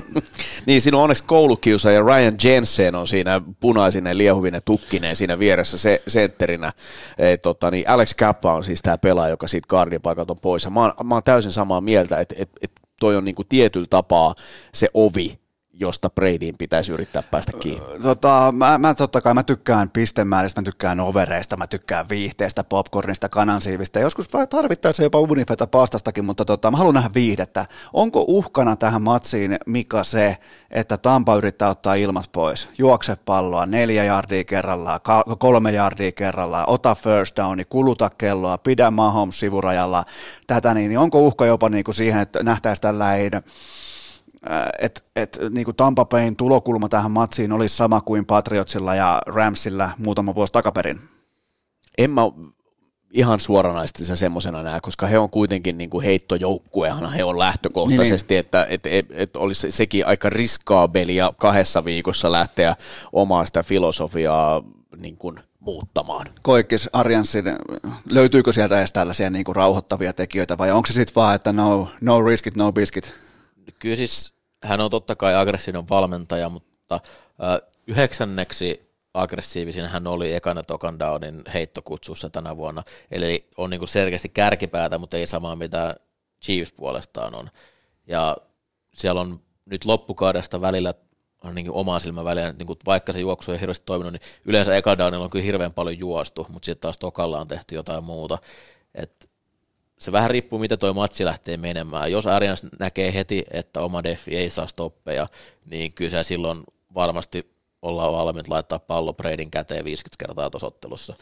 Speaker 4: Niin, siinä on onneksi koulukiusaaja Ryan Jensen on siinä punaisinen, liehuvinen, tukkinen siinä vieressä se, sentterinä. E, tota, niin Alex Kappa on siis tämä pelaaja, joka siitä guardin paikalta on pois. Ja mä, oon, mä oon täysin samaa mieltä, että et, et toi on niinku tietyllä tapaa se ovi, josta Bradyin pitäisi yrittää päästä kiinni.
Speaker 1: tota, mä, mä, totta kai mä tykkään pistemääristä, mä tykkään overeista, mä tykkään viihteestä, popcornista, kanansiivistä. Joskus vai tarvittaisiin jopa unifeta pastastakin, mutta tota, mä haluan nähdä viihdettä. Onko uhkana tähän matsiin, Mika, se, että Tampa yrittää ottaa ilmat pois? Juokse palloa neljä jardia kerrallaan, kolme jardia kerrallaan, ota first downi, kuluta kelloa, pidä Mahomes sivurajalla, tätä, niin, niin onko uhka jopa niin kuin siihen, että nähtäisi tällainen että et, niin Tampa Bayn tulokulma tähän matsiin olisi sama kuin Patriotsilla ja Ramsilla muutama vuosi takaperin.
Speaker 4: En mä ihan suoranaisesti se semmoisena näe, koska he on kuitenkin niin kuin heittojoukkuehan he on lähtökohtaisesti, niin. että et, et, et olisi sekin aika riskaabelia kahdessa viikossa lähteä omaa sitä filosofiaa niin kuin muuttamaan.
Speaker 1: Koikkis Arjanssin, löytyykö sieltä edes tällaisia niin kuin rauhoittavia tekijöitä vai onko se sitten vaan, että no, no riskit, no biscuit?
Speaker 3: Kyllä siis hän on totta kai aggressiivinen valmentaja, mutta äh, yhdeksänneksi aggressiivisin hän oli ekana tokan downin heittokutsussa tänä vuonna. Eli on niin selkeästi kärkipäätä, mutta ei samaa mitä Chiefs puolestaan on. Ja siellä on nyt loppukaudesta välillä on niin omaa silmän välillä, niin kuin vaikka se juoksu ei hirveästi toiminut, niin yleensä eka downilla on kyllä hirveän paljon juostu, mutta sitten taas tokalla on tehty jotain muuta. Et se vähän riippuu, miten toi matsi lähtee menemään. Jos Arians näkee heti, että oma defi ei saa stoppeja, niin kyllä se silloin varmasti ollaan valmiit laittaa pallo Bradyn käteen 50 kertaa tuossa ottelussa.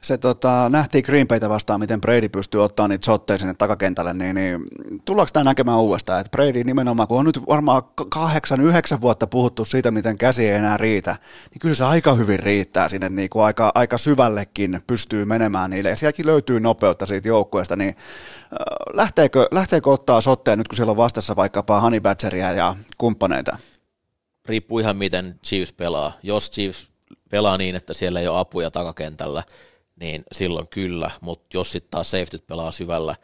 Speaker 1: Se tota, nähtiin Green Baytä vastaan, miten Brady pystyy ottaa niitä shotteja sinne takakentälle, niin, niin tullaanko tämä näkemään uudestaan, että Brady nimenomaan, kun on nyt varmaan kahdeksan, yhdeksän vuotta puhuttu siitä, miten käsi ei enää riitä, niin kyllä se aika hyvin riittää sinne, niin kuin aika, aika syvällekin pystyy menemään niille, ja sielläkin löytyy nopeutta siitä joukkueesta, niin äh, lähteekö, lähteekö ottaa shotteja nyt, kun siellä on vastassa vaikkapa Honey Badgeria ja kumppaneita?
Speaker 3: Riippuu ihan miten Chiefs pelaa. Jos Chiefs pelaa niin, että siellä ei ole apuja takakentällä, niin silloin kyllä, mutta jos sitten taas safetyt pelaa syvällä,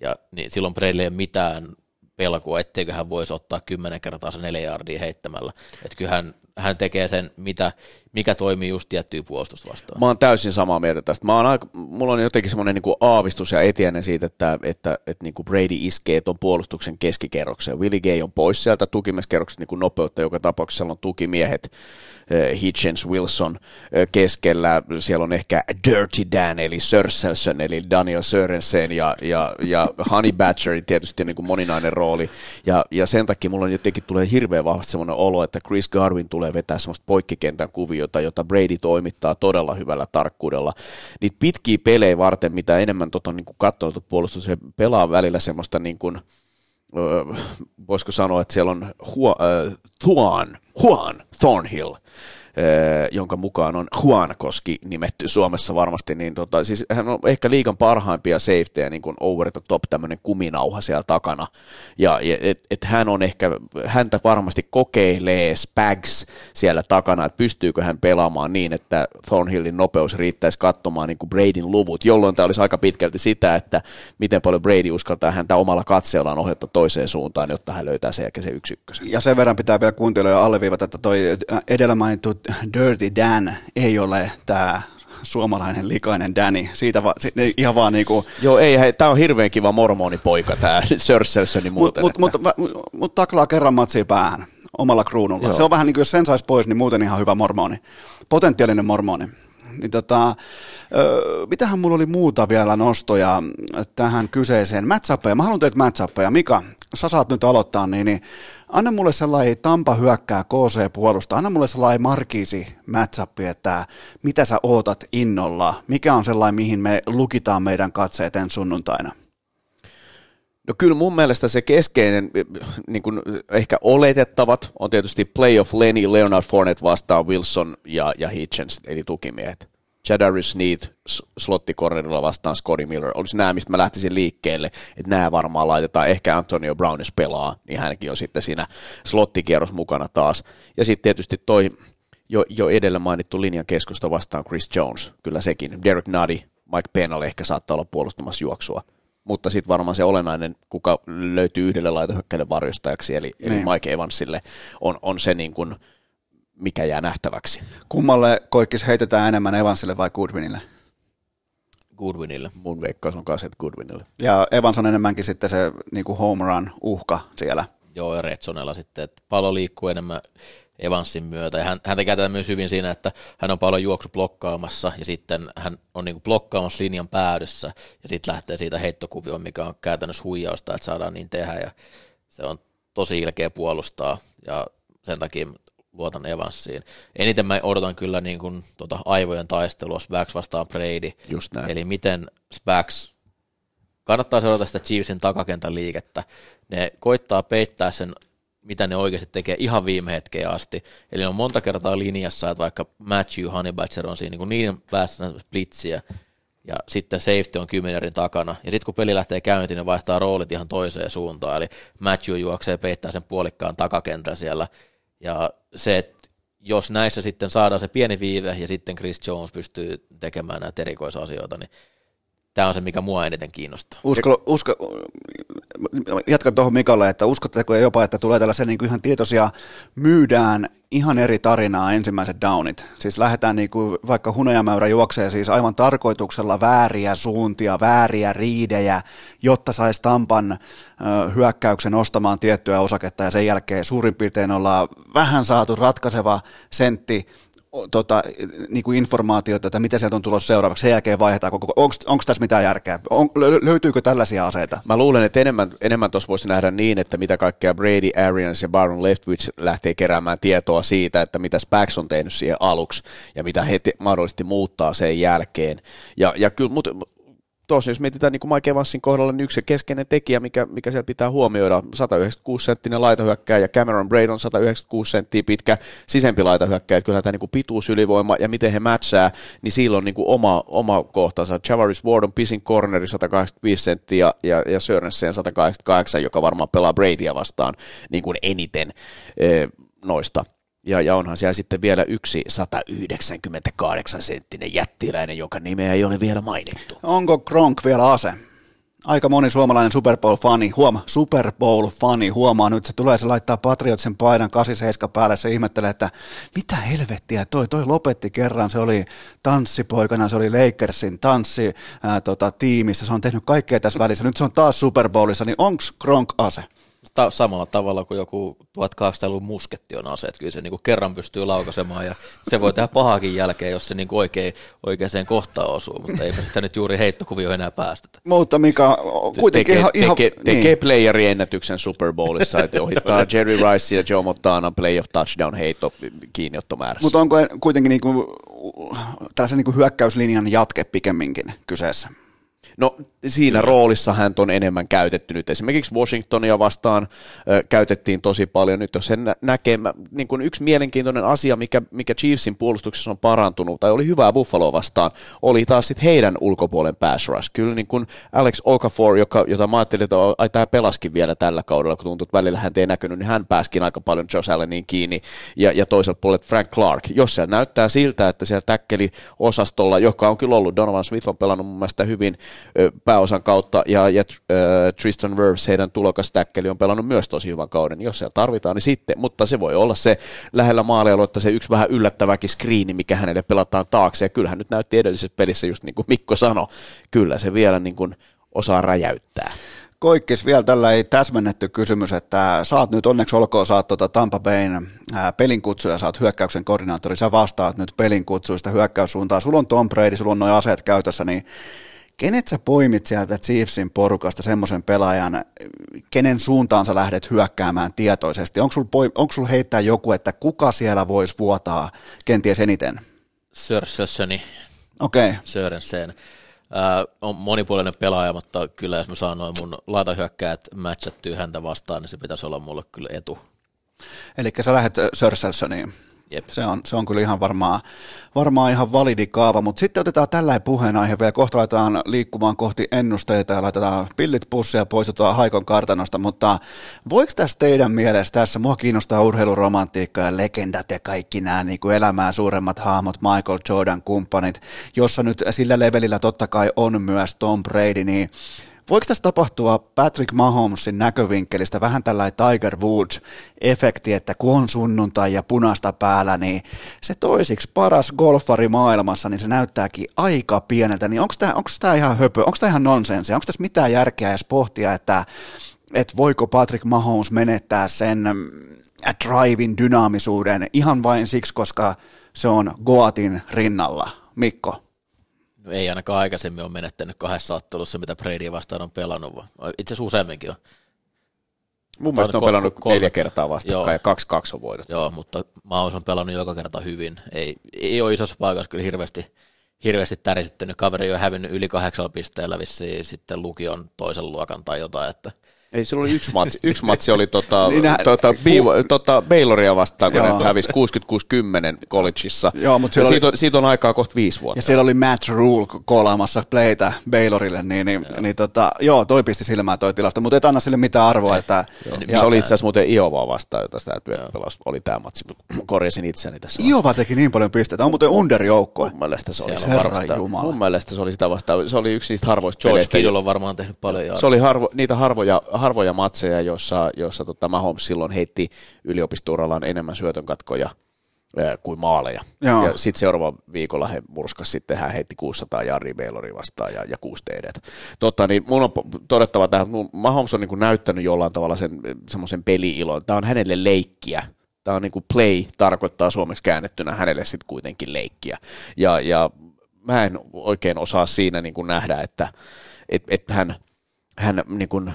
Speaker 3: ja, niin silloin Brady ei ole mitään pelkoa, etteikö hän voisi ottaa kymmenen kertaa se neljä jardia heittämällä. Että kyllä hän, tekee sen, mitä, mikä toimii just tiettyä puolustusta.
Speaker 4: Mä oon täysin samaa mieltä tästä. Mä oon aika, mulla on jotenkin semmoinen niin aavistus ja etiäinen siitä, että, että, että niin kuin Brady iskee tuon puolustuksen keskikerrokseen. Willie Gay on pois sieltä tukimieskerroksesta niin nopeutta, joka tapauksessa siellä on tukimiehet, Hitchens, Wilson keskellä. Siellä on ehkä Dirty Dan, eli Sörselson, eli Daniel Sörensen ja, ja, ja Honey Badger tietysti niin kuin moninainen rooli. Ja, ja sen takia mulla on jotenkin tulee hirveän vahvasti semmoinen olo, että Chris Garvin tulee vetää semmoista poikkikentän kuviota, jota Brady toimittaa todella hyvällä tarkkuudella. Niitä pitkiä pelejä varten, mitä enemmän tota on niin katsonut puolustus, se pelaa välillä semmoista niin kuin, voisiko sanoa, että siellä on Juan, Juan Thornhill, jonka mukaan on Juankoski nimetty Suomessa varmasti, niin tota, siis hän on ehkä liikan parhaimpia safetyjä, niin kuin over the top tämmöinen kuminauha siellä takana, ja et, et hän on ehkä, häntä varmasti kokeilee Spags siellä takana, että pystyykö hän pelaamaan niin, että Thornhillin nopeus riittäisi katsomaan niin kuin Bradyn luvut, jolloin tämä olisi aika pitkälti sitä, että miten paljon Brady uskaltaa häntä omalla katseellaan ohjata toiseen suuntaan, jotta hän löytää sen jälkeen se yksi ykkösen.
Speaker 1: Ja sen verran pitää vielä kuuntelijoille alleviivata, että toi edellä mainittu Dirty Dan ei ole tämä suomalainen likainen Danny. Siitä va, ihan vaan niinku...
Speaker 4: Joo, ei, hei, tää on hirveän kiva mormonipoika tää Sörselssoni muuten.
Speaker 1: Mutta mut, mut, mut, mut taklaa kerran matsia päähän omalla kruunulla. Joo. Se on vähän niin kuin, jos sen saisi pois, niin muuten ihan hyvä mormoni. Potentiaalinen mormoni. Niin tota, mitähän mulla oli muuta vielä nostoja tähän kyseiseen matchappeja. Mä haluan teitä matchappeja. Mika, sä saat nyt aloittaa, niin, niin anna mulle sellainen Tampa hyökkää KC puolusta, anna mulle sellainen markiisi matchup, että mitä sä ootat innolla, mikä on sellainen, mihin me lukitaan meidän katseet ensi sunnuntaina.
Speaker 4: No kyllä mun mielestä se keskeinen, niin kuin ehkä oletettavat, on tietysti playoff Lenny, Leonard Fournette vastaan Wilson ja, ja Hitchens, eli tukimiehet. Jadarius Sneed slottikornerilla vastaan Scotty Miller. Olisi nämä, mistä mä lähtisin liikkeelle, että nämä varmaan laitetaan. Ehkä Antonio Brown, jos pelaa, niin hänkin on sitten siinä slottikierros mukana taas. Ja sitten tietysti toi jo, jo edellä mainittu linjan keskusta vastaan Chris Jones. Kyllä sekin. Derek Nuddy, Mike Pennell ehkä saattaa olla puolustamassa juoksua mutta sitten varmaan se olennainen, kuka löytyy yhdelle laitohyökkäille varjostajaksi, eli, eli niin. Mike Evansille, on, on se niin kuin, mikä jää nähtäväksi.
Speaker 1: Kummalle koikkis heitetään enemmän Evansille vai Goodwinille?
Speaker 3: Goodwinille.
Speaker 4: Mun veikkaus on kanssa, että Goodwinille.
Speaker 1: Ja Evans on enemmänkin sitten se niin kuin home run uhka siellä.
Speaker 3: Joo, ja Redsonella sitten, että pallo liikkuu enemmän Evansin myötä. Ja hän, häntä käytetään myös hyvin siinä, että hän on paljon juoksu blokkaamassa ja sitten hän on niin blokkaamassa linjan päädyssä ja sitten lähtee siitä heittokuvioon, mikä on käytännössä huijausta, että saadaan niin tehdä ja se on tosi ilkeä puolustaa ja sen takia luotan Evansiin. Eniten mä odotan kyllä niin kuin tuota aivojen taistelua Spax vastaan Brady.
Speaker 4: Just näin.
Speaker 3: Eli miten Spax kannattaa seurata sitä Chiefsin takakentän liikettä. Ne koittaa peittää sen mitä ne oikeasti tekee ihan viime hetkeen asti. Eli on monta kertaa linjassa, että vaikka Matthew Honeybatcher on siinä niin, niin päästä blitsiä, ja sitten safety on kymmenerin takana, ja sitten kun peli lähtee käyntiin, ne vaihtaa roolit ihan toiseen suuntaan, eli Matthew juoksee peittää sen puolikkaan takakentän siellä, ja se, että jos näissä sitten saadaan se pieni viive, ja sitten Chris Jones pystyy tekemään näitä erikoisasioita, niin tämä on se, mikä mua eniten kiinnostaa.
Speaker 1: Usko, usko, jatkan tuohon Mikalle, että uskotteko jopa, että tulee tällaisia niin kuin ihan tietoisia, myydään ihan eri tarinaa ensimmäiset downit. Siis lähdetään niin kuin, vaikka hunajamäyrä juoksee siis aivan tarkoituksella vääriä suuntia, vääriä riidejä, jotta saisi Tampan hyökkäyksen ostamaan tiettyä osaketta ja sen jälkeen suurin piirtein ollaan vähän saatu ratkaiseva sentti tota, niin kuin informaatiota, että mitä sieltä on tulossa seuraavaksi, sen jälkeen vaihdetaan koko, onko tässä mitään järkeä, on, löytyykö tällaisia aseita?
Speaker 4: Mä luulen, että enemmän, enemmän tuossa voisi nähdä niin, että mitä kaikkea Brady, Arians ja Baron Leftwich lähtee keräämään tietoa siitä, että mitä Spax on tehnyt siihen aluksi ja mitä he te- mahdollisesti muuttaa sen jälkeen. Ja, ja kyllä, mutta tuossa jos mietitään niin kuin Mike Evansin kohdalla, niin yksi keskeinen tekijä, mikä, mikä siellä pitää huomioida, 196 senttinen laitahyökkäjä ja Cameron Braid on 196 senttiä pitkä sisempi laitahyökkäjä, että kyllä tämä niin pituusylivoima ja miten he matchaa, niin sillä on niin kuin oma, oma kohtansa. Javaris Ward on pisin corneri 185 senttiä ja, ja Sörensen 188, joka varmaan pelaa Bradya vastaan niin kuin eniten e, noista ja, ja onhan siellä sitten vielä yksi 198 senttinen jättiläinen, jonka nimeä ei ole vielä mainittu.
Speaker 1: Onko Gronk vielä ase? Aika moni suomalainen Super Bowl-fani, huoma, Super Bowl-fani huomaa nyt, se tulee se laittaa Patriotsen paidan 87 päälle, se ihmettelee, että mitä helvettiä toi, toi lopetti kerran, se oli tanssipoikana, se oli Lakersin tanssi ää, tota, tiimissä, se on tehnyt kaikkea tässä välissä, nyt se on taas Super Bowlissa, niin onko Gronk ase?
Speaker 3: Ta- samalla tavalla kuin joku 1800-luvun musketti on ase, että kyllä se niin kuin kerran pystyy laukaisemaan ja se voi tehdä pahakin jälkeen, jos se niin kuin oikein, oikeaan kohtaan osuu, mutta eipä sitä nyt juuri heittokuvio enää päästetä.
Speaker 1: Mutta mikä kuitenkin
Speaker 4: tekee,
Speaker 1: ihan...
Speaker 4: tekee, niin. tekee playeriennätyksen Super Bowlissa, että ohittaa Jerry Rice ja Joe Montana playoff touchdown heitto kiinniottomäärässä.
Speaker 1: Mutta onko kuitenkin niin kuin, tällaisen niin kuin hyökkäyslinjan jatke pikemminkin kyseessä?
Speaker 4: No siinä Kyllä. roolissa hän on enemmän käytetty nyt. Esimerkiksi Washingtonia vastaan ö, käytettiin tosi paljon. Nyt jos sen näkee, niin kuin yksi mielenkiintoinen asia, mikä, mikä Chiefsin puolustuksessa on parantunut, tai oli hyvää Buffalo vastaan, oli taas sit heidän ulkopuolen pass rush. Kyllä niin kuin Alex Okafor, joka, jota mä ajattelin, että ai, tämä pelaskin vielä tällä kaudella, kun tuntuu, että välillä hän ei näkynyt, niin hän pääskin aika paljon Josh Allenin kiinni. Ja, ja toisaalta puolet Frank Clark. Jos se näyttää siltä, että siellä täkkeli osastolla, joka on kyllä ollut, Donovan Smith on pelannut mun mielestä hyvin, pääosan kautta, ja, ja äh, Tristan Wirfs, heidän tulokastäkkeli, on pelannut myös tosi hyvän kauden, jos se tarvitaan, niin sitten, mutta se voi olla se lähellä että se yksi vähän yllättäväkin screeni, mikä hänelle pelataan taakse, ja kyllähän nyt näytti edellisessä pelissä, just niin kuin Mikko sanoi, kyllä se vielä niin kuin osaa räjäyttää.
Speaker 1: Koikkis vielä tällä ei täsmennetty kysymys, että saat nyt onneksi olkoon, saat tuota Tampa Bayn pelin kutsuja, saat hyökkäyksen koordinaattori, sä vastaat nyt pelin kutsuista hyökkäyssuuntaan, sulla on Tom Brady, sulla on noin aseet käytössä, niin kenet sä poimit sieltä Chiefsin porukasta semmoisen pelaajan, kenen suuntaan sä lähdet hyökkäämään tietoisesti? Onko sulla onko sul heittää joku, että kuka siellä voisi vuotaa kenties eniten?
Speaker 3: Sörsössöni.
Speaker 1: Okei. Okay.
Speaker 3: Sörensen. Äh, on monipuolinen pelaaja, mutta kyllä jos mä saan noin mun laitahyökkäät matchattyä häntä vastaan, niin se pitäisi olla mulle kyllä etu.
Speaker 1: Eli sä lähdet Sörselsoniin.
Speaker 3: Jep.
Speaker 1: Se on, se on kyllä ihan varmaan, varmaan ihan validi kaava, mutta sitten otetaan tällainen puheenaihe vielä, kohta laitetaan liikkumaan kohti ennusteita ja laitetaan pillit pussia ja poistutaan Haikon kartanosta, mutta voiko tässä teidän mielestä tässä, mua kiinnostaa urheiluromantiikka ja legendat ja kaikki nämä niin kuin elämää suuremmat hahmot, Michael Jordan kumppanit, jossa nyt sillä levelillä totta kai on myös Tom Brady, niin Voiko tässä tapahtua Patrick Mahomesin näkövinkkelistä vähän tällainen Tiger Woods-efekti, että kun on sunnuntai ja punasta päällä, niin se toisiksi paras golfari maailmassa, niin se näyttääkin aika pieneltä. Niin onko tämä, onko tämä ihan höpö, onko tämä ihan nonsensia, onko tässä mitään järkeä edes pohtia, että, että voiko Patrick Mahomes menettää sen mm, drivin dynaamisuuden ihan vain siksi, koska se on Goatin rinnalla. Mikko?
Speaker 3: No ei ainakaan aikaisemmin ole menettänyt kahdessa ottelussa, mitä Brady vastaan on pelannut, vaan itse asiassa useamminkin on.
Speaker 4: Mun mielestä on pelannut kolme, neljä kertaa vastakkain ja kaksi kaksi on voitettu.
Speaker 3: Joo, mutta Maus on pelannut joka kerta hyvin. Ei, ei ole isossa paikassa kyllä hirveästi, hirveästi tärisittänyt. Kaveri on hävinnyt yli kahdeksalla pisteellä vissiin sitten lukion toisen luokan tai jotain, että –
Speaker 4: ei, sillä oli yksi matsi, yksi matsi oli tota, niin nä- tota, Biivo, tota, Bayloria vastaan, kun Joo. ne hävisi 66-10 collegeissa. Joo, mutta ja oli... siitä, on, siitä on aikaa kohta viisi vuotta.
Speaker 1: Ja siellä oli Matt Rule kolaamassa playtä Baylorille, niin, niin, joo. niin tota, joo, toi pisti silmään toi tilasto, mutta et anna sille mitään arvoa. Että,
Speaker 4: ja, se oli itse asiassa muuten Iovaa vastaan, jota sitä pelasi, oli tämä matsi, korjasin itseäni tässä.
Speaker 1: Iova teki niin paljon pisteitä, on muuten underjoukkue.
Speaker 4: Mun mielestä se oli se Mun mielestä se oli sitä vastaan, se oli yksi niistä harvoista
Speaker 3: George on varmaan tehnyt paljon.
Speaker 4: Se oli harvo, niitä harvoja harvoja matseja, jossa, jossa tota Mahomes silloin heitti yliopistourallaan enemmän syötönkatkoja kuin maaleja. Joo. Ja sitten seuraava viikolla he murskas sitten, hän heitti 600 Jari Baylori vastaan ja, ja 6 TD. Totta, niin mun on todettava että Mahomes on niin näyttänyt jollain tavalla sen semmoisen peli-ilon. Tämä on hänelle leikkiä. Tämä on niin kuin play, tarkoittaa suomeksi käännettynä hänelle sitten kuitenkin leikkiä. Ja, ja mä en oikein osaa siinä niin kuin nähdä, että et, et hän – hän niin kuin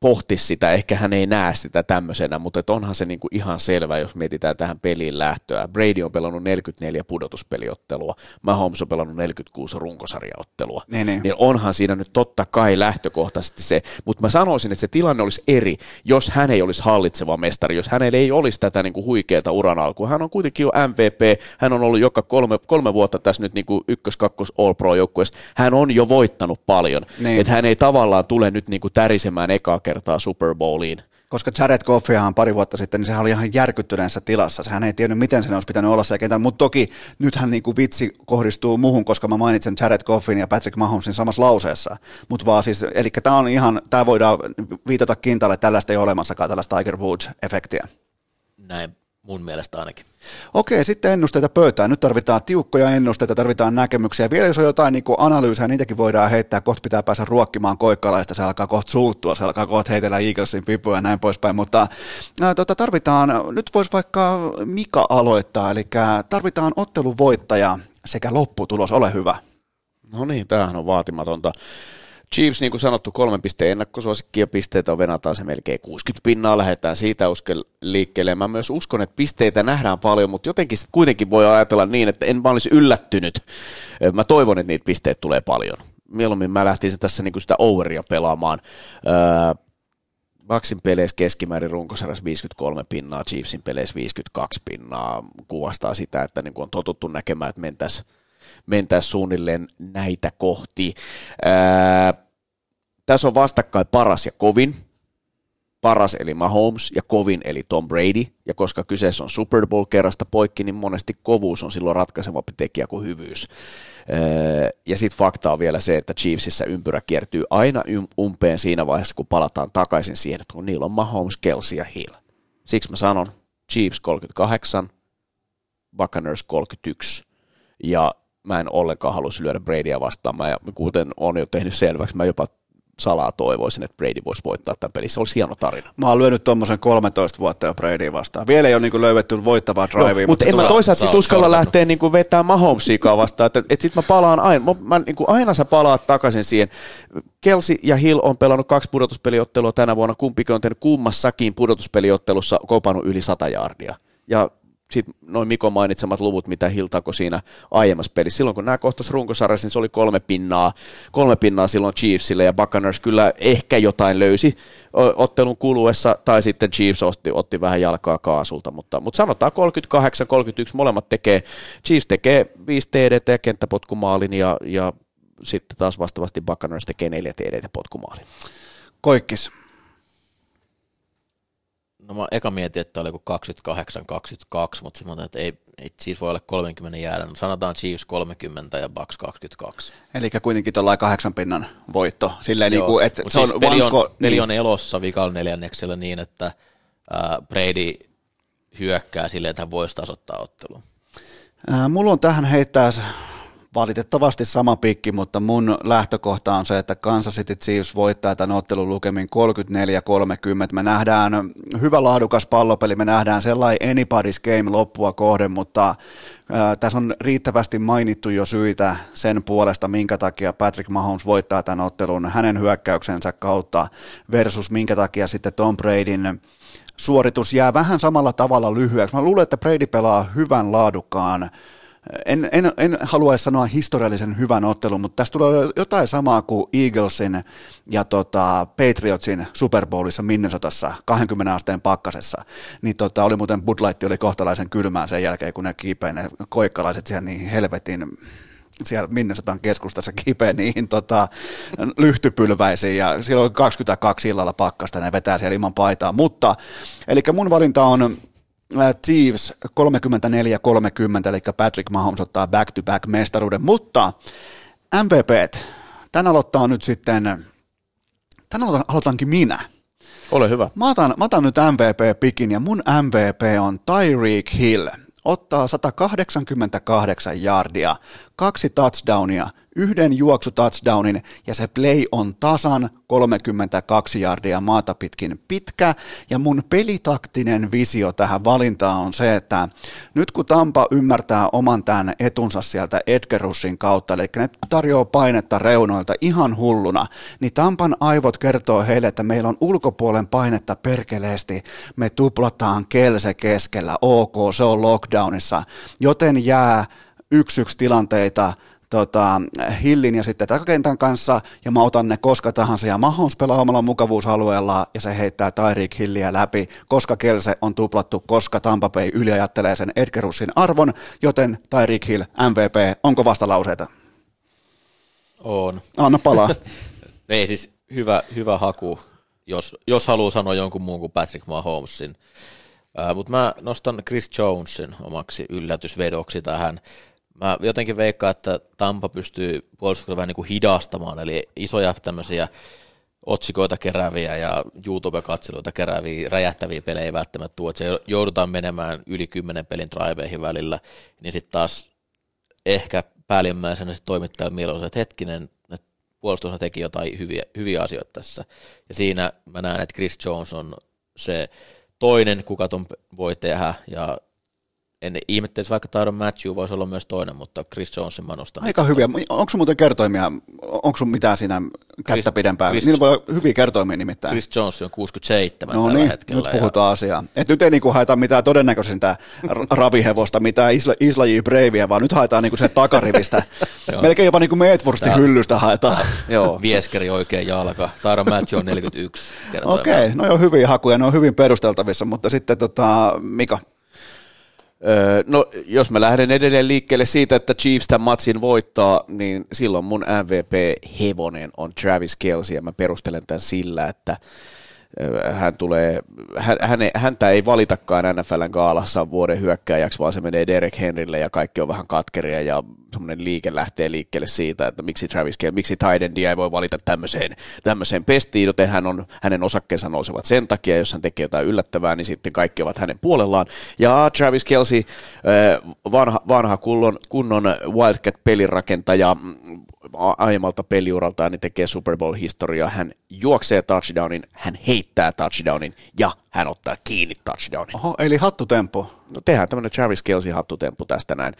Speaker 4: pohtisi sitä, ehkä hän ei näe sitä tämmöisenä, mutta et onhan se niin kuin ihan selvä, jos mietitään tähän peliin lähtöä. Brady on pelannut 44 pudotuspeliottelua, Mahomes on pelannut 46 runkosarjaottelua. Niin, niin. niin onhan siinä nyt totta kai lähtökohtaisesti se, mutta mä sanoisin, että se tilanne olisi eri, jos hän ei olisi hallitseva mestari, jos hänellä ei olisi tätä niin kuin huikeaa uran alkua. Hän on kuitenkin jo MVP, hän on ollut joka kolme, kolme vuotta tässä nyt niin kuin ykkös, kakkos, all pro joukkueessa. Hän on jo voittanut paljon, niin. että hän ei tavallaan tule nyt niin kuin tärisemään ekaa kertaa Super Bowliin.
Speaker 1: Koska Jared Goffia pari vuotta sitten, niin sehän oli ihan järkyttyneessä tilassa. Sehän ei tiennyt, miten sen olisi pitänyt olla se kentällä. Mutta toki nythän niin kuin vitsi kohdistuu muuhun, koska mä mainitsen Jared Goffin ja Patrick Mahomesin samassa lauseessa. Mutta vaan siis, eli tämä on ihan, tämä voidaan viitata kintalle, tällaista ei ole olemassakaan tällaista Tiger Woods-efektiä.
Speaker 3: Näin mun mielestä ainakin.
Speaker 1: Okei, sitten ennusteita pöytään. Nyt tarvitaan tiukkoja ennusteita, tarvitaan näkemyksiä. Vielä jos on jotain niin analyysejä, niitäkin voidaan heittää. Kohta pitää päästä ruokkimaan koikkalaista, se alkaa kohta suuttua, se alkaa kohta heitellä Eaglesin pipuja ja näin poispäin. Mutta ää, tota, tarvitaan, nyt voisi vaikka Mika aloittaa, eli tarvitaan otteluvoittaja sekä lopputulos, ole hyvä.
Speaker 4: No niin, tämähän on vaatimatonta. Chiefs, niin kuin sanottu, kolmen pisteen ennakkosuosikki ja pisteitä venataan se melkein 60 pinnaa, lähdetään siitä uskel liikkeelle. Mä myös uskon, että pisteitä nähdään paljon, mutta jotenkin kuitenkin voi ajatella niin, että en vaan olisi yllättynyt. Mä toivon, että niitä pisteitä tulee paljon. Mieluummin mä lähtisin tässä niin kuin sitä overia pelaamaan. Baksin peleissä keskimäärin runkosarjassa 53 pinnaa, Chiefsin peleissä 52 pinnaa. Kuvastaa sitä, että niin kuin on totuttu näkemään, että mentäisiin mentäisiin suunnilleen näitä kohti. Ää, tässä on vastakkain paras ja kovin. Paras eli Mahomes ja kovin eli Tom Brady. Ja koska kyseessä on Super Bowl kerrasta poikki, niin monesti kovuus on silloin ratkaisevampi tekijä kuin hyvyys. Ja sitten fakta on vielä se, että Chiefsissä ympyrä kiertyy aina umpeen siinä vaiheessa, kun palataan takaisin siihen, että kun niillä on Mahomes, Kelsey ja Hill. Siksi mä sanon Chiefs 38, Buccaneers 31. Ja mä en ollenkaan halua lyödä Bradya vastaan. Mä, kuten on jo tehnyt selväksi, mä jopa salaa toivoisin, että Brady voisi voittaa tämän pelin. Se olisi hieno tarina.
Speaker 1: Mä oon lyönyt tuommoisen 13 vuotta jo Bradya vastaan. Vielä ei ole niin löydetty voittavaa drivea.
Speaker 4: No, mutta en mä toisaalta sit uskalla lähteä niin kuin vetää Mahomesiikaa vastaan, että, että sit mä palaan aina, mä, mä, niin kuin aina sä palaat takaisin siihen. Kelsey ja Hill on pelannut kaksi pudotuspeliottelua tänä vuonna, kumpikin on tehnyt kummassakin pudotuspeliottelussa kopannut yli 100 jardia. Ja sitten noin Mikon mainitsemat luvut, mitä Hill tako siinä aiemmassa pelissä. Silloin kun nämä kohtas runkosarjassa, niin se oli kolme pinnaa, kolme pinnaa silloin Chiefsille ja Buccaneers kyllä ehkä jotain löysi ottelun kuluessa, tai sitten Chiefs otti, otti vähän jalkaa kaasulta, mutta, mutta sanotaan 38-31 molemmat tekee, Chiefs tekee 5 TDT ja kenttäpotkumaalin ja, ja sitten taas vastaavasti Buccaneers tekee 4 TDT ja potkumaalin.
Speaker 1: Koikkis.
Speaker 3: No mä eka mietin, että oli joku 28-22, mutta sitten mä että ei, ei Chiefs voi olla 30 jäädä. No sanotaan Chiefs 30 ja Bucks 22.
Speaker 1: Eli kuitenkin tuollainen kahdeksan pinnan voitto. Silleen
Speaker 3: Joo,
Speaker 1: niin kuin, että se on,
Speaker 3: siis peli
Speaker 1: one
Speaker 3: on,
Speaker 1: score-
Speaker 3: peli
Speaker 1: niin.
Speaker 3: on elossa vikalla neljänneksellä niin, että ää, Brady hyökkää silleen, että hän voisi tasoittaa ottelun.
Speaker 1: Ää, Mulla on tähän heittää valitettavasti sama pikki, mutta mun lähtökohta on se, että Kansas City Chiefs voittaa tämän ottelun lukemin 34-30. Me nähdään hyvä laadukas pallopeli, me nähdään sellainen anybody's game loppua kohden, mutta ää, tässä on riittävästi mainittu jo syitä sen puolesta, minkä takia Patrick Mahomes voittaa tämän ottelun hänen hyökkäyksensä kautta versus minkä takia sitten Tom Bradyn suoritus jää vähän samalla tavalla lyhyeksi. Mä luulen, että Brady pelaa hyvän laadukkaan en, en, en haluaisi sanoa historiallisen hyvän ottelun, mutta tästä tulee jotain samaa kuin Eaglesin ja tota Patriotsin Super Bowlissa Minnesotassa 20 asteen pakkasessa. Niin tota, oli muuten Bud Light oli kohtalaisen kylmää sen jälkeen, kun ne kiipei ne koikkalaiset siellä niin helvetin siellä Minnesotan keskustassa kipeä niihin tota, lyhtypylväisiin ja siellä on 22 illalla pakkasta ja ne vetää siellä ilman paitaa. Mutta, eli mun valinta on Chiefs 34-30, eli Patrick Mahomes ottaa back-to-back mestaruuden, mutta MVP, tän aloittaa nyt sitten, tän aloitan, aloitankin minä.
Speaker 4: Ole hyvä.
Speaker 1: Mä otan, mä otan nyt MVP-pikin ja mun MVP on Tyreek Hill. Ottaa 188 yardia, kaksi touchdownia, yhden juoksu touchdownin ja se play on tasan 32 yardia maata pitkin pitkä. Ja mun pelitaktinen visio tähän valintaan on se, että nyt kun Tampa ymmärtää oman tämän etunsa sieltä Edgerussin kautta, eli ne tarjoaa painetta reunoilta ihan hulluna, niin Tampan aivot kertoo heille, että meillä on ulkopuolen painetta perkeleesti, me tuplataan kelse keskellä, ok, se on lockdownissa, joten jää yksi yksi tilanteita tota, Hillin ja sitten takakentän kanssa, ja mä otan ne koska tahansa, ja Mahomes pelaa omalla mukavuusalueella, ja se heittää Tyreek Hilliä läpi, koska Kelse on tuplattu, koska Tampa Bay yliajattelee sen Edgerussin arvon, joten Tyreek Hill MVP, onko vastalauseita?
Speaker 3: On.
Speaker 1: Anna palaa.
Speaker 3: Ei siis hyvä, hyvä haku, jos, jos haluaa sanoa jonkun muun kuin Patrick Mahomesin. Uh, Mutta mä nostan Chris Jonesin omaksi yllätysvedoksi tähän. Mä jotenkin veikkaan, että Tampa pystyy puolustuksella vähän niin kuin hidastamaan, eli isoja tämmöisiä otsikoita kerääviä ja YouTube-katseluita kerääviä, räjähtäviä pelejä ei välttämättä tuo, että se joudutaan menemään yli kymmenen pelin driveihin välillä, niin sitten taas ehkä päällimmäisenä se toimittaja mieluisa, että hetkinen, että puolustushan teki jotain hyviä, hyviä asioita tässä. Ja siinä mä näen, että Chris Jones on se toinen, kuka ton voi tehdä, ja en ihmettelisi, vaikka Tyron Matthew voisi olla myös toinen, mutta Chris Jonesin mä nostan.
Speaker 1: Aika hyviä. Onko sun muuten kertoimia, onko sun mitään siinä kättä
Speaker 3: Chris-
Speaker 1: pidempään?
Speaker 3: Chris-
Speaker 1: Niillä voi olla hyviä kertoimia nimittäin.
Speaker 3: Chris Jones on 67
Speaker 1: No
Speaker 3: tällä
Speaker 1: niin,
Speaker 3: hetkellä.
Speaker 1: nyt puhutaan asiaa. Et nyt ei niinku haeta mitään todennäköisintä ravihevosta, mitään Isla, Isla J. Bravea, vaan nyt haetaan niinku se takarivistä. Melkein jopa niinku Meetwurstin hyllystä haetaan.
Speaker 3: Joo. Vieskeri oikein jalka. Tyron Matthew on 41 kertoimella.
Speaker 1: Okei, no on hyviä hakuja, ne on hyvin perusteltavissa, mutta sitten tota, Mika,
Speaker 4: no, jos mä lähden edelleen liikkeelle siitä, että Chiefs tämän matsin voittaa, niin silloin mun MVP-hevonen on Travis Kelce, ja mä perustelen tämän sillä, että hän tulee, hän, häntä ei valitakaan NFLn gaalassa vuoden hyökkääjäksi, vaan se menee Derek Henrylle ja kaikki on vähän katkeria ja semmoinen liike lähtee liikkeelle siitä, että miksi Travis Kelce, miksi Tydendia ei voi valita tämmöiseen, tämmöiseen pestiin, joten hän on, hänen osakkeensa nousevat sen takia, jos hän tekee jotain yllättävää, niin sitten kaikki ovat hänen puolellaan. Ja Travis Kelce, öö, vanha, vanha kunnon, kunnon Wildcat-pelirakentaja, a- aiemmalta peliuraltaan niin tekee Super Bowl-historiaa. Hän juoksee touchdownin, hän heittää touchdownin ja hän ottaa kiinni touchdownin.
Speaker 1: Oho, eli hattutemppu.
Speaker 4: No tehdään tämmöinen Travis Kelce hattutemppu tästä näin.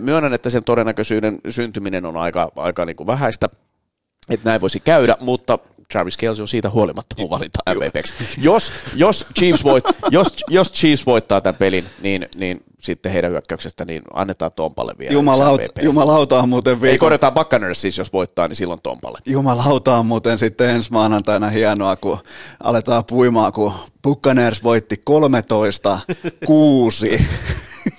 Speaker 4: Myönnän, että sen todennäköisyyden syntyminen on aika, aika niin kuin vähäistä, että näin voisi käydä, mutta Travis Kelce on siitä huolimatta mun valinta MVPksi. Jos, jos, Chiefs voit, jos, jos Chiefs voittaa tämän pelin, niin, niin sitten heidän hyökkäyksestä niin annetaan Tompalle vielä
Speaker 1: Jumalauta, jumalauta on muuten
Speaker 4: Ei
Speaker 1: viikon...
Speaker 4: korjataan Buccaneers siis, jos voittaa, niin silloin Tompalle.
Speaker 1: Jumalauta on muuten sitten ensi maanantaina hienoa, kun aletaan puimaan, kun Buccaneers voitti 13-6.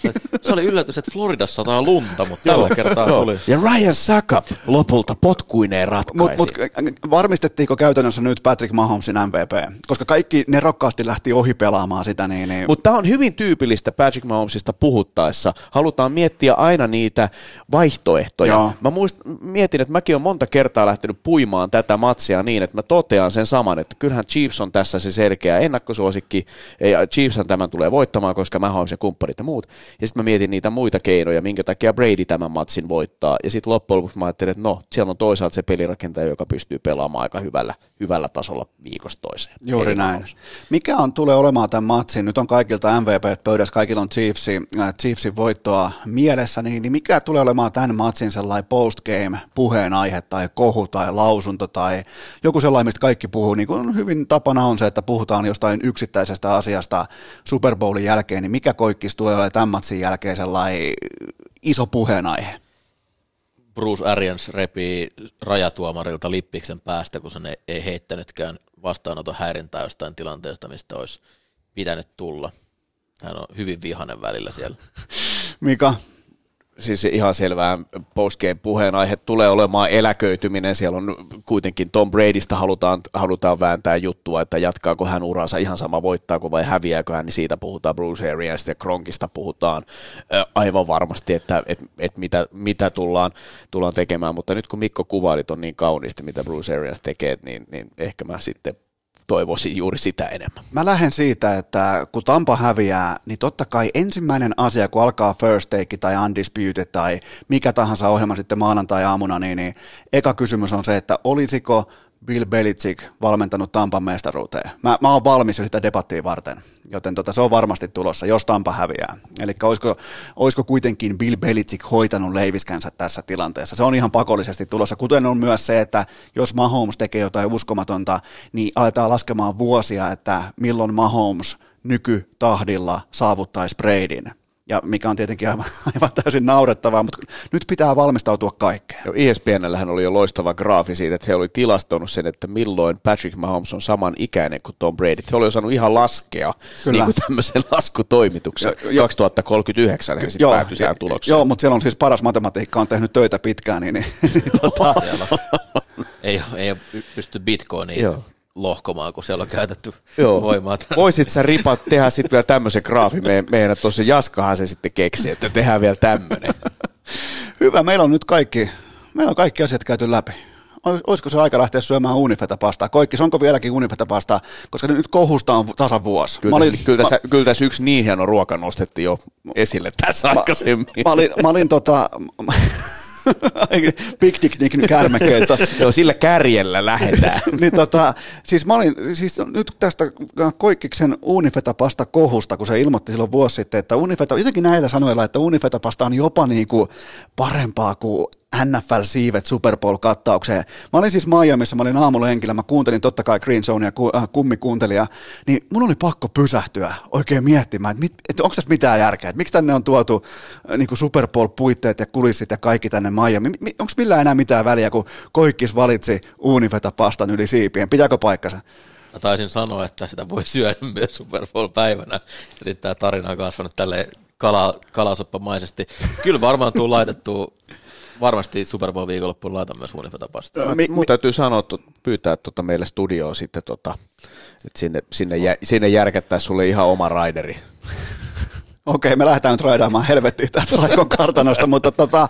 Speaker 3: Se, se oli yllätys, että Floridassa sataa lunta, mutta tällä kertaa tuli.
Speaker 4: Ja Ryan Saka lopulta potkuineen ratkaisi.
Speaker 1: Mutta mut, varmistettiinko käytännössä nyt Patrick Mahomesin MVP? Koska kaikki nerokkaasti lähti ohi pelaamaan sitä, niin... niin
Speaker 4: Mutta tämä on hyvin tyypillistä Patrick Mahomesista puhuttaessa. Halutaan miettiä aina niitä vaihtoehtoja.
Speaker 1: Joo.
Speaker 4: Mä muist, mietin, että mäkin olen monta kertaa lähtenyt puimaan tätä matsia niin, että mä totean sen saman, että kyllähän Chiefs on tässä se selkeä ennakkosuosikki, ja Chiefshan tämän tulee voittamaan, koska Mahomes ja kumppanit ja muut. Ja sitten mä mietin niitä muita keinoja, minkä takia Brady tämän matsin voittaa. Ja sitten loppujen lopuksi mä ajattelin, että no, siellä on toisaalta se pelirakentaja, joka pystyy pelaamaan aika hyvällä, hyvällä tasolla viikosta toiseen.
Speaker 1: Juuri
Speaker 4: Eli
Speaker 1: näin. Mikä on tulee olemaan tämän matsin? Nyt on kaikilta MVP pöydässä, kaikilla on Chiefsi, äh, Chiefsin voittoa mielessä, niin, niin mikä tulee olemaan tämän matsin sellainen postgame puheenaihe tai kohu tai lausunto tai joku sellainen, mistä kaikki puhuu, niin kuin hyvin tapana on se, että puhutaan jostain yksittäisestä asiasta Super Bowlin jälkeen, niin mikä koikkis tulee olemaan tämän matsin jälkeen sellainen iso puheenaihe?
Speaker 3: Bruce Arians repii rajatuomarilta lippiksen päästä, kun ei, ei heittänytkään vastaanoton häirintää jostain tilanteesta, mistä olisi pitänyt tulla. Hän on hyvin vihanen välillä siellä.
Speaker 1: Mika,
Speaker 4: siis ihan selvää postgame puheenaihe tulee olemaan eläköityminen. Siellä on kuitenkin Tom Bradysta halutaan, halutaan vääntää juttua, että jatkaako hän uransa ihan sama voittaako vai häviääkö hän, niin siitä puhutaan Bruce Ariansista ja Kronkista puhutaan aivan varmasti, että et, et mitä, mitä tullaan, tullaan tekemään, mutta nyt kun Mikko kuvailit on niin kauniisti, mitä Bruce Arians tekee, niin, niin ehkä mä sitten toivoisin juuri sitä enemmän.
Speaker 1: Mä lähden siitä, että kun Tampa häviää, niin totta kai ensimmäinen asia, kun alkaa First Take tai Undisputed tai mikä tahansa ohjelma sitten maanantai-aamuna, niin, niin eka kysymys on se, että olisiko Bill Belichick valmentanut Tampan mestaruuteen. Mä, mä oon valmis jo sitä debattia varten, joten tota, se on varmasti tulossa, jos Tampa häviää. Eli olisiko, olisiko kuitenkin Bill Belichick hoitanut leiviskänsä tässä tilanteessa? Se on ihan pakollisesti tulossa, kuten on myös se, että jos Mahomes tekee jotain uskomatonta, niin aletaan laskemaan vuosia, että milloin Mahomes nykytahdilla saavuttaisi Bradyn. Ja mikä on tietenkin aivan, aivan täysin naurettavaa, mutta nyt pitää valmistautua kaikkeen.
Speaker 4: Jo ESPNllähän oli jo loistava graafi siitä, että he oli tilastonut sen, että milloin Patrick Mahomes on saman ikäinen kuin Tom Brady. He oli osannut ihan laskea
Speaker 1: Kyllä.
Speaker 4: niin kuin tämmöisen laskutoimituksen.
Speaker 1: Jo- jo-
Speaker 4: 2039 he sitten päätyi tähän tulokseen.
Speaker 1: Joo, mutta siellä on siis paras matematiikka, on tehnyt töitä pitkään, niin, niin, niin tota,
Speaker 3: ei, ole- ei ole pysty bitcoiniin
Speaker 4: Joo.
Speaker 3: Lohkomaan, kun siellä on käytetty
Speaker 4: Joo.
Speaker 3: voimaa.
Speaker 4: Voisit sä ripat tehdä sitten vielä tämmöisen graafin, Me, meidän tuossa Jaskahan se sitten keksi, että tehdään vielä tämmöinen.
Speaker 1: hyvä, meillä on nyt kaikki, meillä on kaikki asiat käyty läpi. Olis- Olisiko se aika lähteä syömään unifetapastaa? Koikkis, onko vieläkin unifetapastaa? Koska nyt kohusta on tasan vuosi.
Speaker 4: Kyllä,
Speaker 1: Mä
Speaker 4: olin, tässä, kyllä, tässä, kyllä tässä yksi niin hieno ruoka nostettiin jo esille tässä aikaisemmin.
Speaker 1: Mä olin, mä olin tota, pikniknik kärmekeitä.
Speaker 4: Joo, sillä kärjellä lähdetään.
Speaker 1: niin tota, siis mä olin, siis nyt tästä Koikkiksen Unifetapasta kohusta, kun se ilmoitti silloin vuosi sitten, että Unifeta, jotenkin näillä sanoilla, että Unifetapasta on jopa niin kuin parempaa kuin NFL-siivet Super Bowl-kattaukseen. Mä olin siis Miamiissa, mä olin aamulenkillä, mä kuuntelin totta kai Green Zone ja äh, kummi kuuntelija, niin mun oli pakko pysähtyä oikein miettimään, että, mit, että onko tässä mitään järkeä, että miksi tänne on tuotu äh, niin kuin Super Bowl-puitteet ja kulissit ja kaikki tänne Miami. Onko millään enää mitään väliä, kun Koikkis valitsi Unifeta-pastan yli siipien? Pitääkö paikkansa?
Speaker 3: Mä taisin sanoa, että sitä voi syödä myös Super Bowl-päivänä. Ja sitten tämä tarina on kasvanut tälle kala, kalasoppamaisesti. Kyllä varmaan tuu laitettu, varmasti Super Bowl viikonloppuun laitan myös Unifetapasta.
Speaker 1: Mi-
Speaker 4: Mun täytyy sanoa, että pyytää tuota meille studioon sitten, tota, että sinne, sinne, jä, sinne järkättäisiin sulle ihan oma raideri.
Speaker 1: Okei, me lähdetään nyt raidaamaan helvettiin tästä Laikon kartanosta, mutta tota,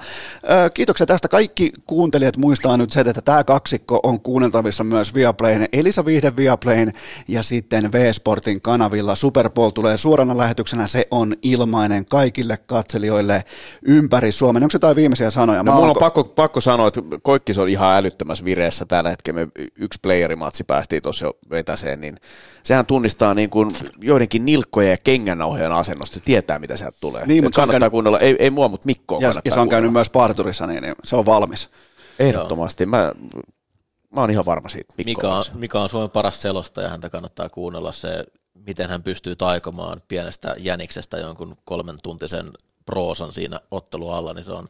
Speaker 1: kiitoksia tästä. Kaikki kuuntelijat muistaa nyt se, että tämä kaksikko on kuunneltavissa myös Viaplayn, Elisa Viihde Viaplayn ja sitten V-Sportin kanavilla. Super Bowl tulee suorana lähetyksenä, se on ilmainen kaikille katselijoille ympäri Suomen. Onko jotain viimeisiä sanoja?
Speaker 4: No, mulla on pakko, pakko sanoa, että Koikkis on ihan älyttömässä vireessä tällä hetkellä. Me yksi playerimatsi päästiin tuossa jo vetäseen, niin sehän tunnistaa niin kuin joidenkin nilkkojen ja kengännauhojen asennosta. Se tietää, mitä sieltä tulee.
Speaker 1: Niin,
Speaker 4: Et
Speaker 1: mutta
Speaker 4: kannattaa
Speaker 1: käynyt-
Speaker 4: kuunnella, ei, ei mua, mutta Mikkoa
Speaker 1: ja,
Speaker 4: kannattaa
Speaker 1: ja se on käynyt myös parturissa, niin, niin se on valmis.
Speaker 4: Ehdottomasti. Mä, mä oon ihan varma siitä. Mikko
Speaker 3: Mika on. Mika on Suomen paras selostaja, häntä kannattaa kuunnella se, miten hän pystyy taikomaan pienestä jäniksestä jonkun kolmen tuntisen proosan siinä ottelu alla, niin se on,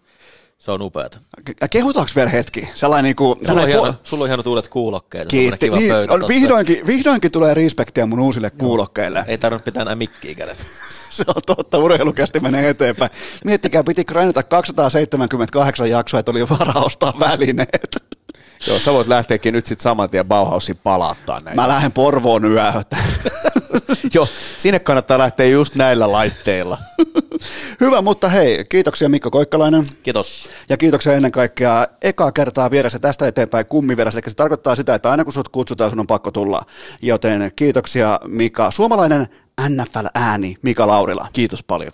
Speaker 3: se on upeata.
Speaker 1: Ke- Kehutaanko vielä hetki? Sellainen niin kuin,
Speaker 3: Sulla on, hieno, sulla on hienot uudet kuulokkeet.
Speaker 1: Kiitti.
Speaker 3: Kiva
Speaker 1: Niin, on, vihdoinkin, vihdoinkin tulee respektiä mun uusille kuulokkeille.
Speaker 3: Ei tarvinnut pitää enää mikkiä kädessä.
Speaker 1: Se on totta, urheilukästi menee eteenpäin. Miettikää, piti grindata 278 jaksoa, että oli varaa ostaa välineet.
Speaker 4: Joo, sä voit lähteäkin nyt sitten saman tien Bauhausin palauttaa näitä.
Speaker 1: Mä lähden Porvoon yöhön.
Speaker 4: Joo, sinne kannattaa lähteä just näillä laitteilla.
Speaker 1: Hyvä, mutta hei, kiitoksia Mikko Koikkalainen.
Speaker 3: Kiitos.
Speaker 1: Ja kiitoksia ennen kaikkea ekaa kertaa vieressä tästä eteenpäin kummivieressä. Eli se tarkoittaa sitä, että aina kun sut kutsutaan, sun on pakko tulla. Joten kiitoksia Mika. Suomalainen NFL-ääni Mika Laurila.
Speaker 4: Kiitos paljon.